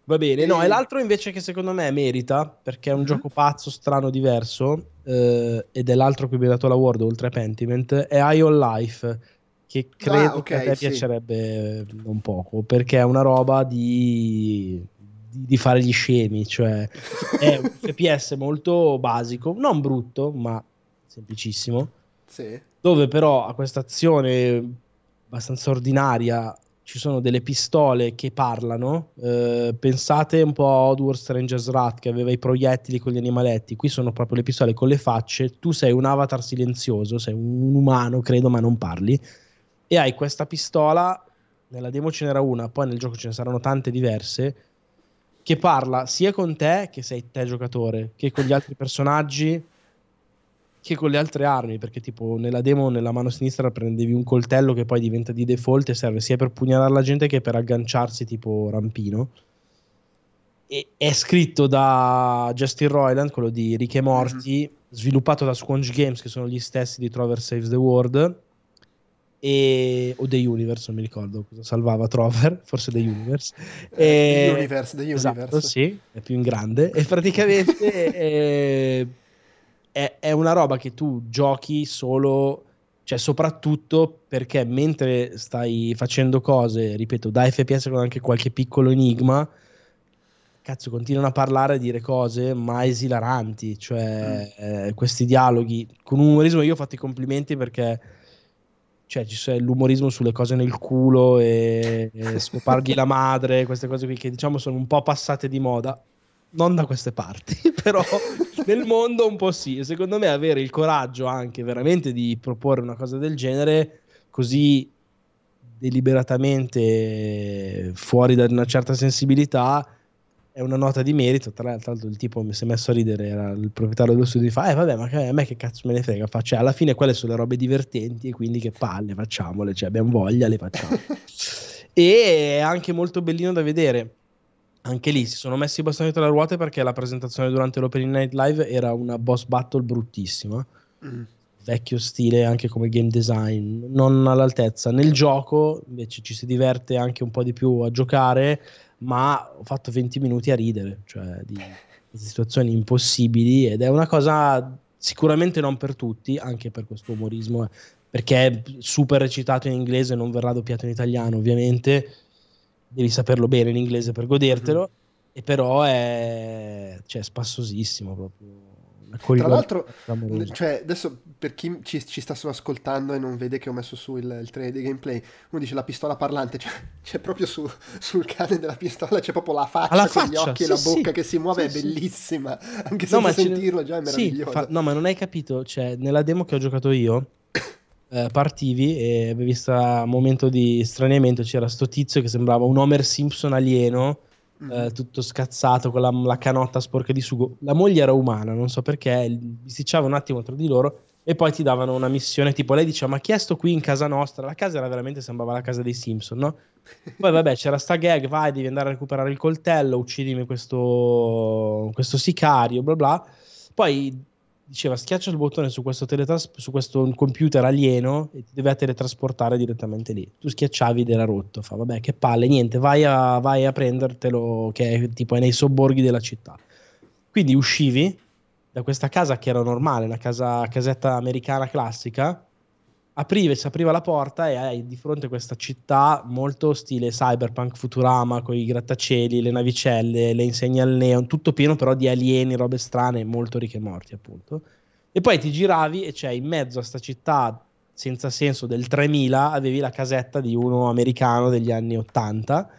Va bene, no, E- l'altro invece che secondo me merita, perché è un Mhm. gioco pazzo, strano, diverso, eh, ed è l'altro che abbiamo dato l'award oltre a Pentiment, è Ion Life, che credo Ah, ok, che a te sì. piacerebbe non poco, perché è una roba di, di, di fare gli scemi, cioè è un FPS molto basico, non brutto, ma semplicissimo Sì. dove però a questa azione abbastanza ordinaria ci sono delle pistole che parlano. eh, pensate un po' a Oddworld Stranger's Wrath che aveva i proiettili con gli animaletti. Qui sono proprio le pistole con le facce. Tu sei un avatar silenzioso, sei un umano, credo, ma non parli. E hai questa pistola. Nella demo ce n'era una, poi nel gioco ce ne saranno tante diverse. Che parla sia con te, che sei te giocatore, che con gli altri personaggi, che con le altre armi, perché tipo nella demo nella mano sinistra prendevi un coltello che poi diventa di default e serve sia per pugnalare la gente che per agganciarsi tipo rampino. E è scritto da Justin Roiland, quello di Rick e Morty, sviluppato da Squanch Games, che sono gli stessi di Trover Saves the World. e... o The Universe, non mi ricordo cosa salvava Trover, forse The Universe. Eh, The Universe, The esatto, Universe. sì, è più in grande e praticamente eh, è, è una roba che tu giochi solo cioè soprattutto perché mentre stai facendo cose, ripeto, da FPS con anche qualche piccolo enigma, cazzo, continuano a parlare e dire cose ma esilaranti, cioè eh, questi dialoghi con un umorismo io ho fatto i complimenti perché cioè ci sono l'umorismo sulle cose nel culo e, e scoparghi la madre, queste cose qui che diciamo sono un po' passate di moda. Non da queste parti, però nel mondo un po' sì. E secondo me avere il coraggio anche veramente di proporre una cosa del genere così deliberatamente fuori da una certa sensibilità è una nota di merito. Tra l'altro, il tipo mi si è messo a ridere. Era il proprietario dello studio. Fa, eh, vabbè, ma a me che cazzo me ne frega? Fa, cioè, alla fine, quelle sono le robe divertenti. E quindi, che palle, facciamole. Cioè, abbiamo voglia, le facciamo. e è anche molto bellino da vedere. Anche lì si sono messi i bastoni tra le ruote perché la presentazione durante l'Opening Night Live era una boss battle bruttissima. Mm. Vecchio stile anche come game design, non all'altezza. Nel gioco invece ci si diverte anche un po' di più a giocare ma ho fatto 20 minuti a ridere, cioè di, di situazioni impossibili ed è una cosa sicuramente non per tutti, anche per questo umorismo, eh, perché è super recitato in inglese, non verrà doppiato in italiano ovviamente, devi saperlo bene in inglese per godertelo, mm-hmm. e però è cioè, spassosissimo proprio tra l'altro, cioè, adesso per chi ci, ci, sta solo ascoltando e non vede che ho messo su il, il trailer di gameplay, uno dice la pistola parlante, cioè, c'è proprio su, sul cane della pistola, c'è proprio la faccia con faccia, gli occhi sì, e la bocca sì, che si muove, sì, è bellissima, anche senza no, sentirlo già è meraviglioso. Fa, no, ma non hai capito, cioè, nella demo che ho giocato io, eh, partivi e avevi un momento di straniamento, c'era sto tizio che sembrava un Homer Simpson alieno eh, tutto scazzato con la, la, canotta sporca di sugo. La moglie era umana, non so perché, bisticciava un attimo tra di loro e poi ti davano una missione tipo lei diceva ma chi è sto qui in casa nostra? La casa era veramente sembrava la casa dei Simpson, no? Poi vabbè c'era sta gag, vai devi andare a recuperare il coltello, uccidimi questo, questo sicario, bla bla. Poi diceva schiaccia il bottone su questo, teletras- su questo computer alieno e ti deve teletrasportare direttamente lì. Tu schiacciavi ed era rotto. Fa vabbè, che palle, niente, vai a, vai a prendertelo, che è tipo è nei sobborghi della città. Quindi uscivi da questa casa che era normale, una casa, casetta americana classica, apriva, si apriva la porta e hai di fronte questa città molto stile cyberpunk Futurama con i grattacieli, le navicelle, le insegne al neon, tutto pieno però di alieni, robe strane, molto ricche e morti appunto. E poi ti giravi e c'è in mezzo a sta città senza senso del 3000 avevi la casetta di uno americano degli anni 80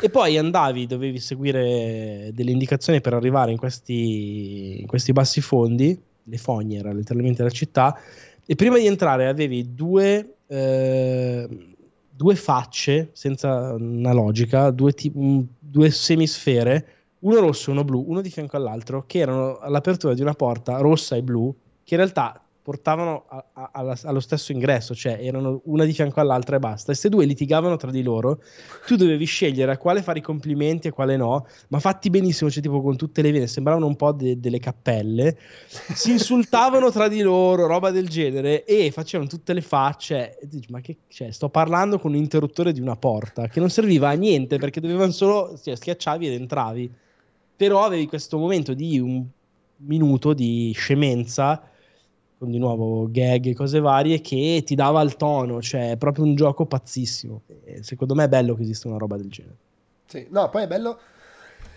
e poi andavi, dovevi seguire delle indicazioni per arrivare in questi, in questi bassi fondi, le fogne era letteralmente la città, e prima di entrare avevi due, eh, due facce senza una logica, due, t- due semisfere, uno rosso e uno blu, uno di fianco all'altro, che erano all'apertura di una porta rossa e blu, che in realtà portavano a, a, alla, allo stesso ingresso, cioè erano una di fianco all'altra e basta. E se due litigavano tra di loro, tu dovevi scegliere a quale fare i complimenti e a quale no, ma fatti benissimo, cioè tipo con tutte le vene, sembravano un po' de, delle cappelle, si insultavano tra di loro, roba del genere, e facevano tutte le facce. E dici, ma che cioè, sto parlando con un interruttore di una porta, che non serviva a niente, perché dovevano solo, cioè, schiacciavi ed entravi. Però avevi questo momento di un minuto di scemenza con di nuovo gag e cose varie che ti dava il tono, cioè è proprio un gioco pazzissimo. E secondo me è bello che esista una roba del genere. Sì, no, poi è bello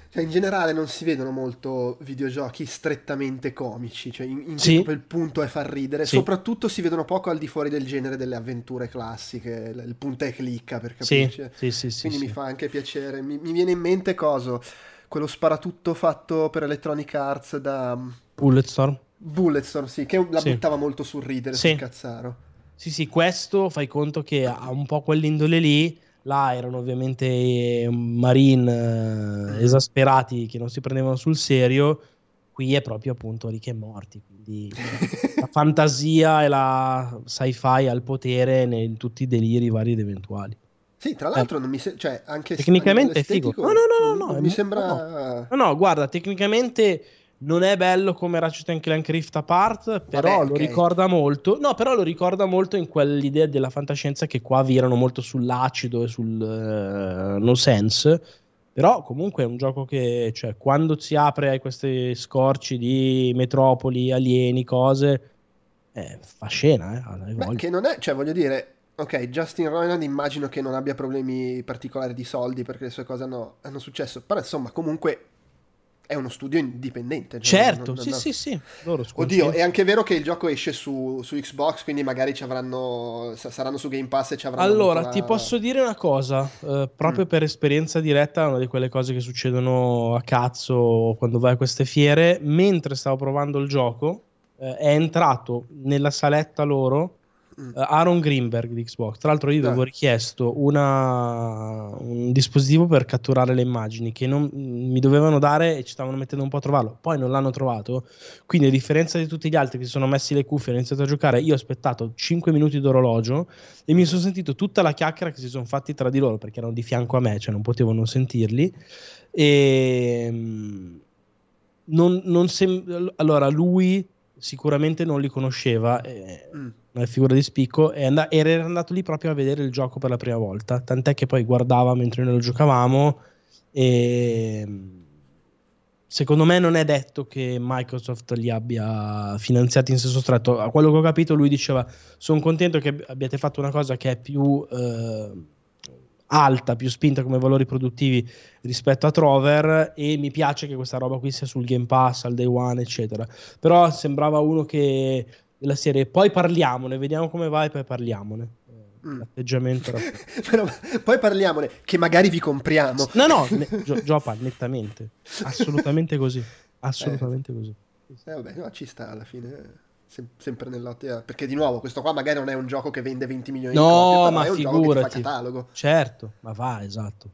cioè, in generale non si vedono molto videogiochi strettamente comici, cioè in, in sì. il punto è far ridere, sì. soprattutto si vedono poco al di fuori del genere delle avventure classiche, il punto è clicca per capirci. Sì, sì, sì, Quindi mi fa anche piacere. Mi, mi, viene in mente cosa? Quello sparatutto fatto per Electronic Arts da Bulletstorm. Bulletstorm, sì, che la sì. buttava molto sul ridere, sì. sul cazzaro. Sì, sì, questo fai conto che ha un po' quell'indole lì. Là erano ovviamente eh, marine eh, esasperati che non si prendevano sul serio. Qui è proprio appunto ricchi e morti. Quindi la fantasia e la sci-fi al potere in tutti i deliri vari ed eventuali. Sì, tra l'altro, eh. non mi se- cioè, anche tecnicamente è figo. No, no, no, no, no mi sembra. No, no, guarda, tecnicamente Non è bello come Ratchet Clank Rift Apart, però Vabbè, lo ok. ricorda molto. No, però lo ricorda molto in quell'idea della fantascienza che qua virano molto sull'acido e sul eh, no sense. Però comunque è un gioco che, cioè, quando si apre ai questi scorci di metropoli, alieni, cose, eh, fa scena, eh, Beh, che non è, cioè voglio dire, ok, Justin Roiland immagino che non abbia problemi particolari di soldi perché le sue cose hanno, hanno successo, però insomma comunque è uno studio indipendente. cioè, Certo, non- sì, non- sì, sì. Loro Oddio, è anche vero che il gioco esce su, su Xbox, quindi magari ci avranno, sa- saranno su Game Pass e ci avranno Allora, avuto ti posso dire una cosa, eh, proprio Mm. per esperienza diretta, è una di quelle cose che succedono a cazzo quando vai a queste fiere. Mentre stavo provando il gioco, eh, è entrato nella saletta loro Mm. eh, Aaron Greenberg di Xbox. Tra l'altro, io avevo richiesto una- un dispositivo per catturare le immagini che non mi dovevano dare e ci stavano mettendo un po' a trovarlo. Poi non l'hanno trovato. Quindi, a differenza di tutti gli altri che si sono messi le cuffie e hanno iniziato a giocare, io ho aspettato 5 minuti d'orologio e mi sono sentito tutta la chiacchiera che si sono fatti tra di loro perché erano di fianco a me, cioè non potevo non sentirli. E mm, non, non sem- allora lui sicuramente non li conosceva. eh, Mm. Figura di spicco e and- era andato lì proprio a vedere il gioco per la prima volta. Tant'è che poi guardava mentre noi lo giocavamo e mm, secondo me non è detto che Microsoft li abbia finanziati in senso stretto. A quello che ho capito lui diceva sono contento che ab- abbiate fatto una cosa che è più eh, alta, più spinta come valori produttivi rispetto a Trover e mi piace che questa roba qui sia sul Game Pass, al Day One eccetera. Però sembrava uno che della serie poi parliamone, vediamo come va e poi parliamone. Eh, Mm. L'atteggiamento era... Però, poi parliamone, che magari vi compriamo. No, no, ne- Gio- Giopa, nettamente. Assolutamente così. Assolutamente così. Eh, vabbè, no, ci sta alla fine. sem- sempre nell'ottica. Perché di nuovo, questo qua magari non è un gioco che vende 20 milioni di No, copie, però ma è un gioco che ti fa figurati. catalogo. Certo, ma va, esatto.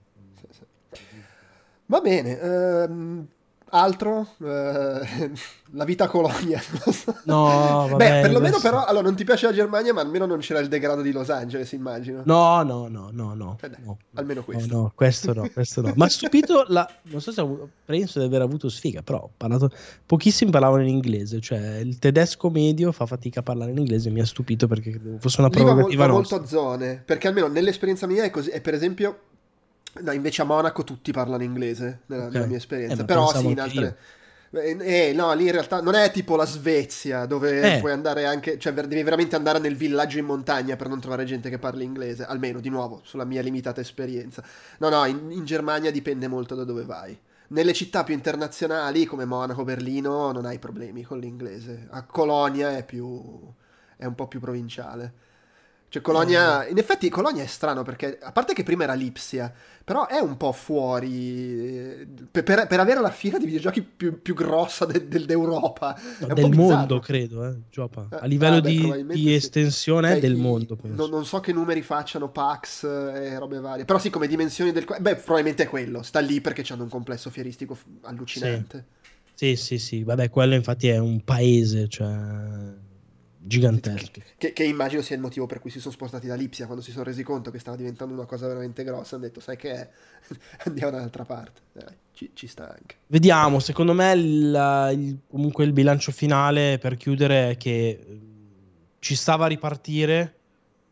Va bene, ehm, altro? Eh, la vita Colonia. No, vabbè, Beh, perlomeno adesso- però, allora non ti piace la Germania, ma almeno non c'era il degrado di Los Angeles, immagino. No, no, no, no, no. Eh dai, no. almeno No, questo. No, questo no, questo no. Ma stupito, la... non so se avuto- penso di aver avuto sfiga, però ho parlato... pochissimi parlavano in inglese, cioè il tedesco medio fa fatica a parlare in inglese, mi ha stupito perché fosse una Lì va, mo- prerogativa va molto a zone, perché almeno nell'esperienza mia è così. E per esempio, no, invece a Monaco tutti parlano inglese, nella, Ok. nella mia Eh, esperienza. ma Però sì, in altre... Eh, eh, no, lì in realtà non è tipo la Svezia, dove Eh. puoi andare anche... Cioè, devi veramente andare nel villaggio in montagna per non trovare gente che parli inglese, almeno, di nuovo, sulla mia limitata esperienza. No, no, in, in Germania dipende molto da dove vai. Nelle città più internazionali, come Monaco, Berlino, non hai problemi con l'inglese. A Colonia è più... è un po' più provinciale. Cioè Colonia, in effetti Colonia è strano perché, a parte che prima era Lipsia, però è un po' fuori, eh, per, per- per avere la fiera di videogiochi più, più grossa de- del- d'Europa. È po' del mondo, credo, eh, Giopa. Eh, A livello di, probabilmente di sì. estensione Cioè, del i- mondo, penso. Non, non so che numeri facciano PAX e robe varie, però sì, come dimensioni del... Beh, probabilmente è quello, sta lì perché hanno un complesso fieristico allucinante. Sì, sì, sì, vabbè, quello infatti è un paese, cioè gigantesco. Che, che immagino sia il motivo per cui si sono spostati da Lipsia quando si sono resi conto che stava diventando una cosa veramente grossa. Hanno detto, sai che è? Andiamo da un'altra parte. Dai, ci, ci sta anche. Vediamo, secondo me il, il- comunque il bilancio finale per chiudere è che eh, ci stava a ripartire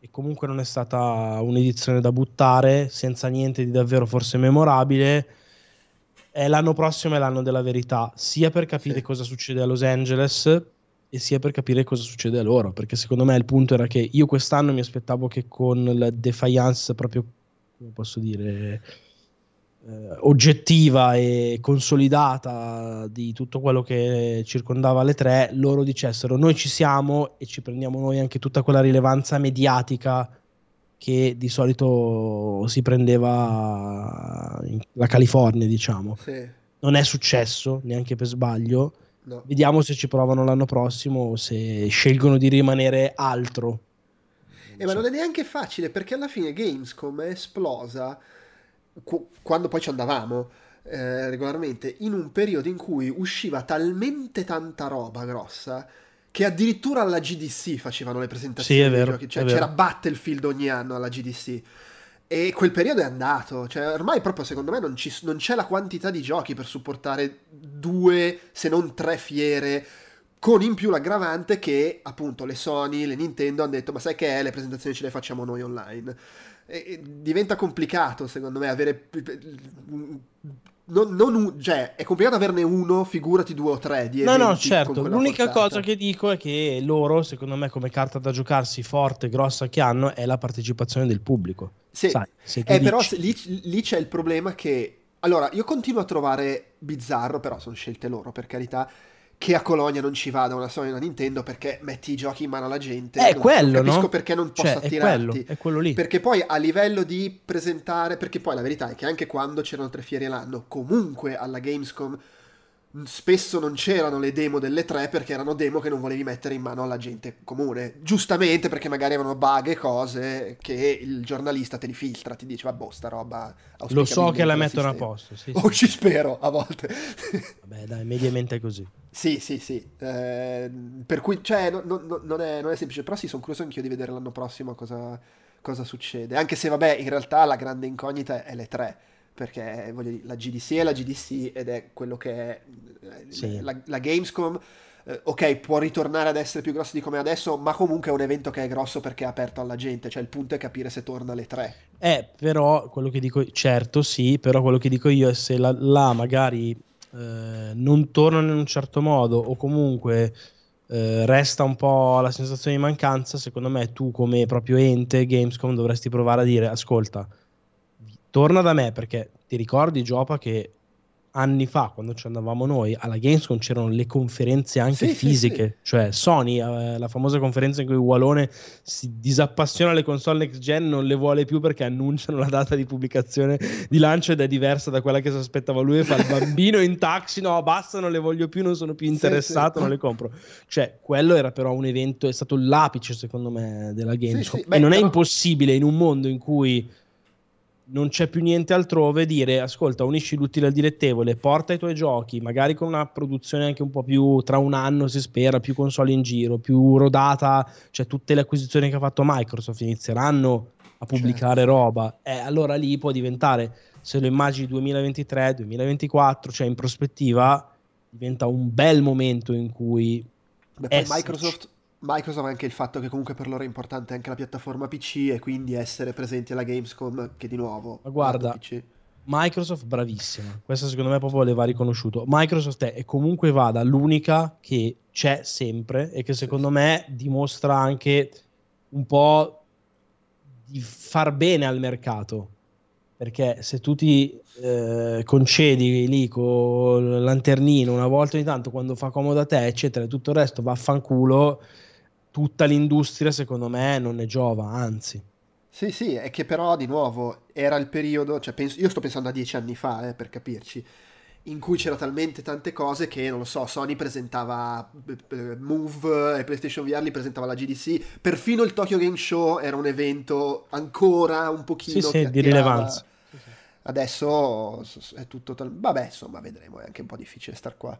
e comunque non è stata un'edizione da buttare, senza niente di davvero forse memorabile. E l'anno prossimo è l'anno della verità, sia per capire Sì. cosa succede a Los Angeles e sia per capire cosa succede a loro, perché secondo me il punto era che io quest'anno mi aspettavo che con la defiance proprio, come posso dire, eh, oggettiva e consolidata di tutto quello che circondava le tre, loro dicessero noi ci siamo e ci prendiamo noi anche tutta quella rilevanza mediatica che di solito si prendeva in- la California, diciamo. Sì, Non è successo neanche per sbaglio. No. Vediamo se ci provano l'anno prossimo o se scelgono di rimanere altro. Eh, ma non è neanche facile perché alla fine Gamescom è esplosa qu- quando poi ci andavamo eh, regolarmente in un periodo in cui usciva talmente tanta roba grossa che addirittura alla GDC facevano le presentazioni Sì, è vero. Cioè è vero. c'era Battlefield ogni anno alla GDC. E quel periodo è andato, cioè ormai proprio secondo me non, ci, non c'è la quantità di giochi per supportare due, se non tre fiere con in più l'aggravante che appunto le Sony, le Nintendo hanno detto ma sai che è, le presentazioni ce le facciamo noi online. E, e diventa complicato secondo me avere... Non, non, cioè, è complicato averne uno, figurati due o tre di No, no, certo. L'unica portata. cosa che dico è che loro, secondo me, come carta da giocarsi forte, grossa che hanno, è la partecipazione del pubblico. Sì, Sai, eh, però lì, lì c'è il problema che... Allora, io continuo a trovare bizzarro, però sono scelte loro, per carità che a Colonia non ci vada una Sony e una Nintendo perché metti i giochi in mano alla gente. È non, quello, non capisco no? perché non possa cioè, attirarti. È quello, è quello lì. Perché poi a livello di presentare, perché poi la verità è che anche quando c'erano tre fiere l'anno, comunque alla Gamescom spesso non c'erano le demo delle tre perché erano demo che non volevi mettere in mano alla gente comune. Giustamente perché magari avevano bug e cose che il giornalista te li filtra, ti dice vabbè sta roba... Lo so che la mettono a posto. Sì, o ci spero a volte. Vabbè dai, mediamente è così. Sì, sì, sì. Eh, per cui, cioè, no, no, non, è, non, è, semplice, però sì, sono curioso anch'io di vedere l'anno prossimo cosa, cosa succede. Anche se, vabbè, in realtà la grande incognita è le tre perché voglio dire, la GDC è la GDC ed è quello che è eh, sì. la, la, Gamescom. Eh, ok, può ritornare ad essere più grosso di come è adesso, ma comunque è un evento che è grosso perché è aperto alla gente. Cioè, il punto è capire se torna alle tre. Eh, però quello che dico, certo, sì, però quello che dico io è se la, là magari eh, non tornano in un certo modo o comunque. Eh, resta un po' la sensazione di mancanza. Secondo me, tu, come proprio ente Gamescom, dovresti provare a dire: Ascolta, torna da me perché ti ricordi Giopa che anni fa quando ci andavamo noi alla Gamescom c'erano le conferenze anche sì, fisiche. sì, sì. cioè Sony eh, la famosa conferenza in cui Walone si disappassiona alle console next gen non le vuole più perché annunciano la data di pubblicazione di lancio ed è diversa da quella che si aspettava lui e fa il bambino in taxi no basta non le voglio più non sono più interessato non le compro. Cioè quello era però un evento è stato l'apice secondo me della Gamescom. Beh, e non però... è impossibile in un mondo in cui non c'è più niente altrove, dire ascolta, unisci l'utile al dilettevole, porta i tuoi giochi, magari con una produzione anche un po' più tra un anno si spera, più console in giro, più rodata, cioè tutte le acquisizioni che ha fatto Microsoft inizieranno a pubblicare certo. roba, e eh, allora lì può diventare, se lo immagini 2023, 2024, cioè in prospettiva, diventa un bel momento in cui... Beh, Microsoft Microsoft ha anche il fatto che comunque per loro è importante anche la piattaforma PC e quindi essere presenti alla Gamescom che di nuovo Ma guarda Microsoft bravissima. Questo secondo me proprio le va riconosciuto. Microsoft è e comunque vada l'unica che c'è sempre e che secondo me dimostra anche un po' di far bene al mercato. Perché se tu ti eh, concedi lì con lanternino una volta ogni tanto quando fa comodo a te eccetera e tutto il resto vaffanculo tutta l'industria secondo me non ne giova, anzi. Sì, sì, è che però di nuovo era il periodo, cioè penso, io sto pensando a dieci anni fa, eh, per capirci, in cui c'era talmente tante cose che, non lo so, Sony presentava eh, Move e PlayStation VR li presentava la GDC, perfino il Tokyo Game Show era un evento ancora un pochino... Sì, sì, di rilevanza. Adesso è tutto... Tal... Vabbè, insomma, vedremo, è anche un po' difficile star qua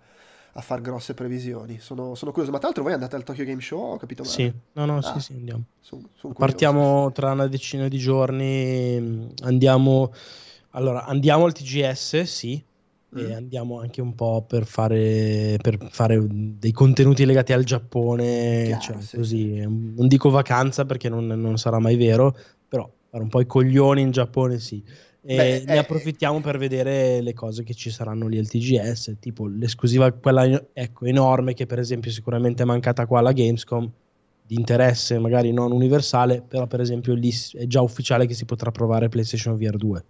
a far grosse previsioni. Sono, sono, curioso. Ma tra l'altro voi andate al Tokyo Game Show, ho capito male? Sì, no, no, ah, sì, sì, andiamo. Son, son Partiamo tra una decina di giorni, andiamo... Allora, andiamo al TGS, sì, mm. e andiamo anche un po' per fare, per fare dei contenuti legati al Giappone, Chiaro, cioè, sì, così. Sì. Non dico vacanza perché non, non sarà mai vero, però fare un po' i coglioni in Giappone, sì. E Beh, ne eh, approfittiamo per vedere le cose che ci saranno lì al TGS, tipo l'esclusiva, quella ecco, enorme che per esempio sicuramente è mancata qua alla Gamescom, di interesse magari non universale, però per esempio lì è già ufficiale che si potrà provare PlayStation VR 2.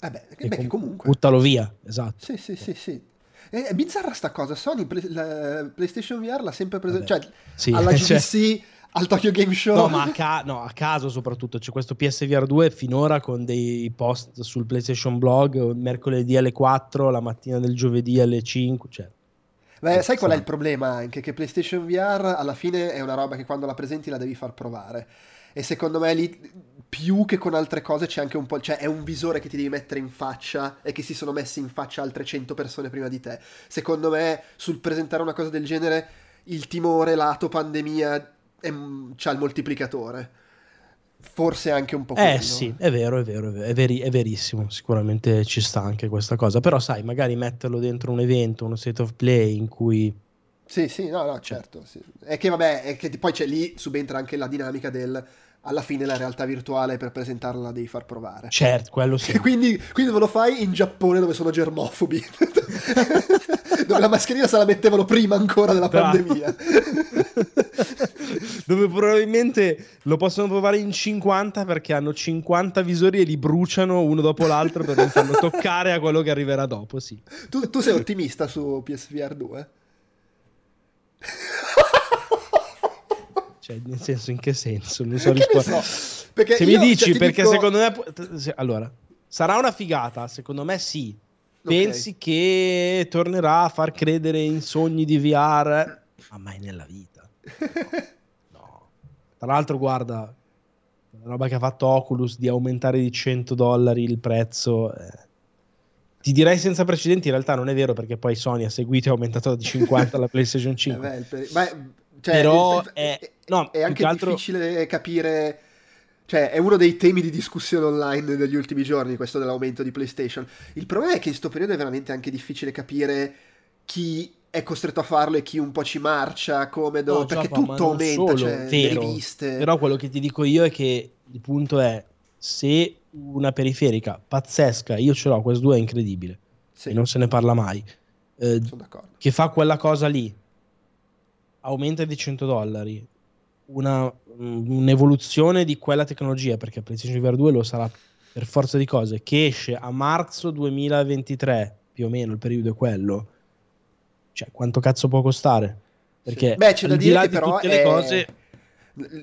Eh beh, che, beh, com- comunque. Buttalo via, esatto. Sì, sì, sì, sì. È bizzarra sta cosa, Sony play, PlayStation VR l'ha sempre presa, cioè sì, alla GDC... Cioè al Tokyo Game Show. No, ma a, ca- no, a, caso soprattutto. C'è questo PSVR 2 finora con dei post sul PlayStation Blog, mercoledì alle 4, la mattina del giovedì alle 5. Cioè. Beh, sai qual è il problema anche? Che PlayStation VR alla fine è una roba che quando la presenti la devi far provare. E secondo me lì più che con altre cose c'è anche un po'. cioè è un visore che ti devi mettere in faccia e che si sono messi in faccia altre 100 persone prima di te. Secondo me, sul presentare una cosa del genere, il timore lato pandemia c'ha il moltiplicatore. forse anche un po' Eh quello. sì, è vero, è vero, è, vero, è, veri- è verissimo, sicuramente ci sta anche questa cosa, però sai, magari metterlo dentro un evento, uno state of play in cui... Sì, sì, no, no, certo. sì. È che vabbè, è che poi c'è lì subentra anche la dinamica del alla fine la realtà virtuale per presentarla la devi far provare. Certo, quello sì. Quindi, quindi lo fai? In Giappone dove sono germofobi. dove la mascherina se la mettevano prima ancora della Bravo. pandemia. Dove probabilmente lo possono provare in 50 perché hanno 50 visori e li bruciano uno dopo l'altro per non farlo toccare a quello che arriverà dopo, sì. tu, tu sei ottimista su PSVR 2? Cioè, nel senso, in che senso? Non so rispondere. so? Perché Se io, mi dici, cioè, perché dico- secondo me... se- Allora, sarà una figata, secondo me sì. Pensi che tornerà a far credere in sogni di VR? Ma mai nella vita. No. Tra l'altro, guarda, la roba che ha fatto Oculus di aumentare di 100 dollari il prezzo. eh. Ti direi senza precedenti, in realtà non è vero perché poi Sony ha seguito e ha aumentato di 50 la PlayStation Eh, 5. beh, il per- beh, cioè, Però è- è, no, è anche che altro- difficile capire. Cioè, è uno dei temi di discussione online degli ultimi giorni, questo dell'aumento di PlayStation. Il problema è che in questo periodo è veramente anche difficile capire chi è costretto a farlo e chi un po' ci marcia, come dove, No, perché Giappa, tutto aumenta, solo, cioè, le vero. riviste. Però quello che ti dico io è che il punto è se una periferica pazzesca, io ce l'ho, questo 2 è incredibile Sì, e non se ne parla mai, eh, sono d'accordo. che fa quella cosa lì, aumenta di 100 dollari, una- un'evoluzione di quella tecnologia, perché PlayStation VR 2 lo sarà per forza di cose, che esce a marzo 2023, più o meno il periodo è quello, cioè quanto cazzo può costare? Perché Beh, c'è da dire che di però è- cose...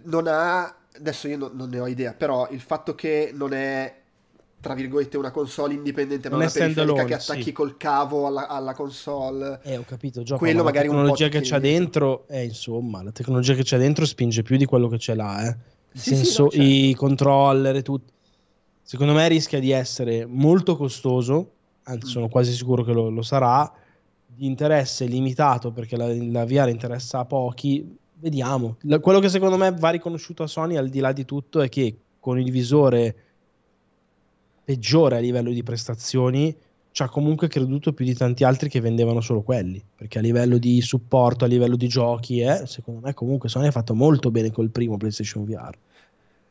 non ha adesso io non, non ne ho idea però il fatto che non è tra virgolette una console indipendente ma Non una periferica che attacchi sì. col cavo alla, alla console Eh, ho capito, Gioco, Quello ma magari la un po' tecnologia ti che c'ha dentro, eh, insomma, la tecnologia che c'è dentro spinge più di quello che c'è là, eh. Sì, sì, senso, no, certo. i controller e tutto. Secondo me rischia di essere molto costoso, anzi Mm. sono quasi sicuro che lo, lo sarà, di interesse limitato perché la, la VR interessa a pochi. Vediamo. La- quello che secondo me va riconosciuto a Sony, al di là di tutto, è che con il visore peggiore a livello di prestazioni ci ha comunque creduto più di tanti altri che vendevano solo quelli perché a livello di supporto, a livello di giochi eh, secondo me comunque Sony ha fatto molto bene col primo PlayStation VR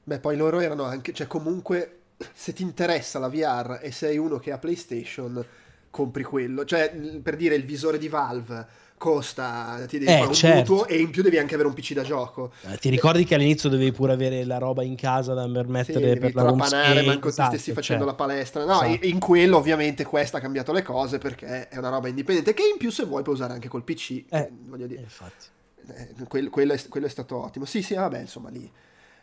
beh poi loro erano anche cioè comunque se ti interessa la VR e sei uno che ha PlayStation compri quello. Cioè per dire il visore di Valve costa ti devi Eh, fare un certo. mutuo e in più devi anche avere un PC da gioco Eh, ti ricordi che all'inizio dovevi pure avere la roba in casa da per Sì, per la home scale, manco esatto, ti stessi facendo cioè. la palestra. No, Esatto. in- quello ovviamente questa ha cambiato le cose perché è una roba indipendente che in più se vuoi puoi usare anche col PC. Eh, voglio dire, infatti. eh, quel- quello, è, quello è stato ottimo. Sì, sì, vabbè, insomma, lì,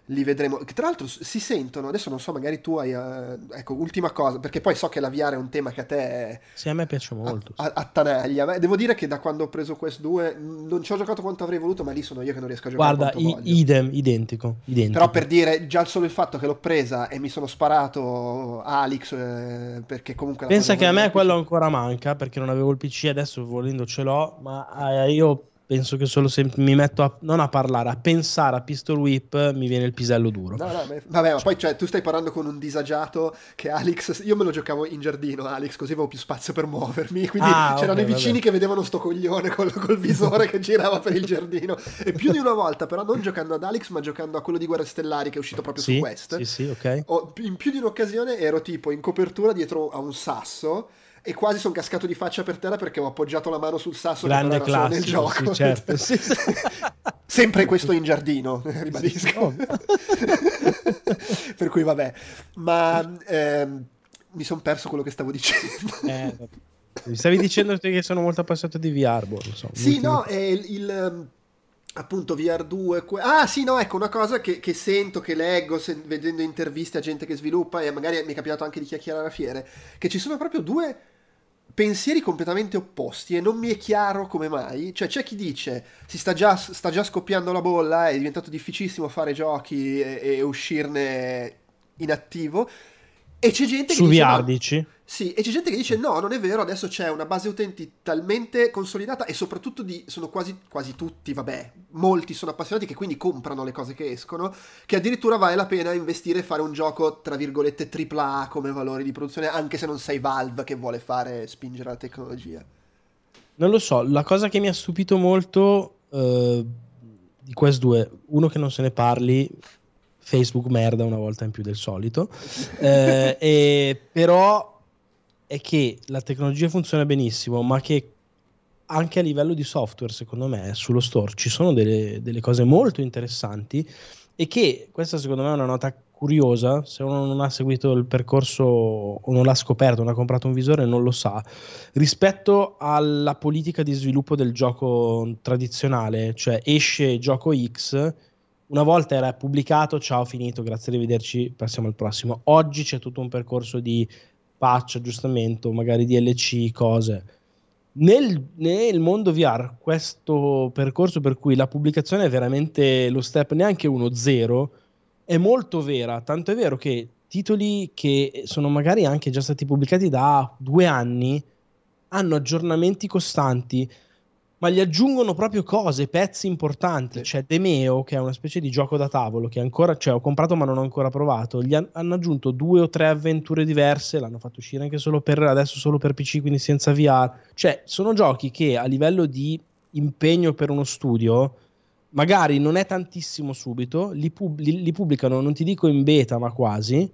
li vedremo. Tra l'altro si sentono, adesso non so, magari tu hai... eh, ecco, ultima cosa, perché poi so che la VR è un tema che a te Sì, a me piace molto. a- attanaglia. Beh, Devo dire che da quando ho preso Quest 2 mh, non ci ho giocato quanto avrei voluto, ma lì sono io che non riesco a giocare Guarda, i- idem, identico, identico. Però per dire, già solo il fatto che l'ho presa e mi sono sparato Alex, eh, perché comunque... Pensa che a me quello ancora manca perché non avevo il PC, adesso volendo ce l'ho, ma eh, io penso che solo se mi metto a, non a parlare, a pensare a Pistol Whip mi viene il pisello duro. No, no, vabbè, ma poi cioè, tu stai parlando con un disagiato che Alex, io me lo giocavo in giardino, Alex, così avevo più spazio per muovermi, quindi Ah, c'erano ok, i vicini vabbè. che vedevano sto coglione col, col visore che girava per il giardino. E più di una volta, però non giocando ad Alex, ma giocando a quello di Guerre Stellari che è uscito proprio Sì, su Quest. sì, sì, ok. Ho- in più di un'occasione ero tipo in copertura dietro a un sasso e quasi sono cascato di faccia per terra perché ho appoggiato la mano sul sasso Grande che solo nel classico, gioco. sì, certo. Sì, sì. Sempre questo in giardino, ribadisco. ovvio. per cui vabbè, ma ehm, mi sono perso quello che stavo dicendo. Eh, mi stavi dicendo che sono molto appassionato di VR, boh, so. Sì, l'ultimo- no, è il, il, ehm, appunto VR2. que- Ah, sì, no, ecco una cosa che, che sento, che leggo se- vedendo interviste a gente che sviluppa, e magari mi è capitato anche di chiacchierare a fiere, che ci sono proprio due pensieri completamente opposti e non mi è chiaro come mai. Cioè, c'è chi dice si sta già, sta già scoppiando la bolla, è diventato difficilissimo fare giochi e, e uscirne in attivo. E c'è gente Su che dice, VR dici? Sì, e c'è gente che dice no, non è vero, adesso c'è una base utenti talmente consolidata e soprattutto di, sono quasi, quasi tutti, vabbè, molti sono appassionati che quindi comprano le cose che escono, che addirittura vale la pena investire e fare un gioco, tra virgolette, AAA come valori di produzione, anche se non sei Valve che vuole fare, spingere la tecnologia. Non lo so, la cosa che mi ha stupito molto eh, di Quest 2, uno che non se ne parli, Facebook merda una volta in più del solito, eh, e, però è che la tecnologia funziona benissimo, ma che anche a livello di software, secondo me, sullo store ci sono delle, delle cose molto interessanti e che questa secondo me è una nota curiosa, se uno non ha seguito il percorso o non l'ha scoperto, non ha comprato un visore, non lo sa, rispetto alla politica di sviluppo del gioco tradizionale, cioè esce gioco X, una volta era pubblicato, ciao, finito, grazie, arrivederci, passiamo al prossimo. Oggi c'è tutto un percorso di patch, aggiustamento, magari DLC, cose. Nel, nel, mondo VR, questo percorso per cui la pubblicazione è veramente lo step neanche uno zero, è molto vera. Tanto è vero che titoli che sono magari anche già stati pubblicati da due anni hanno aggiornamenti costanti ma gli aggiungono proprio cose, pezzi importanti. Sì. C'è Demeo, che è una specie di gioco da tavolo che ancora, cioè, ho comprato ma non ho ancora provato. Gli han, hanno aggiunto due o tre avventure diverse, l'hanno fatto uscire anche solo per adesso solo per PC, quindi senza VR. Cioè, sono giochi che a livello di impegno per uno studio magari non è tantissimo subito, li, pub- li, li pubblicano, non ti dico in beta, ma quasi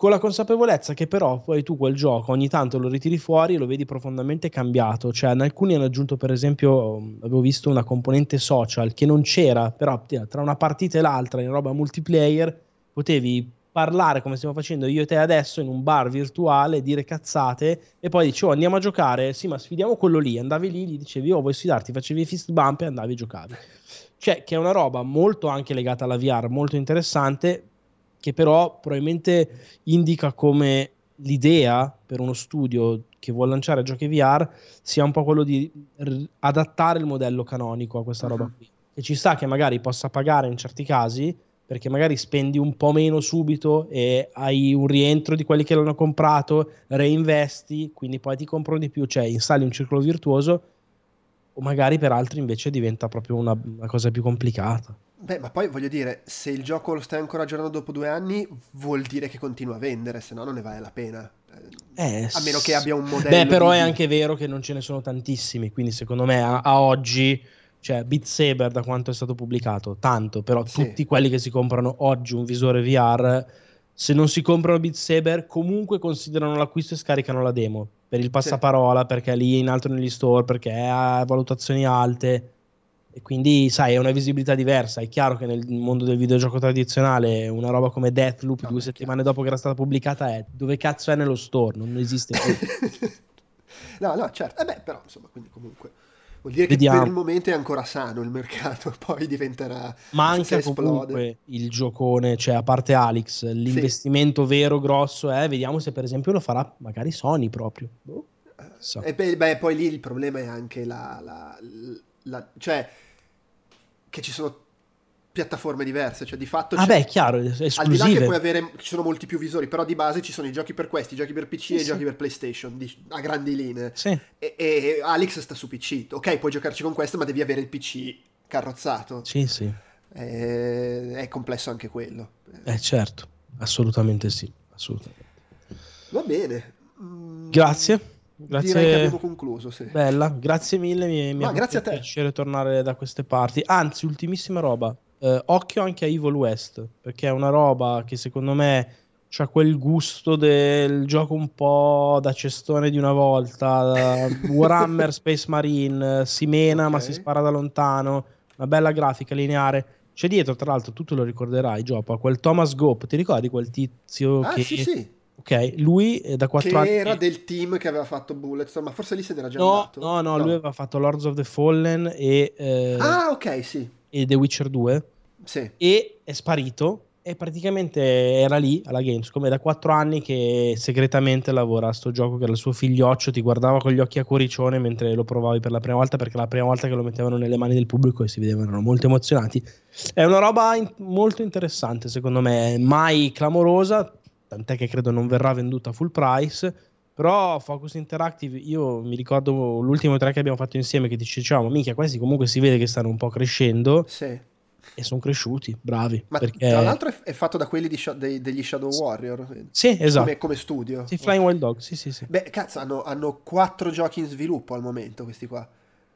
con la consapevolezza che però poi tu quel gioco ogni tanto lo ritiri fuori e lo vedi profondamente cambiato, cioè alcuni hanno aggiunto per esempio, avevo visto una componente social che non c'era, però tra una partita e l'altra in roba multiplayer potevi parlare come stiamo facendo io e te adesso in un bar virtuale, dire cazzate e poi dici oh andiamo a giocare, sì ma sfidiamo quello lì, andavi lì, gli dicevi oh vuoi sfidarti, facevi fist bump e andavi a giocare. Cioè che è una roba molto anche legata alla VR, molto interessante, che però probabilmente indica come l'idea per uno studio che vuole lanciare giochi VR sia un po' quello di r- adattare il modello canonico a questa uh-huh. roba qui. E ci sta che magari possa pagare in certi casi perché magari spendi un po' meno subito e hai un rientro di quelli che l'hanno comprato, reinvesti, quindi poi ti comprano di più, cioè installi un circolo virtuoso o magari per altri invece diventa proprio una, una cosa più complicata. Beh, ma poi voglio dire, se il gioco lo stai ancora aggiornando dopo due anni, vuol dire che continua a vendere, se no non ne vale la pena. Eh, a meno che abbia un modello. Beh, però di... è anche vero che non ce ne sono tantissimi, quindi secondo me a, a oggi, cioè Beat Saber da quanto è stato pubblicato, tanto, però sì. tutti quelli che si comprano oggi un visore VR, se non si comprano Beat Saber, comunque considerano l'acquisto e scaricano la demo per il passaparola, sì. perché è lì in alto negli store, perché ha valutazioni alte e quindi, sai, è una visibilità diversa. È chiaro che nel mondo del videogioco tradizionale una roba come Deathloop no, due settimane dopo che era stata pubblicata è dove cazzo è nello store? Non esiste più. no, no, certo. Eh beh, però, insomma, quindi comunque... Vuol dire Vediamo. che per il momento è ancora sano il mercato, poi diventerà... Manca comunque il giocone, cioè a parte Alex, l'investimento sì. vero grosso è, vediamo se per esempio lo farà magari Sony proprio. Boh. So. E beh, beh, poi lì il problema è anche la, la, la, cioè che ci sono piattaforme diverse, cioè di fatto ah beh, chiaro, esclusive. al di là che puoi avere ci sono molti più visori, però di base ci sono i giochi per questi, i giochi per PC sì, e i sì. giochi per PlayStation di, a grandi linee. Sì. E, e, Alex sta su PC. Ok, puoi giocarci con questo, ma devi avere il PC carrozzato. Sì, sì. E, è complesso anche quello. Eh certo, assolutamente sì, assolutamente. Va bene. Grazie. Grazie. Direi che abbiamo concluso. Sì. Bella, grazie mille. Mi, mi no, grazie a te. piacere tornare da queste parti. Anzi, ultimissima roba. Eh, occhio anche a Evil West, perché è una roba che secondo me ha quel gusto del gioco un po' da cestone di una volta. Warhammer Space Marine, si mena okay. ma si spara da lontano. Una bella grafica lineare. C'è dietro, tra l'altro, tu te lo ricorderai, Giopa, quel Thomas Gope. Ti ricordi quel tizio ah, che... Sì, sì Ok, lui da 4 che anni... era del team che aveva fatto Bulletstorm, ma forse lì se n'era già no, andato. No, no, no, lui aveva fatto Lords of the Fallen e... Eh, ah, ok, sì. E The Witcher 2. Sì. E è sparito e praticamente era lì alla Gamescom. È da 4 anni che segretamente lavora a sto gioco che era il suo figlioccio, ti guardava con gli occhi a cuoricione mentre lo provavi per la prima volta perché la prima volta che lo mettevano nelle mani del pubblico e si vedevano molto emozionati. È una roba in- molto interessante secondo me, mai clamorosa, tant'è che credo non verrà venduta full price, Però Focus Interactive, io mi ricordo l'ultimo tre che abbiamo fatto insieme che dicevamo, minchia, questi comunque si vede che stanno un po' crescendo Sì. e sono cresciuti, bravi. Ma perché... tra l'altro è, fatto da quelli Sha- dei- degli Shadow Warrior. Sì, esatto. Come, come studio. Sì, Flying Wild Dog, sì, sì, sì. Beh, cazzo, hanno, hanno quattro giochi in sviluppo al momento, questi qua.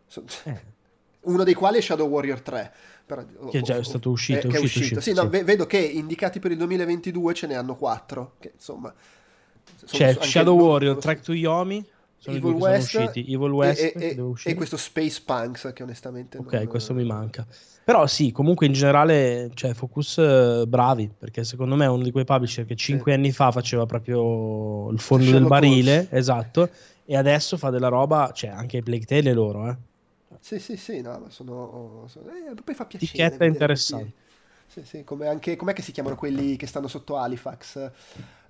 So- Eh. Uno dei quali è Shadow Warrior 3. Però- Che già è stato uscito, eh, che è uscito, uscito. uscito, Sì, no, sì. ve- vedo che indicati per il 2022 ce ne hanno quattro. Che insomma. C'è Shadow non- Warrior, Track to Yomi, sono Evil West usciti. Evil West, e, e- e questo Space Punks che onestamente Ok, non- questo mi manca. Però sì, comunque in generale, cioè, Focus eh, bravi, perché secondo me è uno di quei publisher che cinque anni fa faceva proprio il fondo del Sherlock barile, Holmes. esatto, e adesso fa della roba, cioè anche i Plague Tale è loro, eh. Sì, sì, sì, no, ma sono... sono- eh, poi fa piacere. Etichetta interessante. Sì, sì, come anche... Com'è che si chiamano quelli che stanno sotto Halifax?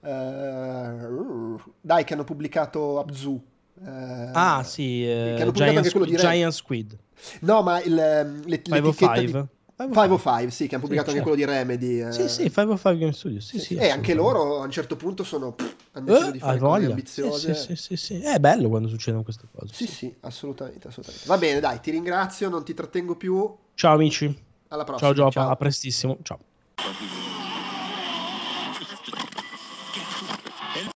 Uh, dai, che hanno pubblicato Abzu. Eh, Ah sì, eh, che hanno pubblicato Giant, anche quello di Giant Squid, No, ma il, ehm, le, l'etichetta di... 505. 505, sì, che hanno pubblicato Sì, anche quello di Remedy. eh. Sì, sì, 505 Game Studio, sì, Sì. E anche loro a un certo punto sono... pff, hanno deciso Eh, di fare cose ambiziose. sì, sì, sì, sì. È bello quando succedono queste cose. Sì, sì, assolutamente, assolutamente. Va bene, dai, ti ringrazio, non ti trattengo più. Ciao amici. Alla prossima. Ciao Giopa, a prestissimo. Ciao.